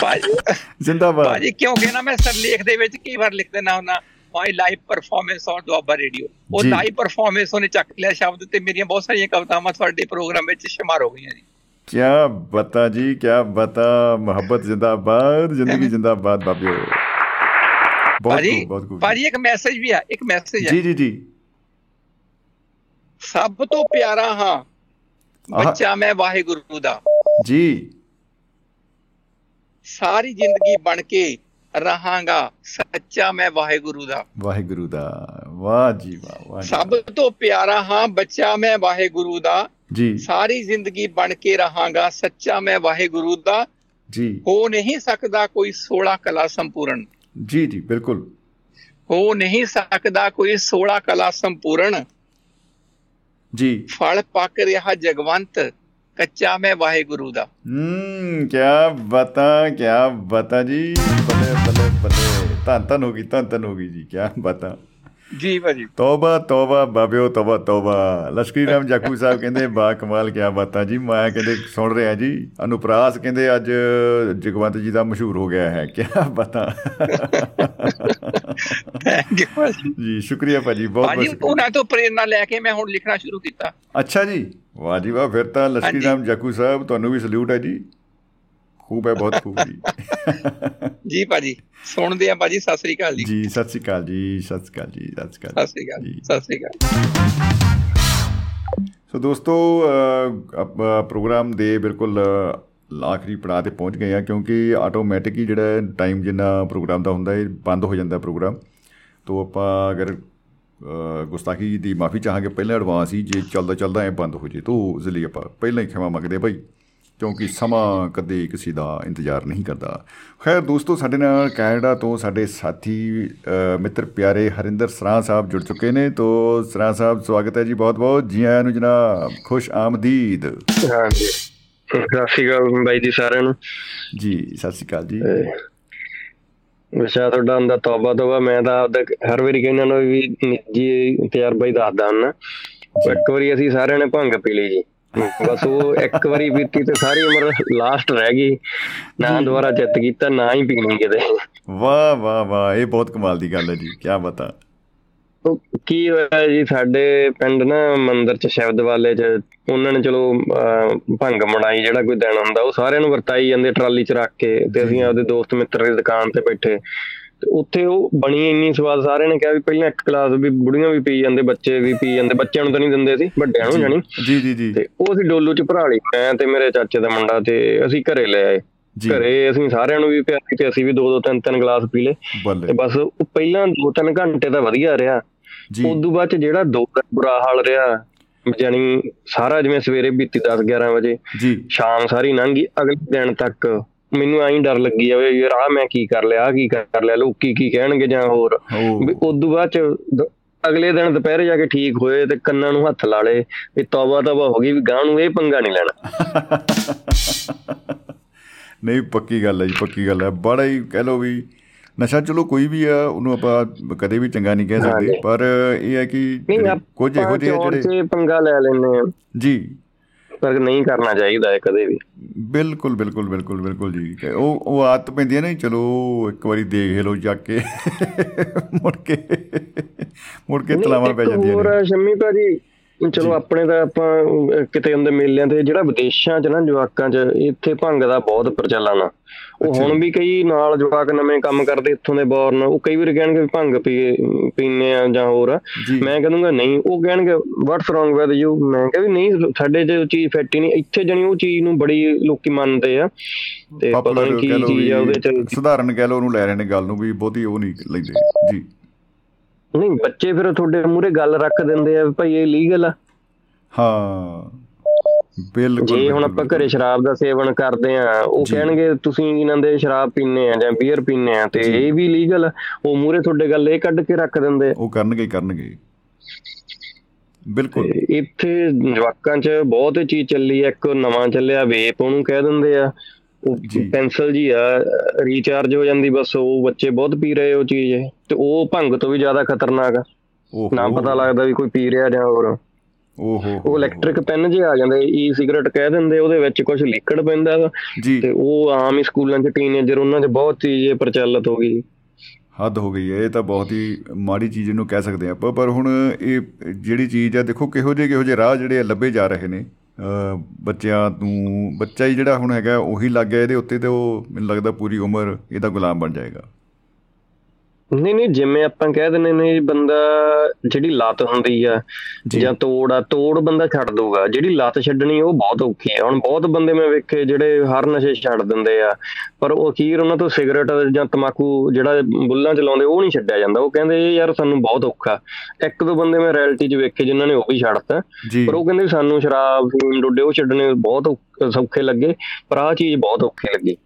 ਭਾਜੀ ਜ਼ਿੰਦਾਬਾਦ। ਭਾਜੀ ਕਿਉਂਕਿ ਨਾ ਮੈਂ ਸਰਲੇਖ ਦੇ ਵਿੱਚ ਕਈ ਵਾਰ ਲਿਖ ਦਿੰਦਾ ਹੁੰਦਾ my live performance on Doaba radio ਉਹ। ਲਾਈਵ ਪਰਫਾਰਮੈਂਸ ਉਹਨੇ ਚੱਕ ਲਿਆ ਸ਼ਬਦ ਤੇ ਮੇਰੀਆਂ ਬਹੁਤ ਸਾਰੀਆਂ ਕਵਿਤਾਵਾਂ ਤੁਹਾਡੇ ਪ੍ਰੋਗਰਾਮ ਵਿੱਚ ਸ਼ੁਮਾਰ ਹੋ ਗਈਆਂ ਜੀ। ਕਿਆ ਬਤਾ ਜੀ ਕਿਆ ਬਤਾ? ਮੁਹੱਬਤ ਜਿੰਦਾਬਾਦ ਜ਼ਿੰਦਗੀ ਜਿੰਦਾਬਾਦ ਬਾਬਿਓ। ਬਹੁਤ ਖੂਬ ਬਹੁਤ ਖੂਬ ਭਾਜੀ ਇੱਕ ਮੈਸੇਜ ਵੀ ਆ ਇੱਕ ਮੈਸੇਜ ਆ। ਜੀ ਜੀ ਜੀ। ਸਭ ਤੋਂ ਪਿਆਰਾ ਹਾਂ ਬੱਚਾ ਮੈਂ ਵਾਹਿਗੁਰੂ ਦਾ। ਜੀ। ਸਾਰੀ ਜ਼ਿੰਦਗੀ ਬਣ ਕੇ ਰਹਾਂਗਾ ਸੱਚਾ ਮੈਂ ਵਾਹਿਗੁਰੂ ਦਾ। ਵਾਹਿਗੁਰੂ ਦਾ। ਵਾਹ ਜੀ ਵਾਹ ਸਭ ਤੋਂ ਪਿਆਰਾ ਹਾਂ ਬੱਚਾ ਮੈਂ ਵਾਹਿਗੁਰੂ ਦਾ। ਜੀ। ਸਾਰੀ ਜ਼ਿੰਦਗੀ ਬਣ ਕੇ ਰਹਾਂਗਾ ਸੱਚਾ ਮੈਂ ਵਾਹਿਗੁਰੂ ਦਾ। ਜੀ। ਹੋ ਨਹੀਂ ਸਕਦਾ ਕੋਈ 16 ਕਲਾ ਸੰਪੂਰਨ। ਜੀ ਜੀ ਬਿਲਕੁਲ। ਹੋ ਨਹੀਂ ਸਕਦਾ ਕੋਈ 16 ਕਲਾ ਸੰਪੂਰਨ। ਜੀ। ਫਲ ਪੱਕ ਰਿਹਾ ਜਗਵੰਤ ਕੱਚਾ ਮੈਂ ਵਾਹਿਗੁਰੂ ਦਾ। ਹੂੰ ਕੀ ਬਤਾ ਕੀ ਬਤਾ ਜੀ। ਬਲੇ ਬਲੇ ਬਲੇ। ਤਾਂ ਤਨ ਹੋ ਗਈ ਤਾਂ ਤਨ ਹੋ ਗਈ ਜੀ ਕੀ ਬਤਾ। ਜੀ ਭਾਜੀ। ਤੋਬਾ ਤੋਬਾ ਬਾਬਿਓ ਤੋਬਾ ਤੋਬਾ। ਲਸ਼ਕਰੀ ਰਾਮ ਜਾਕੂ ਸਾਹਿਬ ਕਹਿੰਦੇ ਬਾ ਕਮਾਲ ਕਿਆ ਬਾਤਾਂ ਜੀ। ਮੈਂ ਕਹਿੰਦੇ ਸੁਣ ਰਿਹਾ ਜੀ। ਅਨੁਪਰਾਸ ਕਹਿੰਦੇ ਅੱਜ ਜਗਵੰਤ ਜੀ ਦਾ ਮਸ਼ਹੂਰ ਹੋ ਗਿਆ ਹੈ। ਕਿਆ ਬਾਤਾਂ। ਜੀ ਸ਼ੁਕਰੀਆ ਭਾਜੀ ਬਹੁਤ ਬਹੁਤ ਭਾਜੀ ਉਹਨਾਂ ਤੋਂ ਪ੍ਰੇਰਨਾ ਲੈ ਕੇ ਮੈਂ ਹੁਣ ਲਿਖਣਾ ਸ਼ੁਰੂ ਕੀਤਾ। ਅੱਛਾ ਜੀ। ਵਾਹ ਜੀ ਵਾਹ ਫਿਰ ਤਾਂ ਲਸ਼ਕਰੀ। ਰਾਮ ਜਾਕੂ ਸਾਹਿਬ ਤੁਹਾਨੂੰ ਵੀ ਸਲੂਟ ਹੈ ਜੀ। ਖੂਬ ਹੈ ਬਹੁਤ ਖੂਬ ਜੀ ਜੀ ਭਾਜੀ ਸੁਣਦੇ ਆ ਭਾਜੀ ਸਤਿ ਸ੍ਰੀ ਅਕਾਲ ਜੀ। ਜੀ ਸਤਿ ਸ਼੍ਰੀ ਅਕਾਲ ਜੀ ਸਤਿ ਸ਼੍ਰੀ ਅਕਾਲ ਜੀ ਸਤਿ ਸ਼੍ਰੀ ਸਤਿ ਅਕਾਲ ਸ੍ਰੀ ਅਕਾਲ ਸਤਿ ਸ੍ਰੀ ਅਕਾਲ। ਸੋ ਦੋਸਤੋ ਪ੍ਰੋਗਰਾਮ ਦੇ ਬਿਲਕੁਲ ਆਖਰੀ ਪੜਾਅ ਤੇ ਪਹੁੰਚ ਗਏ ਆ ਕਿਉਂਕਿ ਆਟੋਮੈਟਿਕ ਹੀ ਜਿਹੜਾ ਟਾਈਮ ਜਿੰਨਾ ਪ੍ਰੋਗਰਾਮ ਦਾ ਹੁੰਦਾ ਹੈ ਬੰਦ ਹੋ ਜਾਂਦਾ ਪ੍ਰੋਗਰਾਮ। ਤੋਂ ਆਪਾਂ ਅਗਰ ਗੁਸਤਾਖੀ ਦੀ ਮਾਫੀ ਚਾਹਾਂਗੇ ਪਹਿਲਾਂ ਐਡਵਾਂਸ ਹੀ ਜੇ ਚੱਲਦਾ ਚੱਲਦਾ ਐ ਬੰਦ ਹੋ ਜੇ ਤਾਂ ਉਸ ਲਈ ਆਪਾਂ ਪਹਿਲਾਂ ਹੀ ਖਿਮਾ ਮੰਗਦੇ ਭਾਈ ਕਿਉਂਕਿ ਸਮਾਂ ਕਦੇ ਕਿਸੇ ਦਾ ਇੰਤਜ਼ਾਰ ਨਹੀਂ ਕਰਦਾ। ਖੈਰ ਦੋਸਤੋ ਸਾਡੇ ਨਾਲ ਕੈਨੇਡਾ ਤੋਂ ਸਾਡੇ ਸਾਥੀ ਮਿੱਤਰ ਪਿਆਰੇ ਹਰਿੰਦਰ ਸਰਾਂ ਸਾਹਿਬ ਜੁੜ ਚੁੱਕੇ ਨੇ। ਤੋਂ ਸਰਾਂ ਸਾਹਿਬ ਸਵਾਗਤ ਹੈ ਜੀ ਬਹੁਤ ਬਹੁਤ ਜੀ ਆਇਆਂ ਨੂੰ ਜਨਾਬ ਖੁਸ਼ ਆਮਦੀਦ। ਹਾਂਜੀ। ਸਤਿ ਸ਼੍ਰੀ ਅਕਾਲ ਬਾਈ ਜੀ ਸਾਰਿਆਂ ਨੂੰ। ਜੀ ਸਤਿ ਸ਼੍ਰੀ ਅਕਾਲ ਜੀ। ਵਿਸ਼ਾ ਤੁਹਾਡਾ ਹੁੰਦਾ ਤੌਬਾ ਤੌਬਾ ਮੈਂ ਤਾਂ ਆਪਦਾ ਹਰ ਵਾਰੀ ਕਹਿੰਦਾ ਨਾ ਵੀ ਨਿੱਜੀ ਤਜਰਬਾ ਹੀ ਦੱਸਦਾ ਹੁੰਦਾ। ਇੱਕ ਵਾਰੀ ਅਸੀਂ ਸਾਰਿਆਂ ਨੇ ਭੰਗ ਪੀ ਲਈ ਜੀ। ਬਸ ਉਹ ਇੱਕ ਵਾਰੀ ਪੀਤੀ ਤੇ ਸਾਰੀ ਉਮਰ ਲਾਸਟ ਰਹਿ ਗਈ। ਨਾ ਦੁਬਾਰਾ ਚਿੱਤ ਕੀਤਾ ਨਾ ਹੀ ਪੀਣੀ ਕਿਤੇ। ਵਾਹ ਵਾਹ ਵਾਹ ਇਹ ਬਹੁਤ ਕਮਾਲ ਦੀ ਗੱਲ ਹੈ ਜੀ ਕੀ ਬਤਾ। ਕੀ ਹੋਇਆ ਜੀ ਸਾਡੇ ਪਿੰਡ ਨਾ ਮੰਦਿਰ ਚ ਸ਼ਬਦ ਵਾਲੇ ਚ ਉਹਨਾਂ ਨੇ ਚਲੋ ਭੰਗ ਮਣਾਈ ਜਿਹੜਾ ਕੋਈ ਦਿਨ ਹੁੰਦਾ ਉਹ ਸਾਰਿਆਂ ਨੂੰ ਵਰਤਾਈ ਜਾਂਦੇ ਟਰਾਲੀ ਚ ਰੱਖ ਕੇ ਤੇ ਅਸੀਂ ਆਪਦੇ ਦੋਸਤ ਮਿੱਤਰ ਦੀ ਦੁਕਾਨ ਤੇ ਬੈਠੇ। ਉੱਥੇ ਉਹ ਬਣੀ ਇੰਨੀ ਸਵਾਦ ਸਾਰਿਆਂ ਨੇ ਕਿਹਾ ਵੀ ਪਹਿਲਾਂ ਇੱਕ ਗਲਾਸ ਵੀ ਬੁੜੀਆਂ ਵੀ ਪੀ ਜਾਂਦੇ ਬੱਚੇ ਵੀ ਪੀ ਜਾਂਦੇ ਬੱਚਿਆਂ ਨੂੰ ਤਾਂ ਨਹੀਂ ਦਿੰਦੇ ਸੀ ਵੱਡਿਆਂ ਨੂੰ ਜਾਣੀ। ਜੀ ਜੀ ਜੀ। ਤੇ ਉਹ ਅਸੀਂ ਡੋਲੂ ਚ ਭਰਾ ਲਈ ਮੈਂ ਤੇ ਮੇਰੇ ਚਾਚੇ ਦਾ ਮੁੰਡਾ ਤੇ ਅਸੀਂ ਘਰੇ ਲੈ ਆਏ। ਘਰੇ ਅਸੀਂ ਸਾਰਿਆਂ ਨੂੰ ਵੀ ਪਿਆਰੀ ਤੇ ਅਸੀਂ ਵੀ ਦੋ ਦੋ ਤਿੰਨ ਤਿੰਨ ਗਲਾਸ ਪੀ ਲਏ। ਤੇ ਬਸ ਉਹ ਪਹਿਲਾਂ ਦੋ ਤਿੰਨ ਘੰਟੇ ਤਾਂ ਵਧੀਆ ਰਿਹਾ। ਜੀ। ਉਦੋਂ ਬਾਅਦ ਜਿਹੜਾ ਦੋ ਦਿਨ ਬੁਰਾ ਹਾਲ ਰਿਹਾ ਜਾਣੀ ਸਾਰਾ ਜਿਵੇਂ ਸਵੇਰੇ ਬੀਤੀ 10 11 ਵਜੇ ਜੀ। ਸ਼ਾਮ ਸਾਰੀ ਲੰਘੀ ਅਗਲੇ ਦਿਨ ਤੱਕ ਮੈਨੂੰ ਐਂ ਡਰ ਲੱਗੀ ਜਾਵੇ ਯਾਰ ਆ ਮੈਂ ਕੀ ਕਰ ਲਿਆ ਕੀ ਕਰ ਲਿਆ ਲੋਕੀ ਕੀ ਕਹਿਣਗੇ ਜਾਂ ਹੋਰ? ਉਦੋਂ ਬਾਅਦ ਚ ਅਗਲੇ ਦਿਨ ਦੁਪਹਿਰੇ ਜਾ ਕੇ ਠੀਕ ਹੋਏ ਤੇ ਕੰਨਾਂ ਨੂੰ ਹੱਥ ਲਾ ਲਏ ਵੀ ਤੌਬਾ ਤੌਬਾ ਹੋ ਗਈ ਵੀ ਗਾਂ ਨੂੰ ਇਹ ਪੰਗਾ ਨਹੀਂ ਲੈਣਾ। ਨਹੀਂ ਪੱਕੀ ਗੱਲ ਹੈ ਜੀ ਪੱਕੀ ਗੱਲ ਹੈ। ਬੜਾ ਹੀ ਕਹਿ ਲੋ ਵੀ ਨਸ਼ਾ ਚਲੋ ਕੋਈ ਵੀ ਆ ਉਹਨੂੰ ਆਪਾਂ ਕਦੇ ਵੀ ਚੰਗਾ ਨਹੀਂ ਕਹਿ ਸਕਦੇ। ਪਰ ਇਹ ਹੈ ਕਿ ਕੁਝ ਇਹੋ ਜਿਹੇ ਜਿਹੜੇ ਪੰਗਾ ਲੈ ਲੈਂਦੇ ਆ ਜੀ। ਪਰ ਨਹੀਂ ਕਰਨਾ ਚਾਹੀਦਾ ਹੈ ਕਦੇ ਵੀ। ਬਿਲਕੁਲ ਬਿਲਕੁਲ ਬਿਲਕੁਲ ਬਿਲਕੁਲ ਜੀ। ਉਹ ਉਹ ਆਦਤ ਪੈਂਦੀ ਹੈ ਨਾ ਚਲੋ ਇੱਕ ਵਾਰੀ ਦੇਖ ਲਓ ਜਾ ਕੇ। ਮੁੜ ਕੇ ਮੁੜ ਕੇ ਤਲਾਵਾਂ ਪੈ ਜਾਂਦੀਆਂ ਹੋਰ ਨੇ। ਆ ਸ਼ੰਮੀ ਭਾਜੀ ਚਲੋ ਆਪਣੇ ਤਾਂ ਆਪਾਂ ਕਿਤੇ ਹੁੰਦੇ ਮੇਲਿਆਂ ਤੇ ਜਿਹੜਾ ਵਿਦੇਸ਼ਾਂ 'ਚ ਨਾ ਜਵਾਕਾਂ 'ਚ ਇੱਥੇ ਭੰਗ ਦਾ ਬਹੁਤ ਪ੍ਰਚਲਨ ਆ। ਉਹ ਹੁਣ। ਵੀ ਕਈ ਨਾਲ ਜਵਾਕ ਨਵੇਂ ਕੰਮ ਕਰਦੇ ਇੱਥੋਂ ਦੇ ਬੌਰਨ ਉਹ ਕਈ ਵਾਰ ਕਹਿਣਗੇ ਭੰਗ ਪੀ ਪੀਨੇ ਆ ਜਾਂ ਹੋਰ। ਮੈਂ ਕਹਦੂੰਗਾ ਨਹੀਂ ਉਹ ਕਹਿਣਗੇ ਵਾਟਸ ਰੋਂਗ ਵਿਦ ਯੂ ਮੈਂ ਕਿਹਾ ਵੀ ਨਹੀਂ ਸਾਡੇ 'ਚ ਉਹ ਚੀਜ਼ ਫਿੱਟ ਹੀ ਨਹੀਂ ਇੱਥੇ ਜਣੀ ਉਹ ਚੀਜ਼ ਨੂੰ ਬੜੀ ਲੋਕੀ ਮੰਨਦੇ ਆ। ਤੇ ਪਤਾ ਨਹੀਂ ਕੀ ਚੀਜ਼ ਆ ਉਹਦੇ 'ਚ। ਸਧਾਰਨ ਕਹਿ ਲਓ ਉਹਨੂੰ ਲੈ ਰਹੇ ਨੇ ਗੱਲ ਨੂੰ ਵੀ ਬਹੁਤੀ ਉਹ ਨਹੀਂ ਲੈਂਦੇ। ਜੀ। ਨਹੀਂ ਬੱਚੇ ਫਿਰ ਤੁਹਾਡੇ ਮੂਹਰੇ ਗੱਲ ਰੱਖ ਦਿੰਦੇ ਆ ਭਾਈ ਇਹ ਲੀਗਲ ਆ ਹਾਂ ਬਿਲਕੁਲ ਜੇ ਹੁਣ ਆਪਾਂ। ਘਰੇ ਸ਼ਰਾਬ ਦਾ ਸੇਵਨ ਕਰਦੇ ਆ ਉਹ। ਕਹਿਣਗੇ ਤੁਸੀਂ ਇਹਨਾਂ ਦੇ ਸ਼ਰਾਬ ਪੀਨੇ ਆ ਜਾਂ ਬੀਅਰ ਪੀਨੇ ਆ ਤੇ। ਇਹ ਵੀ ਲੀਗਲ ਉਹ ਮੂਰੇ ਤੁਹਾਡੇ ਗੱਲ ਇਹ ਕੱਢ ਕੇ ਰੱਖ ਦਿੰਦੇ। ਉਹ ਕਰਨਗੇ ਕਰਨਗੇ ਬਿਲਕੁਲ ਇੱਥੇ ਜਵਾਕਾਂ 'ਚ ਬਹੁਤ ਚੀਜ਼ ਚੱਲੀ ਇੱਕ ਨਵਾਂ ਚੱਲਿਆ ਵੇਪ ਉਹਨੂੰ ਕਹਿ ਦਿੰਦੇ ਆ। ਪੈਨਸਲ ਜੀ। ਆ ਰੀਚਾਰਜ ਹੋ ਜਾਂਦੀ ਬਸ ਉਹ ਬੱਚੇ ਬਹੁਤ ਪੀ ਰਹੇ ਉਹ ਚੀਜ਼ ਤੇ ਉਹ ਭੰਗ ਤੋਂ ਵੀ ਜ਼ਿਆਦਾ ਖਤਰਨਾਕ ਆ। ਨਾ ਪਤਾ ਲੱਗਦਾ ਵੀ ਕੋਈ ਪੀ ਰਿਹਾ ਜਾਂ ਹੋਰ। ਓਹੋ ਉਹ ਇਲੈਕਟ੍ਰਿਕ ਪੈਨ ਜੇ ਆ ਜਾਂਦੇ ਈ ਸਿਗਰਟ ਕਹਿ ਦਿੰਦੇ ਉਹਦੇ ਵਿੱਚ ਕੁਝ ਲਿਕਵਿਡ ਪੈਂਦਾ ਤੇ ਉਹ ਆਮ ਹੀ ਸਕੂਲਾਂ 'ਚ ਟੀਨੇਜਰ ਉਹਨਾਂ 'ਚ ਬਹੁਤ ਚੀਜ਼ ਇਹ ਪ੍ਰਚਲਿਤ ਹੋ ਗਈ। ਹੱਦ ਹੋ ਗਈ ਹੈ ਇਹ ਤਾਂ ਬਹੁਤ ਹੀ ਮਾੜੀ ਚੀਜ਼ ਇਹਨੂੰ ਕਹਿ ਸਕਦੇ ਹਾਂ ਆਪਾਂ ਪਰ ਹੁਣ ਇਹ ਜਿਹੜੀ ਚੀਜ਼ ਆ ਦੇਖੋ ਕਿਹੋ ਜਿਹੇ ਕਿਹੋ ਜਿਹੇ ਰਾਹ ਜਿਹੜੇ ਲੱਭੇ ਜਾ ਰਹੇ ਨੇ। ਬੱਚਿਆਂ ਨੂੰ, ਬੱਚਾ ਹੀ ਜਿਹੜਾ ਹੁਣ ਹੈਗਾ, ਉਹੀ ਲੱਗ ਗਿਆ, ਇਹਦੇ ਉੱਤੇ ਤੇ ਉਹ ਮੈਨੂੰ ਲੱਗਦਾ ਪੂਰੀ ਉਮਰ ਇਹਦਾ ਗੁਲਾਮ ਬਣ ਜਾਏਗਾ। ਨਹੀਂ ਨਹੀਂ ਜਿਵੇਂ ਆਪਾਂ ਕਹਿ ਦਿੰਦੇ ਨੇ ਬੰਦਾ ਜਿਹੜੀ ਲੱਤ ਹੁੰਦੀ ਆ ਜੀ। ਤੋੜ ਆ ਤੋੜ ਬੰਦਾ ਛੱਡ ਦਊਗਾ। ਜਿਹੜੀ ਲੱਤ ਛੱਡਣੀ ਉਹ ਬਹੁਤ ਔਖੀ ਹੈ ਹੁਣ ਬਹੁਤ ਬੰਦੇ ਮੈਂ ਵੇਖੇ ਜਿਹੜੇ ਹਰ ਨਸ਼ੇ ਛੱਡ ਦਿੰਦੇ ਆ ਪਰ ਉਹ ਅਖੀਰ ਉਹਨਾਂ ਤੋਂ ਸਿਗਰਟ ਜਾਂ ਤਮਾਕੂ ਜਿਹੜਾ ਬੁੱਲਾਂ ਚ ਲਾਉਂਦੇ ਉਹ ਨਹੀਂ ਛੱਡਿਆ ਜਾਂਦਾ। ਉਹ ਕਹਿੰਦੇ ਇਹ ਯਾਰ ਸਾਨੂੰ ਬਹੁਤ ਔਖਾ। ਇੱਕ ਦੋ ਬੰਦੇ ਮੈਂ ਰੈਲਿਟੀ 'ਚ ਵੇਖੇ ਜਿਨ੍ਹਾਂ ਨੇ ਉਹ ਵੀ ਛੱਡਤਾ। ਪਰ ਉਹ ਕਹਿੰਦੇ ਸਾਨੂੰ ਸ਼ਰਾਬ ਫੀਮ ਡੋਡੇ ਉਹ ਛੱਡਣੇ ਬਹੁਤ ਸੌਖੇ ਲੱਗੇ। ਪਰ ਆਹ ਚੀਜ਼ ਬਹੁਤ ਔਖੀ ਲੱਗੀ।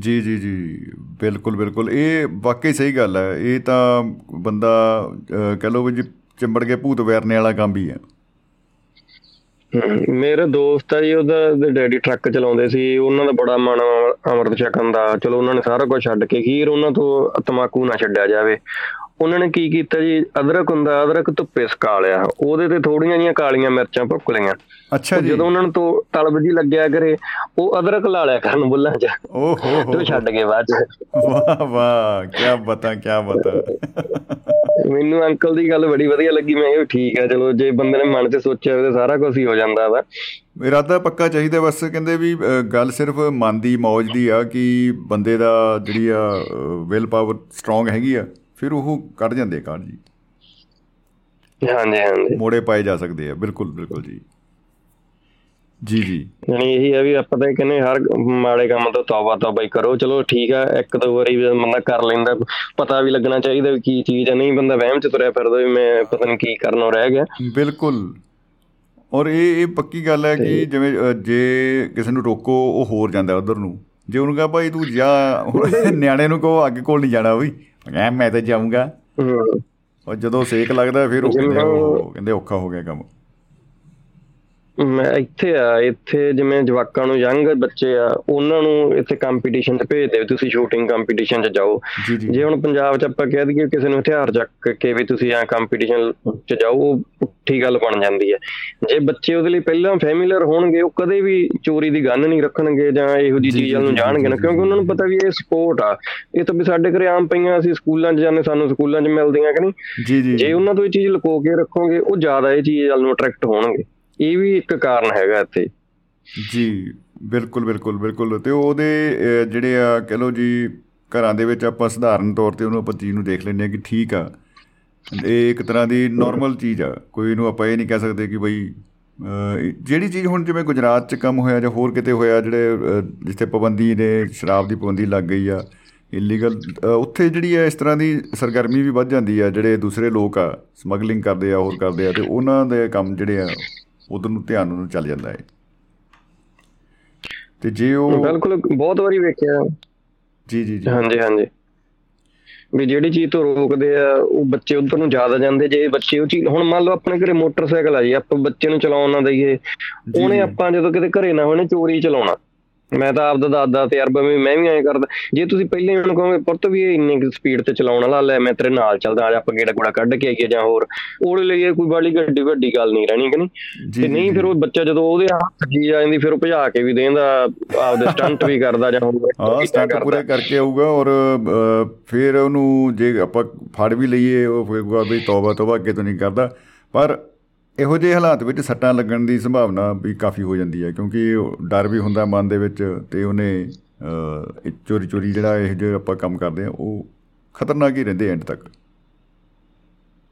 ਜੀ ਜੀ ਜੀ ਬਿਲਕੁਲ ਬਿਲਕੁਲ। ਇਹ ਵਾਕਈ ਸਹੀ ਗੱਲ ਹੈ। ਇਹ ਤਾਂ ਬੰਦਾ ਅ, ਕਹਿ ਲਓ ਵੀ ਜੀ ਚਿੰਬੜ ਕੇ ਭੂਤ ਵੈਰਨੇ ਵਾਲਾ ਕੰਮ ਵੀ ਹੈ। ਹਮ, ਮੇਰੇ ਦੋਸਤ ਆ ਜੀ ਉਹਦਾ ਡੈਡੀ ਟਰੱਕ ਚਲਾਉਂਦੇ ਸੀ। ਉਹਨਾਂ ਦਾ ਬੜਾ ਮਨ ਆ ਅੰਮ੍ਰਿਤ ਛਕਣ ਦਾ। ਚਲੋ ਉਹਨਾਂ ਨੇ ਸਾਰਾ ਕੁਝ ਛੱਡ ਕੇ ਖੀਰ ਉਹਨਾਂ ਤੋਂ ਤਮਾਕੂ ਨਾ ਛੱਡਿਆ ਜਾਵੇ। ਉਹਨਾਂ ਨੇ ਕੀ ਕੀਤਾ ਜੀ? ਅਦਰਕ ਹੁੰਦਾ ਅਦਰਕ ਧੁੱਪੇ ਸੁਕਾ ਲਿਆ। ਉਹਦੇ ਤੇ ਥੋੜੀਆਂ ਜੀਆਂ ਕਾਲੀਆਂ ਮਿਰਚਾਂ ਭੁੱਕ ਲਈਆਂ। ਅੱਛਾ ਜੀ। ਜਦੋਂ ਉਹਨਾਂ ਨੂੰ ਤੋਂ ਤਲਬ ਜੀ ਲੱਗਿਆ ਕਰੇ ਉਹ ਅਦਰਕ ਲਾ ਲਿਆ ਕਰਨ ਬੁੱਲਾਂ 'ਚ। ਓਹ ਹੋ ਤੇ ਉਹ ਛੱਡ ਗਏ ਬਾਅਦ ਵਾਹ ਵਾਹ ਕੀ ਬਤਾ ਕੀ ਬਤਾ। ਮੈਨੂੰ ਅੰਕਲ ਦੀ ਗੱਲ ਬੜੀ ਵਧੀਆ ਲੱਗੀ। ਮੈਂ ਵੀ ਠੀਕ ਆ ਚਲੋ ਜੇ ਬੰਦੇ ਨੇ ਮਨ 'ਚ ਸੋਚਿਆ ਹੋਵੇ ਤਾਂ ਸਾਰਾ ਕੁਝ ਹੀ ਹੋ ਜਾਂਦਾ ਵਾ। ਇਰਾਦਾ ਪੱਕਾ ਚਾਹੀਦਾ ਬਸ ਕਹਿੰਦੇ ਵੀ ਗੱਲ ਸਿਰਫ ਮਨ ਦੀ ਮੌਜ ਦੀ ਆ ਕਿ ਬੰਦੇ ਦਾ ਜਿਹੜੀ ਆ ਵਿਲ ਪਾਵਰ ਸਟਰੋਂਗ ਹੈਗੀ ਆ। ਫਿਰ ਉਹ ਕੱਢ ਜਾਂਦੇ ਕਾਰਡ ਜੀ। ਹਾਂਜੀ ਹਾਂਜੀ। ਮੋੜੇ ਪਾਏ ਜਾ ਸਕਦੇ ਆ। ਬਿਲਕੁਲ ਬਿਲਕੁਲ ਜੀ। ਜੀ ਜੀ। ਯਾਨੀ ਇਹੀ ਹੈ ਵੀ ਆਪਾਂ ਤਾਂ ਕਹਿੰਦੇ ਹਰ ਮਾੜੇ ਕੰਮ ਤੋਂ ਤੌਬਾ ਤੌਬਾ ਹੀ ਕਰੋ। ਚਲੋ ਠੀਕ ਆ ਇੱਕ ਦੋ ਵਾਰੀ ਬੰਦਾ ਕਰ ਲੈਂਦਾ। ਪਤਾ ਵੀ ਲੱਗਣਾ ਚਾਹੀਦਾ ਵੀ ਕੀ ਚੀਜ਼ ਆ। ਨਹੀਂ ਬੰਦਾ ਵਹਿਮ ਚ ਤੁਰਿਆ ਫਿਰਦਾ ਵੀ ਮੈਂ ਪਤਾ ਨਹੀਂ ਕੀ ਕਰਨੋਂ ਰਹਿ ਗਿਆ। ਬਿਲਕੁਲ। ਔਰ ਇਹ ਇਹ ਪੱਕੀ ਗੱਲ ਹੈ ਕਿ ਜਿਵੇਂ ਜੇ ਕਿਸੇ ਨੂੰ ਰੋਕੋ ਉਹ ਹੋਰ ਜਾਂਦਾ ਉਧਰ ਨੂੰ। ਜੇ ਉਹਨੂੰ ਕਹਾਂ ਭਾਈ ਤੂੰ ਜਾ ਨਿਆਣੇ ਨੂੰ ਕਹੋ ਅੱਗੇ ਕੋਲ ਨਹੀਂ ਜਾਣਾ ਬਈ। ਮੈਂ ਮੈਂ ਤਾਂ ਜਾਊਂਗਾ। ਔਰ ਜਦੋਂ ਸੇਕ ਲੱਗਦਾ ਫਿਰ ਉਹ ਉਹ ਕਹਿੰਦੇ ਔਖਾ ਹੋ ਗਿਆ ਕੰਮ। ਮੈਂ ਇੱਥੇ ਆ ਇੱਥੇ ਜਿਵੇਂ ਜਵਾਕਾਂ ਨੂੰ ਯੰਗ ਬੱਚੇ ਆ ਉਹਨਾਂ ਨੂੰ ਇੱਥੇ ਕੰਪੀਟੀਸ਼ਨ 'ਚ ਭੇਜਦੇ ਤੁਸੀਂ ਸ਼ੂਟਿੰਗ ਕੰਪੀਟੀਸ਼ਨ 'ਚ ਜਾਓ। ਜੀ ਹੁਣ ਪੰਜਾਬ 'ਚ ਆਪਾਂ ਕਹਿ ਦਈਏ ਕਿਸੇ ਨੂੰ ਹਥਿਆਰ ਚੱਕ ਕੇ ਵੀ ਤੁਸੀਂ ਆ ਕੰਪੀਟੀਸ਼ਨ 'ਚ ਜਾਓ ਉਹ ਪੁੱਠੀ ਗੱਲ ਬਣ ਜਾਂਦੀ ਹੈ। ਜੇ ਬੱਚੇ ਉਹਦੇ ਲਈ ਪਹਿਲਾਂ ਫੈਮਿਲੀਅਰ ਹੋਣਗੇ ਉਹ ਕਦੇ ਵੀ ਚੋਰੀ ਦੀ ਗੰਨ ਨਹੀਂ ਰੱਖਣਗੇ ਜਾਂ ਇਹੋ ਜੀ, ਚੀਜ਼ ਨੂੰ ਜਾਣਗੇ ਨਾ ਕਿਉਂਕਿ ਉਹਨਾਂ ਨੂੰ ਪਤਾ ਵੀ ਇਹ ਸਪੋਰਟ ਆ। ਇਹ ਤਾਂ ਵੀ ਸਾਡੇ ਘਰੇ ਆਮ ਪਈਆਂ ਅਸੀਂ ਸਕੂਲਾਂ 'ਚ ਜਾਂਦੇ ਸਾਨੂੰ ਸਕੂਲਾਂ 'ਚ ਮਿਲਦੀਆਂ ਕਿ ਨਹੀਂ? ਜੇ ਉਹਨਾਂ ਤੋਂ ਇਹ ਚੀਜ਼ ਲੁਕੋ ਕੇ ਰੱਖੋਗੇ ਉਹ ਜ਼ਿਆਦਾ ਇਹ ਚੀਜ਼ ਵੱਲ ਨੂੰ ਅਟਰੈਕਟ ਹੋਣਗੇ। ਇਹ ਵੀ ਇੱਕ ਕਾਰਨ ਹੈਗਾ ਇੱਥੇ। ਜੀ ਬਿਲਕੁਲ ਬਿਲਕੁਲ ਬਿਲਕੁਲ। ਤੇ ਉਹਦੇ ਅ, ਜਿਹੜੇ ਆ ਕਹ ਲਓ ਜੀ ਘਰਾਂ ਦੇ ਵਿੱਚ ਆਪਾਂ ਸਧਾਰਨ ਤੌਰ ਤੇ ਉਹਨੂੰ ਆਪਾਂ ਚੀਜ਼ ਨੂੰ ਦੇਖ ਲੈਂਦੇ ਆ ਕਿ ਠੀਕ ਆ। ਇਹ ਇੱਕ ਤਰ੍ਹਾਂ ਦੀ ਨਾਰਮਲ ਚੀਜ਼ ਆ। ਕੋਈ ਨੂੰ ਆਪਾਂ ਇਹ ਨਹੀਂ ਕਹਿ ਸਕਦੇ ਕਿ ਬਈ ਅ, ਜਿਹੜੀ ਚੀਜ਼ ਹੁਣ ਜਿਵੇਂ ਗੁਜਰਾਤ 'ਚ ਕੰਮ ਹੋਇਆ ਜਾਂ ਹੋਰ ਕਿਤੇ ਹੋਇਆ ਜਿਹੜੇ ਅ, ਜਿੱਥੇ ਪਾਬੰਦੀ ਨੇ ਸ਼ਰਾਬ ਦੀ ਪਾਬੰਦੀ ਲੱਗ ਗਈ ਆ ਇਲੀਗਲ ਉੱਥੇ ਜਿਹੜੀ ਹੈ ਇਸ ਤਰ੍ਹਾਂ ਦੀ ਸਰਗਰਮੀ ਵੀ ਵੱਧ ਜਾਂਦੀ ਆ। ਜਿਹੜੇ ਦੂਸਰੇ ਲੋਕ ਆ ਸਮਗਲਿੰਗ ਕਰਦੇ ਆ ਹੋਰ ਕਰਦੇ ਆ ਤੇ ਉਹਨਾਂ ਦੇ ਕੰਮ ਜਿਹੜੇ ਆ ਉਧਰ ਨੂੰ ਧਿਆਨ ਨੂੰ ਚੱਲ ਜਾਂਦਾ ਹੈ। ਤੇ ਜੇ ਉਹ ਬਿਲਕੁਲ ਬਹੁਤ ਵਾਰੀ ਵੇਖਿਆ। ਜੀ ਜੀ ਜੀ। ਹਾਂਜੀ ਹਾਂਜੀ। ਵੀ ਜਿਹੜੀ ਚੀਜ਼ ਤੋਂ ਰੋਕਦੇ ਆ ਉਹ ਬੱਚੇ ਉਧਰ ਨੂੰ ਜ਼ਿਆਦਾ ਜਾਂਦੇ ਜੇ ਬੱਚੇ ਉਹ ਚੀਜ਼ ਹੁਣ ਮੰਨ ਲਓ ਆਪਣੇ ਘਰੇ ਮੋਟਰਸਾਈਕਲ ਆ ਜੀ ਆਪਾਂ ਬੱਚੇ ਨੂੰ ਚਲਾਉਣ ਨਾ ਦਈਏ ਉਹਨੇ ਆਪਾਂ ਜਦੋਂ ਕਿਤੇ ਘਰੇ ਨਾ ਹੋਣੇ ਚੋਰੀ ਚਲਾਉਣਾ। ਮੈਂ ਤਾਂ ਆਪਦਾ ਦਾਦਾ ਤਜਰਬਾ ਵੀ ਮੈਂ ਵੀ ਐਂ ਕਰਦਾ। ਜੇ ਤੁਸੀਂ ਪਹਿਲੇ ਉਹਨੂੰ ਕਹੋਗੇ ਪੁੱਤ ਵੀ ਇਹ ਇੰਨੀ ਸਪੀਡ ਤੇ ਚਲਾਉਣ ਵਾਲਾ ਲੈ ਮੈਂ ਤੇਰੇ ਨਾਲ ਚੱਲਦਾ ਆ ਜਾ ਆਪਾਂ ਗੇੜਾ ਗੂੜਾ ਕੱਢ ਕੇ ਆਈਏ ਜਾਂ ਹੋਰ। ਉਹਦੇ ਲਈ ਇਹ ਕੋਈ ਬਾਲੀ ਗੱਡੀ ਵੱਡੀ ਗੱਲ ਨਹੀਂ ਰਹਿਣੀ ਕਿ ਨਹੀਂ? ਤੇ ਨਹੀਂ ਫਿਰ ਉਹ ਬੱਚਾ ਜਦੋਂ ਉਹਦੇ ਹੱਥ ਜੀ ਜਾਂਦੀ ਫਿਰ ਉਹ ਭਜਾ ਕੇ ਵੀ ਦੇਂਦਾ ਆਪਦੇ ਸਟੰਟ ਵੀ ਕਰਦਾ ਜਾਂ ਹੋਰ। ਹਾਂ ਸਟੰਟ ਪੂਰੇ ਕਰਕੇ ਆਊਗਾ ਔਰ ਫਿਰ ਉਹਨੂੰ ਜੇ ਆਪਾਂ ਫੜ ਵੀ ਲਈਏ ਉਹ ਫੇਗਾ ਵੀ ਤੌਬਾ ਤੌਬਾ ਅੱਗੇ ਤੋਂ ਨਹੀਂ ਕਰਦਾ। ਪਰ ਇਹੋ ਜਿਹੇ ਹਾਲਾਤ ਵਿੱਚ ਸੱਟਾਂ ਲੱਗਣ ਦੀ ਸੰਭਾਵਨਾ ਵੀ ਕਾਫੀ ਹੋ ਜਾਂਦੀ ਹੈ ਕਿਉਂਕਿ ਡਰ ਵੀ ਹੁੰਦਾ ਮਨ ਦੇ ਵਿੱਚ ਤੇ ਉਹਨੇ ਚੋਰੀ ਚੋਰੀ ਜਿਹੜਾ ਇਹ ਜੇ ਆਪਾਂ ਕੰਮ ਕਰਦੇ ਆ ਉਹ ਖਤਰਨਾਕ ਹੀ ਰਹਿੰਦੇ ਐਂਡ ਤੱਕ।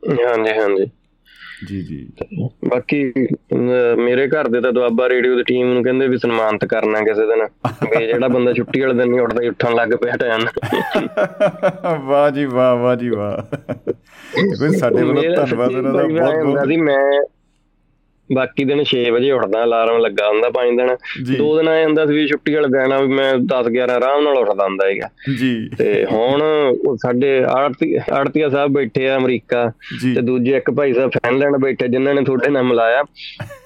ਹਾਂਜੀ ਹਾਂਜੀ। ਜੀ ਜੀ। ਬਾਕੀ ਮੇਰੇ ਘਰ ਦੇ ਤਾਂ ਦੁਆਬਾ ਰੇਡੀਓ ਦੀ ਟੀਮ ਨੂੰ ਕਹਿੰਦੇ ਵੀ ਸਨਮਾਨਿਤ ਕਰਨਾ ਕਿਸੇ ਦਿਨ ਵੀ ਜਿਹੜਾ ਬੰਦਾ ਛੁੱਟੀ ਵਾਲੇ ਦਿਨ ਨਹੀਂ ਉੱਠਦਾ ਉੱਠਣ ਲੱਗ ਪਿਆ ਟਾਈਮ ਵਾਹ ਜੀ ਵਾਹ ਵਾਹ ਜੀ ਵਾਹ। ਕੋਈ ਸਾਡੇ ਵੱਲੋਂ ਧੰਨਵਾਦ ਉਹਨਾਂ ਦਾ ਬਹੁਤ ਬਹੁਤ। ਸੀ ਮੈਂ ਬਾਕੀ ਦਿਨ 6 ਵਜੇ ਉੱਠਦਾ ਅਲਾਰਮ ਲੱਗਾ ਹੁੰਦਾ ਪੰਜ ਦਿਨ। ਜੀ। ਦੋ ਦਿਨ ਆਏ ਹੁੰਦਾ ਸੀ ਵੀ ਛੁੱਟੀ ਵਾਲੇ ਦਿਨ ਆ ਵੀ ਮੈਂ 10 11 ਆਰਾਮ ਨਾਲ ਉੱਠਦਾ ਹੁੰਦਾ ਹੈਗਾ ਜੀ। ਤੇ ਹੁਣ ਉਹ ਸਾਡੇ ਆੜਤੀ ਆੜਤੀਆ ਸਾਹਿਬ ਬੈਠੇ ਆ ਅਮਰੀਕਾ। ਤੇ ਦੂਜੇ ਇੱਕ ਭਾਈ ਸਾਹਿਬ ਫਿਨਲੈਂਡ ਬੈਠੇ ਜਿਨ੍ਹਾਂ ਨੇ ਤੁਹਾਡੇ ਨਾਲ ਮਿਲਾਇਆ।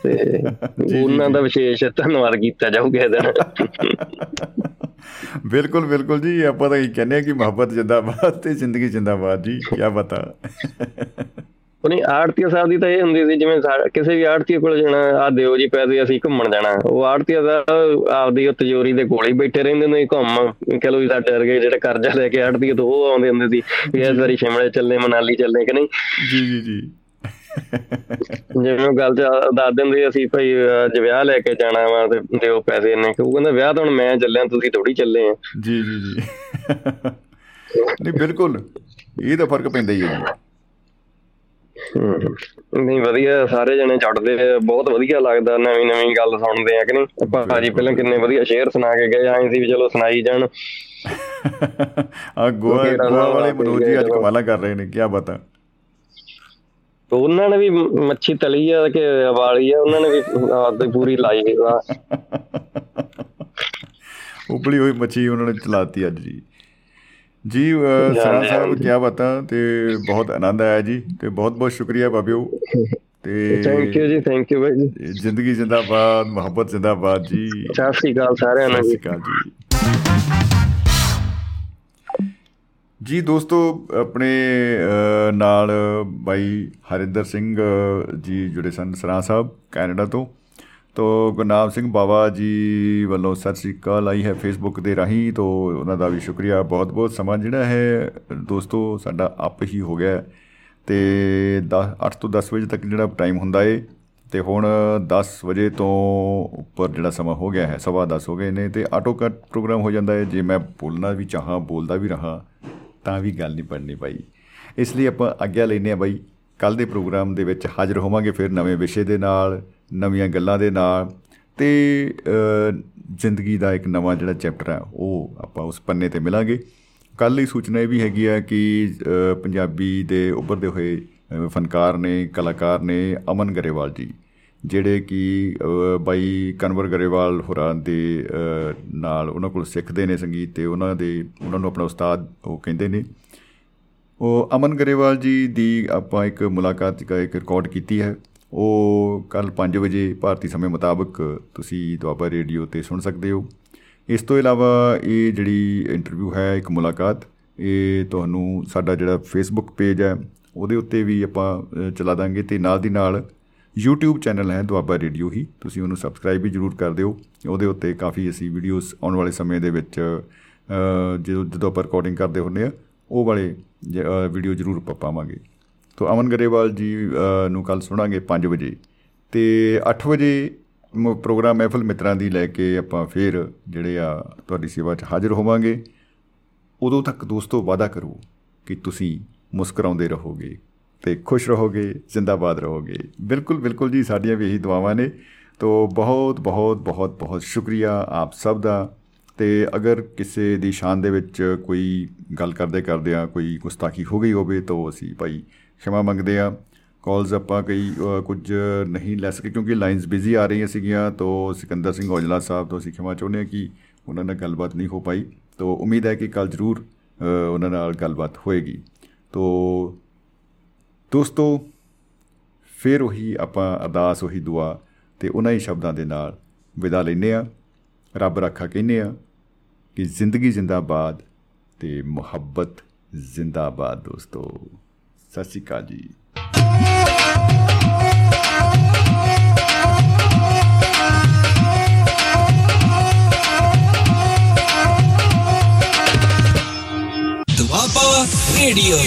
ਤੇ *laughs* ਉਹਨਾਂ ਦਾ ਵਿਸ਼ੇਸ਼ ਧੰਨਵਾਦ ਕੀਤਾ ਜਾਊਗਾ ਇਹ ਦਿਨ। *laughs* ਬਿਲਕੁਲ ਬਿਲਕੁਲ ਜੀ ਆਪਾਂ ਤਾਂ ਇਹ ਕਹਿੰਦੇ ਆ ਕਿ ਮੁਹੱਬਤ ਜਿੰਦਾਬਾਦ ਤੇ ਜ਼ਿੰਦਗੀ ਜਿੰਦਾਬਾਦ ਜੀ ਕੀ ਬਤਾ ਉਹਨੇ ਆੜਤੀਆ ਸਾਹਿਬ ਦੀ ਤਾਂ ਇਹ ਹੁੰਦੀ ਸੀ ਜਿਵੇਂ ਕਿਸੇ ਵੀ ਆੜਤੀਏ ਕੋਲ ਜਾਣਾ ਆ ਦਿਓ ਜੀ ਪੈਸੇ ਅਸੀਂ ਘੁੰਮਣ ਜਾਣਾ। ਉਹ ਆੜਤੀਆ ਦਾ ਆਪਦੀ ਉਹ ਤਿਜੋਰੀ ਦੇ ਕੋਲ ਬੈਠੇ ਰਹਿੰਦੇ ਨੇ ਘੁੰਮ ਕਹ ਲੋ ਵੀ ਸਾਡੇ ਵਰਗੇ ਜਿਹੜੇ ਕਰਜ਼ਾ ਲੈ ਕੇ ਆੜਤੀਏ ਤੋਂ ਉਹ ਆਉਂਦੇ ਹੁੰਦੇ ਸੀ ਵੀ ਇਸ ਵਾਰੀ ਸ਼ਿਮਲੇ ਚੱਲੇ ਮਨਾਲੀ ਚੱਲੇ ਕਿ ਨਹੀਂ? ਜੀ ਜੀ ਜੀ। ਜਿਵੇਂ ਉਹ ਗੱਲ ਦੱਸ ਦਿੰਦੇ ਅਸੀਂ ਭਾਈ ਅੱਜ ਵਿਆਹ ਲੈ ਕੇ ਜਾਣਾ ਵਾ ਤੇ ਦਿਓ ਪੈਸੇ ਇੰਨੇ। ਕਿ ਉਹ ਕਹਿੰਦਾ ਵਿਆਹ ਤਾਂ ਹੁਣ ਮੈਂ ਚੱਲਿਆ ਤੁਸੀਂ ਥੋੜੀ ਚੱਲੇ ਆ। ਜੀ ਜੀ ਜੀ। ਨਹੀਂ ਬਿਲਕੁਲ। ਇਹ ਤਾਂ ਫ਼ਰਕ ਪੈਂਦਾ ਹੀ ਹੈ ਜੀ। ਨਹੀਂ ਵਧੀਆ ਸਾਰੇ ਜਣੇ ਜੁੜਦੇ ਆ, ਬਹੁਤ ਵਧੀਆ ਲੱਗਦਾ ਨਵੀਂ ਨਵੀਂ ਗੱਲ ਸੁਣਦੇ ਆ ਕਿ ਨਹੀਂ? ਭਾਜੀ ਪਹਿਲਾਂ ਕਿੰਨੇ ਵਧੀਆ ਸ਼ੇਅਰ ਸੁਣਾ ਕੇ ਗਏ ਐਂ ਸੀ ਵੀ ਚਲੋ ਸੁਣਾਈ ਜਾਣ। ਆ ਗੋਆ ਗੋਆ ਵਾਲੇ ਮਨੋਜ ਜੀ ਅੱਜ ਕਮਾਲਾਂ ਕਰ ਰਹੇ ਨੇ ਕੀ ਬਤਾ। ਤੇ ਉਹਨਾਂ ਨੇ ਵੀ ਮੱਛੀ ਤਲੀ ਆ ਕਿ ਵਾਲੀ ਆ ਉਹਨਾਂ ਨੇ ਵੀ ਆਪਦੀ ਪੂਰੀ ਲਾਈ ਆ। ਉਬਲੀ ਹੋਈ ਮੱਛੀ ਉਹਨਾਂ ਨੇ ਚਲਾਤੀ ਅੱਜ ਜੀ। ਜੀ ਸਰਾ ਸਾਹਿਬ ਕੀ ਬਤਾ? ਤੇ ਬਹੁਤ ਆਨੰਦ ਆਇਆ ਜੀ ਤੇ ਬਹੁਤ ਬਹੁਤ ਸ਼ੁਕਰੀਆ ਬਾਬਿਓ ਤੇ ਥੈਂਕ ਯੂ ਜੀ ਥੈਂਕ ਯੂ ਭਾਈ ਜ਼ਿੰਦਗੀ ਜਿੰਦਾਬਾਦ ਮੁਹੱਬਤ ਜਿੰਦਾਬਾਦ ਜੀ। ਸਤਿ ਸ਼੍ਰੀ ਅਕਾਲ ਸਾਰਿਆਂ ਨੂੰ ਜੀ। ਜੀ। ਜੀ ਦੋਸਤੋ ਆਪਣੇ ਨਾਲ ਬਾਈ ਹਰਿੰਦਰ ਸਿੰਘ ਜੀ ਜੁੜੇ ਸਨ ਸਰਾਂ ਸਾਹਿਬ ਕੈਨੇਡਾ ਤੋਂ। ਤੋ ਗੁਰਨਾਮ ਸਿੰਘ ਬਾਵਾ ਜੀ ਵੱਲੋਂ ਸਤਿ ਸ਼੍ਰੀ ਅਕਾਲ ਆਈ ਹੈ ਫੇਸਬੁੱਕ ਦੇ ਰਾਹੀਂ, ਤੋ ਉਹਨਾਂ ਦਾ ਵੀ ਸ਼ੁਕਰੀਆ। ਬਹੁਤ ਬਹੁਤ ਸਮਾਂ ਜਿਹੜਾ ਹੈ, ਦੋਸਤੋ, ਸਾਡਾ ਅਪ ਹੀ ਹੋ ਗਿਆ ਹੈ। ਤੇ 10 8 ਤੋਂ 10 ਵਜੇ ਤੱਕ ਜਿਹੜਾ ਟਾਈਮ ਹੁੰਦਾ ਏ, ਤੇ ਹੁਣ 10 ਵਜੇ ਤੋਂ ਉੱਪਰ ਜਿਹੜਾ ਸਮਾਂ ਹੋ ਗਿਆ ਹੈ, ਸਵਾ 10 ਹੋ ਗਏ ਨੇ, ਤੇ ਆਟੋ ਕੱਟ ਪ੍ਰੋਗਰਾਮ ਹੋ ਜਾਂਦਾ ਹੈ। ਜੇ ਮੈਂ ਬੋਲਣਾ ਵੀ ਚਾਹਾਂ, ਬੋਲਦਾ ਵੀ ਰਹਾ, ਤਾਂ ਵੀ ਗੱਲ ਨਹੀਂ ਬਣਨੀ ਬਾਈ। ਇਸ ਲਈ ਆਪਾਂ ਆਗਿਆ ਲੈਨੇ ਆ ਬਾਈ। ਕੱਲ ਦੇ ਪ੍ਰੋਗਰਾਮ ਦੇ ਵਿੱਚ ਹਾਜ਼ਰ ਹੋਵਾਂਗੇ ਫਿਰ ਨਵੇਂ ਵਿਸ਼ੇ ਦੇ ਨਾਲ। ਨਵੀਆਂ ਗੱਲਾਂ ਦੇ ਨਾਲ ਤੇ ਅ, ਜ਼ਿੰਦਗੀ ਦਾ ਇੱਕ ਨਵਾਂ ਜਿਹੜਾ ਚੈਪਟਰ ਹੈ ਉਹ ਆਪਾਂ ਉਸ ਪੰਨੇ ਤੇ ਮਿਲਾਂਗੇ। ਕੱਲ ਲਈ ਸੂਚਨਾ ਇਹ ਵੀ ਹੈਗੀ ਆ ਕਿ ਅ, ਪੰਜਾਬੀ ਦੇ ਉੱਭਰਦੇ ਹੋਏ ਅ, ਫਨਕਾਰ ਨੇ ਕਲਾਕਾਰ ਨੇ ਅਮਨ ਗਰੇਵਾਲ ਜੀ ਜਿਹੜੇ ਕਿ ਅ, ਬਾਈ ਕਨਵਰ ਗਰੇਵਾਲ ਹੋਰਾਂ ਦੇ ਅ, ਨਾਲ ਉਹਨਾਂ ਕੋਲ ਸਿੱਖਦੇ ਨੇ ਸੰਗੀਤ ਤੇ ਉਹਨਾਂ ਦੇ ਉਹਨਾਂ ਨੂੰ ਆਪਣਾ ਉਸਤਾਦ ਉਹ ਕਹਿੰਦੇ ਨੇ। ਉਹ ਅਮਨ ਗਰੇਵਾਲ ਜੀ ਦੀ ਆਪਾਂ ਇੱਕ ਮੁਲਾਕਾਤ ਇੱਕ ਇੱਕ ਰਿਕਾਰਡ ਕੀਤੀ ਹੈ। ਉਹ ਕੱਲ 5 ਵਜੇ ਭਾਰਤੀ ਸਮੇਂ ਮੁਤਾਬਕ ਤੁਸੀਂ ਦੁਆਬਾ ਰੇਡੀਓ ਤੇ ਸੁਣ ਸਕਦੇ ਹੋ। ਇਸ ਤੋਂ ਇਲਾਵਾ ਇਹ ਜਿਹੜੀ ਇੰਟਰਵਿਊ ਹੈ ਇੱਕ ਮੁਲਾਕਾਤ ਇਹ ਤੁਹਾਨੂੰ ਸਾਡਾ ਜਿਹੜਾ ਫੇਸਬੁੱਕ ਪੇਜ ਹੈ ਉਹਦੇ ਉੱਤੇ ਵੀ ਆਪਾਂ ਅ, ਚਲਾ ਦਾਂਗੇ ਤੇ ਨਾਲ ਦੀ ਨਾਲ YouTube ਚੈਨਲ ਹੈ ਦੁਆਬਾ ਰੇਡੀਓ ਹੀ। ਤੁਸੀਂ ਉਹਨੂੰ ਸਬਸਕ੍ਰਾਈਬ ਵੀ ਜਰੂਰ ਕਰ ਦਿਓ। ਉਹਦੇ ਉੱਤੇ ਕਾਫੀ ਅਸੀਂ ਵੀਡੀਓਜ਼ ਆਉਣ ਵਾਲੇ ਸਮੇਂ ਦੇ ਵਿੱਚ ਅ, ਜਦੋਂ ਜਦੋਂ ਆਪਾਂ ਰਿਕਾਰਡਿੰਗ ਕਰਦੇ ਹੁੰਦੇ ਆ ਉਹ ਵਾਲੇ ਜ- ਅ, ਵੀਡੀਓ ਜ਼ਰੂਰ ਆਪਾਂ ਪਾਵਾਂਗੇ। ਤੋ ਅਮਨ ਗਰੇਵਾਲ ਜੀ ਅ, ਨੂੰ ਕੱਲ ਸੁਣਾਂਗੇ 5 ਵਜੇ। ਤੇ 8 ਵਜੇ ਮ- ਪ੍ਰੋਗਰਾਮ ਮਹਿਫਲ ਮਿੱਤਰਾਂ ਦੀ ਲੈ ਕੇ ਆਪਾਂ ਫੇਰ ਜਿਹੜੇ ਆ ਤੁਹਾਡੀ ਸੇਵਾ 'ਚ ਹਾਜ਼ਰ ਹੋਵਾਂਗੇ। ਉਦੋਂ ਤੱਕ ਦੋਸਤੋ ਵਾਅਦਾ ਕਰੋ ਕਿ ਤੁਸੀਂ ਮੁਸਕਰਾਉਂਦੇ ਰਹੋਗੇ ਤੇ ਖੁਸ਼ ਰਹੋਗੇ ਜ਼ਿੰਦਾਬਾਦ ਰਹੋਗੇ। ਬਿਲਕੁਲ ਬਿਲਕੁਲ ਜੀ ਸਾਡੀਆਂ ਵੀ ਇਹੀ ਦੁਆਵਾਂ ਨੇ। ਤੋ ਬਹੁਤ ਬਹੁਤ ਬਹੁਤ ਬਹੁਤ ਸ਼ੁਕਰੀਆ ਆਪ ਸਭ ਦਾ। ਤੇ ਅਗਰ ਕਿਸੇ ਦੀ ਸ਼ਾਨ ਦੇ ਵਿੱਚ ਕੋਈ ਗੱਲ ਕਰਦੇ ਕਰਦਿਆਂ ਕੋਈ ਗੁਸਤਾਖੀ ਹੋ ਗਈ ਹੋਵੇ ਤਾਂ ਅਸੀਂ ਭਾਈ ਖਿਮਾ ਮੰਗਦੇ ਆ। ਕਾਲਸ ਆਪਾਂ ਕਈ ਅ, ਕੁਝ ਨਹੀਂ ਲੈ ਸਕੇ ਕਿਉਂਕਿ ਲਾਈਨਸ ਬਿਜ਼ੀ ਆ ਰਹੀਆਂ ਸੀਗੀਆਂ। ਤੋਂ ਸਿਕੰਦਰ ਸਿੰਘ ਔਜਲਾ ਸਾਹਿਬ ਤੋਂ ਅਸੀਂ ਖਿਮਾ ਚਾਹੁੰਦੇ ਹਾਂ ਕਿ ਉਹਨਾਂ ਨਾਲ ਗੱਲਬਾਤ ਨਹੀਂ ਹੋ ਪਾਈ। ਤੋਂ ਉਮੀਦ ਹੈ ਕਿ ਕੱਲ ਜ਼ਰੂਰ ਅ, ਉਹਨਾਂ ਨਾਲ ਗੱਲਬਾਤ ਹੋਏਗੀ। ਤੋਂ ਦੋਸਤੋ ਫਿਰ ਉਹੀ ਆਪਾਂ ਅਰਦਾਸ ਉਹੀ ਦੁਆ ਤੇ ਉਹਨਾਂ ਹੀ ਸ਼ਬਦਾਂ ਦੇ ਨਾਲ ਵਿਦਾ ਲੈਂਦੇ ਆ ਰੱਬ ਰੱਖਾ ਕਹਿੰਦੇ ਆ ਕਿ ਜ਼ਿੰਦਗੀ ਜ਼ਿੰਦਾਬਾਦ ਤੇ ਮੁਹੱਬਤ ਜ਼ਿੰਦਾਬਾਦ ਦੋਸਤੋ। ਸਤਿ ਸ਼੍ਰੀ ਅਕਾਲ ਜੀ। ਦੁਆਬਾ ਰੇਡੀਓ।